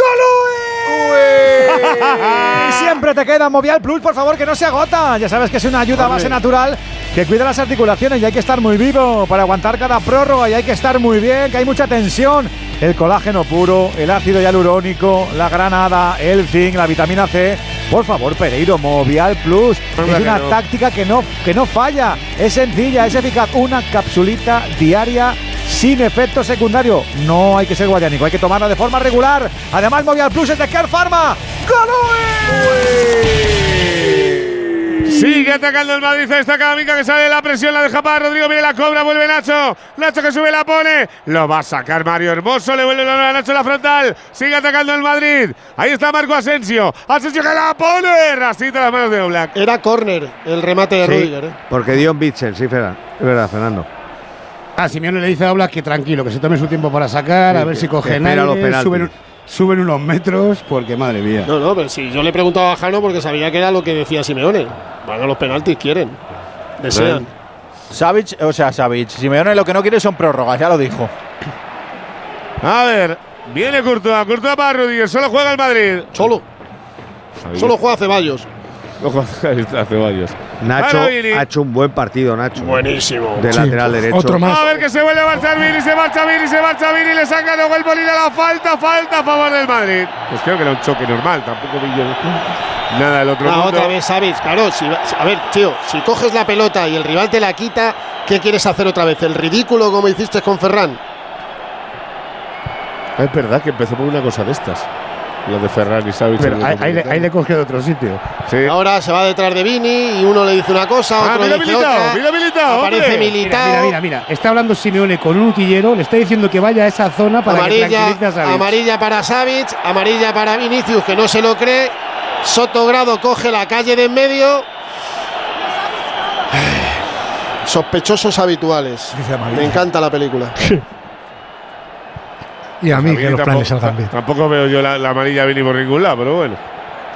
Y siempre te queda Movial Plus, por favor, que no se agota. Ya sabes que es una ayuda a base natural que cuida las articulaciones y hay que estar muy vivo para aguantar cada prórroga y hay que estar muy bien, que hay mucha tensión. El colágeno puro, el ácido hialurónico, la granada, el zinc, la vitamina C. Por favor, Pereiro, Movial Plus. Es una no. táctica que no, que no falla. Es sencilla, es eficaz. Una capsulita diaria sin efecto secundario. No hay que ser guadiánico, hay que tomarla de forma regular. Además, Movial Plus es de Care Pharma. Sigue atacando el Madrid. Esta Camavinga que sale de la presión. La deja para Rodrigo. Viene la cobra. Vuelve Nacho. Nacho que sube la pone. Lo va a sacar Mario Hermoso. Le vuelve a Nacho en la frontal. Sigue atacando el Madrid. Ahí está Marco Asensio. Asensio que la pone. Rasita las manos de Oblak. Era córner el remate de Sí, Rudiger. ¿eh? porque dio un Bitzel, sí, Fera. Es verdad, Fernando. A Simeone le dice a Oblak que tranquilo, que se tome su tiempo para sacar, Sí, a ver que- si los aire, penaltis. Suben, unos metros, porque madre mía. No, no, pero si yo le preguntaba a Jano porque sabía que era lo que decía Simeone. Van a los penaltis, quieren. Desean. Savic, o sea, Savic. Simeone lo que no quiere son prórrogas, ya lo dijo. A ver. Viene Courtois. Courtois para Rudiger. Solo juega el Madrid. Solo. Solo juega Ceballos. [LAUGHS] Está [LAUGHS] Ceballos. Nacho ha hecho un buen partido, Nacho. Buenísimo. De Sí, lateral derecho. otro más. A ver que se vuelve a marchar Vini, se marcha Vini, se marcha Vini, le saca luego el Molina la falta, falta a favor del Madrid. Pues creo que era un choque normal, tampoco vi yo nada del otro Ah, mundo. otra vez, Savic. Claro, si, a ver, tío, si coges la pelota y el rival te la quita, ¿qué quieres hacer otra vez? ¿El ridículo como hiciste con Ferran? Es verdad que empezó por una cosa de estas. Lo de Ferran y Savic. Pero ahí, ahí le, ahí le cogió de otro sitio. Sí. Ahora se va detrás de Vini y uno le dice una cosa, Ah, otro mira dice Militao, otra. mira Militao, Aparece. Mira, Militao. mira, mira, mira. Está hablando Simeone con un utillero, le está diciendo que vaya a esa zona para que amarilla, tranquilice a Savic. amarilla para Savic, amarilla para Vinicius, que no se lo cree. Sotogrado coge la calle de en medio. Sospechosos habituales. Me encanta la película. [LAUGHS] Y a mí que los Tampoco- planes salgan bien. Tampoco veo yo la, la amarilla Vini por ningún lado, pero bueno.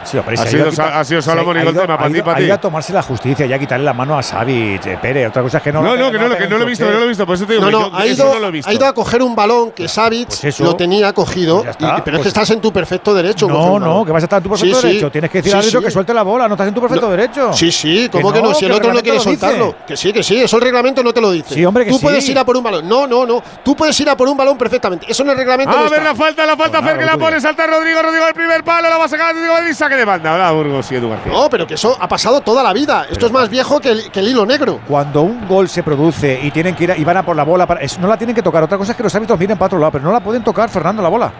Sí, hombre, Ha sido quitar- ha sido Salomón y ha gol ido- tema, pa' ha ti, ido- pa' ha ti. ido a tomarse la justicia y a quitarle la mano a Savic, eh, Pere. Otra cosa es que no. No, que no, que no lo he visto, que no lo he visto. Por eso te digo, No, que no, yo- ha ido, no lo he visto. ha ido a coger un balón que Savic Pues eso. lo tenía cogido. Y- está, pero es pues- que estás en tu perfecto derecho. No, no, que vas a estar en tu perfecto Sí, sí. derecho. Tienes que decir Sí, al árbitro sí. que suelte la bola, no estás en tu perfecto No, derecho. Sí, sí, ¿cómo que, no? Si el otro no quiere soltarlo. Que sí, que sí, eso el reglamento no te lo dice. Sí, hombre, que Tú puedes ir a por un balón. No, no, no. Tú puedes ir a por un balón perfectamente. Eso en el reglamento A ver la falta, la falta, Pues Fer que la pone, salta Rodrigo, Rodrigo el primer palo, la va a sacar Rodrigo de banda. Ahora Burgos y Edu García. No, pero que eso ha pasado toda la vida. Esto es más viejo que el, que el hilo negro. Cuando un gol se produce y tienen que ir a- y van a por la bola, para- es- no la tienen que tocar. Otra cosa es que los árbitros miren para otro lado, pero no la pueden tocar, Fernando, la bola.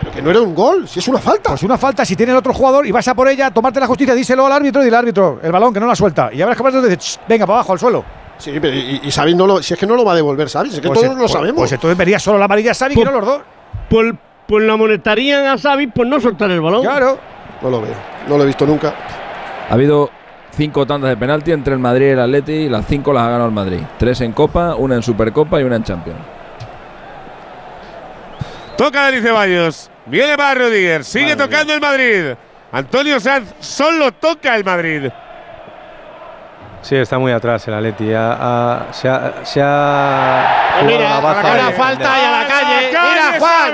Pero que no era un gol, si es una falta. Pues una falta, si tiene el otro jugador y vas a por ella, tomarte la justicia, díselo al árbitro y dile al árbitro, el balón que no la suelta. Y ya verás que a decir, "Ch, venga, para abajo, al suelo. Sí, pero y, y no lo, si es que no lo va a devolver, ¿sabes? Es que Pues todos lo pues- sabemos. Pues entonces vería solo la amarilla Savi y no los dos. Pues, pues la monetarían a Xavi por no soltar el balón. Claro. No lo veo, no lo he visto nunca. Ha habido cinco tandas de penalti entre el Madrid y el Atleti y las cinco las ha ganado el Madrid. Tres en Copa, una en Supercopa y una en Champions. Toca Dani Ceballos. Viene para Rudiger. Sigue tocando el Madrid. Antonio Sanz solo toca el Madrid. Sí, está muy atrás el Atleti. Ha- ha- se ha. Se ha Pues mira, falta y a la calle. calle, Mira, Juan.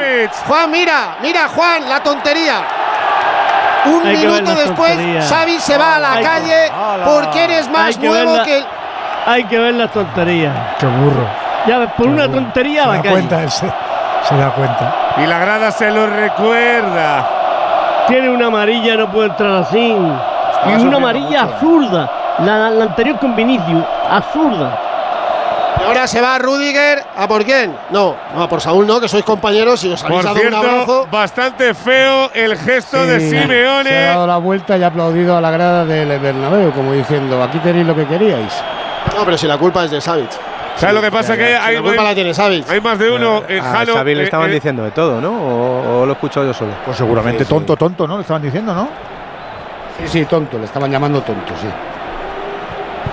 Juan, mira, mira, Juan, la tontería. Un Hay minuto después. Xavi se va a la Hay que- calle porque eres más Hay que nuevo que el. Hay que ver las tonterías. Qué burro. Ya ves, por una tontería a Se la da calle. cuenta, [LAUGHS] él se, da cuenta. Y la grada se lo recuerda. Tiene una amarilla, no puede entrar así. y una amarilla mucho. absurda. La, la anterior con Vinicius, absurda. Y ahora se va Rudiger. ¿A por quién? No, no, a por Saúl no, que sois compañeros y os habéis Por dado un abrazo. bastante feo el gesto de Sí, Se ha Simeone. dado la vuelta y ha aplaudido a la grada del Bernabéu, como diciendo, aquí tenéis lo que queríais. No, pero si la culpa es de Savic. ¿Sabes lo que pasa? Ya, que hay, la culpa la tiene hay más de uno. en A Jalo, Xavi le eh, estaban eh, diciendo de todo, ¿no? O, o lo he escuchado yo solo. Pues seguramente tonto, tonto, ¿no? Le estaban diciendo, ¿no? Sí, sí, tonto, le estaban llamando tonto, sí.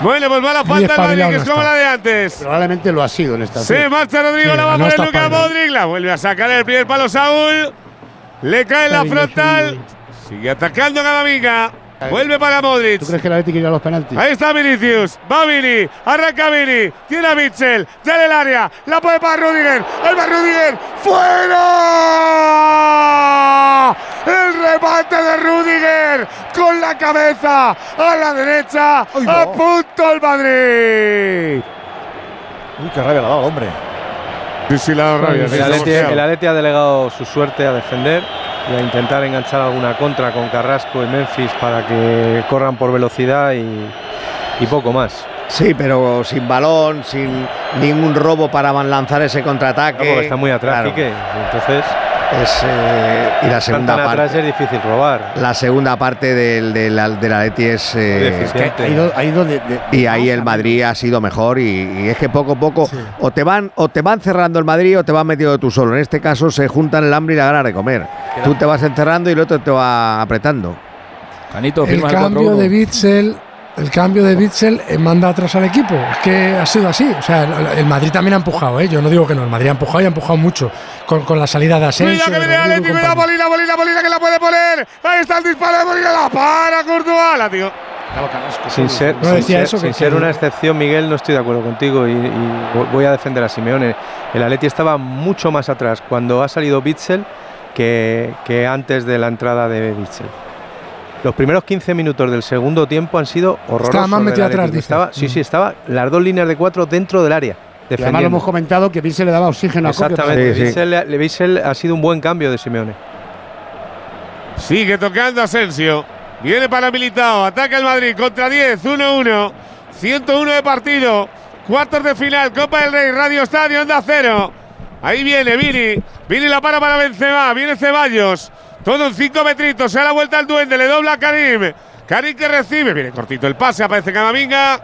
Bueno, pues va la falta espabilado que no es como la de antes. Probablemente lo ha sido en esta Se marcha Rodrigo, Sí, la va a no poner está Luka espabilado. Modric, la vuelve a sacar el primer palo Saúl. Le cae en la frontal. Sigue atacando Camavinga. Vuelve para Modric. ¿Tú crees que el Atlético irá a los penaltis? Ahí está Vinicius, va Vini, arranca Vini, tiene a Mitchell, ya en el área, la puede para Rudiger, ahí va Rudiger, ¡fuera! El remate de Rudiger con la cabeza a la derecha, a punto el Madrid. Uy, qué rabia le ha dado, hombre. Sí, sí, la ha dado rabia, sí, El Atleti, mosqueado. el Atleti ha delegado su suerte a defender y a intentar enganchar alguna contra con Carrasco y Memphis para que corran por velocidad y, y poco más. Sí, pero sin balón, sin ningún robo para lanzar ese contraataque. Porque está muy atrás, Claro. Entonces Es, eh, y la segunda parte. es difícil robar. La segunda parte del, del, del Atleti es. eh. Ha ido, ha ido de, de- y ahí el Madrid ha sido mejor y, y es que poco a poco o te van o te van cerrando el Madrid o te vas metiendo tú solo. En este caso se juntan el hambre y la gana de comer. Tú te vas encerrando y el otro te va apretando. Canito, El cambio 4-1. de Bitzel, el cambio de Bitzel eh, manda atrás al equipo. Es que ha sido así. O sea, el, el Madrid también ha empujado, ¿eh? Yo no digo que no. El Madrid ha empujado y ha empujado mucho con, con la salida de Asensio. Cuidado que viene. Molina, Molina, Molina que la puede poner. Ahí está el disparo de Molina, la para Courtois, la tío. Sin ser, No sin ser- eso, sin que- ser que- una excepción, Miguel, no estoy de acuerdo contigo y, y vo- voy a defender a Simeone. El Atleti estaba mucho más atrás cuando ha salido Bitzel que, que antes de la entrada de Bitzel. Los primeros 15 minutos del segundo tiempo han sido horrorosos. Estaba más metido atrás, dice. Estaba, sí, Mm. sí, estaba las dos líneas de cuatro dentro del área. Y además lo hemos comentado que Vince le daba oxígeno a Coque. Exactamente. Sí, sí. Ha sido un buen cambio de Simeone. Sigue tocando Asensio. Viene para Militao. Ataca el Madrid contra 10. 1-1. 101 de partido. Cuartos de final. Copa del Rey. Radio Estadio. Onda Cero. Ahí viene Vini. Vini la para para Benzema. Viene Ceballos. Todo en 5 metritos. Se da la vuelta al duende. Le dobla a Karim. Karim que recibe. Viene cortito el pase. Aparece Camavinga.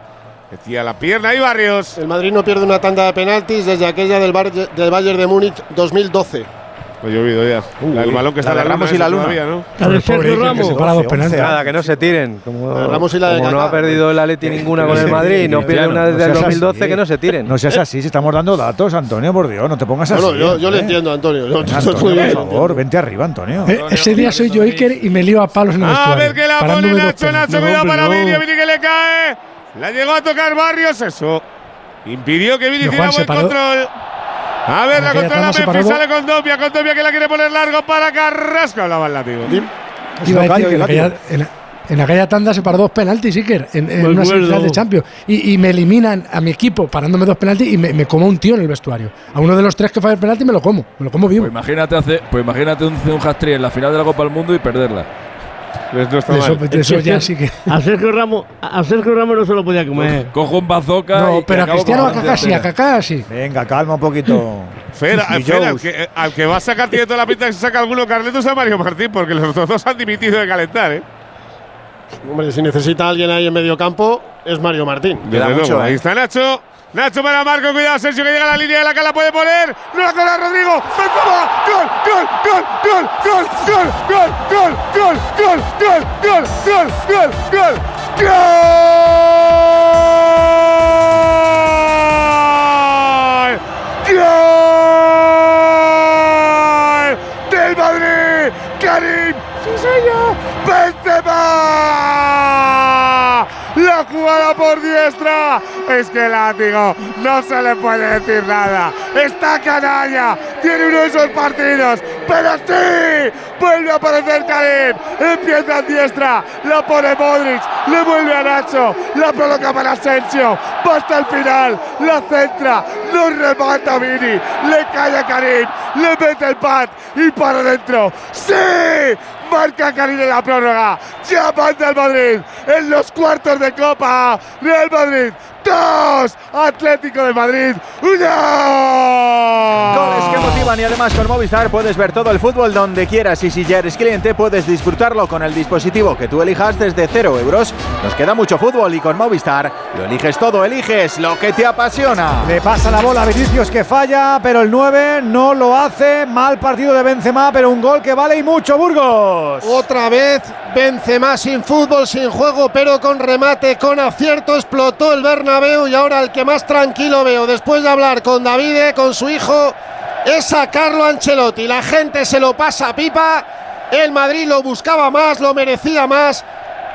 Metía la pierna ahí Barrios. El Madrid no pierde una tanda de penaltis desde aquella del, del Bayern de Múnich 2012. Ha llovido ya. El balón que está la de en la Ramos y la luna. todavía, ¿no? La de Sergio Ramos. se para dos 11, penaltis. Nada, que no se tiren. Como, La Ramos y la de como no ha perdido el Atleti ninguna con el Madrid y no pierde una desde No el seas 2012, así. que no se tiren. No seas así, si estamos dando datos, Antonio, por Dios, no te pongas así. No, no, yo, yo le ¿eh? entiendo, Antonio. Yo, Antonio, por favor, vente arriba, Antonio. Eh, ese día soy yo Iker y me lío a palos en el A vestuario. ver que la pone Nacho. Nacho, cuidado para. Vini, Vini que le cae. La llegó a tocar Barrios, eso. Impidió que Vini se buen control. A ver, la controla Memphis, sale con Dobia, con Dobia que la quiere poner largo para Carrasco. Hablaba el látigo. Iba a decir Tocayo, que en aquella, en, la- en aquella tanda se paró dos penaltis, Iker, en, en una semifinal de Champions. Y, y me eliminan a mi equipo parándome dos penaltis y me, me como un tío en el vestuario. A uno de los tres que falla el penalti me lo como, me lo como vivo. Pues imagínate, hacer, pues imagínate un, un hat-trick en la final de la Copa del Mundo y perderla. Pues no está De eso, mal. de eso ya sí que. [LAUGHS] A Sergio Ramos, a Sergio Ramos no se lo podía comer. Cojo un bazooka. No, pero a Cristiano a Kaká sí, a. Kaká sí. Venga, calma un poquito. Fer, al, que, al que va a sacar tiene toda la pinta que se saca alguno Carletos a Mario Martín, porque los otros dos han dimitido de calentar, ¿eh? Hombre, si necesita alguien ahí en medio campo, es Mario Martín. Desde luego, mucho, ahí ¿eh? está Nacho. Nacho para Marco, cuidado, Sergio que llega la línea de la cala, puede poner. No la cola Rodrigo. Benzema. Gol, gol, gol, gol, gol, gol, gol, gol, gol, gol, gol, gol, gol, gol, gol, gol. Gol del Madrid. Karim. Sí, señor. Benzema. Jugada por diestra. Es que látigo no se le puede decir nada. Está canalla. Tiene uno de esos partidos. Pero sí. Vuelve a aparecer Karim. Empieza en diestra. La pone Modric. Le vuelve a Nacho. La coloca para Asensio. Va hasta el final. La centra. No remata Vini. Le cae a Karim. Le mete el pat. Y para adentro. ¡Sí! Marca Karim la prórroga. Ya manda el Madrid en los cuartos de Copa. Real Madrid ¡Dos! Atlético de Madrid. ¡Uno! Goles que motivan y además con Movistar puedes ver todo el fútbol donde quieras y si ya eres cliente puedes disfrutarlo con el dispositivo que tú elijas desde 0 euros. Nos queda mucho fútbol y con Movistar lo eliges todo, eliges lo que te apasiona. Le pasa la bola a Vinicius que falla, pero el 9 no lo hace. Mal partido de Benzema, pero un gol que vale y mucho Burgos. Otra vez Benzema sin fútbol, sin juego, pero con remate, con acierto. Explotó el Bernabéu y ahora el que más tranquilo veo después de hablar con Davide, con su hijo, es a Carlo Ancelotti. La gente se lo pasa a pipa. El Madrid lo buscaba más, lo merecía más.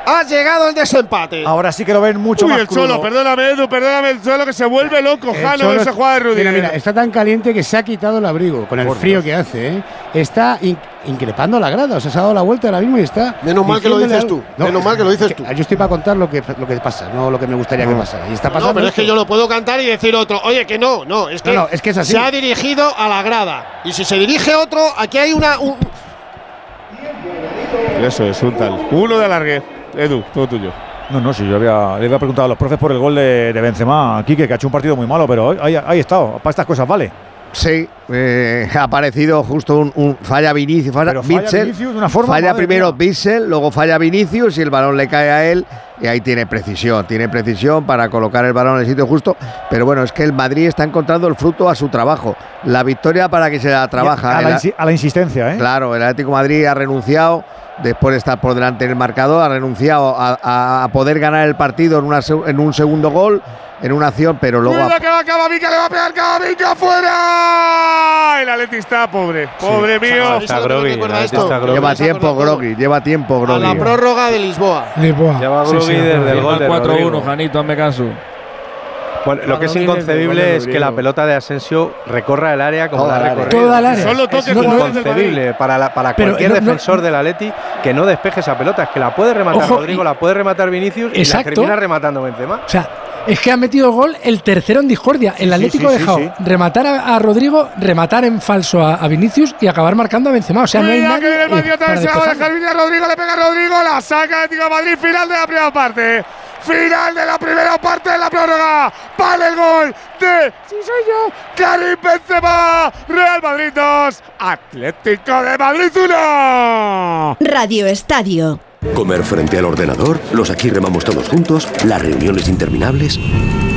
Ha llegado el desempate. Ahora sí que lo ven mucho Uy, más el Cholo, crudo. perdóname, Edu, perdóname, el Cholo que se vuelve loco, El Jano, Cholo en esa es- jugada de Rudiger. Mira, mira, está tan caliente que se ha quitado el abrigo con el Por frío Dios. que hace. ¿eh? Está in- increpando la grada. O sea, se ha dado la vuelta ahora mismo y está. Menos mal que lo dices tú, menos mal que lo dices tú. Yo estoy para contar lo que, lo que pasa, no lo que me gustaría que pasara. Y está pasando. No, pero es que yo lo puedo cantar y decir otro. Oye, que no, no, es que, No, no, es que es así. se ha dirigido a la grada. Y si se dirige otro, aquí hay una. un- Eso es, un tal. Uno de alargue. Edu, todo tuyo. No, no, sí, yo había, le había preguntado a los profes por el gol de, de Benzema Quique, que ha hecho un partido muy malo, pero ahí, ahí ha estado. Para estas cosas vale. Sí, eh, [LAUGHS] ha aparecido justo un, un- falla Vinicius, falla, Bitzel, Vinicius de una forma, falla primero. Bitzel, luego falla Vinicius y el balón le cae a él y ahí tiene precisión, tiene precisión para colocar el balón en el sitio justo, pero bueno, es que el Madrid está encontrando el fruto a su trabajo, la victoria para que se la trabaja. A la, El- insi- a la insistencia, ¿eh? Claro, el Atlético de Madrid ha renunciado, después de estar por delante en el marcador, ha renunciado a, a- a poder ganar el partido en, una en un segundo gol, en una acción, pero luego ha- Cuidado que va Camavinga, le va a pegar Camavinga afuera. El Atleti está pobre, pobre mío. Está groggy. lleva tiempo Grogui, lleva tiempo A Grogui. la prórroga de Lisboa. Lisboa. Lleva Sí, groggy sí, desde el gol de 4-1, Rodrigo. Janito, hazme caso. Bueno, lo que es inconcebible es que la pelota de Asensio recorra el área como Toda la ha recorrido. Toda el área. Solo toque Es inconcebible para, la- para Pero cualquier no- no- defensor del Atleti que no despeje esa pelota. Es que la puede rematar Ojo, Rodrigo, y- la puede rematar Vinicius y la termina rematando Benzema. O sea, es que ha metido gol el tercero en discordia. El Atlético sí, ha sí, dejado sí. rematar a, a Rodrigo, rematar en falso a, a Vinicius y acabar marcando a Benzema. O sea, no hay nadie. que viene el eh, para se va a dejar a Rodrigo, le pega a Rodrigo, la saca Atlético de Madrid, final de la primera parte. Final de la primera parte de la prórroga. Vale el gol de, sí soy yo, Karim Benzema. Real Madrid 2, Atlético de Madrid 1. Radio Estadio. Comer frente al ordenador, los aquí remamos todos juntos, las reuniones interminables.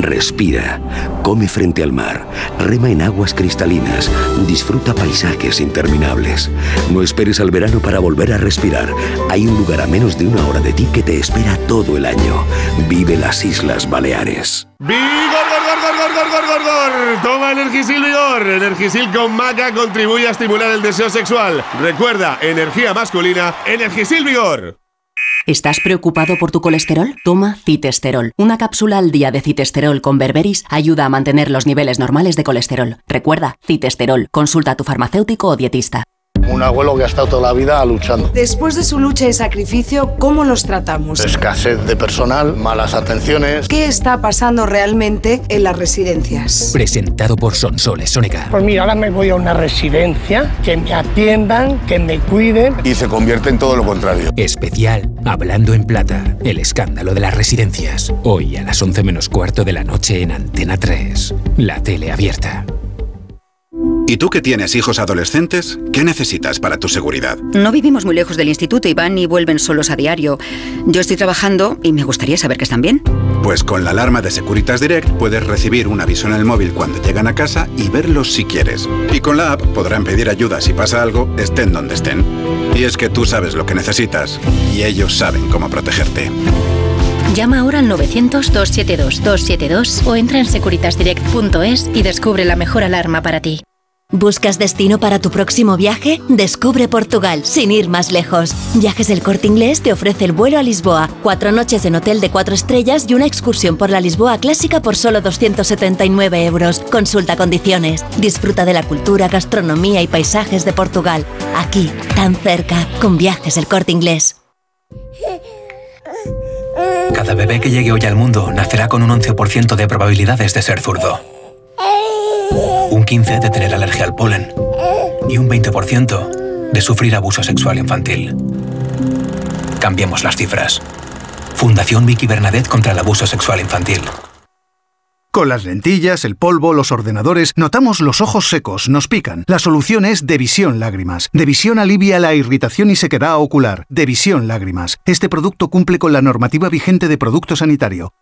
Respira, come frente al mar, rema en aguas cristalinas, disfruta paisajes interminables. No esperes al verano para volver a respirar. Hay un lugar a menos de una hora de ti que te espera todo el año. Vive las Islas Baleares. Vigor, gor, gor, gor, gor, gor, gor. Toma Energisil Vigor. Energisil con maca contribuye a estimular el deseo sexual. Recuerda, energía masculina, Energisil Vigor. ¿Estás preocupado por tu colesterol? Toma Citesterol. Una cápsula al día de Citesterol con berberis ayuda a mantener los niveles normales de colesterol. Recuerda, Citesterol. Consulta a tu farmacéutico o dietista. Un abuelo que ha estado toda la vida luchando. Después de su lucha y sacrificio, ¿cómo los tratamos? Escasez de personal, malas atenciones. ¿Qué está pasando realmente en las residencias? Presentado por Sonsoles Sónica. Pues mira, ahora me voy a una residencia, que me atiendan, que me cuiden. Y se convierte en todo lo contrario. Especial Hablando en Plata, el escándalo de las residencias. Hoy a las 11 menos cuarto de la noche en Antena 3. La tele abierta. ¿Y tú que tienes hijos adolescentes? ¿Qué necesitas para tu seguridad? No vivimos muy lejos del instituto y van y vuelven solos a diario. Yo estoy trabajando y me gustaría saber que están bien. Pues con la alarma de Securitas Direct puedes recibir un aviso en el móvil cuando llegan a casa y verlos si quieres. Y con la app podrán pedir ayuda si pasa algo, estén donde estén. Y es que tú sabes lo que necesitas y ellos saben cómo protegerte. Llama ahora al 900-272-272 o entra en securitasdirect.es y descubre la mejor alarma para ti. ¿Buscas destino para tu próximo viaje? Descubre Portugal, sin ir más lejos. Viajes del Corte Inglés te ofrece el vuelo a Lisboa, cuatro noches en hotel de cuatro estrellas y una excursión por la Lisboa clásica por solo 279 euros. Consulta condiciones. Disfruta de la cultura, gastronomía y paisajes de Portugal. Aquí, tan cerca, con Viajes del Corte Inglés. Cada bebé que llegue hoy al mundo nacerá con un 11% de probabilidades de ser zurdo. Un 15% de tener alergia al polen. Y un 20% de sufrir abuso sexual infantil. Cambiemos las cifras. Fundación Vicky Bernadette contra el abuso sexual infantil. Con las lentillas, el polvo, los ordenadores, notamos los ojos secos, nos pican. La solución es Devisión Lágrimas. Devisión alivia la irritación y sequedad ocular. Devisión Lágrimas. Este producto cumple con la normativa vigente de producto sanitario.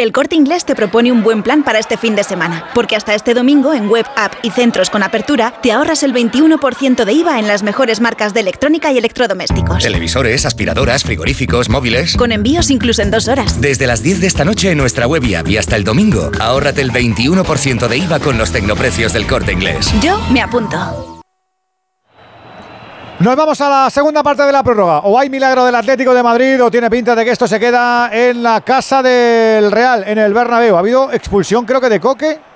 El Corte Inglés te propone un buen plan para este fin de semana, porque hasta este domingo en web, app y centros con apertura te ahorras el 21% de IVA en las mejores marcas de electrónica y electrodomésticos. Televisores, aspiradoras, frigoríficos, móviles. Con envíos incluso en dos horas. Desde las 10 de esta noche en nuestra web y app y hasta el domingo, ahórrate el 21% de IVA con los tecnoprecios del Corte Inglés. Yo me apunto. Nos vamos a la segunda parte de la prórroga. O hay milagro del Atlético de Madrid o tiene pinta de que esto se queda en la casa del Real, en el Bernabéu. Ha habido expulsión creo que de Coque.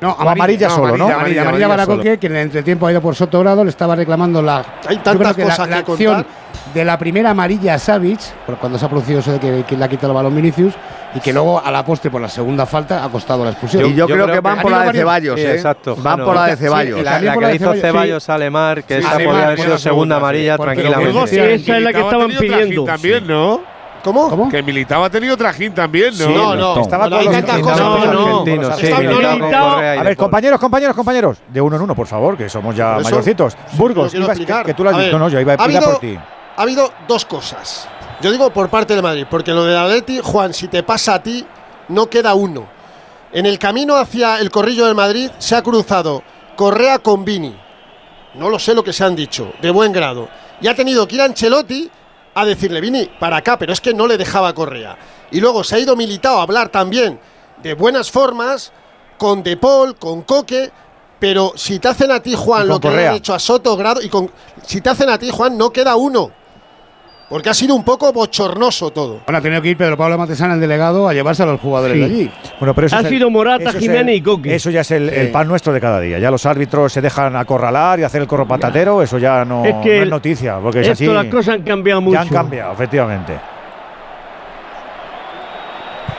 No, O amarilla, solo, ¿no? Amarilla, amarilla para Coque, que en el entretiempo ha ido por Soto Grado, le estaba reclamando la, Hay yo tantas que la- cosas la, que acción contar. de la primera amarilla a Savic, por cuando se ha producido eso de que, que le ha quitado el balón Vinicius, y que luego a la postre por la segunda falta ha costado la expulsión. Y yo, creo, que van por la de Ceballos, Sí, ¿eh? exacto. Van por la de Sí, Ceballos. la, la que la hizo Ceballos, sí. Ceballos a Lemar, que Sí, esa podría haber sido la segunda amarilla tranquilamente. Esa es la que estaban pidiendo. también, ¿no? ¿Cómo? ¿Cómo? Que Militao ha tenido trajín también, ¿no? No, no. Estaba no con los. Argentinos, sí, no, no, A ver, De compañeros, compañeros, compañeros. De uno en uno, por favor, que somos ya Eso- mayorcitos. Burgos, que, tú lo has dicho. No, yo iba a explicar por ti. Ha habido dos cosas. Yo digo por parte del Madrid, porque lo del Atleti, Juan, si te pasa a ti, no queda uno. En el camino hacia el corrillo del Madrid se ha cruzado Correa con Vini. No lo sé lo que se han dicho, de buen grado. Y ha tenido que ir Ancelotti a decirle, Vini, para acá, pero es que no le dejaba Correa. Y luego se ha ido Militao a hablar también de buenas formas con De Paul, con Coque. Pero si te hacen a ti, Juan, lo que le han hecho a Soto Grado, y con, si te hacen a ti, Juan, no queda uno. Porque ha sido un poco bochornoso todo. Bueno, ha tenido que ir Pedro Pablo Matesana, el delegado, a llevarse a los jugadores Sí. de allí. Bueno, pero eso Ha es el- sido Morata, Jiménez el- y Coque. Eso ya es el, Sí. el pan nuestro de cada día. Ya los árbitros se dejan acorralar y hacer el corro patatero. Eso ya no Es que no es el- noticia. Porque es Esto así. las cosas han cambiado mucho. Ya han cambiado, efectivamente.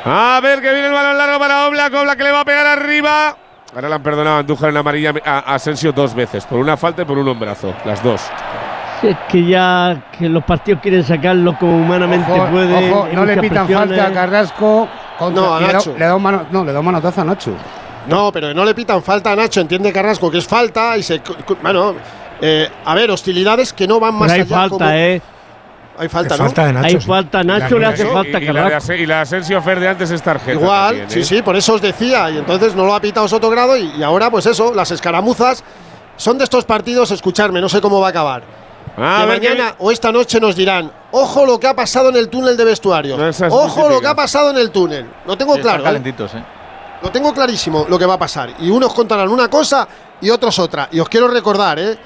A ver que viene el balón largo para Oblak. Oblak que le va a pegar arriba. Ahora le han perdonado a Andújar en amarilla a a Asensio dos veces. Por una falta y por un hombrazo. Las dos. Si Es que ya que los partidos quieren sacarlo como humanamente Ojo, pueden. ojo, no le pitan presiones. falta a Carrasco. contra- No, a y le da- Nacho. Le da un mano, no, le da un manotazo a Nacho. No, pero no le pitan falta a Nacho, entiende Carrasco que es falta y se. Bueno, eh, a ver, hostilidades que no van más Pero hay allá. falta, como- ¿eh? Hay falta, ¿no? falta de Nacho. Hay sí. falta. Nacho le hace Eso, falta y, y la de y la de Asensio Fer de antes es tarjeta. Igual, también, sí, ¿eh? sí, por eso os decía. Y entonces no lo ha pitado Soto Grado y, y ahora, pues eso, las escaramuzas son de estos partidos, escucharme, no sé cómo va a acabar. A que mañana o esta noche nos dirán, ojo lo que ha pasado en el túnel de vestuarios. No, es ojo lo que ha pasado en el túnel. Lo tengo claro. ¿eh? calentitos, ¿eh? Lo tengo clarísimo lo que va a pasar. Y unos contarán una cosa y otros otra. Y os quiero recordar, ¿eh?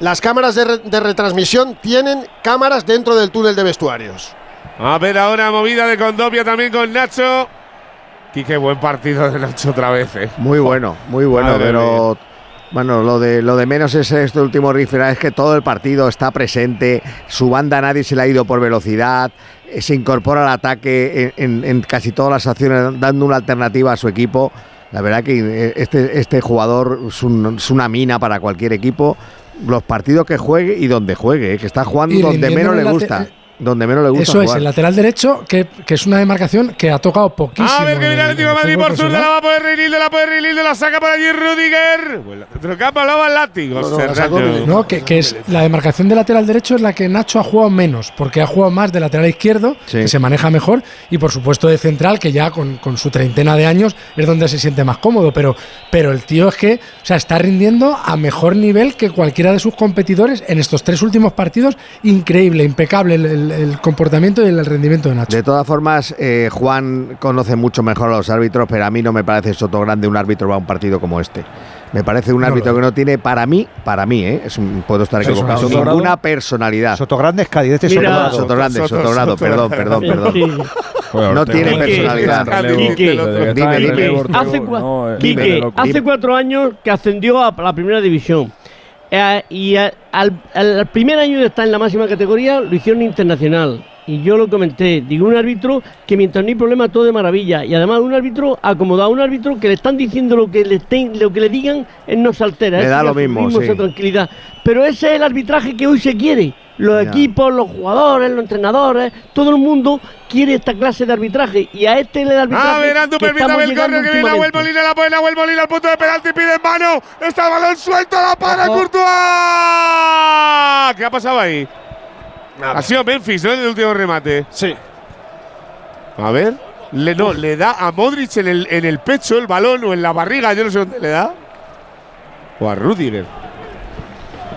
Las cámaras de, re- de retransmisión tienen cámaras dentro del túnel de vestuarios. A ver ahora movida de Condopia también con Nacho. Y qué buen partido de Nacho otra vez, ¿eh? Muy bueno, muy bueno, Madre pero bueno, lo de lo de menos es este último rifle, es que todo el partido está presente, su banda nadie se le ha ido por velocidad, eh, se incorpora al ataque en, en- en casi todas las acciones, dando una alternativa a su equipo. La verdad que eh, este, este jugador es, un- es una mina para cualquier equipo. Los partidos que juegue y donde juegue, eh, que está jugando Y donde menos en le gusta. Donde menos le gusta Eso es, el lateral derecho, que, que es una demarcación que ha tocado poquísimo. A ver que en viene el- Atlético de Madrid por profesional. la va a poder Reinildo, la puede Reinildo, la saca por allí Rudiger. Bueno, del campo va el látigo. No, que, que es la demarcación de lateral derecho es la que Nacho ha jugado menos, porque ha jugado más de lateral izquierdo, Sí. que se maneja mejor, y por supuesto de central, que ya con, con su treintena de años es donde se siente más cómodo. Pero, pero el tío es que o sea, está rindiendo a mejor nivel que cualquiera de sus competidores en estos tres últimos partidos. Increíble, impecable el, el- el comportamiento y el rendimiento de Nacho. De todas formas, eh, Juan conoce mucho mejor a los árbitros, pero a mí no me parece Soto Grande un árbitro para un partido como este. Me parece un No, árbitro que no tiene, para mí, para mí, ¿eh? es un- puedo estar equivocado, una- ninguna personalidad. Sotogrande es Cádiz, este es Sotogrado. Sotogrande, Soto- Sotogrado, Soto- perdón, perdón, perdón. No tiene personalidad. Quique, Dime, dime. Quique, hace, cua- no, eh, Quique, dime, loco. hace cuatro años que ascendió a la primera división. Eh, y a- al, al primer año de estar en la máxima categoría lo hicieron internacional. Y yo lo comenté. Digo, un árbitro que mientras no hay problema todo de maravilla. Y además un árbitro acomodado, un árbitro que le están diciendo lo que le, estén, lo que le digan, él no se altera. Le da lo mismo, sí. tranquilidad. Pero ese es el arbitraje que hoy se quiere. Los Ya. equipos, los jugadores, los entrenadores, todo el mundo quiere esta clase de arbitraje y a este le da arbitraje. A ver, Andu, que permítame el córner que viene Nahuel. Molina, la pone Nahuel Molina al punto de penalti, pide en mano. Está el balón suelto, la para Courtois. ¿Qué ha pasado ahí? Ha sido Memphis, ¿no? En el último remate. Sí. A ver. Le, no, le da a Modric en el, en el pecho el balón o en la barriga, yo no sé dónde le da. O a Rudiger.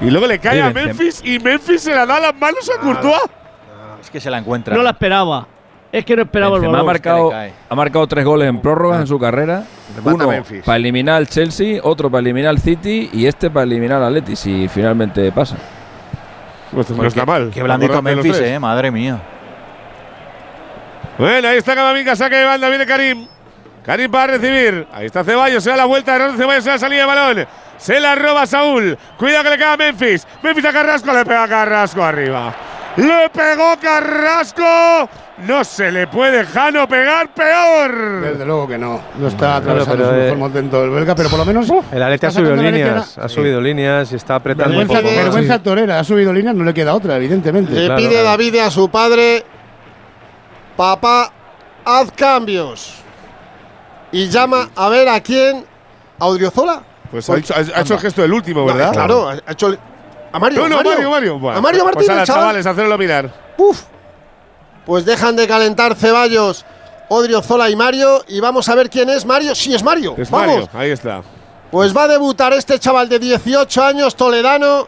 Y luego le cae a. Memphis y Memphis se la da a las manos a Courtois. Es que se la encuentra. No la esperaba. Es que no esperaba el Benzema ha balón. marcado, le cae. ha marcado tres goles en prórrogas en su carrera. Uno Memphis. para eliminar al Chelsea, otro para eliminar al City y este para eliminar al Atleti si finalmente pasa. Pues no está mal. Qué blandito Memphis, eh, madre mía. Bueno, ahí está Camavinga, saque de banda, viene Karim. Karim para recibir. Ahí está Ceballos, se da la vuelta, Ronaldo Ceballos se da la salida de balón. Se la roba Saúl. Cuidado que le queda a Memphis. Memphis a Carrasco, le pega a Carrasco arriba. Le pegó Carrasco. No se le puede Jano pegar peor. Desde luego que no. No está atravesando pero, su eh, mejor momento del belga, pero por lo menos. El Atleti ha subido líneas, ha subido líneas y está apretando un Vergüenza, poco. más. vergüenza torera, ha subido líneas, no le queda otra, evidentemente. Le Claro, pide claro. David a su padre, papá, haz cambios. Y llama a ver a quién, a Odriozola. Pues ha hecho, ha hecho el gesto del último, No, ¿verdad? claro, ha hecho el- a Mario. No, no, Mario, Mario, Mario. Bueno, a Mario pues Martínez, ala, chaval. chavales, hacerlo mirar. Uf. Pues dejan de calentar Ceballos, Odriozola y Mario. Y vamos a ver quién es Mario. Sí, es Mario. Es vamos. Mario, ahí está. Pues va a debutar este chaval de 18 años, toledano,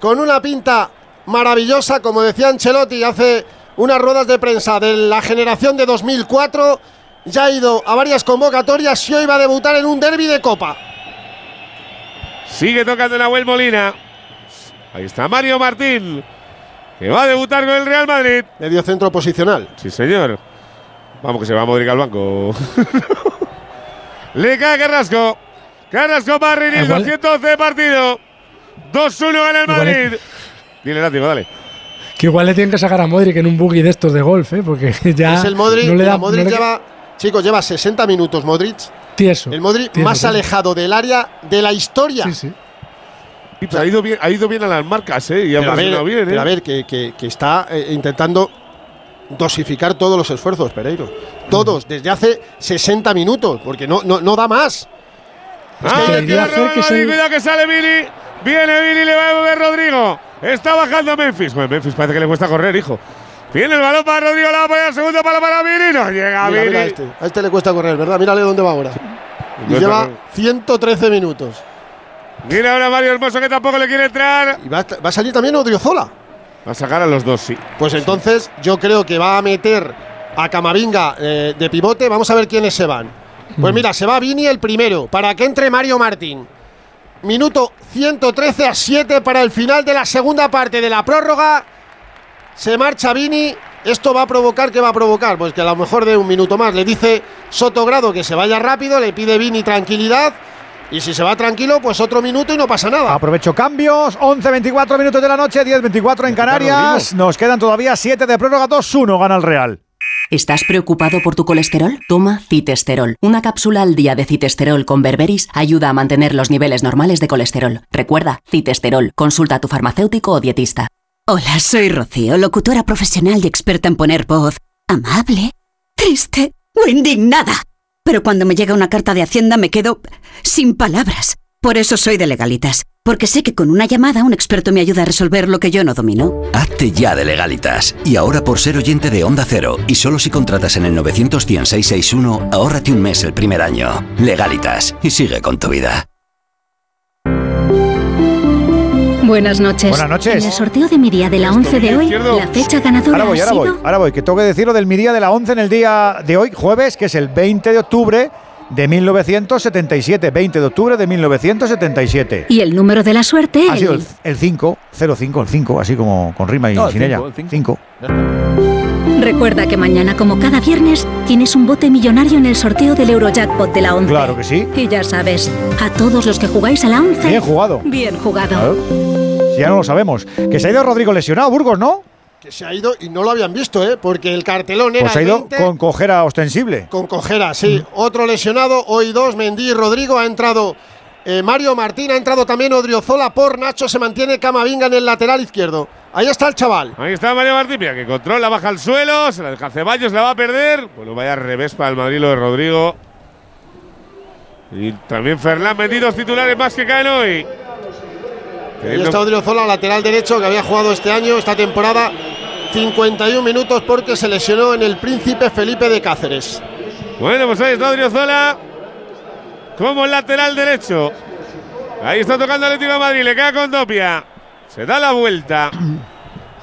con una pinta maravillosa, como decía Ancelotti hace unas ruedas de prensa de la generación de 2004. Ya ha ido a varias convocatorias y hoy va a debutar en un derby de Copa. Sigue tocando Nahuel Molina. Ahí está Mario Martín, que va a debutar con el Real Madrid. Medio centro posicional. Sí, señor. Vamos, que se va a Modric al banco. [LAUGHS] Le cae Carrasco. Carrasco para Rinil, Igual- 211 de partido. 2-1 gana el Madrid. Dile, látigo, dale. Que igual le tienen que sacar a Modric en un buggy de estos de golf, ¿eh? Porque [LAUGHS] ya. es el Modric. no le da, Modric no le- lleva, chicos, lleva 60 minutos Modric. Tieso. El Modric tieso, más tieso. alejado del área de la historia. Sí, sí. Ha ido bien, ha ido bien a las marcas, ¿eh? Y ha Pero a ver, presionado bien, ¿eh? pero a ver, que, que- que está eh, intentando dosificar todos los esfuerzos, Pereiro. Todos, desde hace 60 minutos, porque no, no, no da más. Ah, que hacer que Cuidado que sale Billy. Viene Billy, le va a mover Rodrigo. Está bajando Memphis. Bueno, Memphis parece que le cuesta correr, hijo. Viene el balón para Rodrigo, la va a poner al segundo para para Billy. No llega Mira, Billy. mira a este. A este le cuesta correr, ¿verdad? Mírale dónde va ahora. Y lleva está- 113 minutos. Mira ahora Mario Hermoso que tampoco le quiere entrar. Y va, a- va a salir también Odriozola. Va a sacar a los dos, sí. Pues entonces yo creo que va a meter a Camavinga eh, de pivote. Vamos a ver quiénes se van. Pues mira, se va Vini el primero, para que entre Mario Martín. Minuto 113 a 7 para el final de la segunda parte de la prórroga. Se marcha Vini. Esto va a provocar, ¿qué va a provocar? Pues que a lo mejor de un minuto más. Le dice Sotogrado que se vaya rápido, le pide Vini tranquilidad. Y si se va tranquilo, pues otro minuto y no pasa nada. Aprovecho cambios. 11-24 minutos de la noche, 10-24 en Canarias. Nos quedan todavía 7 de prórroga, 2-1 gana el Real. ¿Estás preocupado por tu colesterol? Toma citesterol. Una cápsula al día de citesterol con berberis ayuda a mantener los niveles normales de colesterol. Recuerda, citesterol. Consulta a tu farmacéutico o dietista. Hola, soy Rocío, locutora profesional y experta en poner voz amable, triste o indignada. Pero cuando me llega una carta de Hacienda me quedo sin palabras. Por eso soy de legalitas, porque sé que con una llamada un experto me ayuda a resolver lo que yo no domino. Hazte ya de legalitas. Y ahora por ser oyente de Onda Cero, y solo si contratas en el 91661, ahórrate un mes el primer año. Legalitas. Y sigue con tu vida. Buenas noches. Buenas noches. En el sorteo de mi día de la 11 de hoy, izquierdo. la fecha ganadora Ahora voy, ha ahora voy, sido ahora voy. Que tengo que decirlo del mi día de la 11 en el día de hoy, jueves, que es el 20 de octubre de 1977. 20 de octubre de 1977. y el número de la suerte Ha sido el, el- el 5, 05, el 5, así como con rima y No, el sin cinco, ella. el 5. Recuerda que mañana, como cada viernes, tienes un bote millonario en el sorteo del Eurojackpot de la 11. Claro que sí. Y ya sabes, a todos los que jugáis a la 11, Bien jugado. bien jugado. Claro. Ya no lo sabemos. Que se ha ido Rodrigo lesionado, Burgos, ¿no? Que se ha ido y no lo habían visto, ¿eh? Porque el cartelón era Pues ha ido 20. con cojera ostensible. Con cojera, sí. Otro lesionado, hoy dos, Mendy y Rodrigo. Ha entrado eh, Mario Martín, ha entrado también Odriozola por Nacho. Se mantiene Camavinga en el lateral izquierdo. Ahí está el chaval. Ahí está Mario Martín, mira, que controla, baja al suelo, se la deja Ceballos, la va a perder. Bueno, vaya revés para el Madrid lo de Rodrigo. Y también Fernán Mendy, dos titulares más que caen hoy. Ahí está Odriozola, lateral derecho, que había jugado este año, esta temporada, 51 minutos porque se lesionó en el Príncipe Felipe de Cáceres. Bueno, pues ahí está Odriozola como lateral derecho. Ahí está tocando el Atlético de Madrid, le queda con Topia. Se da la vuelta.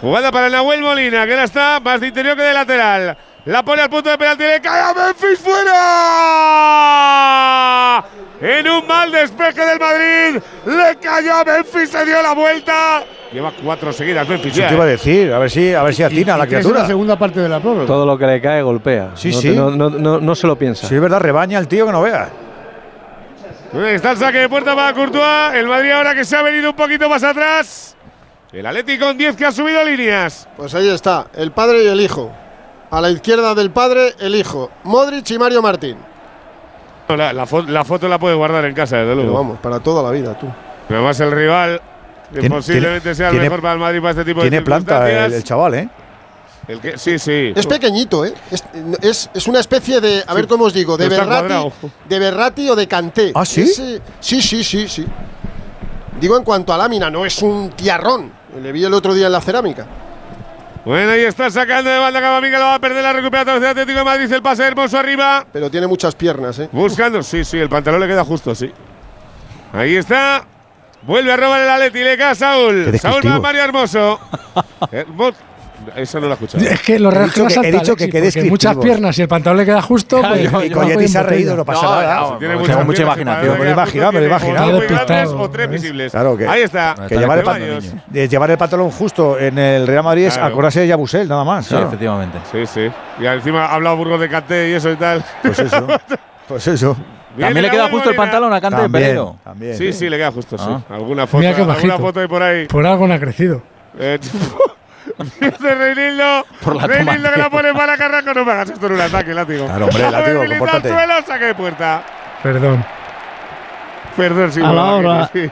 Jugada para Nahuel Molina, que ahora está más de interior que de lateral. La pone al punto de penalti, le cae a Memphis fuera. En un mal despeje del Madrid, le cayó a Memphis, se dio la vuelta. Lleva cuatro seguidas Memphis. Eso ya, te iba a decir, a ver si, a ver si atina la Y es criatura. la segunda parte de la prórroga. Todo lo que le cae golpea. Sí, no, sí. No, no- no- no se lo piensa. Sí, es verdad, rebaña el tío que no. Ahí Está el saque de puerta para Courtois. El Madrid ahora que se ha venido un poquito más atrás. El Atlético con 10 que ha subido líneas. Pues ahí está, el padre y el hijo. A la izquierda del padre, el hijo. Modric y Mario Martín. La, la fo- la foto la puede guardar en casa, desde Pero luego. vamos, para toda la vida, tú. Pero además el rival, que Tiene- posiblemente tiene- sea el tiene- mejor para el Madrid para este tipo de Tiene planta el, el chaval, ¿eh? El que- sí, sí. Es pequeñito, ¿eh? Es, es- es una especie de, a ver cómo os digo, de Berrati, de Berrati o de Canté. ¿Ah, sí? Ese- sí, sí, sí, sí. Digo en cuanto a lámina, no es un tiarrón. Le vi el otro día en la cerámica. Bueno, ahí está sacando de banda Camavinga, lo va a perder la recuperación del Atlético de Madrid. El pase hermoso arriba. Pero tiene muchas piernas, ¿eh? Buscando, sí, sí, el pantalón le queda justo, sí. Ahí está. Vuelve a robar el Atleti, le queda Saúl. Qué Saúl va a. Mario Hermoso. Hermo- [LAUGHS] Eso no lo he escuchado. Es que los He dicho que- he dicho que muchas piernas y el pantalón le queda justo. Claro, pues, yo- Y Coyetti se ha reído, no pasa No, nada. no, Tiene mucha imaginación. Me lo imaginado, me lo imaginado. o grandes o tres visibles. Claro que- Ahí está. Que llevar el, pantalón, de llevar el pantalón justo en el Real Madrid es acordarse de Yabusel, nada más. Sí, claro. efectivamente. Sí, sí. Y encima ha hablado Burgos de Canté y eso y tal. Pues eso. [LAUGHS] Pues eso. También le queda justo el pantalón a Cante de También, Pereiro. Sí, sí, le queda justo, sí. Ah. Alguna foto, Mira qué alguna foto hay por ahí. Por algo no ha crecido. [LAUGHS] [LAUGHS] De Reinildo. Por la que la pone para Carranco. No me hagas esto en un ataque, látigo. Claro, hombre, látigo, compórtate. suelo, saque de puerta. Perdón. Perdón, sí. A la hora. [LAUGHS] sí.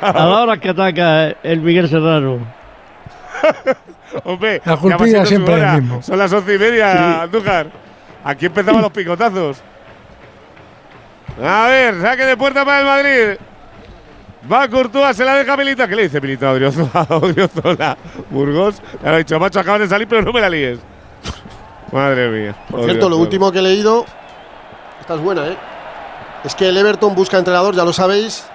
A la hora que ataca el Miguel Serrano. Hombre, La culpilla siempre el hora. mismo. Son las once y media, Andújar. Aquí empezaban los picotazos. A ver, saque de puerta para el Madrid. Va Courtois, se la deja Milita. ¿Qué le dice Milita a Odriozola? [LAUGHS] Odriozola. Burgos. Le ha dicho, macho, acabas de salir, pero no me la líes. [LAUGHS] Madre mía. Por cierto, lo último que he leído. Esta es buena, ¿eh? Es que el Everton busca entrenador, ya lo sabéis.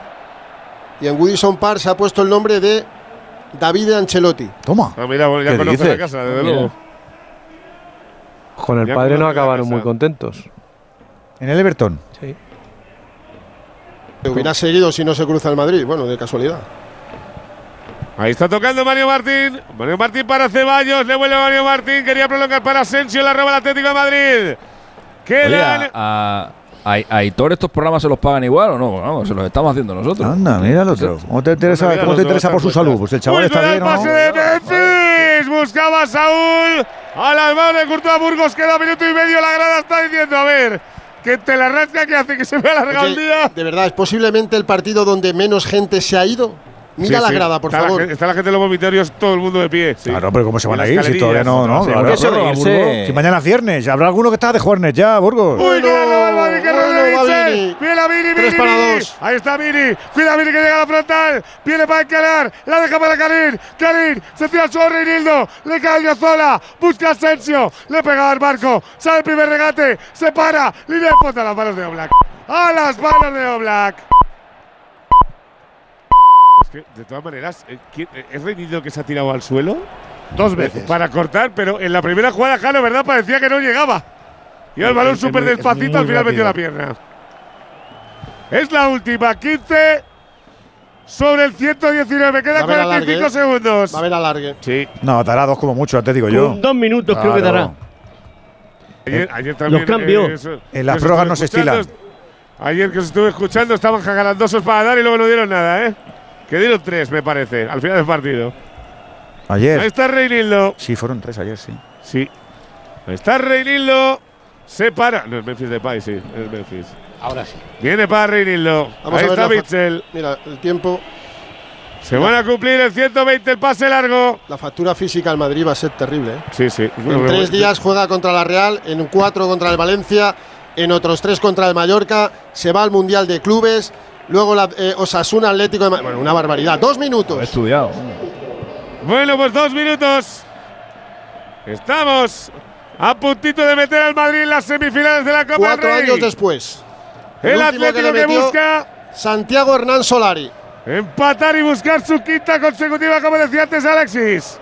Y en Woodison Park se ha puesto el nombre de David Ancelotti. Toma. Ah, mira, bueno, ya ¿Qué conozco la casa, desde Mira. luego. Con el Ya padre no acabaron muy contentos. En el Everton. Hubiera seguido si no se cruza el Madrid. Bueno, de casualidad. Ahí está tocando Mario Martín. Mario Martín para Ceballos. Le vuelve Mario Martín. Quería prolongar para Asensio. La roba el Atlético de Madrid. Oye, Quedan. a, a, a Aitor estos programas se los pagan igual o no? Se los estamos haciendo nosotros. Anda, mira el otro. ¿Cómo te interesa, cómo te interesa por su salud? Pues el chaval Vuelve está el bien, ¿o pase ¿no? de Memphis. Buscaba a Saúl. A las manos de Courtois Burgos. Queda minuto y medio. La grada está diciendo, a ver, que te la rasca que hace que se me alarga el Oye, día. de verdad, es posiblemente el partido donde menos gente se ha ido. Mira Sí, la sí. grada, por está La, favor. gente- está la gente en los vomitorios, todo el mundo de pie. sí. Claro, pero ¿cómo se van a ir si todavía no? no claro. de Si mañana es viernes, habrá alguno que está de jueves ya, Burgos. Uy, la Mitchell. Vini. Viene a Vini, Tres Vini, para Vini. dos. Ahí está Vini. Cuida Vini que llega a la frontal. Viene para encarar. La deja para Karim. Karim se tira su Reinildo. Le cae el Zola. Busca a Asensio. Le pega al marco. Sale el primer regate. Se para. Línea de punta a las manos de Oblak. A las manos de Oblak. Que, de todas maneras, eh, ¿quién- eh, ¿es Reinildo que se ha tirado al suelo? Dos veces. Para cortar, pero en la primera jugada, Jano, ¿verdad? Parecía que no llegaba. Y el balón súper despacito, al final metió la pierna. Es la última, 15 sobre el 119. Va Quedan a haber 45 alargue, ¿eh? segundos. Va a haber alargue. Sí. No, dará dos como mucho, te digo yo. Con dos minutos creo que dará. Ayer, ayer también. Los cambios. eso- En las prórrogas no se estilan. Ayer que os estuve escuchando estaban jagalandosos para dar y luego no dieron nada, ¿eh? Que dieron tres, me parece, al final del partido. Ahí Ayer. está Reinildo. Sí, fueron tres ayer, sí. Sí. Ahí está Reinildo. Se para. No, es Memphis Depay, sí. Es Memphis. Ahora sí. Viene para Reinildo. Vamos Ahí a ver está Mitchell. Mira, el tiempo. Se van a cumplir el 120 el pase largo. La factura física al Madrid va a ser terrible. ¿eh? Sí, sí. En tres días juega contra la Real, en cuatro contra el Valencia, en otros tres contra el Mallorca, se va al Mundial de Clubes, luego la eh, Osasuna Atlético de Ma- Bueno, una barbaridad. Dos minutos. estudiado. Bueno, pues dos minutos. Estamos a puntito de meter al Madrid en las semifinales de la Copa Cuatro del Rey. años después. El, último Atlético le que, busca Santiago Hernán Solari. empatar y buscar su quinta consecutiva, como decía antes Alexis.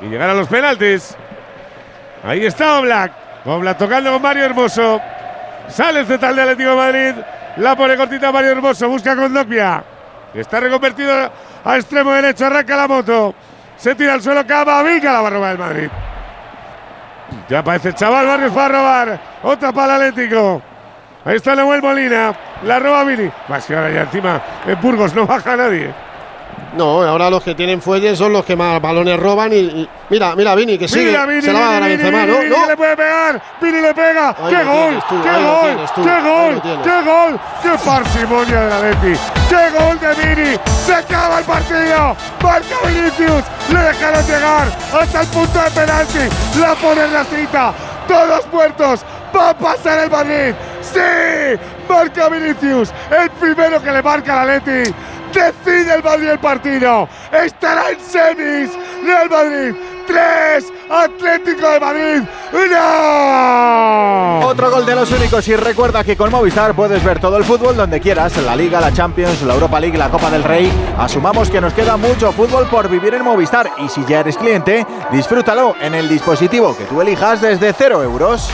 Y llegar a los penaltis. Ahí está Oblak. Oblak tocando con Mario Hermoso. Sale el central de Atlético de Madrid. La pone cortita Mario Hermoso. Busca con Doppia. Está reconvertido a extremo derecho. Arranca la moto. Se tira al suelo. Camavinga la va a robar el Madrid. Ya aparece chaval Barrios para robar. Otra para el Atlético. Ahí está Nahuel Molina. La roba Vini. Más que ahora ya encima en Burgos no baja nadie. No, ahora los que tienen fuelles son los que más balones roban y, y- mira, mira Vini que sigue, Mira, Vini, se la va a dar a Benzema, Vini, ¿no? Vini, No. le puede pegar. Vini le pega. ¡Qué gol! tú, ¡Qué gol! tienes tú, ¡Qué gol! lo tienes. ¡Qué gol! ¡Qué parsimonia de la Leti! ¡Qué gol de Vini! ¡Se acaba el partido! ¡Marca Vinicius! ¡Le dejaron llegar hasta el punto de penalti! ¡La pone en la cita! ¡Todos muertos! ¡Va a pasar el Madrid! ¡Sí! ¡Marca Vinicius! El primero que le marca la Leti. Decide el Madrid el partido. Estará en semis. Real Madrid 3, Atlético de Madrid 1. Otro gol de los únicos y recuerda que con Movistar puedes ver todo el fútbol donde quieras, la Liga, la Champions, la Europa League, la Copa del Rey. Asumamos que nos queda mucho fútbol por vivir en Movistar y si ya eres cliente, disfrútalo en el dispositivo que tú elijas desde 0 euros.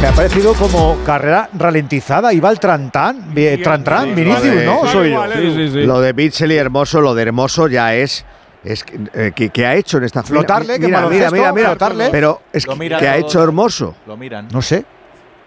Me ha parecido como carrera ralentizada. Iba el Trantán, vi- Trantran, Lo Vinicius, de- ¿no? Soy yo. Lo de Bitzel y Hermoso, lo de Hermoso ya es. Es que, eh, que- que ha hecho en esta final. Flotarle, que mira, mira, mira, mira, flotarle. Pero es que, ha hecho Hermoso. Lo miran. No sé.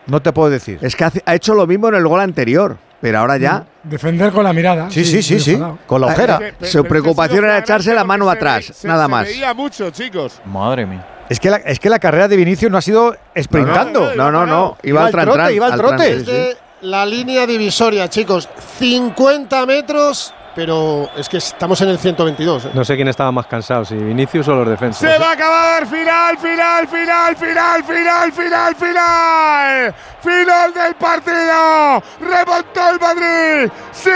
No te puedo decir. Es que ha hecho lo mismo en el gol anterior, pero ahora ya. Defender con la mirada. Sí, sí, sí, sí. Con la ojera. Su preocupación era echarse la mano atrás, nada más. Se veía mucho, chicos. Madre mía. Es que, la, es que la carrera de Vinicius no ha sido sprintando. No, no, no. Iba Iba al al trote, tran iba al al trote. tran, sí, Desde la línea divisoria, chicos. 50 metros, pero es que estamos en el 122. ¿eh? No sé quién estaba más cansado, si Vinicius o los defensas. Se va a acabar. Final, final, final, final, final, final, final. Final del partido. Remontó el Madrid. Sí,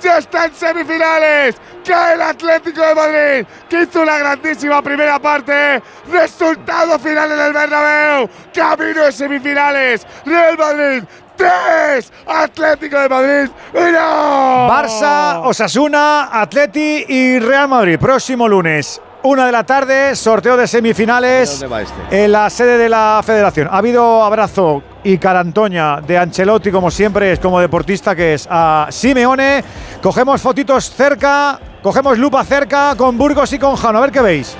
ya está en semifinales. Cae el Atlético de Madrid, que hizo una grandísima primera parte. Resultado final en el Bernabéu. Camino de semifinales. Real Madrid. 3, Atlético de Madrid, 1. Barça, Osasuna, Atleti y Real Madrid. Próximo lunes, una de la tarde, sorteo de semifinales ¿Dónde va este? en la sede de la Federación. Ha habido abrazo y carantoña de Ancelotti, como siempre es como deportista que es a Simeone. Cogemos fotitos cerca, cogemos lupa cerca con Burgos y con Jano. A ver qué veis.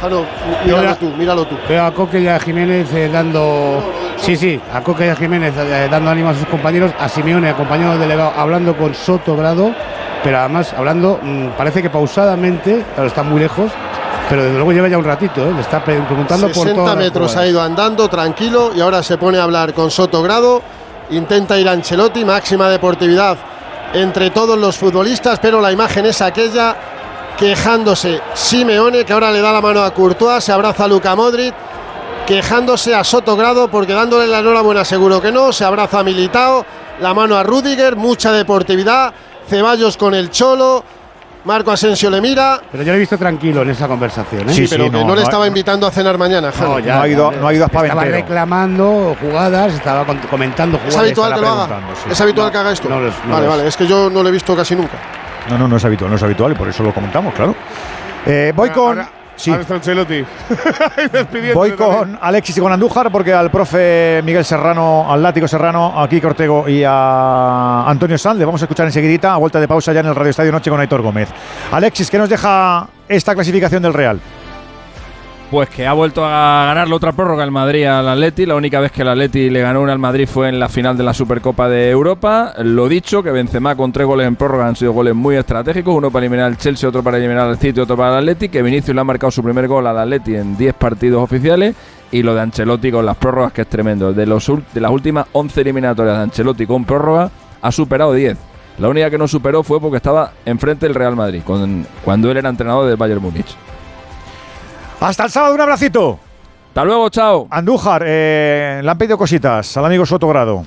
Jano, míralo tú, míralo tú. Veo a Coque y a Jiménez eh, dando. Sí, sí, a Coque y a Jiménez eh, dando ánimo a sus compañeros, a Simeone, acompañado del delegado, hablando con Soto Grado, pero además hablando, mm, parece que pausadamente, claro, está muy lejos, pero desde luego lleva ya un ratito, ¿eh? le está pre- preguntando por 60 todas las metros ha ido andando tranquilo y ahora se pone a hablar con Soto Grado. Intenta ir a Ancelotti, máxima deportividad entre todos los futbolistas, pero la imagen es aquella quejándose Simeone, que ahora le da la mano a Courtois, se abraza a Luca Modric, quejándose a Soto Grado porque dándole la enhorabuena seguro que no, se abraza a Militao, la mano a Rudiger, mucha deportividad, Ceballos con el Cholo, Marco Asensio le mira, Pero yo lo he visto tranquilo en esa conversación. ¿eh? sí, pero que no, le estaba invitando a cenar mañana. Jano. No, ya, No ha ido- no ha ido a Estaba reclamando jugadas, estaba comentando jugadas. ¿Es habitual estaba que lo haga? preguntando, sí. ¿Es habitual No, que haga esto? no no vale, vale, es que yo no lo he visto casi nunca. No, no, no es habitual, no es habitual y por eso lo comentamos, claro. Eh, voy con. Ahora, sí. [LAUGHS] Voy con Alexis y con Andújar porque al profe Miguel Serrano, al Látigo Serrano, a Kiko Ortego y a Antonio Sanz le vamos a escuchar enseguidita a vuelta de pausa ya en el Radio Estadio Noche con Aitor Gómez. Alexis, ¿qué nos deja esta clasificación del Real? Pues que ha vuelto a ganar la otra prórroga el Madrid al Atleti. La única vez que el Atleti le ganó una al Madrid fue en la final de la Supercopa de Europa. Lo dicho, que Benzema con tres goles en prórroga han sido goles muy estratégicos. Uno para eliminar al Chelsea, otro para eliminar al City, otro para el Atleti. Que Vinicius le ha marcado su primer gol al Atleti en 10 partidos oficiales. Y lo de Ancelotti con las prórrogas, que es tremendo. De, los, de las últimas 11 eliminatorias de Ancelotti con prórroga, ha superado 10. La única que no superó fue porque estaba enfrente del Real Madrid, cuando él era entrenador del Bayern Múnich. Hasta el sábado, un abracito. Hasta luego, chao. Andújar, eh, le han pedido cositas al amigo Sotogrado.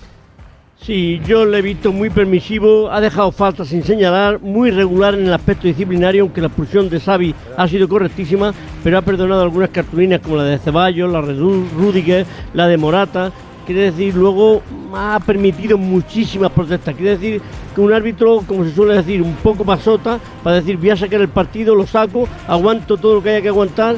Sí, yo le he visto muy permisivo, ha dejado faltas sin señalar, muy regular en el aspecto disciplinario, aunque la expulsión de Xavi ha sido correctísima, pero ha perdonado algunas cartulinas como la de Ceballos, la de Ru- Rudiger, la de Morata. Quiere decir, luego ha permitido muchísimas protestas. Quiere decir que un árbitro, como se suele decir, un poco pasota, para decir, voy a sacar el partido, lo saco, aguanto todo lo que haya que aguantar,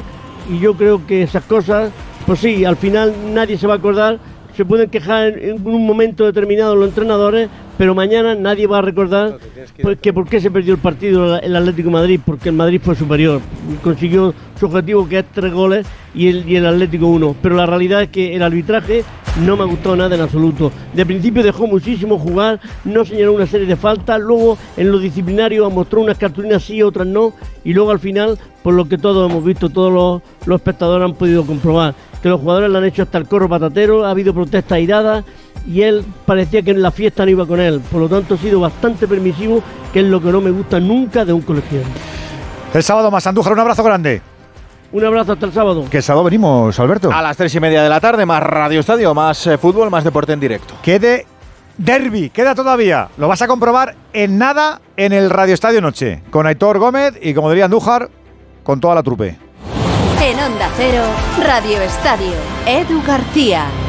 y yo creo que esas cosas, pues sí, al final nadie se va a acordar se pueden quejar en un momento determinado los entrenadores, pero mañana nadie va a recordar pues, que por qué se perdió el partido el Atlético de Madrid, porque el Madrid fue superior, consiguió su objetivo que es tres goles y el, y el Atlético uno, pero la realidad es que el arbitraje no me gustado nada en absoluto. De principio dejó muchísimo jugar, no señaló una serie de faltas, luego en lo disciplinario mostró unas cartulinas sí, otras no, y luego al final, por lo que todos hemos visto, todos los, los espectadores han podido comprobar, que los jugadores le han hecho hasta el corro patatero, ha habido protestas airadas y él parecía que en la fiesta no iba con él. Por lo tanto, ha sido bastante permisivo, que es lo que no me gusta nunca de un colegiado. El sábado más, Andújar, un abrazo grande. Un abrazo hasta el sábado. Que el sábado venimos, Alberto. A las tres y media de la tarde, más Radio Estadio, más eh, fútbol, más deporte en directo. Quede derby, queda todavía. Lo vas a comprobar en nada en el Radio Estadio Noche. Con Aitor Gómez y, como diría Andújar, con toda la trupe. En Onda Cero, Radio Estadio, Edu García.